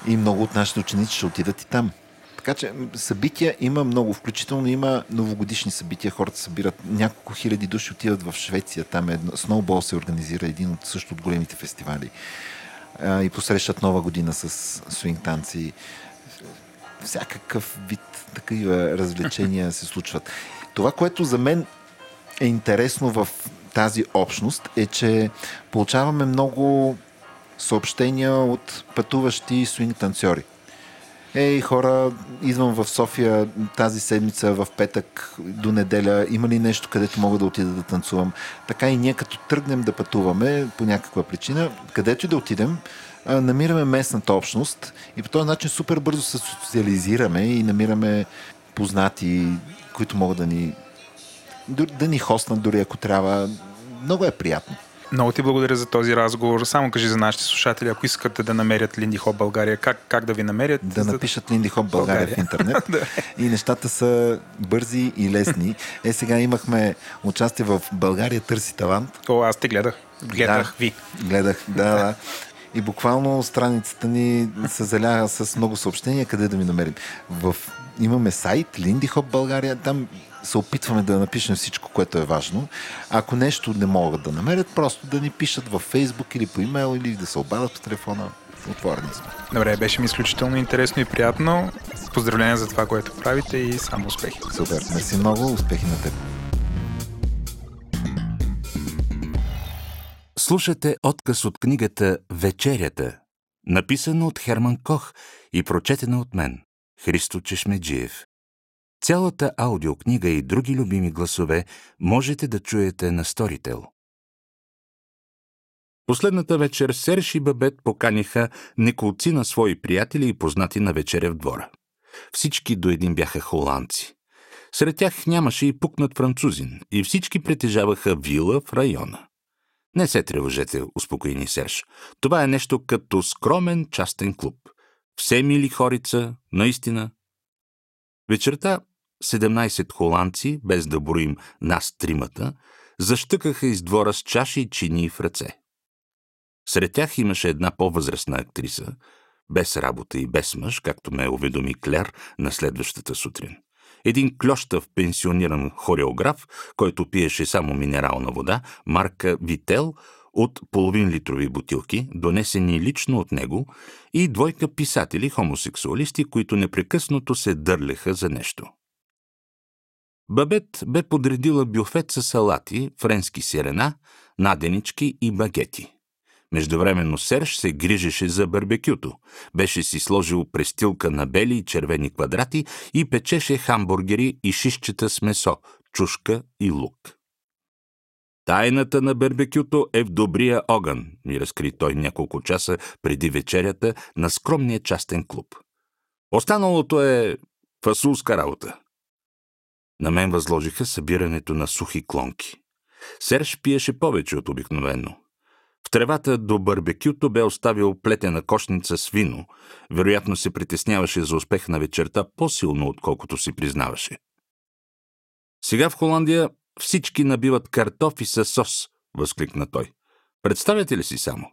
Speaker 3: И много от нашите ученици ще отидат и там. Така че събития има много, включително има новогодишни събития, хората събират, няколко хиляди души отиват в Швеция, там е едно, Snowball се организира, един от също от големите фестивали а, и посрещат нова година с свинг танци. Всякакъв вид такива развлечения се случват. Това, което за мен е интересно в тази общност е, че получаваме много съобщения от пътуващи свинг танцори. Ей, хора, идвам в София тази седмица, в петък до неделя. Има ли нещо, където мога да отида да танцувам? Така и ние, като тръгнем да пътуваме по някаква причина, където и да отидем, намираме местната общност и по този начин супер бързо се социализираме и намираме познати, които могат да ни да ни хоснат дори ако трябва. Много е приятно.
Speaker 10: Много ти благодаря за този разговор. Само кажи за нашите слушатели, ако искате да намерят Линди Хоп България, как, как да ви намерят?
Speaker 3: Да напишат Линди Хоп България, България. в интернет. И нещата са бързи и лесни. Е, сега имахме участие в България търси талант.
Speaker 10: О, аз те гледах. Гледах да, ви.
Speaker 3: Гледах, да, да. И буквално страницата ни се заляга с много съобщения, къде да ми намерим. В... Имаме сайт Линди Хоп България, там се опитваме да напишем всичко, което е важно. Ако нещо не могат да намерят, просто да ни пишат във Фейсбук или по имейл или да се обадят по телефона. Отворени сме.
Speaker 10: Добре, беше ми изключително интересно и приятно. Поздравления за това, което правите и само успехи.
Speaker 3: Супер, мерси много, успехи на теб.
Speaker 11: Слушате отказ от книгата Вечерята, написана от Херман Кох и прочетена от мен, Христо Чешмеджиев. Цялата аудиокнига и други любими гласове можете да чуете на Storytel. Последната вечер Серж и Бабет поканиха неколци на свои приятели и познати на вечеря в двора. Всички до един бяха холандци. Сред тях нямаше и пукнат французин, и всички притежаваха вила в района. Не се тревожете, успокои Серж. Това е нещо като скромен частен клуб. Все мили хорица, наистина. Вечерта 17 холандци, без да броим нас тримата, защъкаха из двора с чаши и чини в ръце. Сред тях имаше една по-възрастна актриса, без работа и без мъж, както ме уведоми Клер на следващата сутрин. Един клющав пенсиониран хореограф, който пиеше само минерална вода, марка Вител, от половин литрови бутилки, донесени лично от него, и двойка писатели, хомосексуалисти, които непрекъснато се дърлеха за нещо. Бабет бе подредила бюфет с салати, френски сирена, наденички и багети. Междувременно Серж се грижеше за барбекюто. Беше си сложил престилка на бели и червени квадрати и печеше хамбургери и шишчета с месо, чушка и лук. Тайната на барбекюто е в добрия огън, ми разкри той няколко часа преди вечерята на скромния частен клуб. Останалото е фасулска работа. На мен възложиха събирането на сухи клонки. Серж пиеше повече от обикновено. В тревата до барбекюто бе оставил плетена кошница с вино. Вероятно се притесняваше за успех на вечерта по-силно, отколкото си признаваше. Сега в Холандия всички набиват картофи с сос, възкликна той. Представяте ли си само?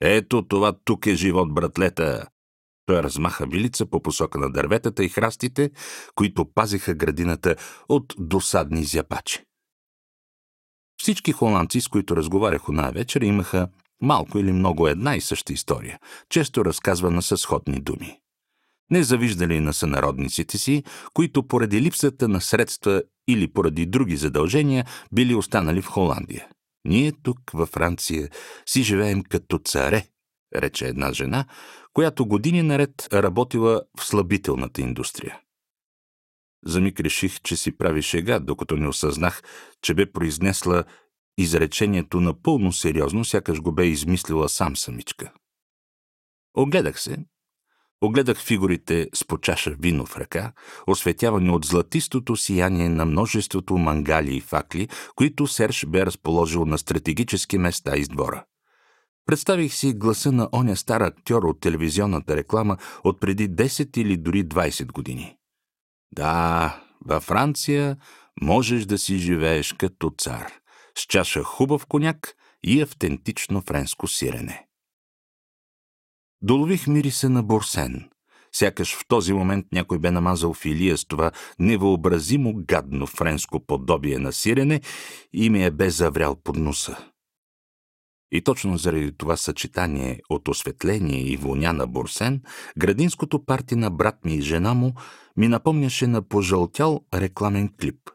Speaker 11: Ето това тук е живот, братлета. Той размаха вилица по посока на дърветата и храстите, които пазиха градината от досадни зяпачи. Всички холандци, с които разговарях на вечер, имаха малко или много една и съща история, често разказвана със сходни думи. Не завиждали на сънародниците си, които поради липсата на средства или поради други задължения били останали в Холандия. Ние тук, във Франция, си живеем като царе, рече една жена, която години наред работила в слабителната индустрия. За миг реших, че си прави шега, докато не осъзнах, че бе произнесла изречението напълно сериозно, сякаш го бе измислила сам самичка. Огледах се. Огледах фигурите с по чаша вино в ръка, осветявани от златистото сияние на множеството мангали и факли, които Серж бе разположил на стратегически места из двора. Представих си гласа на оня стар актьор от телевизионната реклама от преди 10 или дори 20 години. Да, във Франция можеш да си живееш като цар, с чаша хубав коняк и автентично френско сирене. Долових мириса на Борсен. Сякаш в този момент някой бе намазал филия с това невъобразимо гадно френско подобие на сирене и ми е бе заврял под носа. И точно заради това съчетание от осветление и воня на Бурсен, градинското парти на брат ми и жена му ми напомняше на пожълтял рекламен клип.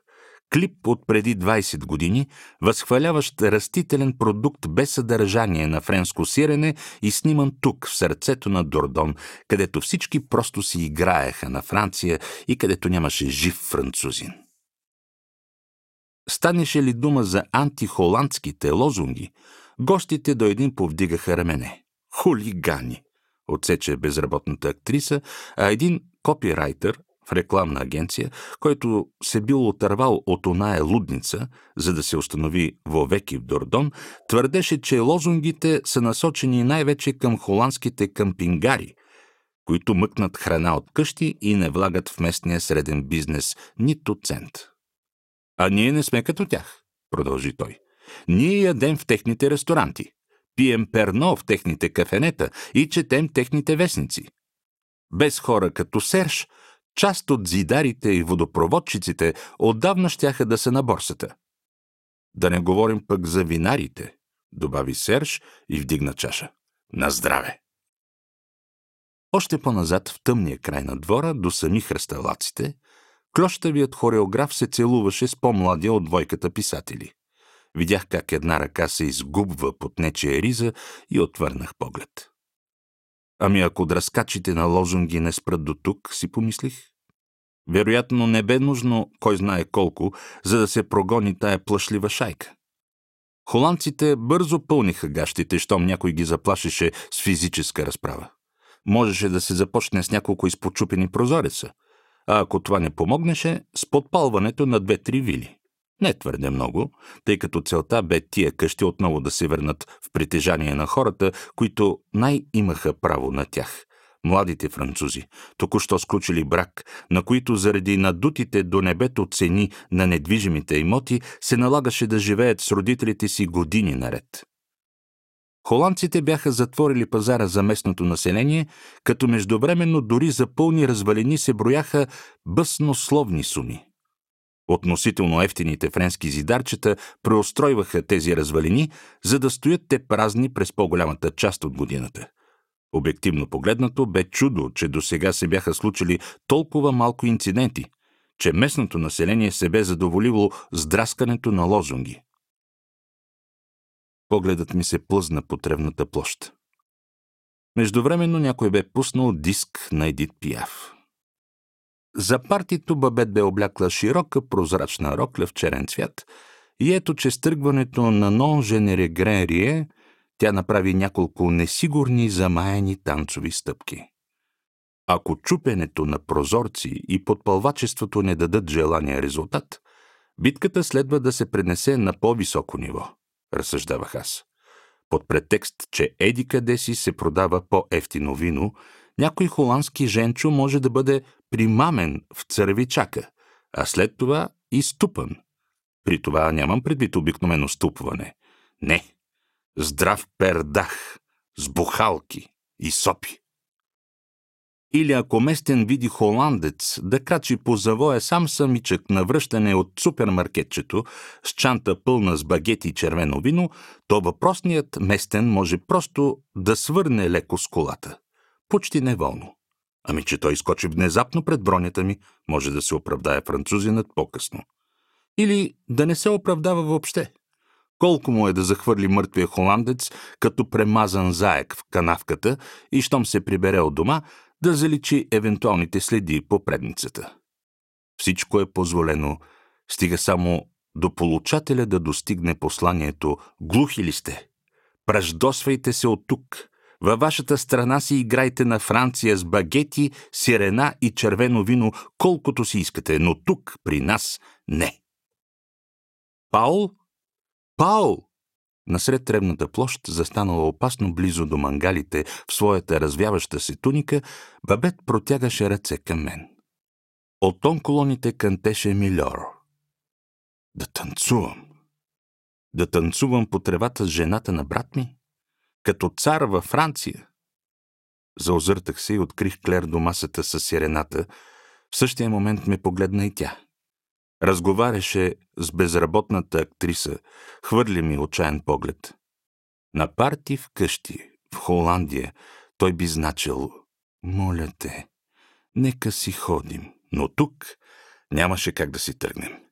Speaker 11: Клип от преди 20 години, възхваляващ растителен продукт без съдържание на френско сирене и сниман тук, в сърцето на Дордон, където всички просто си играеха на Франция и където нямаше жив французин. Станеше ли дума за антихоландските лозунги, гостите до един повдигаха рамене. Хулигани! Отсече безработната актриса, а един копирайтер в рекламна агенция, който се бил отървал от оная лудница, за да се установи вовеки в Дордон, твърдеше, че лозунгите са насочени най-вече към холандските къмпингари, които мъкнат храна от къщи и не влагат в местния среден бизнес нито цент. А ние не сме като тях, продължи той. Ние ядем в техните ресторанти, пием перно в техните кафенета и четем техните вестници. Без хора като Серж, част от зидарите и водопроводчиците отдавна щяха да са на борсата. Да не говорим пък за винарите, добави Серж и вдигна чаша. На здраве! Още по-назад в тъмния край на двора, до сами хръсталаците, клощавият хореограф се целуваше с по-младия от двойката писатели. Видях как една ръка се изгубва под нечия риза и отвърнах поглед. Ами ако дръскачите на лозунги не спрат до тук, си помислих. Вероятно не бе нужно, кой знае колко, за да се прогони тая плашлива шайка. Холандците бързо пълниха гащите, щом някой ги заплашеше с физическа разправа. Можеше да се започне с няколко изпочупени прозореца, а ако това не помогнеше, с подпалването на две-три вили. Не твърде много, тъй като целта бе тия къщи отново да се върнат в притежание на хората, които най-имаха право на тях. Младите французи, току-що сключили брак, на които заради надутите до небето цени на недвижимите имоти се налагаше да живеят с родителите си години наред. Холандците бяха затворили пазара за местното население, като междувременно дори за пълни развалини се брояха бъснословни суми. Относително ефтините френски зидарчета преустройваха тези развалини, за да стоят те празни през по-голямата част от годината. Обективно погледнато бе чудо, че до сега се бяха случили толкова малко инциденти, че местното население се бе задоволило с драскането на лозунги. Погледът ми се плъзна по тревната площ. Междувременно някой бе пуснал диск на Едит Пияв. За партито Бабет бе облякла широка прозрачна рокля в черен цвят и ето, че с тръгването на нон женере Гренрие тя направи няколко несигурни замаяни танцови стъпки. Ако чупенето на прозорци и подпълвачеството не дадат желания резултат, битката следва да се пренесе на по-високо ниво, разсъждавах аз. Под претекст, че еди къде си се продава по-ефтино вино, някой холандски женчо може да бъде примамен в цървичака, а след това изтупан. При това нямам предвид обикновено ступване. Не. Здрав пердах, с бухалки и сопи. Или ако местен види холандец да качи по завоя сам самичък на връщане от супермаркетчето с чанта пълна с багети и червено вино, то въпросният местен може просто да свърне леко с колата. Почти неволно. Ами, че той изкочи внезапно пред бронята ми, може да се оправдае французинът по-късно. Или да не се оправдава въобще. Колко му е да захвърли мъртвия холандец, като премазан заек в канавката и щом се прибере от дома, да заличи евентуалните следи по предницата. Всичко е позволено, стига само до получателя да достигне посланието «Глухи ли сте? Праждосвайте се от тук!» Във вашата страна си играйте на Франция с багети, сирена и червено вино, колкото си искате, но тук, при нас, не. Паул? Паул! Насред тревната площ, застанала опасно близо до мангалите в своята развяваща се туника, бабет протягаше ръце към мен. От тон колоните кантеше Милор. Да танцувам. Да танцувам по тревата с жената на брат ми? Като цар във Франция. Заозъртах се и открих Клер до масата с сирената. В същия момент ме погледна и тя. Разговаряше с безработната актриса, хвърли ми отчаян поглед. На парти в къщи, в Холандия, той би значил «Моля те, нека си ходим». Но тук нямаше как да си тръгнем.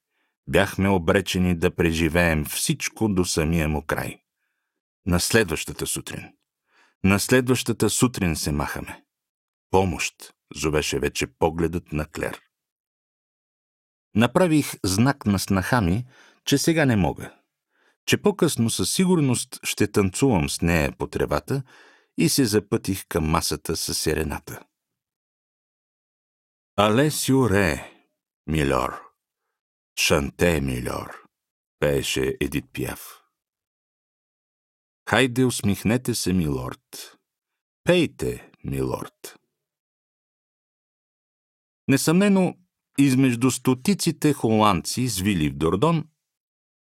Speaker 11: бяхме обречени да преживеем всичко до самия му край. На следващата сутрин. На следващата сутрин се махаме. Помощ, зовеше вече погледът на Клер. Направих знак на снаха ми, че сега не мога. Че по-късно със сигурност ще танцувам с нея по тревата и се запътих към масата с сирената. Алесио Ре, милор. Шанте, милор, пееше Едит Пиаф. Хайде, усмихнете се, милорд. Пейте, милорд. Несъмнено, измежду стотиците холандци, звили в Дордон,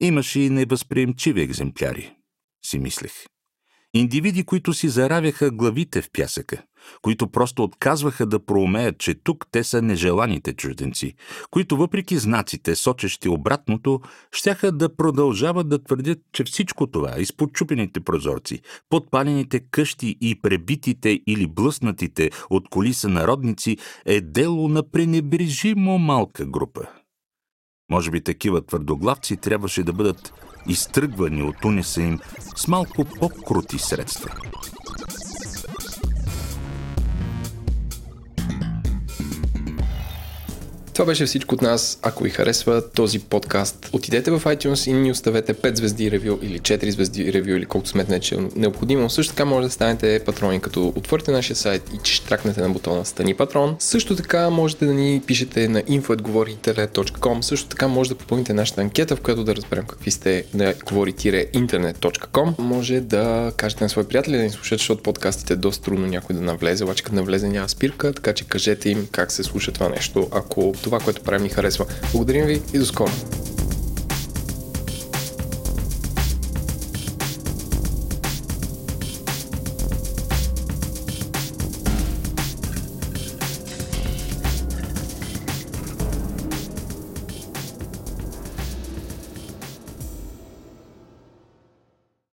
Speaker 11: имаше и невъзприемчиви екземпляри, си мислех. Индивиди, които си заравяха главите в пясъка, които просто отказваха да проумеят, че тук те са нежеланите чужденци, които въпреки знаците, сочещи обратното, щяха да продължават да твърдят, че всичко това, изподчупените прозорци, подпалените къщи и пребитите или блъснатите от колиса народници, е дело на пренебрежимо малка група. Може би такива твърдоглавци трябваше да бъдат изтръгвани от унеса им с малко по-крути средства.
Speaker 6: Това беше всичко от нас. Ако ви харесва този подкаст, отидете в iTunes и ни оставете 5 звезди ревю или 4 звезди ревю или колкото сметне, че е необходимо. Също така може да станете патрони, като отворите нашия сайт и че тракнете на бутона Стани патрон. Също така можете да ни пишете на info.говори.internet.com. Също така може да попълните нашата анкета, в която да разберем какви сте на говори-internet.com. Може да кажете на свои приятели да ни слушат, защото подкастите е доста трудно някой да навлезе, обаче като навлезе няма спирка, така че кажете им как се слуша това нещо, ако това, което правим ни харесва. Благодарим ви и до скоро!